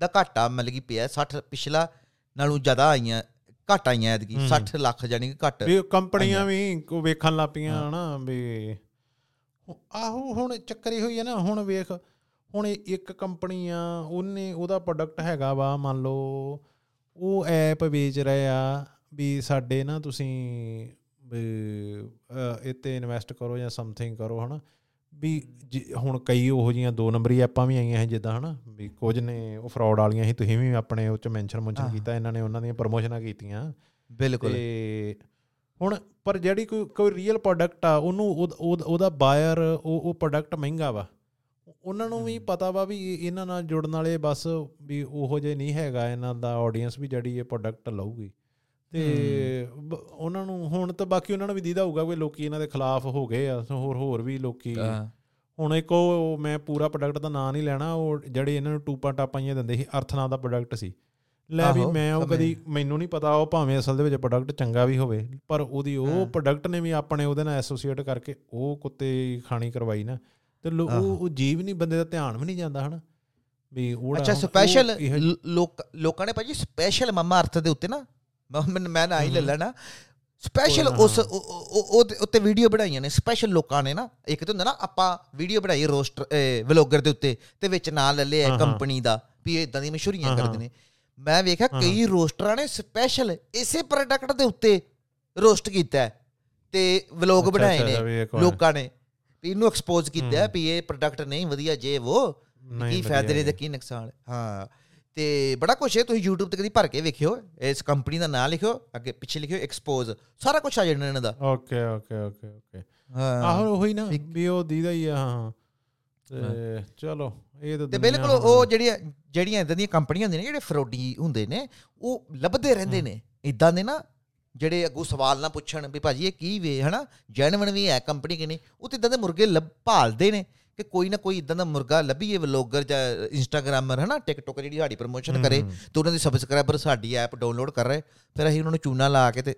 ਦਾ ਘਾਟਾ ਮਿਲ ਗਈ ਪਿਆ 60 ਪਿਛਲਾ ਨਾਲੋਂ ਜ਼ਿਆਦਾ ਆਈਆਂ ਘੱਟ ਆਈਆਂ ਐਤਕੀ ਹੂੰ। 60 ਲੱਖ ਜਾਨੀ ਕਿ ਘੱਟ ਵੀ ਕੰਪਨੀਆਂ। ਵੀ ਕੋ ਵੇਖਣ ਲੱਪੀਆਂ। ਹਨਾ ਵੀ ਆਹੋ ਹੁਣ ਚੱਕਰੀ ਹੋਈ ਹੈ ਨਾ ਹੁਣ ਵੇਖ ਹੁਣ ਇਹ ਇੱਕ ਕੰਪਨੀ ਆ ਉਹਨੇ ਉਹਦਾ ਪ੍ਰੋਡਕਟ ਹੈਗਾ ਵਾ ਮੰਨ ਲਓ ਉਹ ਐਪ ਵੇਚ ਰਹੇ ਵੀ ਸਾਡੇ ਨਾ ਤੁਸੀਂ ਇਹ ਤੇ ਇਨਵੈਸਟ ਕਰੋ ਜਾਂ ਸਮਥਿੰਗ ਕਰੋ ਹਨਾ ਵੀ ਹੁਣ ਕਈ ਉਹੋ ਜੀਆਂ ਦੋ ਨੰਬਰੀ ਐਪਾਂ ਵੀ ਆਈਆਂ ਹੈ ਜਿੱਦਾਂ ਹਨਾ ਵੀ ਕੁਝ ਨੇ ਉਹ ਫਰਾਡ ਵਾਲੀਆਂ ਸੀ ਤੁਸੀਂ ਵੀ ਆਪਣੇ ਉਹ ਚ ਮੈਂਸ਼ਨ ਮੁੰਸ਼ਨ। ਕੀਤਾ ਇਹਨਾਂ ਨੇ ਉਹਨਾਂ ਦੀਆਂ ਪ੍ਰਮੋਸ਼ਨਾਂ ਕੀਤੀਆਂ। ਬਿਲਕੁਲ। ਤੇ ਹੁਣ ਪਰ ਜਿਹੜੀ ਕੋਈ ਕੋਈ ਰੀਅਲ ਪ੍ਰੋਡਕਟ ਆ ਉਹਨੂੰ ਉਹਦ- ਬਾਇਰ ਉਹ ਉਹ ਪ੍ਰੋਡਕਟ ਮਹਿੰਗਾ ਵਾ। ਉਹਨਾਂ ਨੂੰ ਵੀ ਪਤਾ ਵਾ ਵੀ ਇਹ- ਇਹਨਾਂ ਨਾਲ ਜੁੜਨ ਵਾਲੇ ਬਸ ਵੀ ਉਹੋ ਜੇ ਨਹੀਂ ਹੈਗਾ ਇਹਨਾਂ ਦਾ ਆਡੀਅנס ਵੀ ਜਿਹੜੀ ਇਹ ਪ੍ਰੋਡਕਟ ਲਊਗੀ। ਤੇ ਉਹਨਾਂ ਨੂੰ ਹੁਣ ਤਾਂ ਬਾਕੀ ਉਹਨਾਂ ਨੂੰ ਵੀ ਦੀਦਾ ਹੋਊਗਾ ਕੋਈ ਲੋਕੀ ਇਹਨਾਂ ਦੇ ਖਿਲਾਫ ਹੋ ਗਏ ਆ ਹੋਰ ਹੋਰ ਵੀ ਲੋਕੀ। ਹੁਣ ਇੱਕ ਉਹ ਮੈਂ ਪੂਰਾ ਪ੍ਰੋਡਕਟ ਦਾ ਨਾਂ ਨਹੀਂ ਲੈਣਾ ਉਹ ਜਿਹੜੇ ਇਹਨਾਂ ਨੂੰ ਟੂਪਾਂ ਟਾਪਾਂ ਜਿਹੀਆਂ ਦਿੰਦੇ ਸੀ ਅਰਥ ਨਾਂ ਦਾ ਪ੍ਰੋਡਕਟ ਸੀ ਲੈ ਵੀ ਮੈਂ ਉਹ ਕਦੀ ਮੈਨੂੰ ਨਹੀਂ ਪਤਾ ਉਹ ਭਾਵੇਂ ਅਸਲ ਦੇ ਵਿੱਚ ਪ੍ਰੋਡਕਟ ਚੰਗਾ ਵੀ ਹੋਵੇ ਪਰ ਉਹਦੀ ਉਹ। ਪ੍ਰੋਡਕਟ ਨੇ ਵੀ ਆਪਣੇ ਉਹਦੇ ਨਾਲ ਐਸੋਸੀਏਟ ਕਰਕੇ ਉਹ ਕੁੱਤੇ ਖਾਣੀ ਕਰਵਾਈ ਨਾ ਤੇ। ਉਹ ਉਹ ਜੀਵ ਨਹੀਂ ਬੰਦੇ ਦਾ ਧਿਆਨ ਵੀ ਨਹੀਂ ਜਾਂਦਾ ਹਨਾ ਵੀ ਉਹ ਅੱਛਾ ਸਪੈਸ਼ਲ ਲੋਕ ਲੋਕਾਂ ਨੇ ਭਾਜੀ ਸਪੈਸ਼ਲ ਮਮਾ ਅਰਥ ਦੇ ਉੱਤੇ ਨਾ ਮੈਂ ਮੈਂ- ਨਾ ਹੀ ਲੈ। ਲੈਣਾ ਸਪੈਸ਼ਲ ਉਸ ਉਹਦੇ ਉੱਤੇ ਵੀਡੀਓ ਬਣਾਈਆਂ ਨੇ ਸਪੈਸ਼ਲ ਲੋਕਾਂ ਨੇ ਨਾ ਇੱਕ ਤਾਂ ਹੁੰਦਾ ਨਾ ਆਪਾਂ ਵੀਡੀਓ ਬਣਾਈ ਰੋਸਟਰ ਵਲੋਗਰ ਦੇ ਉੱਤੇ ਤੇ ਵਿੱਚ ਨਾਂ ਲੈ ਲਿਆ। ਕੰਪਨੀ ਦਾ ਵੀ ਇਦਾਂ ਦੀ ਮਸ਼ਹੂਰੀਆਂ ਕਰਦੇ ਨੇ ਮੈਂ ਵੇਖਿਆ ਕਈ ਰੋਸਟਰਾਂ ਨੇ ਸਪੈਸ਼ਲ ਇਸੇ ਪ੍ਰੋਡਕਟ ਦੇ ਉੱਤੇ ਰੋਸਟ ਕੀਤਾ ਤੇ ਵਲੋਗ ਬਣਾਏ ਨੇ। ਲੋਕਾਂ ਨੇ ਵੀ ਇਹਨੂੰ ਐਕਸਪੋਜ਼ ਕੀਤਾ। ਵੀ ਇਹ ਪ੍ਰੋਡਕਟ ਨਹੀਂ ਵਧੀਆ ਜੇ ਉਹ ਕੀ ਫਾਇਦੇ ਨੇ ਤੇ। ਕੀ ਨੁਕਸਾਨ ਹੈ। ਤੇ ਬੜਾ ਕੁਛ ਹੈ ਤੁਸੀਂ YouTube ਤੇ ਕਦੀ ਭਰ ਕੇ ਵੇਖਿਓ ਇਸ ਕੰਪਨੀ ਦਾ ਨਾਮ ਲਿਖਿਓ ਅੱਗੇ ਪਿੱਛੇ ਲਿਖਿਓ ਐਕਸਪੋਜ਼ ਸਾਰਾ ਕੁਝ ਆ ਜਾਣਾ ਇਹਨਾਂ ਦਾ। ਓਕੇ ਓਕੇ ਓਕੇ ਓਕੇ ਹਾਂ। ਆਹੋ ਉਹੀ ਨਾ ਵੀ ਉਹ ਦੀਦਾ ਹੀ ਆ ਹਾਂ ਤੇ ਚਲੋ ਇਹ ਤਾਂ ਤੇ ਬਿਲਕੁਲ ਉਹ ਜਿਹੜੀਆਂ ਜਿਹੜੀਆਂ ਇਦਾਂ ਦੀਆਂ ਕੰਪਨੀਆਂ ਹੁੰਦੀਆਂ ਨੇ ਜਿਹੜੇ ਫਰੋਡੀ ਹੁੰਦੇ ਨੇ ਉਹ ਲੱਭਦੇ ਰਹਿੰਦੇ ਨੇ। ਇਦਾਂ ਦੇ ਨਾ ਜਿਹੜੇ ਅੱਗੋਂ ਸਵਾਲ ਨਾ ਪੁੱਛਣ ਵੀ ਭਾਜੀ ਇਹ ਕੀ ਵੇ ਹਨਾ? ਜੈਨੂਇਨ ਵੀ ਹੈ ਕੰਪਨੀ ਕਿ ਨਹੀਂ? ਉਹ ਤੇ ਇਦਾਂ ਦੇ ਮੁਰਗੇ ਲੱਭ ਭਾਲਦੇ ਨੇ। ਕਿ ਕੋਈ ਨਾ ਕੋਈ ਇਦਾਂ ਦਾ ਮੁਰਗਾ ਲੱਭੀਏ ਵਲੋਗਰ ਜਾਂ ਇੰਸਟਾਗ੍ਰਾਮਰ ਹਨਾ? ਟਿਕਟੋਕ ਜਿਹੜੀ ਸਾਡੀ ਪ੍ਰਮੋਸ਼ਨ ਕਰੇ ਤੇ ਉਹਨਾਂ ਦੇ ਸਬਸਕ੍ਰਾਈਬਰ ਸਾਡੀ ਐਪ ਡਾਊਨਲੋਡ ਕਰ ਰਹੇ ਫਿਰ ਅਸੀਂ ਉਹਨਾਂ ਨੂੰ ਚੂਨਾ ਲਾ ਕੇ ਤੇ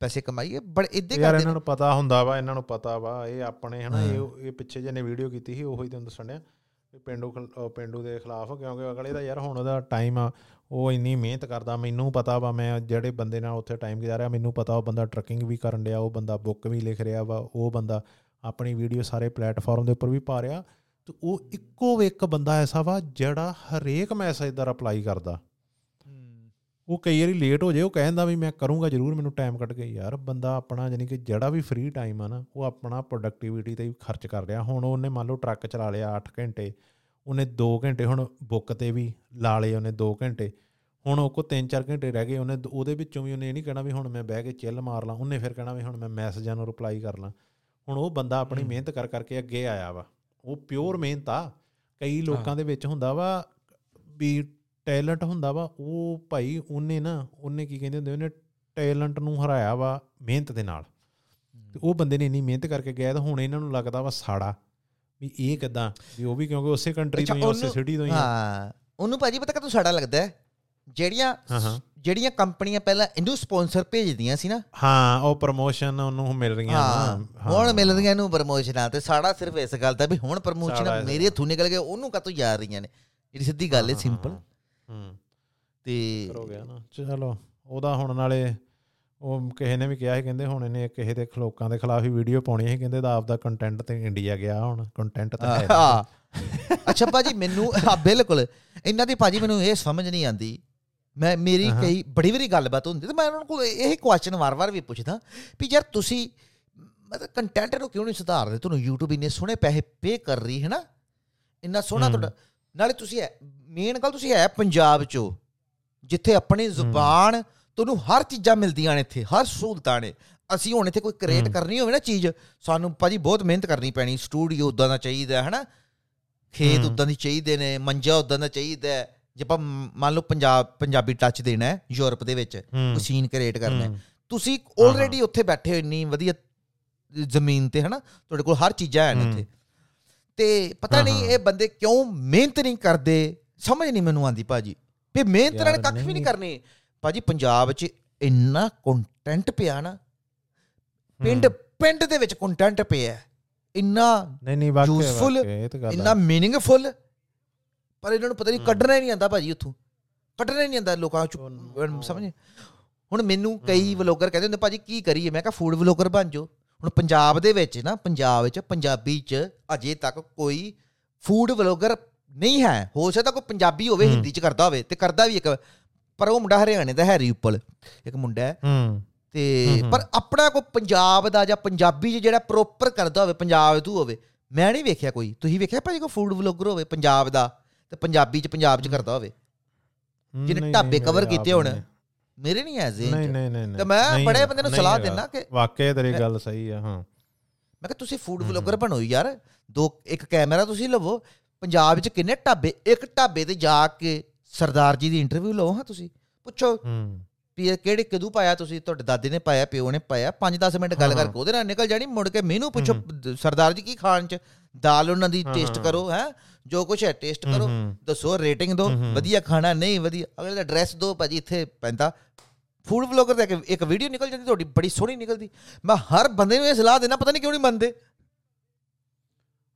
ਪੈਸੇ ਕਮਾਈਏ। ਬੜੇ ਇਦਾਂ ਕਰਦੇ ਇਹਨਾਂ ਨੇ। ਪਤਾ ਹੁੰਦਾ ਵਾ ਇਹਨਾਂ ਨੂੰ ਪਤਾ ਵਾ ਇਹ ਆਪਣੇ ਹਨਾ ਇਹ ਇਹ ਪਿੱਛੇ ਜਿਹਨੇ ਵੀਡੀਓ ਕੀਤੀ ਸੀ ਉਹੀ ਤੁਹਾਨੂੰ ਦੱਸਣ ਡਿਆ ਪਿੰਡੂ ਪਿੰਡੂ ਦੇ ਖਿਲਾਫ ਕਿਉਂਕਿ ਅਗਲੇ ਦਾ ਯਾਰ ਹੁਣ ਉਹਦਾ ਟਾਈਮ ਆ ਉਹ ਇੰਨੀ ਮਿਹਨਤ ਕਰਦਾ ਮੈਨੂੰ ਪਤਾ ਵਾ ਮੈਂ ਜਿਹੜੇ ਬੰਦੇ ਨਾਲ ਉੱਥੇ ਟਾਈਮ ਗੁਜ਼ਾਰਿਆ ਮੈਨੂੰ ਪਤਾ ਉਹ ਬੰਦਾ ਟਰੱਕਿੰਗ ਵੀ ਕਰਨ ਡਿਆ ਉਹ ਬੰਦਾ ਬੁੱਕ ਵੀ ਲਿਖ ਰਿਹਾ ਵਾ ਉਹ ਬੰਦਾ ਆਪਣੀ ਵੀਡੀਓ ਸਾਰੇ ਪਲੇਟਫਾਰਮ ਦੇ ਉੱਪਰ ਵੀ ਪਾ ਰਿਹਾ ਤੇ ਉਹ ਇੱਕੋ ਇੱਕ ਬੰਦਾ ਐਸਾ ਵਾ ਜਿਹੜਾ ਹਰੇਕ ਮੈਸੇਜ ਦਾ ਰਿਪਲਾਈ ਕਰਦਾ। ਉਹ ਕਈ ਵਾਰੀ ਲੇਟ ਹੋ ਜਾਏ ਉਹ ਕਹਿੰਦਾ ਵੀ ਮੈਂ ਕਰੂੰਗਾ ਜ਼ਰੂਰ ਮੈਨੂੰ ਟਾਈਮ ਕੱਢ ਕੇ ਯਾਰ ਬੰਦਾ ਆਪਣਾ ਯਾਨੀ ਕਿ ਜਿਹੜਾ ਵੀ ਫ੍ਰੀ ਟਾਈਮ ਆ ਨਾ ਉਹ ਆਪਣਾ ਪ੍ਰੋਡਕਟਿਵਿਟੀ ਤੇ ਖਰਚ ਕਰ ਰਿਹਾ। ਹੁਣ ਉਹਨੇ ਮੰਨ ਲਓ ਟਰੱਕ ਚਲਾ ਲਿਆ 8 ਘੰਟੇ ਉਹਨੇ 2 ਘੰਟੇ ਹੁਣ ਬੁੱਕ ਤੇ ਵੀ ਲਾ ਲਏ ਉਹਨੇ 2 ਘੰਟੇ। ਹੁਣ ਉਹ ਕੋ 3-4 ਘੰਟੇ ਰਹਿ ਗਏ ਉਹਨੇ ਉਹਦੇ ਵਿੱਚੋਂ ਵੀ ਉਹਨੇ ਇਹ ਨਹੀਂ ਕਹਿਣਾ ਵੀ ਹੁਣ ਮੈਂ ਬਹਿ ਕੇ ਚਿੱਲ ਮਾਰ ਲਾਂ ਉਹਨੇ ਫਿਰ ਕਹਿਣਾ ਵੀ ਹੁਣ ਮੈਂ ਮੈਸੇਜਾਂ ਨੂੰ ਰਿਪਲਾਈ ਕਰ ਲਾਂ। ਹੁਣ ਉਹ ਬੰਦਾ ਆਪਣੀ ਮਿਹਨਤ ਕਰ ਕਰਕੇ ਅੱਗੇ ਆਇਆ ਵਾ। ਉਹ ਪਿਓਰ ਮਿਹਨਤ ਆ। ਕਈ ਲੋਕਾਂ ਦੇ ਵਿੱਚ ਹੁੰਦਾ ਵਾ ਵੀ ਟੈਲੈਂਟ ਹੁੰਦਾ ਵਾ ਉਹ ਭਾਈ ਉਹਨੇ ਨਾ ਉਹਨੇ ਕੀ ਕਹਿੰਦੇ ਹੁੰਦੇ ਉਹਨੇ ਟੈਲੈਂਟ ਨੂੰ ਹਰਾਇਆ ਵਾ ਮਿਹਨਤ ਦੇ ਨਾਲ। ਤੇ ਉਹ ਬੰਦੇ ਨੇ ਇੰਨੀ ਮਿਹਨਤ ਕਰਕੇ ਗਿਆ ਤਾਂ ਹੁਣ ਇਹਨਾਂ ਨੂੰ ਲੱਗਦਾ ਵਾ ਸਾੜਾ ਵੀ ਇਹ ਕਿਦਾਂ ਵੀ ਉਹ ਵੀ ਕਿਉਂਕਿ ਉਸੇ ਕੰਟਰੀ ਤੋਂ ਹੀ ਉਸੇ ਸਿਟੀ ਤੋਂ ਹੀ। ਹਾਂ ਉਹਨੂੰ ਭਾਜੀ ਪਤਾ ਕਦੋਂ ਸਾੜਾ ਲੱਗਦਾ ਹੈ? ਜਿਹੜੀਆਂ ਹਾਂ ਹਾਂ ਜਿਹੜੀਆਂ ਕੰਪਨੀਆਂ ਪਹਿਲਾਂ ਇਹਨੂੰ ਸਪਾਂਸਰ ਭੇਜਦੀਆਂ ਸੀ ਨਾ। ਹਾਂ ਉਹ ਪ੍ਰਮੋਸ਼ਨ ਉਹਨੂੰ ਮਿਲ ਰਹੀਆਂ ਹਾਂ ਹੁਣ ਮਿਲਦੀਆਂ ਇਹਨੂੰ ਪ੍ਰਮੋਸ਼ਨਾਂ ਤੇ ਸਾੜਾ ਸਿਰਫ ਇਸ ਗੱਲ ਦਾ ਵੀ ਹੁਣ ਪ੍ਰਮੋਸ਼ਨਾਂ ਮੇਰੇ ਹੱਥੋਂ ਨਿਕਲ ਗਏ ਉਹਨੂੰ ਕਾਤੋਂ ਜਾ ਰਹੀਆਂ ਨੇ? ਜਿਹੜੀ ਸਿੱਧੀ ਗੱਲ ਹੈ ਸਿੰਪਲ ਹੂੰ ਤੇ ਹੋ ਗਿਆ ਨਾ। ਚਲੋ ਉਹਦਾ ਹੁਣ ਨਾਲੇ ਉਹ ਕਿਸੇ ਨੇ ਵੀ ਕਿਹਾ ਸੀ ਕਹਿੰਦੇ ਹੁਣ ਇਹਨੇ ਕਿਸੇ ਦੇ ਲੋਕਾਂ ਦੇ ਖਿਲਾਫ ਹੀ ਵੀਡੀਓ ਪਾਉਣੀ ਸੀ ਕਹਿੰਦੇ ਦਾ ਆਪਦਾ ਕੰਟੈਂਟ ਤੇ ਇੰਡੀਆ ਗਿਆ ਹੁਣ ਕੰਟੈਂਟ ਤਾਂ ਹੈ। ਹਾਂ ਅੱਛਾ ਭਾਜੀ ਮੈਨੂੰ ਹਾਂ ਬਿਲਕੁਲ। ਇਹਨਾਂ ਦੀ ਭਾਜੀ ਮੈਨੂੰ ਇਹ ਸਮਝ ਨਹੀਂ ਆਂਦੀ ਮੈਂ ਮੇਰੀ। ਕਈ ਬੜੀ ਵਾਰੀ ਗੱਲਬਾਤ ਹੁੰਦੀ ਤੇ ਮੈਂ ਉਹਨਾਂ ਕੋਲ ਇਹ ਕੁਐਸਚਨ ਵਾਰ-ਵਾਰ ਵੀ ਪੁੱਛਦਾ ਵੀ ਯਾਰ ਤੁਸੀਂ ਮਤਲਬ ਕੰਟੈਂਟ ਨੂੰ ਕਿਉਂ ਨਹੀਂ ਸੁਧਾਰਦੇ ਤੁਹਾਨੂੰ YouTube ਇੰਨੇ ਸੋਹਣੇ ਪੈਸੇ ਪੇ ਕਰ ਰਹੀ ਹੈ ਨਾ ਇੰਨਾ ਸੋਹਣਾ। ਤੁਹਾਡਾ ਨਾਲੇ ਤੁਸੀਂ ਮੇਨ ਗੱਲ ਤੁਸੀਂ ਹੈ ਪੰਜਾਬ ਚੋਂ ਜਿੱਥੇ ਆਪਣੀ ਜ਼ੁਬਾਨ ਤੁਹਾਨੂੰ ਹਰ ਚੀਜ਼ਾਂ ਮਿਲਦੀਆਂ ਨੇ ਇੱਥੇ ਹਰ ਸਹੂਲਤਾਂ ਨੇ ਅਸੀਂ ਹੁਣ ਇੱਥੇ ਕੋਈ ਕ੍ਰੀਏਟ। ਕਰਨੀ ਹੋਵੇ ਨਾ ਚੀਜ਼ ਸਾਨੂੰ ਭਾਜੀ ਬਹੁਤ ਮਿਹਨਤ ਕਰਨੀ ਪੈਣੀ ਸਟੂਡੀਓ ਉਦਾਂ ਦਾ ਚਾਹੀਦਾ ਹੈ ਹਨਾ ਖੇਤ। ਉਦਾਂ ਦੀ ਚਾਹੀਦੇ ਨੇ ਮੰਜਾ ਉਦਾਂ ਦਾ ਚਾਹੀਦਾ ਹੈ। ਜੇ ਆਪਾਂ ਮੰਨ ਲਓ ਪੰਜਾਬ ਪੰਜਾਬੀ ਟੱਚ ਦੇਣਾ ਹੈ ਯੂਰਪ ਦੇ ਵਿੱਚ। ਕੋਈ ਸੀਨ ਕ੍ਰੀਏਟ ਕਰਨਾ ਹੈ। ਤੁਸੀਂ ਆਲਰੇਡੀ ਉੱਥੇ ਬੈਠੇ ਹੋ ਇੰਨੀ ਵਧੀਆ ਜ਼ਮੀਨ ਤੇ ਹਨਾ ਤੁਹਾਡੇ ਕੋਲ ਹਰ ਚੀਜ਼ਾਂ ਹਨ। ਇੱਥੇ ਤੇ ਪਤਾ ਨਹੀਂ। ਇਹ ਬੰਦੇ ਕਿਉਂ ਮਿਹਨਤ ਨਹੀਂ ਕਰਦੇ ਸਮਝ ਨਹੀਂ ਮੈਨੂੰ ਆਂਦੀ ਭਾਜੀ ਵੀ ਮਿਹਨਤ ਨਾਲ ਕੱਖ ਵੀ ਨਹੀਂ। ਕਰਨੀ ਭਾਜੀ ਪੰਜਾਬ 'ਚ ਇੰਨਾ ਕੰਟੈਂਟ ਪਿਆ ਨਾ ਪਿੰਡ ਪਿੰਡ ਦੇ ਵਿੱਚ ਕੰਟੈਂਟ ਪਿਆ। ਇੰਨਾ ਨਹੀਂ ਨਹੀਂ ਵਾਕਿਆ ਗੱਲ ਇੰਨਾ। ਮੀਨਿੰਗਫੁਲ ਪਰ ਇਹਨਾਂ ਨੂੰ ਪਤਾ ਨਹੀਂ। ਕੱਢਣਾ ਹੀ ਨਹੀਂ ਆਂਦਾ ਭਾਜੀ ਉੱਥੋਂ। ਕੱਢਣਾ ਹੀ ਨਹੀਂ ਆਂਦਾ ਲੋਕਾਂ ਉਹ- ਸਮਝ? ਹੁਣ ਮੈਨੂੰ ਕਈ। ਵਲੋਗਰ ਕਹਿੰਦੇ ਹੁੰਦੇ ਭਾਜੀ ਕੀ ਕਰੀਏ? ਮੈਂ ਕਿਹਾ ਫੂਡ ਵਲੋਗਰ ਬਣ ਜਾਓ। ਹੁਣ ਪੰਜਾਬ ਦੇ ਵਿੱਚ ਨਾ ਪੰਜਾਬ ਵਿੱਚ ਪੰਜਾਬੀ ਚ ਅਜੇ ਤੱਕ ਕੋਈ ਫੂਡ ਵਲੋਗਰ ਨਹੀਂ ਹੈ। ਹੋ ਸਕਦਾ ਕੋਈ ਪੰਜਾਬੀ ਹੋਵੇ। ਹਿੰਦੀ ਚ ਕਰਦਾ ਹੋਵੇ ਤੇ ਕਰਦਾ ਵੀ ਇੱਕ ਪਰ ਉਹ ਮੁੰਡਾ ਹਰਿਆਣੇ ਦਾ ਹੈਰੀ ਉੱਪਲ ਇੱਕ ਮੁੰਡਾ ਹੈ। ਤੇ। ਪਰ ਆਪਣਾ ਕੋਈ ਪੰਜਾਬ ਦਾ ਜਾਂ ਪੰਜਾਬੀ 'ਚ ਜਿਹੜਾ ਪ੍ਰੋਪਰ ਕਰਦਾ ਹੋਵੇ ਪੰਜਾਬ ਤੋਂ ਹੋਵੇ ਮੈਂ ਨਹੀਂ ਵੇਖਿਆ ਕੋਈ। ਤੁਸੀਂ ਵੇਖਿਆ ਭਾਜੀ ਕੋਈ ਫੂਡ ਵਲੋਗਰ ਹੋਵੇ ਪੰਜਾਬ ਦਾ? ਤੇ ਪੰਜਾਬੀ 'ਚ ਪੰਜਾਬ 'ਚ ਕਰਦਾ ਹੋਵੇ। ਜਿਹਨੇ ਢਾਬੇ ਮੇਰੇ ਕੀਤੇ ਹੋਣ। ਮੇਰੇ ਨਹੀਂ ਐ ਨਹੀਂ ਨਹੀਂ ਨਹੀਂ ਨਹੀਂ। ਤੇ ਮੈਂ ਬੜੇ ਬੰਦੇ ਨੂੰ ਸਲਾਹ। ਦਿੰਦਾ ਕਿ ਵਾਕਿਆ ਤੇਰੀ ਗੱਲ ਸਹੀ ਆ ਹਾਂ। ਮੈਂ ਕਿਹਾ ਤੁਸੀਂ ਫੂਡ। ਵਲੋਗਰ ਬਣੋ ਯਾਰ। ਦੋ ਇੱਕ ਕੈਮਰਾ ਤੁਸੀਂ ਲਵੋ। ਪੰਜਾਬ 'ਚ ਕਿੰਨੇ ਢਾਬੇ ਇੱਕ ਢਾਬੇ ਤੇ ਜਾ ਕੇ ਸਰਦਾਰ ਜੀ ਦੀ ਇੰਟਰਵਿਊ ਲਓ ਹਾਂ ਤੁਸੀਂ। ਪੁੱਛੋ ਇਹ ਕਿਹੜੇ ਕਦੋਂ ਪਾਇਆ ਤੁਸੀਂ ਤੁਹਾਡੇ ਦਾਦੇ ਨੇ ਪਾਇਆ ਪਿਓ ਨੇ ਪਾਇਆ। 5-10 ਮਿੰਟ ਗੱਲ। ਕਰਕੇ ਉਹਦੇ ਨਾਲ ਨਿਕਲ ਜਾਣੀ ਮੁੜ ਕੇ ਮੈਨੂੰ ਪੁੱਛੋ ਸਰਦਾਰ ਜੀ ਕੀ ਖਾਣ ਚ? ਦਾਲ ਉਹਨਾਂ ਦੀ ਟੇਸਟ। ਕਰੋ ਹੈ? ਜੋ ਕੁਝ ਹੈ ਟੇਸਟ ਕਰੋ ਦੱਸੋ ਰੇਟਿੰਗ ਦਿਓ। ਵਧੀਆ ਖਾਣਾ ਨਹੀਂ ਵਧੀਆ ਅਗਲੇ ਦਾ ਐਡਰੈਸ ਦਿਓ ਭਾਜੀ ਇੱਥੇ ਪੈਂਦਾ। ਫੂਡ ਵਲੋਗਰ ਦਾ ਇੱਕ- ਵੀਡੀਓ ਨਿਕਲ ਜਾਂਦੀ ਤੁਹਾਡੀ ਬੜੀ ਸੋਹਣੀ ਨਿਕਲਦੀ। ਮੈਂ ਹਰ ਬੰਦੇ ਨੂੰ ਇਹ ਸਲਾਹ ਦੇਣਾ ਪਤਾ ਨਹੀਂ ਕਿਉਂ ਨਹੀਂ ਮੰਨਦੇ।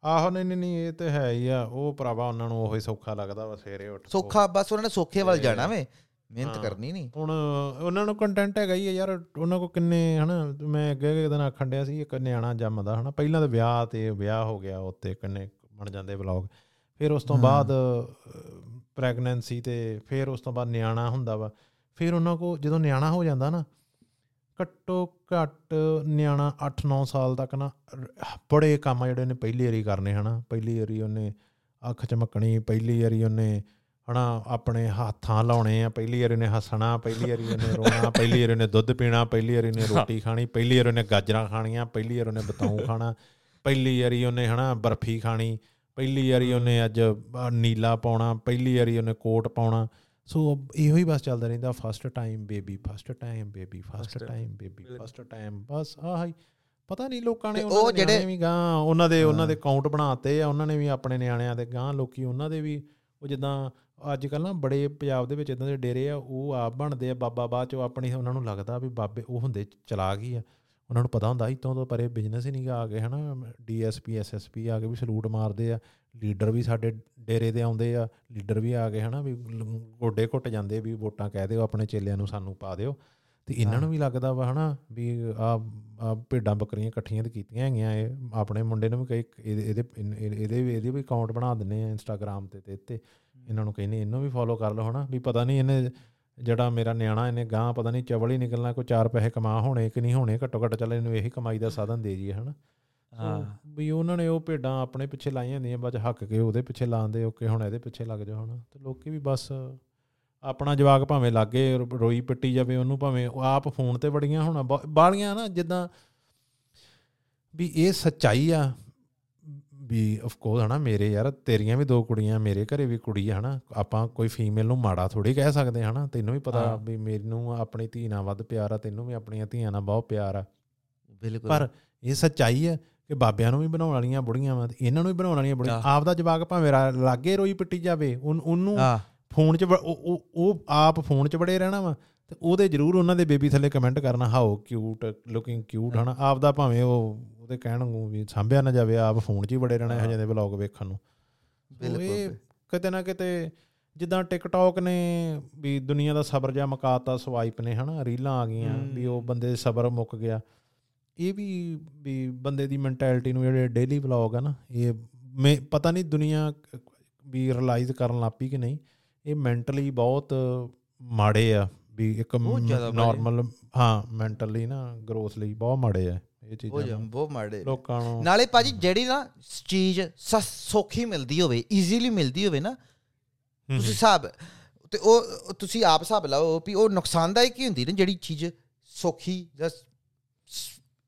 ਆਹੋ ਨਹੀਂ ਨਹੀਂ ਨਹੀਂ ਇਹ ਤੇ ਹੈ ਹੀ ਆ। ਉਹ ਭਰਾਵਾ ਉਹਨਾਂ ਨੂੰ ਉਹੀ ਸੌਖਾ ਲੱਗਦਾ ਵਾ ਸਵੇਰੇ ਉੱਠ। ਸੌਖਾ ਬਸ ਉਹਨਾਂ ਨੇ ਸੌਖੇ ਵੱਲ ਜਾਣਾ ਵੇ। ਮਿਹਨਤ। ਕਰਨੀ ਨਹੀਂ। ਹੁਣ ਉਹਨਾਂ ਨੂੰ ਕੰਟੈਂਟ ਹੈਗਾ ਹੀ ਆ ਯਾਰ ਉਹਨਾਂ ਕੋ ਕਿੰਨੇ ਹਨਾ ਮੈਂ ਅੱਗੇ ਇੱਕ ਦਿਨ ਆਖਣ ਡਿਆ ਸੀ ਇੱਕ ਨਿਆਣਾ ਜੰਮਦਾ ਹਨਾ। ਪਹਿਲਾਂ ਤਾਂ ਵਿਆਹ ਤੇ ਵਿਆਹ ਹੋ ਗਿਆ ਉੱਤੇ ਕਿੰਨੇ ਬਣ ਜਾਂਦੇ ਵਲੌਗ ਫਿਰ ਉਸ ਤੋਂ। ਬਾਅਦ ਪ੍ਰੈਗਨੈਂਸੀ ਤੇ ਫਿਰ ਉਸ ਤੋਂ ਬਾਅਦ ਨਿਆਣਾ ਹੁੰਦਾ ਵਾ ਫਿਰ ਉਹਨਾਂ ਕੋ ਜਦੋਂ ਨਿਆਣਾ ਹੋ ਜਾਂਦਾ ਨਾ ਘੱਟੋ ਘੱਟ ਨਿਆਣਾ 8-9 ਸਾਲ ਤੱਕ ਨਾ ਬੜੇ ਕੰਮ ਜਿਹੜੇ ਉਹਨੇ ਪਹਿਲੀ ਵਾਰੀ ਕਰਨੇ ਹਨਾ ਪਹਿਲੀ ਵਾਰੀ ਉਹਨੇ ਅੱਖ ਚਮਕਣੀ ਪਹਿਲੀ ਵਾਰੀ ਉਹਨੇ ਹਨਾ ਆਪਣੇ ਹੱਥਾਂ ਲਾਉਣੇ ਆ ਪਹਿਲੀ ਵਾਰੀ ਉਹਨੇ ਹੱਸਣਾ ਪਹਿਲੀ ਵਾਰੀ ਉਹਨੇ ਰੋਣਾ ਪਹਿਲੀ ਵਾਰੀ ਉਹਨੇ ਦੁੱਧ ਪੀਣਾ ਪਹਿਲੀ ਵਾਰੀ ਉਹਨੇ ਰੋਟੀ ਖਾਣੀ ਪਹਿਲੀ ਵਾਰੀ ਉਹਨੇ ਗਾਜਰਾਂ ਖਾਣੀਆਂ ਪਹਿਲੀ ਵਾਰੀ ਉਹਨੇ ਬਤਾਊ ਖਾਣਾ ਪਹਿਲੀ ਵਾਰੀ ਉਹਨੇ ਹਨਾ ਬਰਫੀ ਖਾਣੀ ਪਹਿਲੀ ਵਾਰੀ ਉਹਨੇ ਅੱਜ ਨੀਲਾ ਪਾਉਣਾ ਪਹਿਲੀ ਵਾਰੀ ਉਹਨੇ ਕੋਟ ਪਾਉਣਾ ਸੋ ਇਹੋ ਹੀ ਬਸ ਚੱਲਦਾ ਰਹਿੰਦਾ first time baby first time baby first time baby. First time ਬਸ ਆਹ ਹੀ ਪਤਾ ਨਹੀਂ ਲੋਕਾਂ ਨੇ ਉਹਨਾਂ ਉਹ ਦੇ ਜਿਹੜੇ- ਨਿਆਣੇ ਵੀ ਗਾਂ ਉਹਨਾਂ ਦੇ ਉਹਨਾਂ। ਦੇ ਅਕਾਊਂਟ ਬਣਾਤੇ ਆ ਉਹਨਾਂ ਨੇ ਵੀ ਆਪਣੇ ਨਿਆਣਿਆਂ ਦੇ ਗਾਂ ਲੋਕੀ ਉਹਨਾਂ ਦੇ ਵੀ ਉਹ ਜਿੱਦਾਂ ਅੱਜ ਕੱਲ ਨਾ ਬੜੇ ਪੰਜਾਬ ਦੇ ਵਿੱਚ ਇਦਾਂ ਦੇ ਡੇਰੇ ਆ ਉਹ ਆਪ ਬਣਦੇ ਆ ਬਾਬਾ ਬਾਅਦ ਚੋਂ ਆਪਣੀ ਉਹਨਾਂ ਨੂੰ ਲੱਗਦਾ ਵੀ ਬਾਬੇ ਉਹ ਹੁੰਦੇ ਚਲਾ ਗਈ ਆ ਉਹਨਾਂ ਨੂੰ ਪਤਾ ਹੁੰਦਾ ਇਤੋਂ ਤੋਂ ਪਰੇ ਬਿਜ਼ਨਸ ਹੀ ਨਹੀਂ ਆ ਗਏ ਹਨਾ ਡੀਐਸਪੀ ਐਸਐਸਪੀ ਆ ਕੇ ਵੀ ਸਲੂਟ ਮਾਰਦੇ ਆ ਲੀਡਰ ਵੀ ਸਾਡੇ ਡੇਰੇ ਦੇ ਆਉਂਦੇ ਆ ਲੀਡਰ ਵੀ ਆ ਗਏ ਹਨਾ ਵੀ ਗੋਡੇ ਘੁੱਟ ਜਾਂਦੇ ਵੀ ਵੋਟਾਂ ਕਹਿ ਦਿਓ ਆਪਣੇ ਚੇਲਿਆਂ ਨੂੰ ਸਾਨੂੰ ਪਾ ਦਿਓ। ਤੇ ਇਹਨਾਂ ਨੂੰ ਵੀ ਲੱਗਦਾ ਵਾ ਹਨਾ ਵੀ ਆ ਭੇਡਾਂ ਬੱਕਰੀਆਂ ਇਕੱਠੀਆਂ ਤੇ ਕੀਤੀਆਂ ਹੈਗੀਆਂ ਇਹ ਆਪਣੇ ਮੁੰਡੇ ਨੂੰ ਵੀ ਕਈ ਇਹਦੇ ਇਹਦੇ ਵੀ ਇਹਦੇ ਵੀ ਅਕਾਊਂਟ ਬਣਾ ਦਿੰਨੇ ਆ ਇੰਸਟਾਗ੍ਰam ਤੇ ਤੇ ਤੇ ਇਹਨਾਂ ਨੂੰ ਕਹਿੰਦੇ ਇਹਨੂੰ ਵੀ ਫੋਲੋ ਕਰ ਲਓ ਹਨਾ ਵੀ ਪਤਾ ਨਹੀਂ ਇਹਨੇ ਜਿਹੜਾ ਮੇਰਾ ਨਿਆਣਾ ਇਹਨੇ ਗਾਂ ਪਤਾ ਨਹੀਂ ਚਵਲ ਹੀ ਨਿਕਲਣਾ ਕੋਈ ਚਾਰ ਪੈਸੇ ਕਮਾ ਹੋਣੇ ਕਿ ਨਹੀਂ ਹੋਣੇ ਘੱਟੋ ਘੱਟ ਚੱਲ ਇਹਨੂੰ ਇਹੀ ਕਮਾਈ ਦਾ ਸਾਧਨ ਦੇ ਜੀ ਹਨਾ? ਹਾਂ। ਵੀ ਉਹਨਾਂ ਨੇ ਉਹ ਭੇਡਾਂ ਆਪਣੇ ਪਿੱਛੇ ਲਾਈਆਂ ਹੁੰਦੀਆਂ ਬਾਅਦ ਹੱਕ ਕੇ ਉਹਦੇ ਪਿੱਛੇ ਲਾਉਂਦੇ ਓਕੇ ਹੁਣ ਇਹਦੇ ਪਿੱਛੇ ਲੱਗ ਜਾਓ ਹਨਾ? ਤੇ ਲੋਕੀ ਵੀ ਬਸ ਆਪਣਾ ਜਵਾਕ ਭਾਵੇਂ ਲਾਗੇ ਰੋਈ ਪਿੱਟੀ ਜਾਵੇ ਉਹਨੂੰ ਭਾਵੇਂ ਉਹ ਆਪ ਫੋਨ ਤੇ ਬੜੀਆਂ ਹੁਣ ਬਾਲੀਆਂ ਨਾ ਜਿੱਦਾਂ ਵੀ ਇਹ ਸੱਚਾਈ ਆ ਵੀ ਆਫ ਕੋਰਸ ਹਨਾ ਮੇਰੇ ਯਾਰ ਤੇਰੀਆਂ ਵੀ ਦੋ ਕੁੜੀਆਂ ਮੇਰੇ ਘਰੇ ਵੀ ਕੁੜੀ ਆ ਹਨਾ ਆਪਾਂ ਕੋਈ ਫੀਮੇਲ ਨੂੰ ਮਾੜਾ ਥੋੜੀ ਕਹਿ ਸਕਦੇ ਹਨਾ ਤੈਨੂੰ ਵੀ ਪਤਾ ਹਾਂ। ਵੀ ਮੈਨੂੰ ਆਪਣੀ ਧੀ ਨਾਲ ਵੱਧ ਪਿਆਰ ਆ ਤੈਨੂੰ ਵੀ ਆਪਣੀਆਂ ਧੀਆਂ ਨਾਲ ਬਹੁਤ ਪਿਆਰ ਆ ਬਿਲਕੁਲ ਪਰ ਇਹ ਸੱਚਾਈ ਹੈ ਕਿ ਬਾਬਿਆਂ ਨੂੰ ਵੀ ਬਣਾਉਣ ਵਾਲੀਆਂ ਬੁੜੀਆਂ ਵਾ ਇਹਨਾਂ ਨੂੰ ਵੀ ਬਣਾਉਣ ਵਾਲੀਆਂ ਬੁੜੀਆਂ ਹਾਂ। ਆਪ ਦਾ ਜਵਾਕ ਭਾਵੇਂ ਲਾਗੇ ਰੋਈ ਪਿੱਟੀ ਜਾਵੇ ਉਹਨ- ਹਾਂ ਫੋਨ 'ਚ ਉਹ ਆਪ ਫੋਨ 'ਚ ਬੜੇ ਰਹਿਣਾ ਵਾ ਤੇ ਉਹਦੇ ਜ਼ਰੂਰ ਉਹਨਾਂ ਦੇ ਬੇਬੀ ਥੱਲੇ ਕਮੈਂਟ ਕਰਨਾ ਹਾਓ ਕਿਊਟ ਲੁਕਿੰਗ ਕਿਊਟ ਹਨਾ। ਆਪ ਦਾ ਭਾਵੇਂ ਉਹ ਉਹਦੇ ਕਹਿਣ ਨੂੰ ਵੀ ਸਾਂਭਿਆ ਨਾ ਜਾਵੇ ਆਪ ਫੋਨ 'ਚ ਹੀ ਬੜੇ ਰਹਿਣਾ ਇਹੋ ਜਿਹੇ ਦੇ ਵਲੌਗ ਵੇਖਣ ਨੂੰ। ਬਿਲਕੁਲ ਕਿਤੇ ਨਾ ਕਿਤੇ ਜਿੱਦਾਂ ਟਿਕਟੌਕ ਨੇ ਵੀ ਦੁਨੀਆ ਦਾ ਸਬਰ ਜਾਂ ਮਕਾਤਾ ਸਵਾਈਪ ਨੇ ਹਨਾ ਰੀਲਾਂ ਆ ਗਈਆਂ ਵੀ ਉਹ। ਬੰਦੇ ਦੇ ਸਬਰ ਮੁੱਕ ਗਿਆ। ਇਹ ਵੀ ਵੀ ਬੰਦੇ ਦੀ ਮੈਂਟੈਲਿਟੀ ਨੂੰ ਜਿਹੜੇ ਡੇਲੀ ਵਲੌਗ ਆ ਨਾ ਇਹ ਮੈਂ ਪਤਾ ਨਹੀਂ ਦੁਨੀਆ ਵੀ ਰਿਅਲਾਈਜ਼ ਕਰਨ ਲੱਪੀ ਕਿ ਨਹੀਂ ਇਹ ਮੈਂਟਲੀ ਬਹੁਤ ਮਾੜੇ ਆ। ਵੀ ਇੱਕ। ਨਾਰਮਲ ਹਾਂ ਮੈਂਟਲੀ ਨਾ ਗਰੋਥ ਲਈ ਬਹੁਤ ਮਾੜੇ ਆ ਇਹ ਚੀਜ਼ਾਂ ਬਹੁਤ ਮਾੜੇ। ਲੋਕਾਂ ਨੂੰ ਨਾਲੇ ਭਾਜੀ ਜਿਹੜੀ ਨਾ ਚੀਜ਼ ਸੌਖੀ ਮਿਲਦੀ ਹੋਵੇ ਈਜ਼ੀਲੀ ਮਿਲਦੀ ਹੋਵੇ ਨਾ ਤੁਸੀਂ ਹਿਸਾਬ ਤੇ ਉਹ ਤੁਸੀਂ ਆਪ ਹਿਸਾਬ ਲਾਓ ਵੀ ਉਹ ਨੁਕਸਾਨਦਾਇਕ ਹੀ ਹੁੰਦੀ ਨਾ ਜਿਹੜੀ ਚੀਜ਼ ਸੌਖੀ ਜਾਂ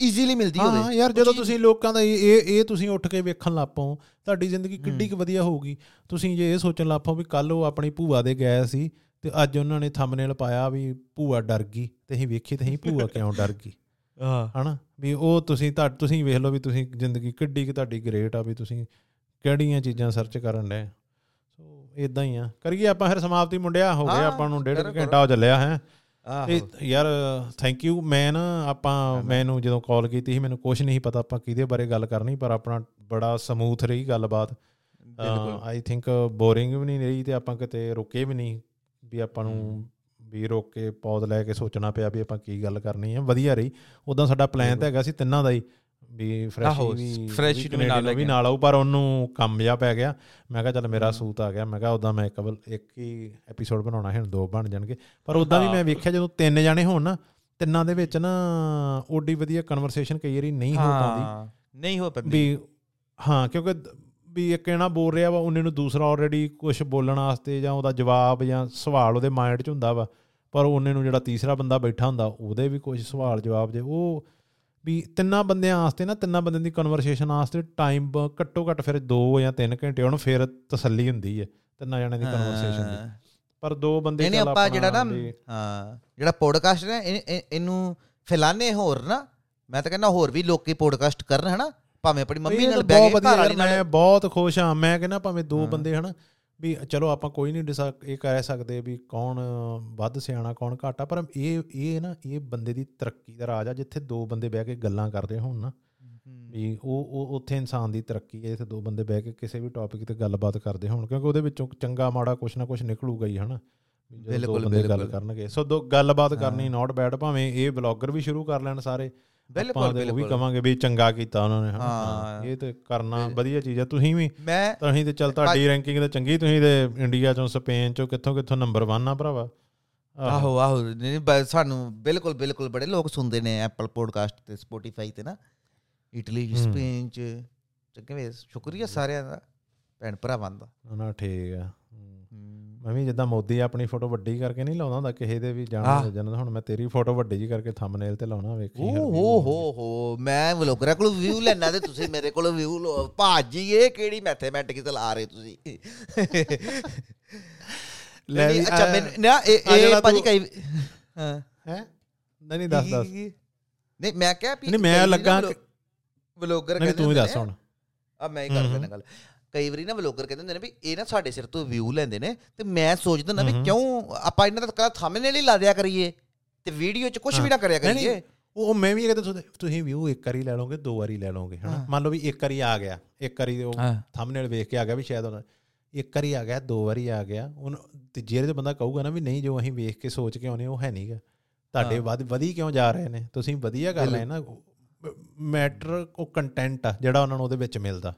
ਈਜ਼ੀਲੀ ਮਿਲਦੀ ਹੋਵੇ। ਹਾਂ ਯਾਰ ਜਦੋਂ ਤੁਸੀਂ ਲੋਕਾਂ ਦਾ ਇਹ ਇਹ ਤੁਸੀਂ ਉੱਠ ਕੇ ਵੇਖਣ ਲੱਪੋ ਤੁਹਾਡੀ ਜ਼ਿੰਦਗੀ ਕਿੱਡੀ ਕੁ ਵਧੀਆ ਹੋਊਗੀ। ਤੁਸੀਂ ਜੇ ਇਹ ਸੋਚਣ ਲੱਪੋ ਵੀ ਕੱਲ ਉਹ ਆਪਣੀ ਭੂਆ ਦੇ ਗਏ ਸੀ ਤੇ ਅੱਜ ਉਹਨਾਂ ਨੇ ਥੰਬਨੇਲ ਪਾਇਆ ਵੀ ਭੂਆ ਡਰ ਗਈ ਤੇ ਅਸੀਂ ਵੇਖੀ ਤੇ ਅਸੀਂ ਭੂਆ ਕਿਉਂ ਡਰ ਗਈ। ਹਾਂ। ਹਨਾ? ਵੀ ਉਹ ਤੁਸੀਂ ਤੁਹਾ- ਤੁਸੀਂ ਵੇਖ ਲਓ ਵੀ ਤੁਸੀਂ ਜ਼ਿੰਦਗੀ ਕਿੱਡੀ ਕਿ ਤੁਹਾਡੀ ਗ੍ਰੇਟ ਆ ਵੀ ਤੁਸੀਂ ਕਿਹੜੀਆਂ ਚੀਜ਼ਾਂ ਸਰਚ ਕਰਨ ਦੇ ਸੋ ਇਦਾਂ ਹੀ ਆ। ਕਰੀਏ ਆਪਾਂ ਫਿਰ ਸਮਾਪਤੀ ਮੁੰਡਿਆ ਹੋ ਗਿਆ ਆਪਾਂ ਨੂੰ ਡੇਢ ਘੰਟਾ ਹੋ ਚੱਲਿਆ ਹੈ। ਯਾਰ ਥੈਂਕ ਯੂ ਮੈਂ ਨਾ ਆਪਾਂ ਮੈਨੂੰ ਜਦੋਂ ਕਾਲ ਕੀਤੀ ਸੀ ਮੈਨੂੰ ਕੁਝ ਨਹੀਂ ਪਤਾ ਆਪਾਂ ਕਿਹਦੇ ਬਾਰੇ ਗੱਲ ਕਰਨੀ ਪਰ ਆਪਣਾ ਬੜਾ ਸਮੂਥ ਰਹੀ ਗੱਲਬਾਤ। ਬਿਲਕੁਲ। ਆਈ ਥਿੰਕ ਬੋਰਿੰਗ ਵੀ ਨਹੀਂ ਰਹੀ ਤੇ ਆਪਾਂ ਕਿਤੇ ਰੁਕੇ ਵੀ ਨਹੀਂ। ਵੀ ਆਪਾਂ ਨੂੰ ਵੀ ਰੋਕ ਕੇ ਪੌਜ਼ ਲੈ ਕੇ ਸੋਚਣਾ ਪਿਆ ਵੀ ਆਪਾਂ ਕੀ ਗੱਲ ਕਰਨੀ ਹੈ ਵਧੀਆ ਰਹੀ। ਉਦਾਂ ਸਾਡਾ ਪਲਾਨ ਤਾਂ ਹੈਗਾ ਸੀ ਤਿੰਨਾਂ ਦਾ ਹੀ ਵੀ ਫਰੈਸ਼ ਵੀ fresh ਵੀ ਨਾਲ ਵੀ ਨਾਲ ਆਊ ਪਰ ਉਹਨੂੰ ਕੰਮ ਜਿਹਾ ਪੈ ਗਿਆ। ਮੈਂ ਕਿਹਾ ਚੱਲ ਮੇਰਾ ਸੂਤ ਆ ਗਿਆ। ਮੈਂ ਕਿਹਾ ਉਦਾਂ ਮੈਂ ਇੱਕ ਇੱਕ ਹੀ ਐਪੀਸੋਡ ਬਣਾਉਣਾ ਹੈ ਹੁਣ ਦੋ ਬਣ ਜਾਣਗੇ। ਪਰ ਉਦਾਂ ਵੀ ਮੈਂ ਵੇਖਿਆ ਜਦੋਂ ਤਿੰਨ ਜਾਣੇ ਹੋਣ ਨਾ ਤਿੰਨਾਂ ਦੇ ਵਿੱਚ ਨਾ ਓਡੀ ਵਧੀਆ ਕਨਵਰਸੇਸ਼ਨ ਕਈ ਵਾਰੀ ਨਹੀਂ ਹੋ। ਪਾਉਂਦੀ ਨਹੀਂ ਹੋ ਪਾਉਂਦੀ ਵੀ ਹਾਂ ਕਿਉਂਕਿ ਵੀ ਇੱਕ ਜਣਾ ਬੋਲ ਰਿਹਾ ਵਾ ਉਹਨੇ ਨੂੰ ਦੂਸਰਾ ਆਲਰੇਡੀ ਕੁਝ ਬੋਲਣ ਵਾਸਤੇ ਜਾਂ ਉਹਦਾ ਜਵਾਬ ਜਾਂ ਸਵਾਲ ਉਹਦੇ ਮਾਈਂਡ 'ਚ ਹੁੰਦਾ ਵਾ ਪਰ ਉਹਨੇ ਨੂੰ ਜਿਹੜਾ ਤੀਸਰਾ ਬੰਦਾ ਬੈਠਾ ਹੁੰਦਾ ਉਹਦੇ ਵੀ ਕੁਝ ਸਵਾਲ ਜਵਾਬ ਜੇ ਉਹ ਵੀ ਤਿੰਨਾਂ ਬੰਦਿਆਂ ਵਾਸਤੇ ਨਾ ਤਿੰਨਾਂ ਬੰਦਿਆਂ ਦੀ ਕਨਵਰਸੇਸ਼ਨ ਵਾਸਤੇ ਟਾਈਮ ਘੱਟੋ ਘੱਟ ਫਿਰ 2 ਜਾਂ 3 ਘੰਟੇ ਉਹਨੂੰ ਫਿਰ ਤਸੱਲੀ ਹੁੰਦੀ ਹੈ ਤਿੰਨਾਂ ਜਣਿਆਂ ਦੀ ਕਨਵਰਸੇਸ਼ਨ ਦੀ। ਪਰ ਦੋ ਬੰਦੇ ਚੱਲ ਆਪਾਂ ਜਿਹੜਾ ਨਾ ਹਾਂ ਜਿਹੜਾ ਪੋਡਕਾਸਟ ਹੈ ਇਹ- ਇਹ- ਇਹਨੂੰ ਫੈਲਾਣੇ ਹੋਰ ਨਾ ਮੈਂ ਤਾਂ ਕਹਿੰਦਾ ਹੋਰ ਵੀ ਲੋਕੀ ਪੋਡਕਾਸਟ ਕਰਨ ਹਨਾ ਭਾਵੇਂ ਆਪਣੀ ਮੰਮੀ ਨਾਲ ਬਹਿ ਕੇ ਘਰ ਵਾਲੀ ਨਾਲ ਮੈਂ ਬਹੁਤ ਖੁਸ਼ ਹਾਂ ਮੈਂ ਕਹਿੰਦਾ ਭਾਵੇਂ ਦੋ। ਬੰਦੇ ਹਨ ਵੀ ਚਲੋ ਆਪਾਂ ਕੋਈ ਨਹੀਂ ਡਿਸਾ ਇਹ ਕਹਿ ਸਕਦੇ ਵੀ ਕੌਣ ਵੱਧ ਸਿਆਣਾ ਕੌਣ ਘਾਟਾ ਪਰ ਇਹ ਇਹ ਨਾ ਇਹ ਬੰਦੇ ਦੀ ਤਰੱਕੀ ਦਾ ਰਾਜ ਆ ਜਿੱਥੇ ਦੋ ਬੰਦੇ ਬਹਿ ਕੇ ਗੱਲਾਂ ਕਰਦੇ ਹੋਣ ਨਾ ਵੀ ਉਹ ਉਹ ਉੱਥੇ ਇਨਸਾਨ ਦੀ ਤਰੱਕੀ ਹੈ ਇੱਥੇ ਦੋ ਬੰਦੇ ਬਹਿ ਕੇ ਕਿਸੇ ਵੀ ਟੌਪਿਕ ਤੇ ਗੱਲਬਾਤ ਕਰਦੇ ਹੋਣ ਕਿਉਂਕਿ ਉਹਦੇ ਵਿੱਚੋਂ ਚੰਗਾ ਮਾੜਾ ਕੁਛ ਨਾ ਕੁਛ ਨਿਕਲੂਗਾ ਹੀ ਹਨਾ ਬਿਲਕੁਲ, ਬੰਦੇ ਗੱਲ ਬਿਲਕੁਲ। ਕਰਨਗੇ ਸੋ ਦੋ ਗੱਲਬਾਤ ਕਰਨੀ। ਨਾਟ ਬੈਡ ਭਾਵੇਂ ਇਹ ਬਲੌਗਰ ਵੀ ਸ਼ੁਰੂ ਕਰ ਲੈਣ ਸਾਰੇ ਬਿਲਕੁਲ ਤੇ ਉਹ ਵੀ ਬਿਲਕੁਲ। ਕਵਾਂਗੇ ਵੀ ਚੰਗਾ ਕੀਤਾ ਉਹਨਾਂ ਨੇ ਹਾਂ। ਇਹ ਤੇ ਕਰਨਾ ਵਧੀਆ ਚੀਜ਼ ਆ। ਤੁਸੀਂ ਵੀ ਮੈਂ ਤੁਸੀਂ ਤੇ ਚੱਲ ਤੁਹਾਡੀ ਰੈਂਕਿੰਗ ਤੇ ਚੰਗੀ ਤੁਸੀਂ ਤੇ ਇੰਡੀਆ ਚੋਂ ਸਪੇਨ ਚੋਂ ਕਿੱਥੋਂ ਕਿੱਥੋਂ ਨੰਬਰ 1 ਆ ਭਰਾਵਾ? ਆਹੋ। ਆਹੋ ਨਹੀਂ ਸਾਨੂੰ ਬਿਲਕੁਲ ਬਿਲਕੁਲ ਬੜੇ ਲੋਕ ਸੁਣਦੇ ਨੇ ਐਪਲ ਪੋਡਕਾਸਟ ਤੇ ਸਪੋਟੀਫਾਈ ਤੇ ਨਾ। ਇਟਲੀ। ਸਪੇਨ ਚ। ਚੰਗੇ ਸ਼ੁਕਰੀਆ ਸਾਰਿਆਂ ਦਾ ਭੈਣ ਭਰਾਵਾਂ ਦਾ। ਨਾ ਠੀਕ ਆ। ਮੈਂ ਵੀ ਜਿੱਦਾਂ ਮੋਦੀ ਆਪਣੀ ਫੋਟੋ ਵੱਡੀ ਕਰਕੇ ਨਹੀਂ ਲਾਉਂਦਾ ਹੁੰਦਾ ਕਿਸੇ ਦੇ ਵੀ ਜਾਣਾ ਜਨਮ ਹੁਣ ਮੈਂ ਤੇਰੀ ਫੋਟੋ ਵੱਡੀ ਜੀ ਕਰਕੇ ਥੰਬਨੇਲ ਤੇ ਲਾਉਣਾ ਵੇਖੀ ਓ ਹੋ ਹੋ ਹੋ ਮੈਂ ਵਲੋਗਰਾਂ ਕੋਲ ਵਿਊ ਲੈਣਾ ਤੇ ਤੁਸੀਂ ਮੇਰੇ ਕੋਲ ਵਿਊ ਲਓ। ਭਾਜੀ ਇਹ ਕਿਹੜੀ ਮੈਥਮੈਟਿਕਸ ਲਾ ਰਹੇ ਤੁਸੀਂ? ਲੈ ਅੱਛਾ ਮੈਨੂੰ ਨਾ ਇਹ ਇਹ ਭਾਜੀ ਕਈ ਹਾਂ। ਹੈ? ਨਹੀਂ ਦੱਸ ਦੱਸ। ਨਹੀਂ ਮੈਂ ਕਿਹਾ ਨਹੀਂ, ਮੈਂ ਲੱਗਾ ਵਲੋਗਰ ਨਹੀਂ ਤੂੰ ਹੀ ਦੱਸ ਹੁਣ। ਆ ਮੈਂ ਹੀ ਕਰ ਦੇਣਾ ਗੱਲ। ਕਈ ਵਾਰੀ ਨਾ ਵਲੋਗਰ ਕਹਿੰਦੇ ਹੁੰਦੇ ਨੇ ਵੀ ਇਹ ਨਾ ਸਾਡੇ ਸਿਰ ਤੋਂ ਵਿਊ ਲੈਂਦੇ ਨੇ ਤੇ ਮੈਂ ਸੋਚਦਾ ਹੁੰਦਾ ਵੀ। ਕਿਉਂ ਆਪਾਂ ਇਹਨਾਂ ਦਾ ਥੰਬਨੇਲ ਹੀ ਲਾ ਦਿਆ ਕਰੀਏ ਤੇ ਵੀਡੀਓ 'ਚ ਕੁਝ ਵੀ ਨਾ ਕਰਿਆ ਕਰੀਏ ਉਹ ਮੈਂ ਵੀ ਇਹ ਕਹਿੰਦਾ ਤੁਸੀਂ ਵਿਊ ਇੱਕ ਵਾਰੀ ਲੈ ਲਓਗੇ ਦੋ ਵਾਰੀ ਲੈ ਲਓਗੇ ਹਨਾ। ਮੰਨ ਲਓ ਵੀ ਇੱਕ ਵਾਰੀ ਆ ਗਿਆ ਇੱਕ ਵਾਰੀ ਉਹ। ਥੰਬਨੇਲ ਵੇਖ ਕੇ ਆ ਗਿਆ ਵੀ ਸ਼ਾਇਦ ਉਹਨਾਂ ਇੱਕ ਵਾਰੀ ਆ ਗਿਆ ਦੋ ਵਾਰੀ ਆ ਗਿਆ ਉਹ ਤੇ ਜਿਹੜੇ ਤੇ ਬੰਦਾ ਕਹੂਗਾ ਨਾ ਵੀ ਨਹੀਂ ਜੋ ਅਸੀਂ ਵੇਖ ਕੇ ਸੋਚ ਕੇ ਆਉਨੇ ਉਹ ਹੈ ਨਹੀਂਗਾ ਤੁਹਾਡੇ। ਵੱਧ ਵਧੀ ਕਿਉਂ ਜਾ ਰਹੇ ਨੇ ਤੁਸੀਂ ਵਧੀਆ ਕਰ ਰਹੇ ਨਾ ਮੈਟਰ ਉਹ ਕੰਟੈਂਟ ਆ ਜਿਹੜਾ ਉਹਨਾਂ ਨੂੰ ਉਹਦੇ ਵਿੱਚ ਮਿਲਦਾ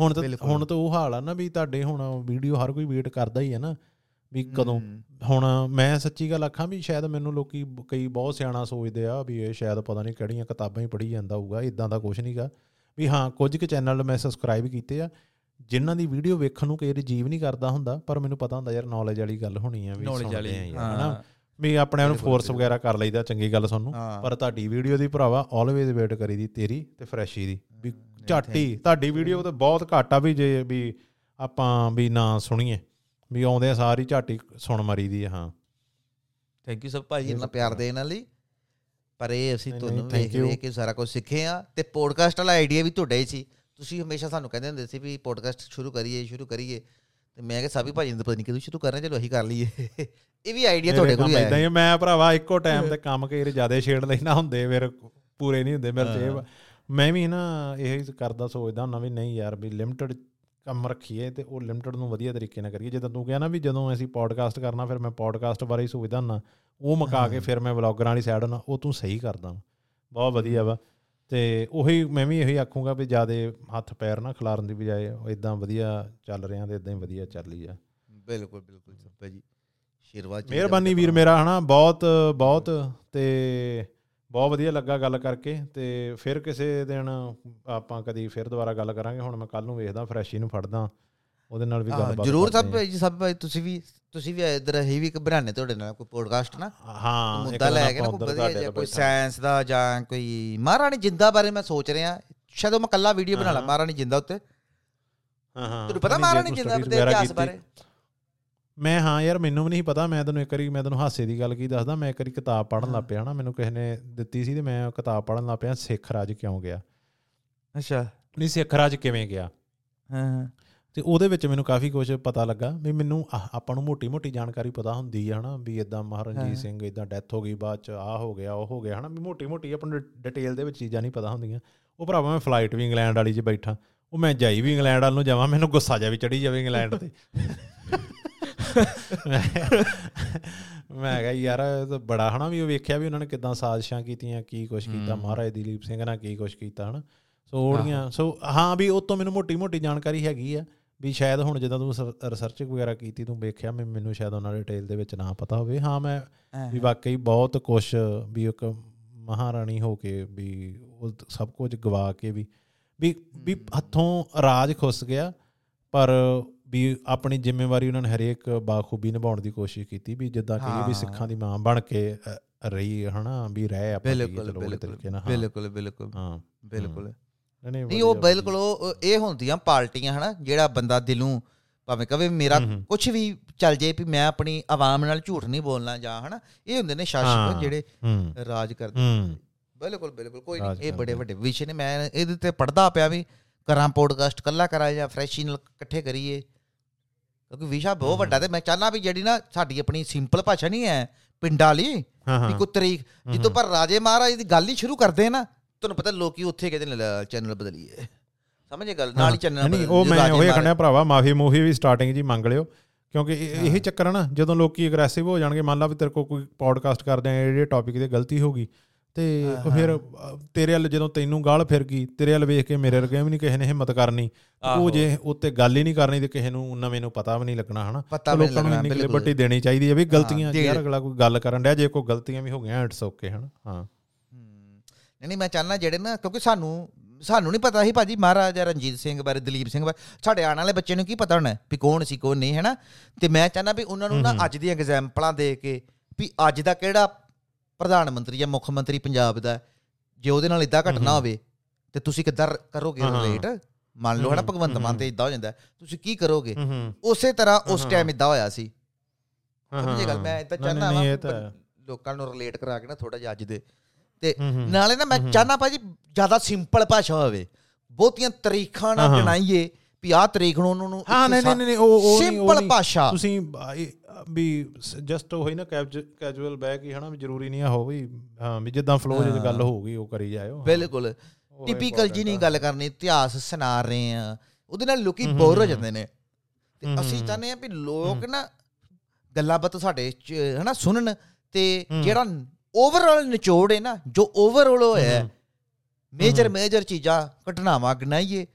ਹੁਣ ਤਾਂ। ਹੁਣ ਤਾਂ ਉਹ ਹਾਲ ਆ ਨਾ ਵੀ ਤੁਹਾਡੇ ਹੁਣ ਵੀਡੀਓ ਹਰ ਕੋਈ ਵੇਟ ਕਰਦਾ ਹੀ ਹੈ ਨਾ ਵੀ ਕਦੋਂ। ਹੁਣ ਮੈਂ ਸੱਚੀ ਗੱਲ ਆਖਾਂ ਵੀ ਸ਼ਾਇਦ ਮੈਨੂੰ ਲੋਕੀ ਕਈ ਬਹੁਤ ਸਿਆਣਾ ਸੋਚਦੇ ਆ ਵੀ ਇਹ ਸ਼ਾਇਦ ਪਤਾ ਨਹੀਂ ਕਿਹੜੀਆਂ ਕਿਤਾਬਾਂ ਹੀ ਪੜ੍ਹੀ ਜਾਂਦਾ ਹੋਊਗਾ ਇਦਾਂ ਦਾ ਕੁਝ ਨਹੀਂਗਾ ਵੀ ਹਾਂ ਕੁਝ ਕੁ ਚੈਨਲ ਮੈਂ ਸਬਸਕ੍ਰਾਈਬ ਕੀਤੇ ਆ ਜਿਨ੍ਹਾਂ ਦੀ ਵੀਡੀਓ ਵੇਖਣ ਨੂੰ ਕਈ ਜੀਵ ਨਹੀਂ ਕਰਦਾ ਹੁੰਦਾ ਪਰ ਮੈਨੂੰ ਪਤਾ ਹੁੰਦਾ ਯਾਰ ਨੌਲੇਜ ਵਾਲੀ ਗੱਲ ਹੋਣੀ ਆ ਵੀ ਨੌਲੇਜ ਵਾਲੀ ਹਨਾ ਵੀ ਆਪਣੇ ਆਪ ਨੂੰ ਫੋਰਸ। ਵਗੈਰਾ ਕਰ ਲਈਦਾ ਚੰਗੀ ਗੱਲ ਸਾਨੂੰ ਪਰ ਤੁਹਾਡੀ ਵੀਡੀਓ ਦੀ ਭਰਾਵਾ ਆਲਵੇਜ਼ ਵੇਟ ਕਰੀਦੀ ਤੇਰੀ ਤੇ ਫਰੈਸ਼ੀ ਦੀ ਵੀ ਝਾਟੀ ਤੁਹਾਡੀ ਵੀਡੀਓ ਤਾਂ ਬਹੁਤ ਘੱਟ ਆ ਵੀ ਜੇ ਵੀ ਆਪਾਂ ਵੀ ਨਾ ਸੁਣੀਏ। ਵੀ ਆਉਂਦੇ ਆ ਸਾਰੀ ਝਾਟੀ ਸੁਣ ਮਰੀਦੀ ਆ ਹਾਂ। ਥੈਂਕ ਯੂ ਸਭ ਭਾਜੀ ਇੰਨਾ ਪਿਆਰ ਦੇਣ ਵਾਲੀ। ਪਰ ਇਹ ਅਸੀਂ ਤੁਹਾਨੂੰ ਨਹੀਂ, ਵੇਖ thank you. ਵੇਖ ਕੇ ਸਾਰਾ ਕੁਝ ਸਿੱਖੇ ਆ। ਤੇ ਪੋਡਕਾਸਟ ਵਾਲਾ ਆਈਡੀਆ ਵੀ ਤੁਹਾਡਾ ਹੀ ਸੀ। ਤੁਸੀਂ ਹਮੇਸ਼ਾ ਸਾਨੂੰ ਕਹਿੰਦੇ ਹੁੰਦੇ ਸੀ ਵੀ ਪੋਡਕਾਸਟ ਸ਼ੁਰੂ ਕਰੀਏ ਸ਼ੁਰੂ ਕਰੀਏ। ਤੇ ਮੈਂ ਕਿਹਾ ਸਾਬੀ ਭਾਜੀ ਨੇ ਪਤਾ ਨਹੀਂ ਕਦੋਂ ਸ਼ੁਰੂ ਕਰਨਾ ਚਲੋ ਅਸੀਂ ਕਰ ਲਈਏ। ਇਹ ਵੀ ਆਈਡੀਆ ਤੁਹਾਡੇ ਕੋਲ ਹੀ ਇਦਾਂ ਆਇਆ ਹੀ ਮੈਂ ਭਰਾਵਾ ਇੱਕੋ ਟਾਈਮ ਤੇ ਕੰਮ ਕਈ ਜ਼ਿਆਦਾ ਛੇੜ ਲੈਣਾ ਹੁੰਦੇ। ਫਿਰ ਪੂਰੇ ਨਹੀਂ ਹੁੰਦੇ। ਮੇਰੇ ਤੇ ਮੈਂ ਵੀ ਨਾ ਇਹ ਕਰਦਾ ਸੋਚਦਾ ਹੁੰਦਾ ਵੀ ਨਹੀਂ ਯਾਰ ਵੀ ਲਿਮਟਿਡ ਕੰਮ ਰੱਖੀਏ ਤੇ ਉਹ ਲਿਮਟਿਡ ਨੂੰ ਵਧੀਆ ਤਰੀਕੇ ਨਾਲ ਕਰੀਏ। ਜਦੋਂ ਤੂੰ ਕਿਹਾ ਨਾ ਵੀ ਜਦੋਂ ਅਸੀਂ ਪੋਡਕਾਸਟ ਕਰਨਾ ਫਿਰ ਮੈਂ ਪੋਡਕਾਸਟ ਬਾਰੇ ਹੀ ਸੋਚਦਾ ਹੁੰਦਾ। ਉਹ ਮੁਕਾ ਕੇ ਫਿਰ ਮੈਂ ਵਲੌਗਰਾਂ ਵਾਲੀ ਸਾਈਡ ਨਾ ਉਹ ਤੂੰ ਸਹੀ ਕਰਦਾ ਬਹੁਤ ਵਧੀਆ ਵਾ। ਤੇ ਉਹੀ ਮੈਂ ਵੀ ਇਹੀ ਆਖੂੰਗਾ ਵੀ ਜਿਆਦੇ ਹੱਥ ਪੈਰ ਨਾ ਖਿਲਾਰਨ ਦੀ ਬਜਾਏ ਇਦਾਂ ਵਧੀਆ ਚੱਲ ਰਿਹਾ ਤੇ ਇਦਾਂ ਹੀ ਵਧੀਆ ਚੱਲੀ ਆ। ਬਿਲਕੁਲ ਬਿਲਕੁਲ ਸਭ ਭਾਜੀ ਸ਼ੇਰਵਾਜ ਮਿਹਰਬਾਨੀ ਵੀਰ ਮੇਰਾ ਹਨਾ ਬਹੁਤ ਬਹੁਤ ਤੇ ਬਹੁਤ ਵਧੀਆ ਲੱਗਾ ਗੱਲ ਕਰਕੇ ਤੇ ਫਿਰ ਕਿਸੇ ਦਿਨ ਆਪਾਂ ਕਦੀ ਫਿਰ ਦੁਬਾਰਾ ਗੱਲ ਕਰਾਂਗੇ ਹੁਣ ਮੈਂ ਕੱਲ ਨੂੰ ਵੇਖਦਾ ਫਰੈਸ਼ੀ ਨੂੰ ਫੜਦਾ ਉਹਦੇ ਨਾਲ ਵੀ ਗੱਲਬਾਤ ਜਰੂਰ ਸਭ ਹਾਂ। ਭਾਜੀ ਸਭ ਭਾਜੀ ਤੁਸੀਂ ਵੀ ਤੁਸੀਂ ਵੀ ਇਧਰ ਹੀ ਵੀ ਘਬਰਾਣੇ ਤੁਹਾਡੇ ਨਾਲ ਕੋਈ ਪੋਡਕਾਸਟ ਨਾ ਹਾਂ ਮੁੱਦਾ ਲੈ ਕੇ ਨਾ ਕੋਈ ਵਧੀਆ ਕੋਈ। ਸਾਇੰਸ ਦਾ ਜਾਂ ਕੋਈ ਮਹਾਰਾਣੀ ਜਿੰਦਾ ਬਾਰੇ ਮੈਂ ਸੋਚ ਰਿਹਾ ਸ਼ਾਇਦ ਮੈਂ ਕੱਲਾ ਵੀਡੀਓ ਬਣਾ ਲਾ। ਮਹਾਰਾਣੀ ਜਿੰਦਾ ਉੱਤੇ ਹਾਂ ਹਾਂ ਤੁਹਾਨੂੰ ਪਤਾ ਜੇ ਮਹਾਰਾਣੀ ਜਿੰਦਾ ਦੇ ਇਤਿਹਾਸ ਬਾਰੇ ਮੈਂ ਹਾਂ ਯਾਰ ਮੈਨੂੰ ਵੀ ਨਹੀਂ ਪਤਾ ਮੈਂ ਤੈਨੂੰ ਇੱਕ ਵਾਰੀ ਮੈਂ ਤੈਨੂੰ ਹਾਸੇ ਦੀ ਗੱਲ ਕੀ ਦੱਸਦਾ ਮੈਂ ਇੱਕ ਵਾਰੀ ਕਿਤਾਬ ਪੜ੍ਹਨ ਲੱਗ ਪਿਆ ਨਾ ਮੈਨੂੰ ਕਿਸੇ ਨੇ ਦਿੱਤੀ ਸੀ ਤੇ ਮੈਂ ਉਹ ਕਿਤਾਬ ਪੜ੍ਹਨ ਲੱਗ ਪਿਆ ਸਿੱਖ ਰਾਜ ਕਿਉਂ ਗਿਆ? ਅੱਛਾ। ਨਹੀਂ ਸਿੱਖ ਰਾਜ ਕਿਵੇਂ ਗਿਆ? ਹਾਂ ਤੇ ਉਹਦੇ ਵਿੱਚ ਮੈਨੂੰ ਕਾਫੀ ਕੁਝ ਪਤਾ ਲੱਗਾ ਵੀ ਮੈਨੂੰ ਆਪਾਂ ਨੂੰ ਮੋਟੀ-ਮੋਟੀ ਜਾਣਕਾਰੀ ਪਤਾ ਹੁੰਦੀ ਹੈ ਹਨਾ ਵੀ ਇਦਾਂ। ਮਹਾਰਣਜੀਤ ਸਿੰਘ ਇਦਾਂ ਡੈਥ ਹੋ ਗਈ ਬਾਅਦ ਚ ਆਹ ਹੋ ਗਿਆ ਉਹ ਹੋ ਗਿਆ ਹਨਾ ਵੀ ਮੋਟੀ-ਮੋਟੀ ਆਪਾਂ ਨੂੰ ਡਿਟੇਲ ਦੇ ਵਿੱਚ ਚੀਜ਼ਾਂ ਨਹੀਂ ਪਤਾ ਹੁੰਦੀਆਂ। ਉਹ ਭਰਾਵਾ ਮੈਂ ਫਲਾਈਟ ਵੀ ਇੰਗਲੈਂਡ ਵਾਲੀ 'ਚ ਬੈਠਾ ਉਹ ਮੈਂ ਜਾਈ ਵੀ ਇੰਗਲੈਂਡ ਵੱਲ ਨੂੰ ਜਾਵਾਂ ਮੈਨੂੰ ਗੁੱਸਾ ਜਾ ਵੀ ਚੜੀ ਜਾਵੇ ਇੰਗਲੈਂਡ ਤੇ। ਮੈਂ ਕਿਹਾ ਯਾਰ ਇਹ ਤਾਂ ਬੜਾ ਹਨਾ ਵੀ ਉਹ ਵੇਖਿਆ ਵੀ ਉਹਨਾਂ ਨੇ ਕਿਦਾਂ ਸਾਜ਼ਿਸ਼ਾਂ ਕੀਤੀਆਂ ਕੀ ਕੁਛ ਕੀਤਾ। ਮਹਾਰਾਜ ਦਲੀਪ ਸਿੰਘ ਨਾਲ ਕੀ ਕੁਛ ਕੀਤਾ ਹਨਾ। ਸੋ ਉਹਦੀਆਂ ਸੋ ਹਾਂ ਵੀ ਉਹ ਤੋਂ ਮੈਨੂੰ ਮੋਟੀ-ਮੋਟੀ ਜਾਣਕਾਰੀ ਹੈਗੀ ਆ ਵੀ ਸ਼ਾਇਦ ਹੁਣ ਜਦੋਂ ਤੂੰ ਰਿਸਰਚ ਵਗੈਰਾ ਕੀਤੀ ਤੂੰ ਵੇਖਿਆ ਮੈਨੂੰ ਸ਼ਾਇਦ ਉਹਨਾਂ ਡਿਟੇਲ ਦੇ ਵਿੱਚ ਨਾ ਪਤਾ ਹੋਵੇ। ਹਾਂ ਮੈਂ ਵੀ ਵਾਕਈ ਬਹੁਤ ਕੁਛ ਵੀ ਇੱਕ ਮਹਾਰਾਣੀ ਹੋ ਕੇ ਵੀ ਉਹ ਸਭ ਕੁਝ ਗਵਾ ਕੇ ਵੀ ਵੀ ਵੀ ਹੱਥੋਂ ਰਾਜ ਖੁੱਸ ਗਿਆ ਪਰ ਵੀ ਆਪਣੀ ਜ਼ਿੰਮੇਵਾਰੀ ਉਹਨਾਂ ਨੇ ਹਰੇਕ ਬਾਖੂਬੀ ਨਿਭਾਉਣ ਦੀ ਕੋਸ਼ਿਸ਼ ਕੀਤੀ ਵੀ ਜਿੱਦਾਂ ਕਿ ਵੀ। ਸਿੱਖਾਂ ਦੀ ਮਾਂ ਬਣ ਕੇ ਰਹੀ ਹਨਾ ਵੀ ਰਹਿ ਆਪਾਂ ਬਿਲਕੁਲ ਬਿਲਕੁਲ ਬਿਲਕੁਲ ਬਿਲਕੁਲ ਹਾਂ ਬਿਲਕੁਲ ਨਹੀਂ, ਉਹ ਬਿਲਕੁਲ ਉਹ ਇਹ ਹੁੰਦੀਆਂ ਪਾਰਟੀਆਂ ਹਨਾ ਜਿਹੜਾ ਬੰਦਾ ਦਿਲੋਂ ਭਾਵੇਂ ਕਵੇ ਮੇਰਾ। ਕੁਝ ਵੀ ਚੱਲ ਜੇ ਵੀ ਮੈਂ ਆਪਣੀ ਆਵਾਮ ਨਾਲ ਝੂਠ ਨਹੀਂ ਬੋਲਣਾ ਜਾਂ ਹਨਾ ਇਹ ਹੁੰਦੇ ਨੇ ਸ਼ਾਸਕ। ਜਿਹੜੇ ਰਾਜ ਕਰਦੇ ਬਿਲਕੁਲ ਬਿਲਕੁਲ ਕੋਈ ਨਹੀਂ ਇਹ ਬੜੇ। ਵੱਡੇ ਵਿਸ਼ੇ ਨੇ ਮੈਂ ਇਹਦੇ ਤੇ ਪੜਦਾ ਪਿਆ ਵੀ ਕਰਾਂ ਪੋਡਕਾਸਟ ਕੱਲਾ ਕਰਾਂ ਜਾਂ ਫਰੈਸ਼ੀ ਨਾਲ ਇਕੱਠੇ ਕਰੀਏ ਕਿਉਂਕਿ ਵਿਸ਼ਾ ਬਹੁਤ। ਵੱਡਾ ਤੇ ਮੈਂ ਚਾਹਨਾ ਵੀ ਜਿਹੜੀ ਨਾ ਸਾਡੀ ਆਪਣੀ ਸਿੰਪਲ ਭਾਸ਼ਾ ਨਹੀਂ ਹੈ ਪਿੰਡਾਂ ਵਾਲੀ ਵੀ ਕੋਈ ਤਰੀਕ ਜਿੱਦੋਂ ਪਰ ਰਾਜੇ ਮਹਾਰਾਜ ਦੀ ਗੱਲ ਹੀ ਸ਼ੁਰੂ ਕਰਦੇ ਨਾ ਤੁਹਾਨੂੰ ਪਤਾ ਲੋਕੀ ਉੱਥੇ ਕਹਿੰਦੇ ਨੇ ਚੈਨਲ ਬਦਲੀਏ। ਸਮਝੇ ਗੱਲ? ਨਾਲ ਹੀ ਚੈਨਲ ਨਹੀਂ ਉਹ ਮੈਂ ਉਹ ਖੰਡਿਆ ਭਰਾਵਾ ਮਾਫੀ ਮੂਫੀ ਵੀ ਸਟਾਰਟਿੰਗ ਜੀ ਮੰਗ ਲਿਓ। ਕਿਉਂਕਿ ਇਹ- ਚੱਕਰ ਨਾ ਜਦੋਂ ਲੋਕੀ ਅਗਰੈਸਿਵ ਹੋ ਜਾਣਗੇ ਮੰਨ ਲਾ ਵੀ ਤੇਰੇ ਕੋਲ ਕੋਈ ਪੋਡਕਾਸਟ ਕਰਦੇ ਆ ਜਿਹੜੇ ਟੌਪਿਕ ਤੇ ਗਲਤੀ ਹੋ ਗਈ ਤੇ ਉਹ ਫਿਰ ਤੇਰੇ ਵੱਲ ਜਦੋਂ ਤੈਨੂੰ ਗਾਲ ਫਿਰ ਗਈ ਤੇਰੇ ਵੱਲ ਵੇਖ ਕੇ ਮੇਰੇ ਵਰਗੇ ਵੀ ਨਹੀਂ ਕਿਸੇ ਨੇ ਹਿੰਮਤ ਕਰਨੀ। ਉਹ। ਜੇ ਉੱਤੇ ਗੱਲ ਹੀ ਨਹੀਂ ਕਰਨੀ ਤੇ ਕਿਸੇ ਨੂੰ ਨਵੇਂ ਨੂੰ ਪਤਾ ਵੀ ਨਹੀਂ ਲੱਗਣਾ ਹਨਾ? ਲੋਕਾਂ ਨੂੰ ਇੰਨੀ ਲਿਬਰਟੀ ਦੇਣੀ ਚਾਹੀਦੀ ਹੈ ਵੀ ਗਲਤੀਆਂ ਯਾਰ ਅਗਲਾ ਕੋਈ ਗੱਲ ਕਰਨ ਡਿਆ ਜੇ ਕੋਈ ਗਲਤੀਆਂ ਵੀ ਹੋ ਗਈਆਂ ਇਟਸ ਓਕੇ ਹਨਾ? ਹਾਂ। ਨਹੀਂ ਨਹੀਂ ਮੈਂ ਚਾਹਨਾ ਜਿਹੜੇ ਨਾ ਕਿਉਂਕਿ ਸਾਨੂੰ ਸਾਨੂੰ ਨਹੀਂ ਪਤਾ ਸੀ ਭਾਜੀ ਮਹਾਰਾਜਾ ਰਣਜੀਤ ਸਿੰਘ ਬਾਰੇ ਦਲੀਪ ਸਿੰਘ ਬਾਰੇ। ਸਾਡੇ ਆਉਣ ਵਾਲੇ ਬੱਚੇ ਨੂੰ ਕੀ ਪਤਾ ਹੋਣਾ ਵੀ ਕੌਣ ਸੀ ਕੌਣ ਨਹੀਂ ਹੈਨਾ? ਤੇ ਮੈਂ ਚਾਹੁੰਦਾ ਵੀ ਉਹਨਾਂ ਨੂੰ ਨਾ ਅੱਜ ਦੀਆਂ ਐਗਜ਼ਾਮਪਲਾਂ ਦੇ ਕੇ ਵੀ ਅੱਜ ਦਾ ਕਿਹੜਾ ਪ੍ਰਧਾਨ ਮੰਤਰੀ ਜਾਂ ਮੁੱਖ ਮੰਤਰੀ ਪੰਜਾਬ ਦਾ ਜੇ ਉਹਦੇ ਨਾਲ ਇਦਾਂ ਘਟਨਾ ਹੋਵੇ ਤੇ ਤੁਸੀਂ ਕਿੱਦਾਂ ਕਰੋਗੇ। ਰਿਲੇਟ ਮੰਨ ਲਓ ਹਨਾ ਭਗਵੰਤ ਮਾਨ। ਤੇ ਇਦਾਂ ਹੋ ਜਾਂਦਾ ਤੁਸੀਂ ਕੀ ਕਰੋਗੇ ਉਸੇ ਤਰ੍ਹਾਂ ਉਸ। ਟਾਈਮ ਇਦਾਂ ਹੋਇਆ ਸੀ ਹਾਂ, ਸਮਝੇ ਗੱਲ ਮੈਂ ਇਦਾਂ ਇਹ ਵਾਂ। ਲੋਕਾਂ ਨੂੰ ਰਿਲੇਟ ਕਰਾ ਕੇ ਨਾ ਥੋੜਾ ਜਿਹਾ ਅੱਜ ਦੇ ਤੇ। ਨਾਲੇ ਨਾ ਮੈਂ ਚਾਹਨਾ ਭਾਜੀ ਜ਼ਿਆਦਾ ਸਿੰਪਲ ਭਾਸ਼ਾ ਹੋਵੇ ਬਹੁਤੀਆਂ ਤਰੀਖਾਂ ਹਾਂ। ਜਣਾਈਏ ਵੀ ਆਹ ਤਰੀਖ ਨੂੰ ਉਹਨਾਂ ਨੂੰ ਹਾਂ ਨਹੀਂ ਨਹੀਂ ਨਹੀਂ ਉਹ ਉਹ ਸਿੰਪਲ। ਭਾਸ਼ਾ ਤੁਸੀਂ ਵੀ ਜਸਟ ਉਹੀ ਨਾ ਕੈਜੂਅਲ ਬੈਕ ਹੀ ਹਨਾ ਵੀ ਜ਼ਰੂਰੀ ਨਹੀਂ ਆ ਹੋ ਵੀ ਹਾਂ ਵੀ ਜਿੱਦਾਂ ਫਲੋ ਜੇ ਗੱਲ ਹੋਊਗੀ ਉਹ ਕਰੀ ਜਾਇਓ ਹਾਂ, ਬਿਲਕੁਲ। ਟਿਪੀਕਲ ਜੀ ਨਹੀਂ। ਗੱਲ ਕਰਨੀ ਇਤਿਹਾਸ ਸੁਣਾ ਰਹੇ ਆ ਉਹਦੇ ਨਾਲ ਲੋਕੀ ਬੋਰ ਹੋ ਜਾਂਦੇ ਨੇ। ਤੇ ਅਸੀਂ ਚਾਹੁੰਦੇ ਆ ਵੀ ਲੋਕ ਨਾ ਗੱਲਾਂ ਬਾਤ ਸਾਡੇ ਹਨਾ ਸੁਣਨ ਤੇ। ਜਿਹੜਾ ਓਵਰਆਲ ਨਿਚੋੜ ਹੈ ਨਾ ਜੋ ਓਵਰਆਲ ਹੋਇਆ ਮੇਜਰ। ਮੇਜਰ ਚੀਜ਼ਾਂ ਘਟਨਾਵਾਂ ਗਣਾਈਏ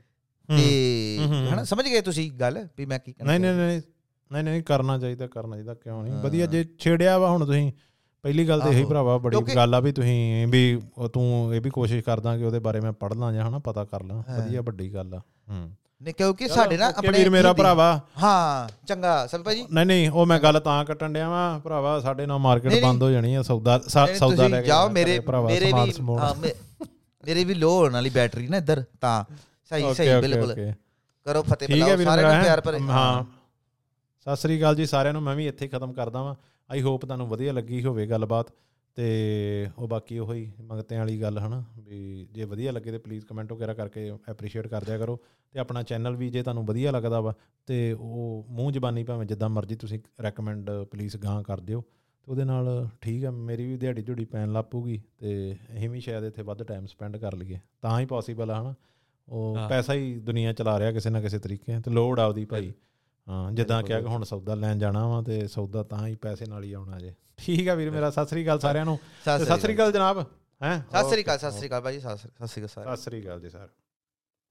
ਤੇ। ਹਨਾ ਸਮਝ ਗਏ ਤੁਸੀਂ ਗੱਲ ਵੀ ਮੈਂ ਕੀ ਕਹਿਣਾ ਨਹੀਂ ਨਹੀਂ ਨਹੀਂ ਨਹੀਂ ਨਹੀਂ ਕਰਨਾ ਚਾਹੀਦਾ ਕਰਨਾ ਚਾਹੀਦਾ ਕਿਉਂ ਨਹੀਂ। ਵਧੀਆ ਜੇ ਛੇੜਿਆ ਵਾ ਹੁਣ ਤੁਸੀਂ ਪਹਿਲੀ ਗੱਲ ਤੇ ਇਹੀ। ਭਰਾਵਾ ਬੜੀ ਗੱਲ ਆ ਵੀ ਤੁਸੀਂ ਵੀ ਤੂੰ ਇਹ ਵੀ ਕੋਸ਼ਿਸ਼ ਕਰਦਾ ਕਿ ਉਹਦੇ ਬਾਰੇ ਮੈਂ ਪੜ੍ਹ ਲਾਂ ਜਾਂ ਹਨਾ ਪਤਾ ਕਰ ਲਾਂ। ਵਧੀਆ ਵੱਡੀ ਗੱਲ ਆ ਹੂੰ ਨਹੀਂ ਕਿਉਂਕਿ ਸਾਡੇ ਨਾ ਆਪਣੇ ਵੀਰ ਮੇਰਾ ਭਰਾਵਾ ਹਾਂ ਚੰਗਾ ਸਲਪਾ ਜੀ ਨਹੀਂ ਨਹੀਂ ਉਹ ਮੈਂ ਗੱਲ ਤਾਂ ਕੱਟਣ ਡਿਆ ਵਾਂ ਭਰਾਵਾ ਸਾਡੇ ਨਾਲ ਮਾਰਕੀਟ। ਬੰਦ ਹੋ ਜਾਣੀ ਆ ਸੌਦਾ ਸੌਦਾ ਲੈ ਕੇ ਜਾਓ ਮੇਰੇ ਮੇਰੇ ਵੀ ਮੇਰੇ ਵੀ ਲੋ ਹੋਣ ਵਾਲੀ ਬੈਟਰੀ ਨਾ ਇੱਧਰ ਤਾਂ ਸਹੀ ਸਹੀ ਬਿਲਕੁਲ। ਕਰੋ ਫਤਿਹ ਬੁਲਾਓ ਮੇਰਾ ਨੂੰ? ਪਿਆਰ ਭਰੇ ਹਾਂ ਸਤਿ ਸ੍ਰੀ ਅਕਾਲ ਜੀ ਸਾਰਿਆਂ ਨੂੰ ਮੈਂ ਵੀ ਇੱਥੇ ਹੀ ਖਤਮ ਕਰਦਾ ਵਾਂ। ਆਈ ਹੋਪ ਤੁਹਾਨੂੰ ਵਧੀਆ ਲੱਗੀ ਹੋਵੇ ਗੱਲਬਾਤ ਤੇ ਉਹ ਬਾਕੀ ਉਹੀ ਮੰਗਤਿਆਂ ਵਾਲੀ ਗੱਲ ਹਨਾ? ਵੀ ਜੇ ਵਧੀਆ ਲੱਗੇ ਤੇ ਪਲੀਜ਼ ਕਮੈਂਟ ਵਗੈਰਾ ਕਰਕੇ ਐਪਰੀਸ਼ੀਏਟ ਕਰ ਦਿਆ ਕਰੋ। ਤੇ ਆਪਣਾ ਚੈਨਲ ਵੀ ਜੇ ਤੁਹਾਨੂੰ ਵਧੀਆ ਲੱਗਦਾ ਵਾ ਤੇ ਉਹ ਮੂੰਹ ਜ਼ਬਾਨੀ ਭਾਵੇਂ ਜਿੱਦਾਂ ਮਰਜ਼ੀ ਤੁਸੀਂ ਰეკਮੈਂਡ ਪਲੀਜ਼ ਗਾਂ ਕਰ ਦਿਓ। ਤੇ ਉਹਦੇ ਨਾਲ ਠੀਕ ਆ ਮੇਰੀ ਵੀ ਦਿਹਾੜੀ ਝੁੜੀ ਪੈਣ ਲੱਗ ਪਊਗੀ ਤੇ ਅਸੀਂ ਵੀ ਸ਼ਾਇਦ ਇੱਥੇ ਵੱਧ ਟਾਈਮ ਸਪੈਂਡ ਕਰ ਲਈਏ। ਤਾਂ ਹੀ ਪੋਸੀਬਲ ਆ ਹਨਾ? ਉਹ ਹਾਂ। ਪੈਸਾ ਹੀ ਦੁਨੀਆ ਚਲਾ ਰਿਹਾ ਕਿਸੇ ਨਾ ਕਿਸੇ ਤਰੀਕੇ ਤੇ ਲੋੜ ਆਉਦੀ ਭਾਈ। ਹਾਂ ਜਿੱਦਾਂ ਕਿਹਾ ਕਿ ਹੁਣ ਸੌਦਾ ਲੈਣ ਜਾਣਾ ਵਾ ਤੇ ਸੌਦਾ ਤਾਂ ਹੀ ਪੈਸੇ ਨਾਲ ਹੀ ਆਉਣਾ ਜੇ। ਠੀਕ ਆ ਵੀਰ ਮੇਰਾ ਸਤਿ ਸ੍ਰੀ ਅਕਾਲ ਸਾਰਿਆਂ ਨੂੰ। ਸਤਿ ਸ੍ਰੀ ਅਕਾਲ। ਜਨਾਬ। ਹੈ? ਸਤਿ ਸ੍ਰੀ ਅਕਾਲ ਸਤਿ ਸ੍ਰੀ ਅਕਾਲ ਭਾਜੀ ਸਤਿ ਸ੍ਰੀ ਅਕਾਲ। ਸਤਿ ਸ੍ਰੀ ਅਕਾਲ ਜੀ ਸਰ।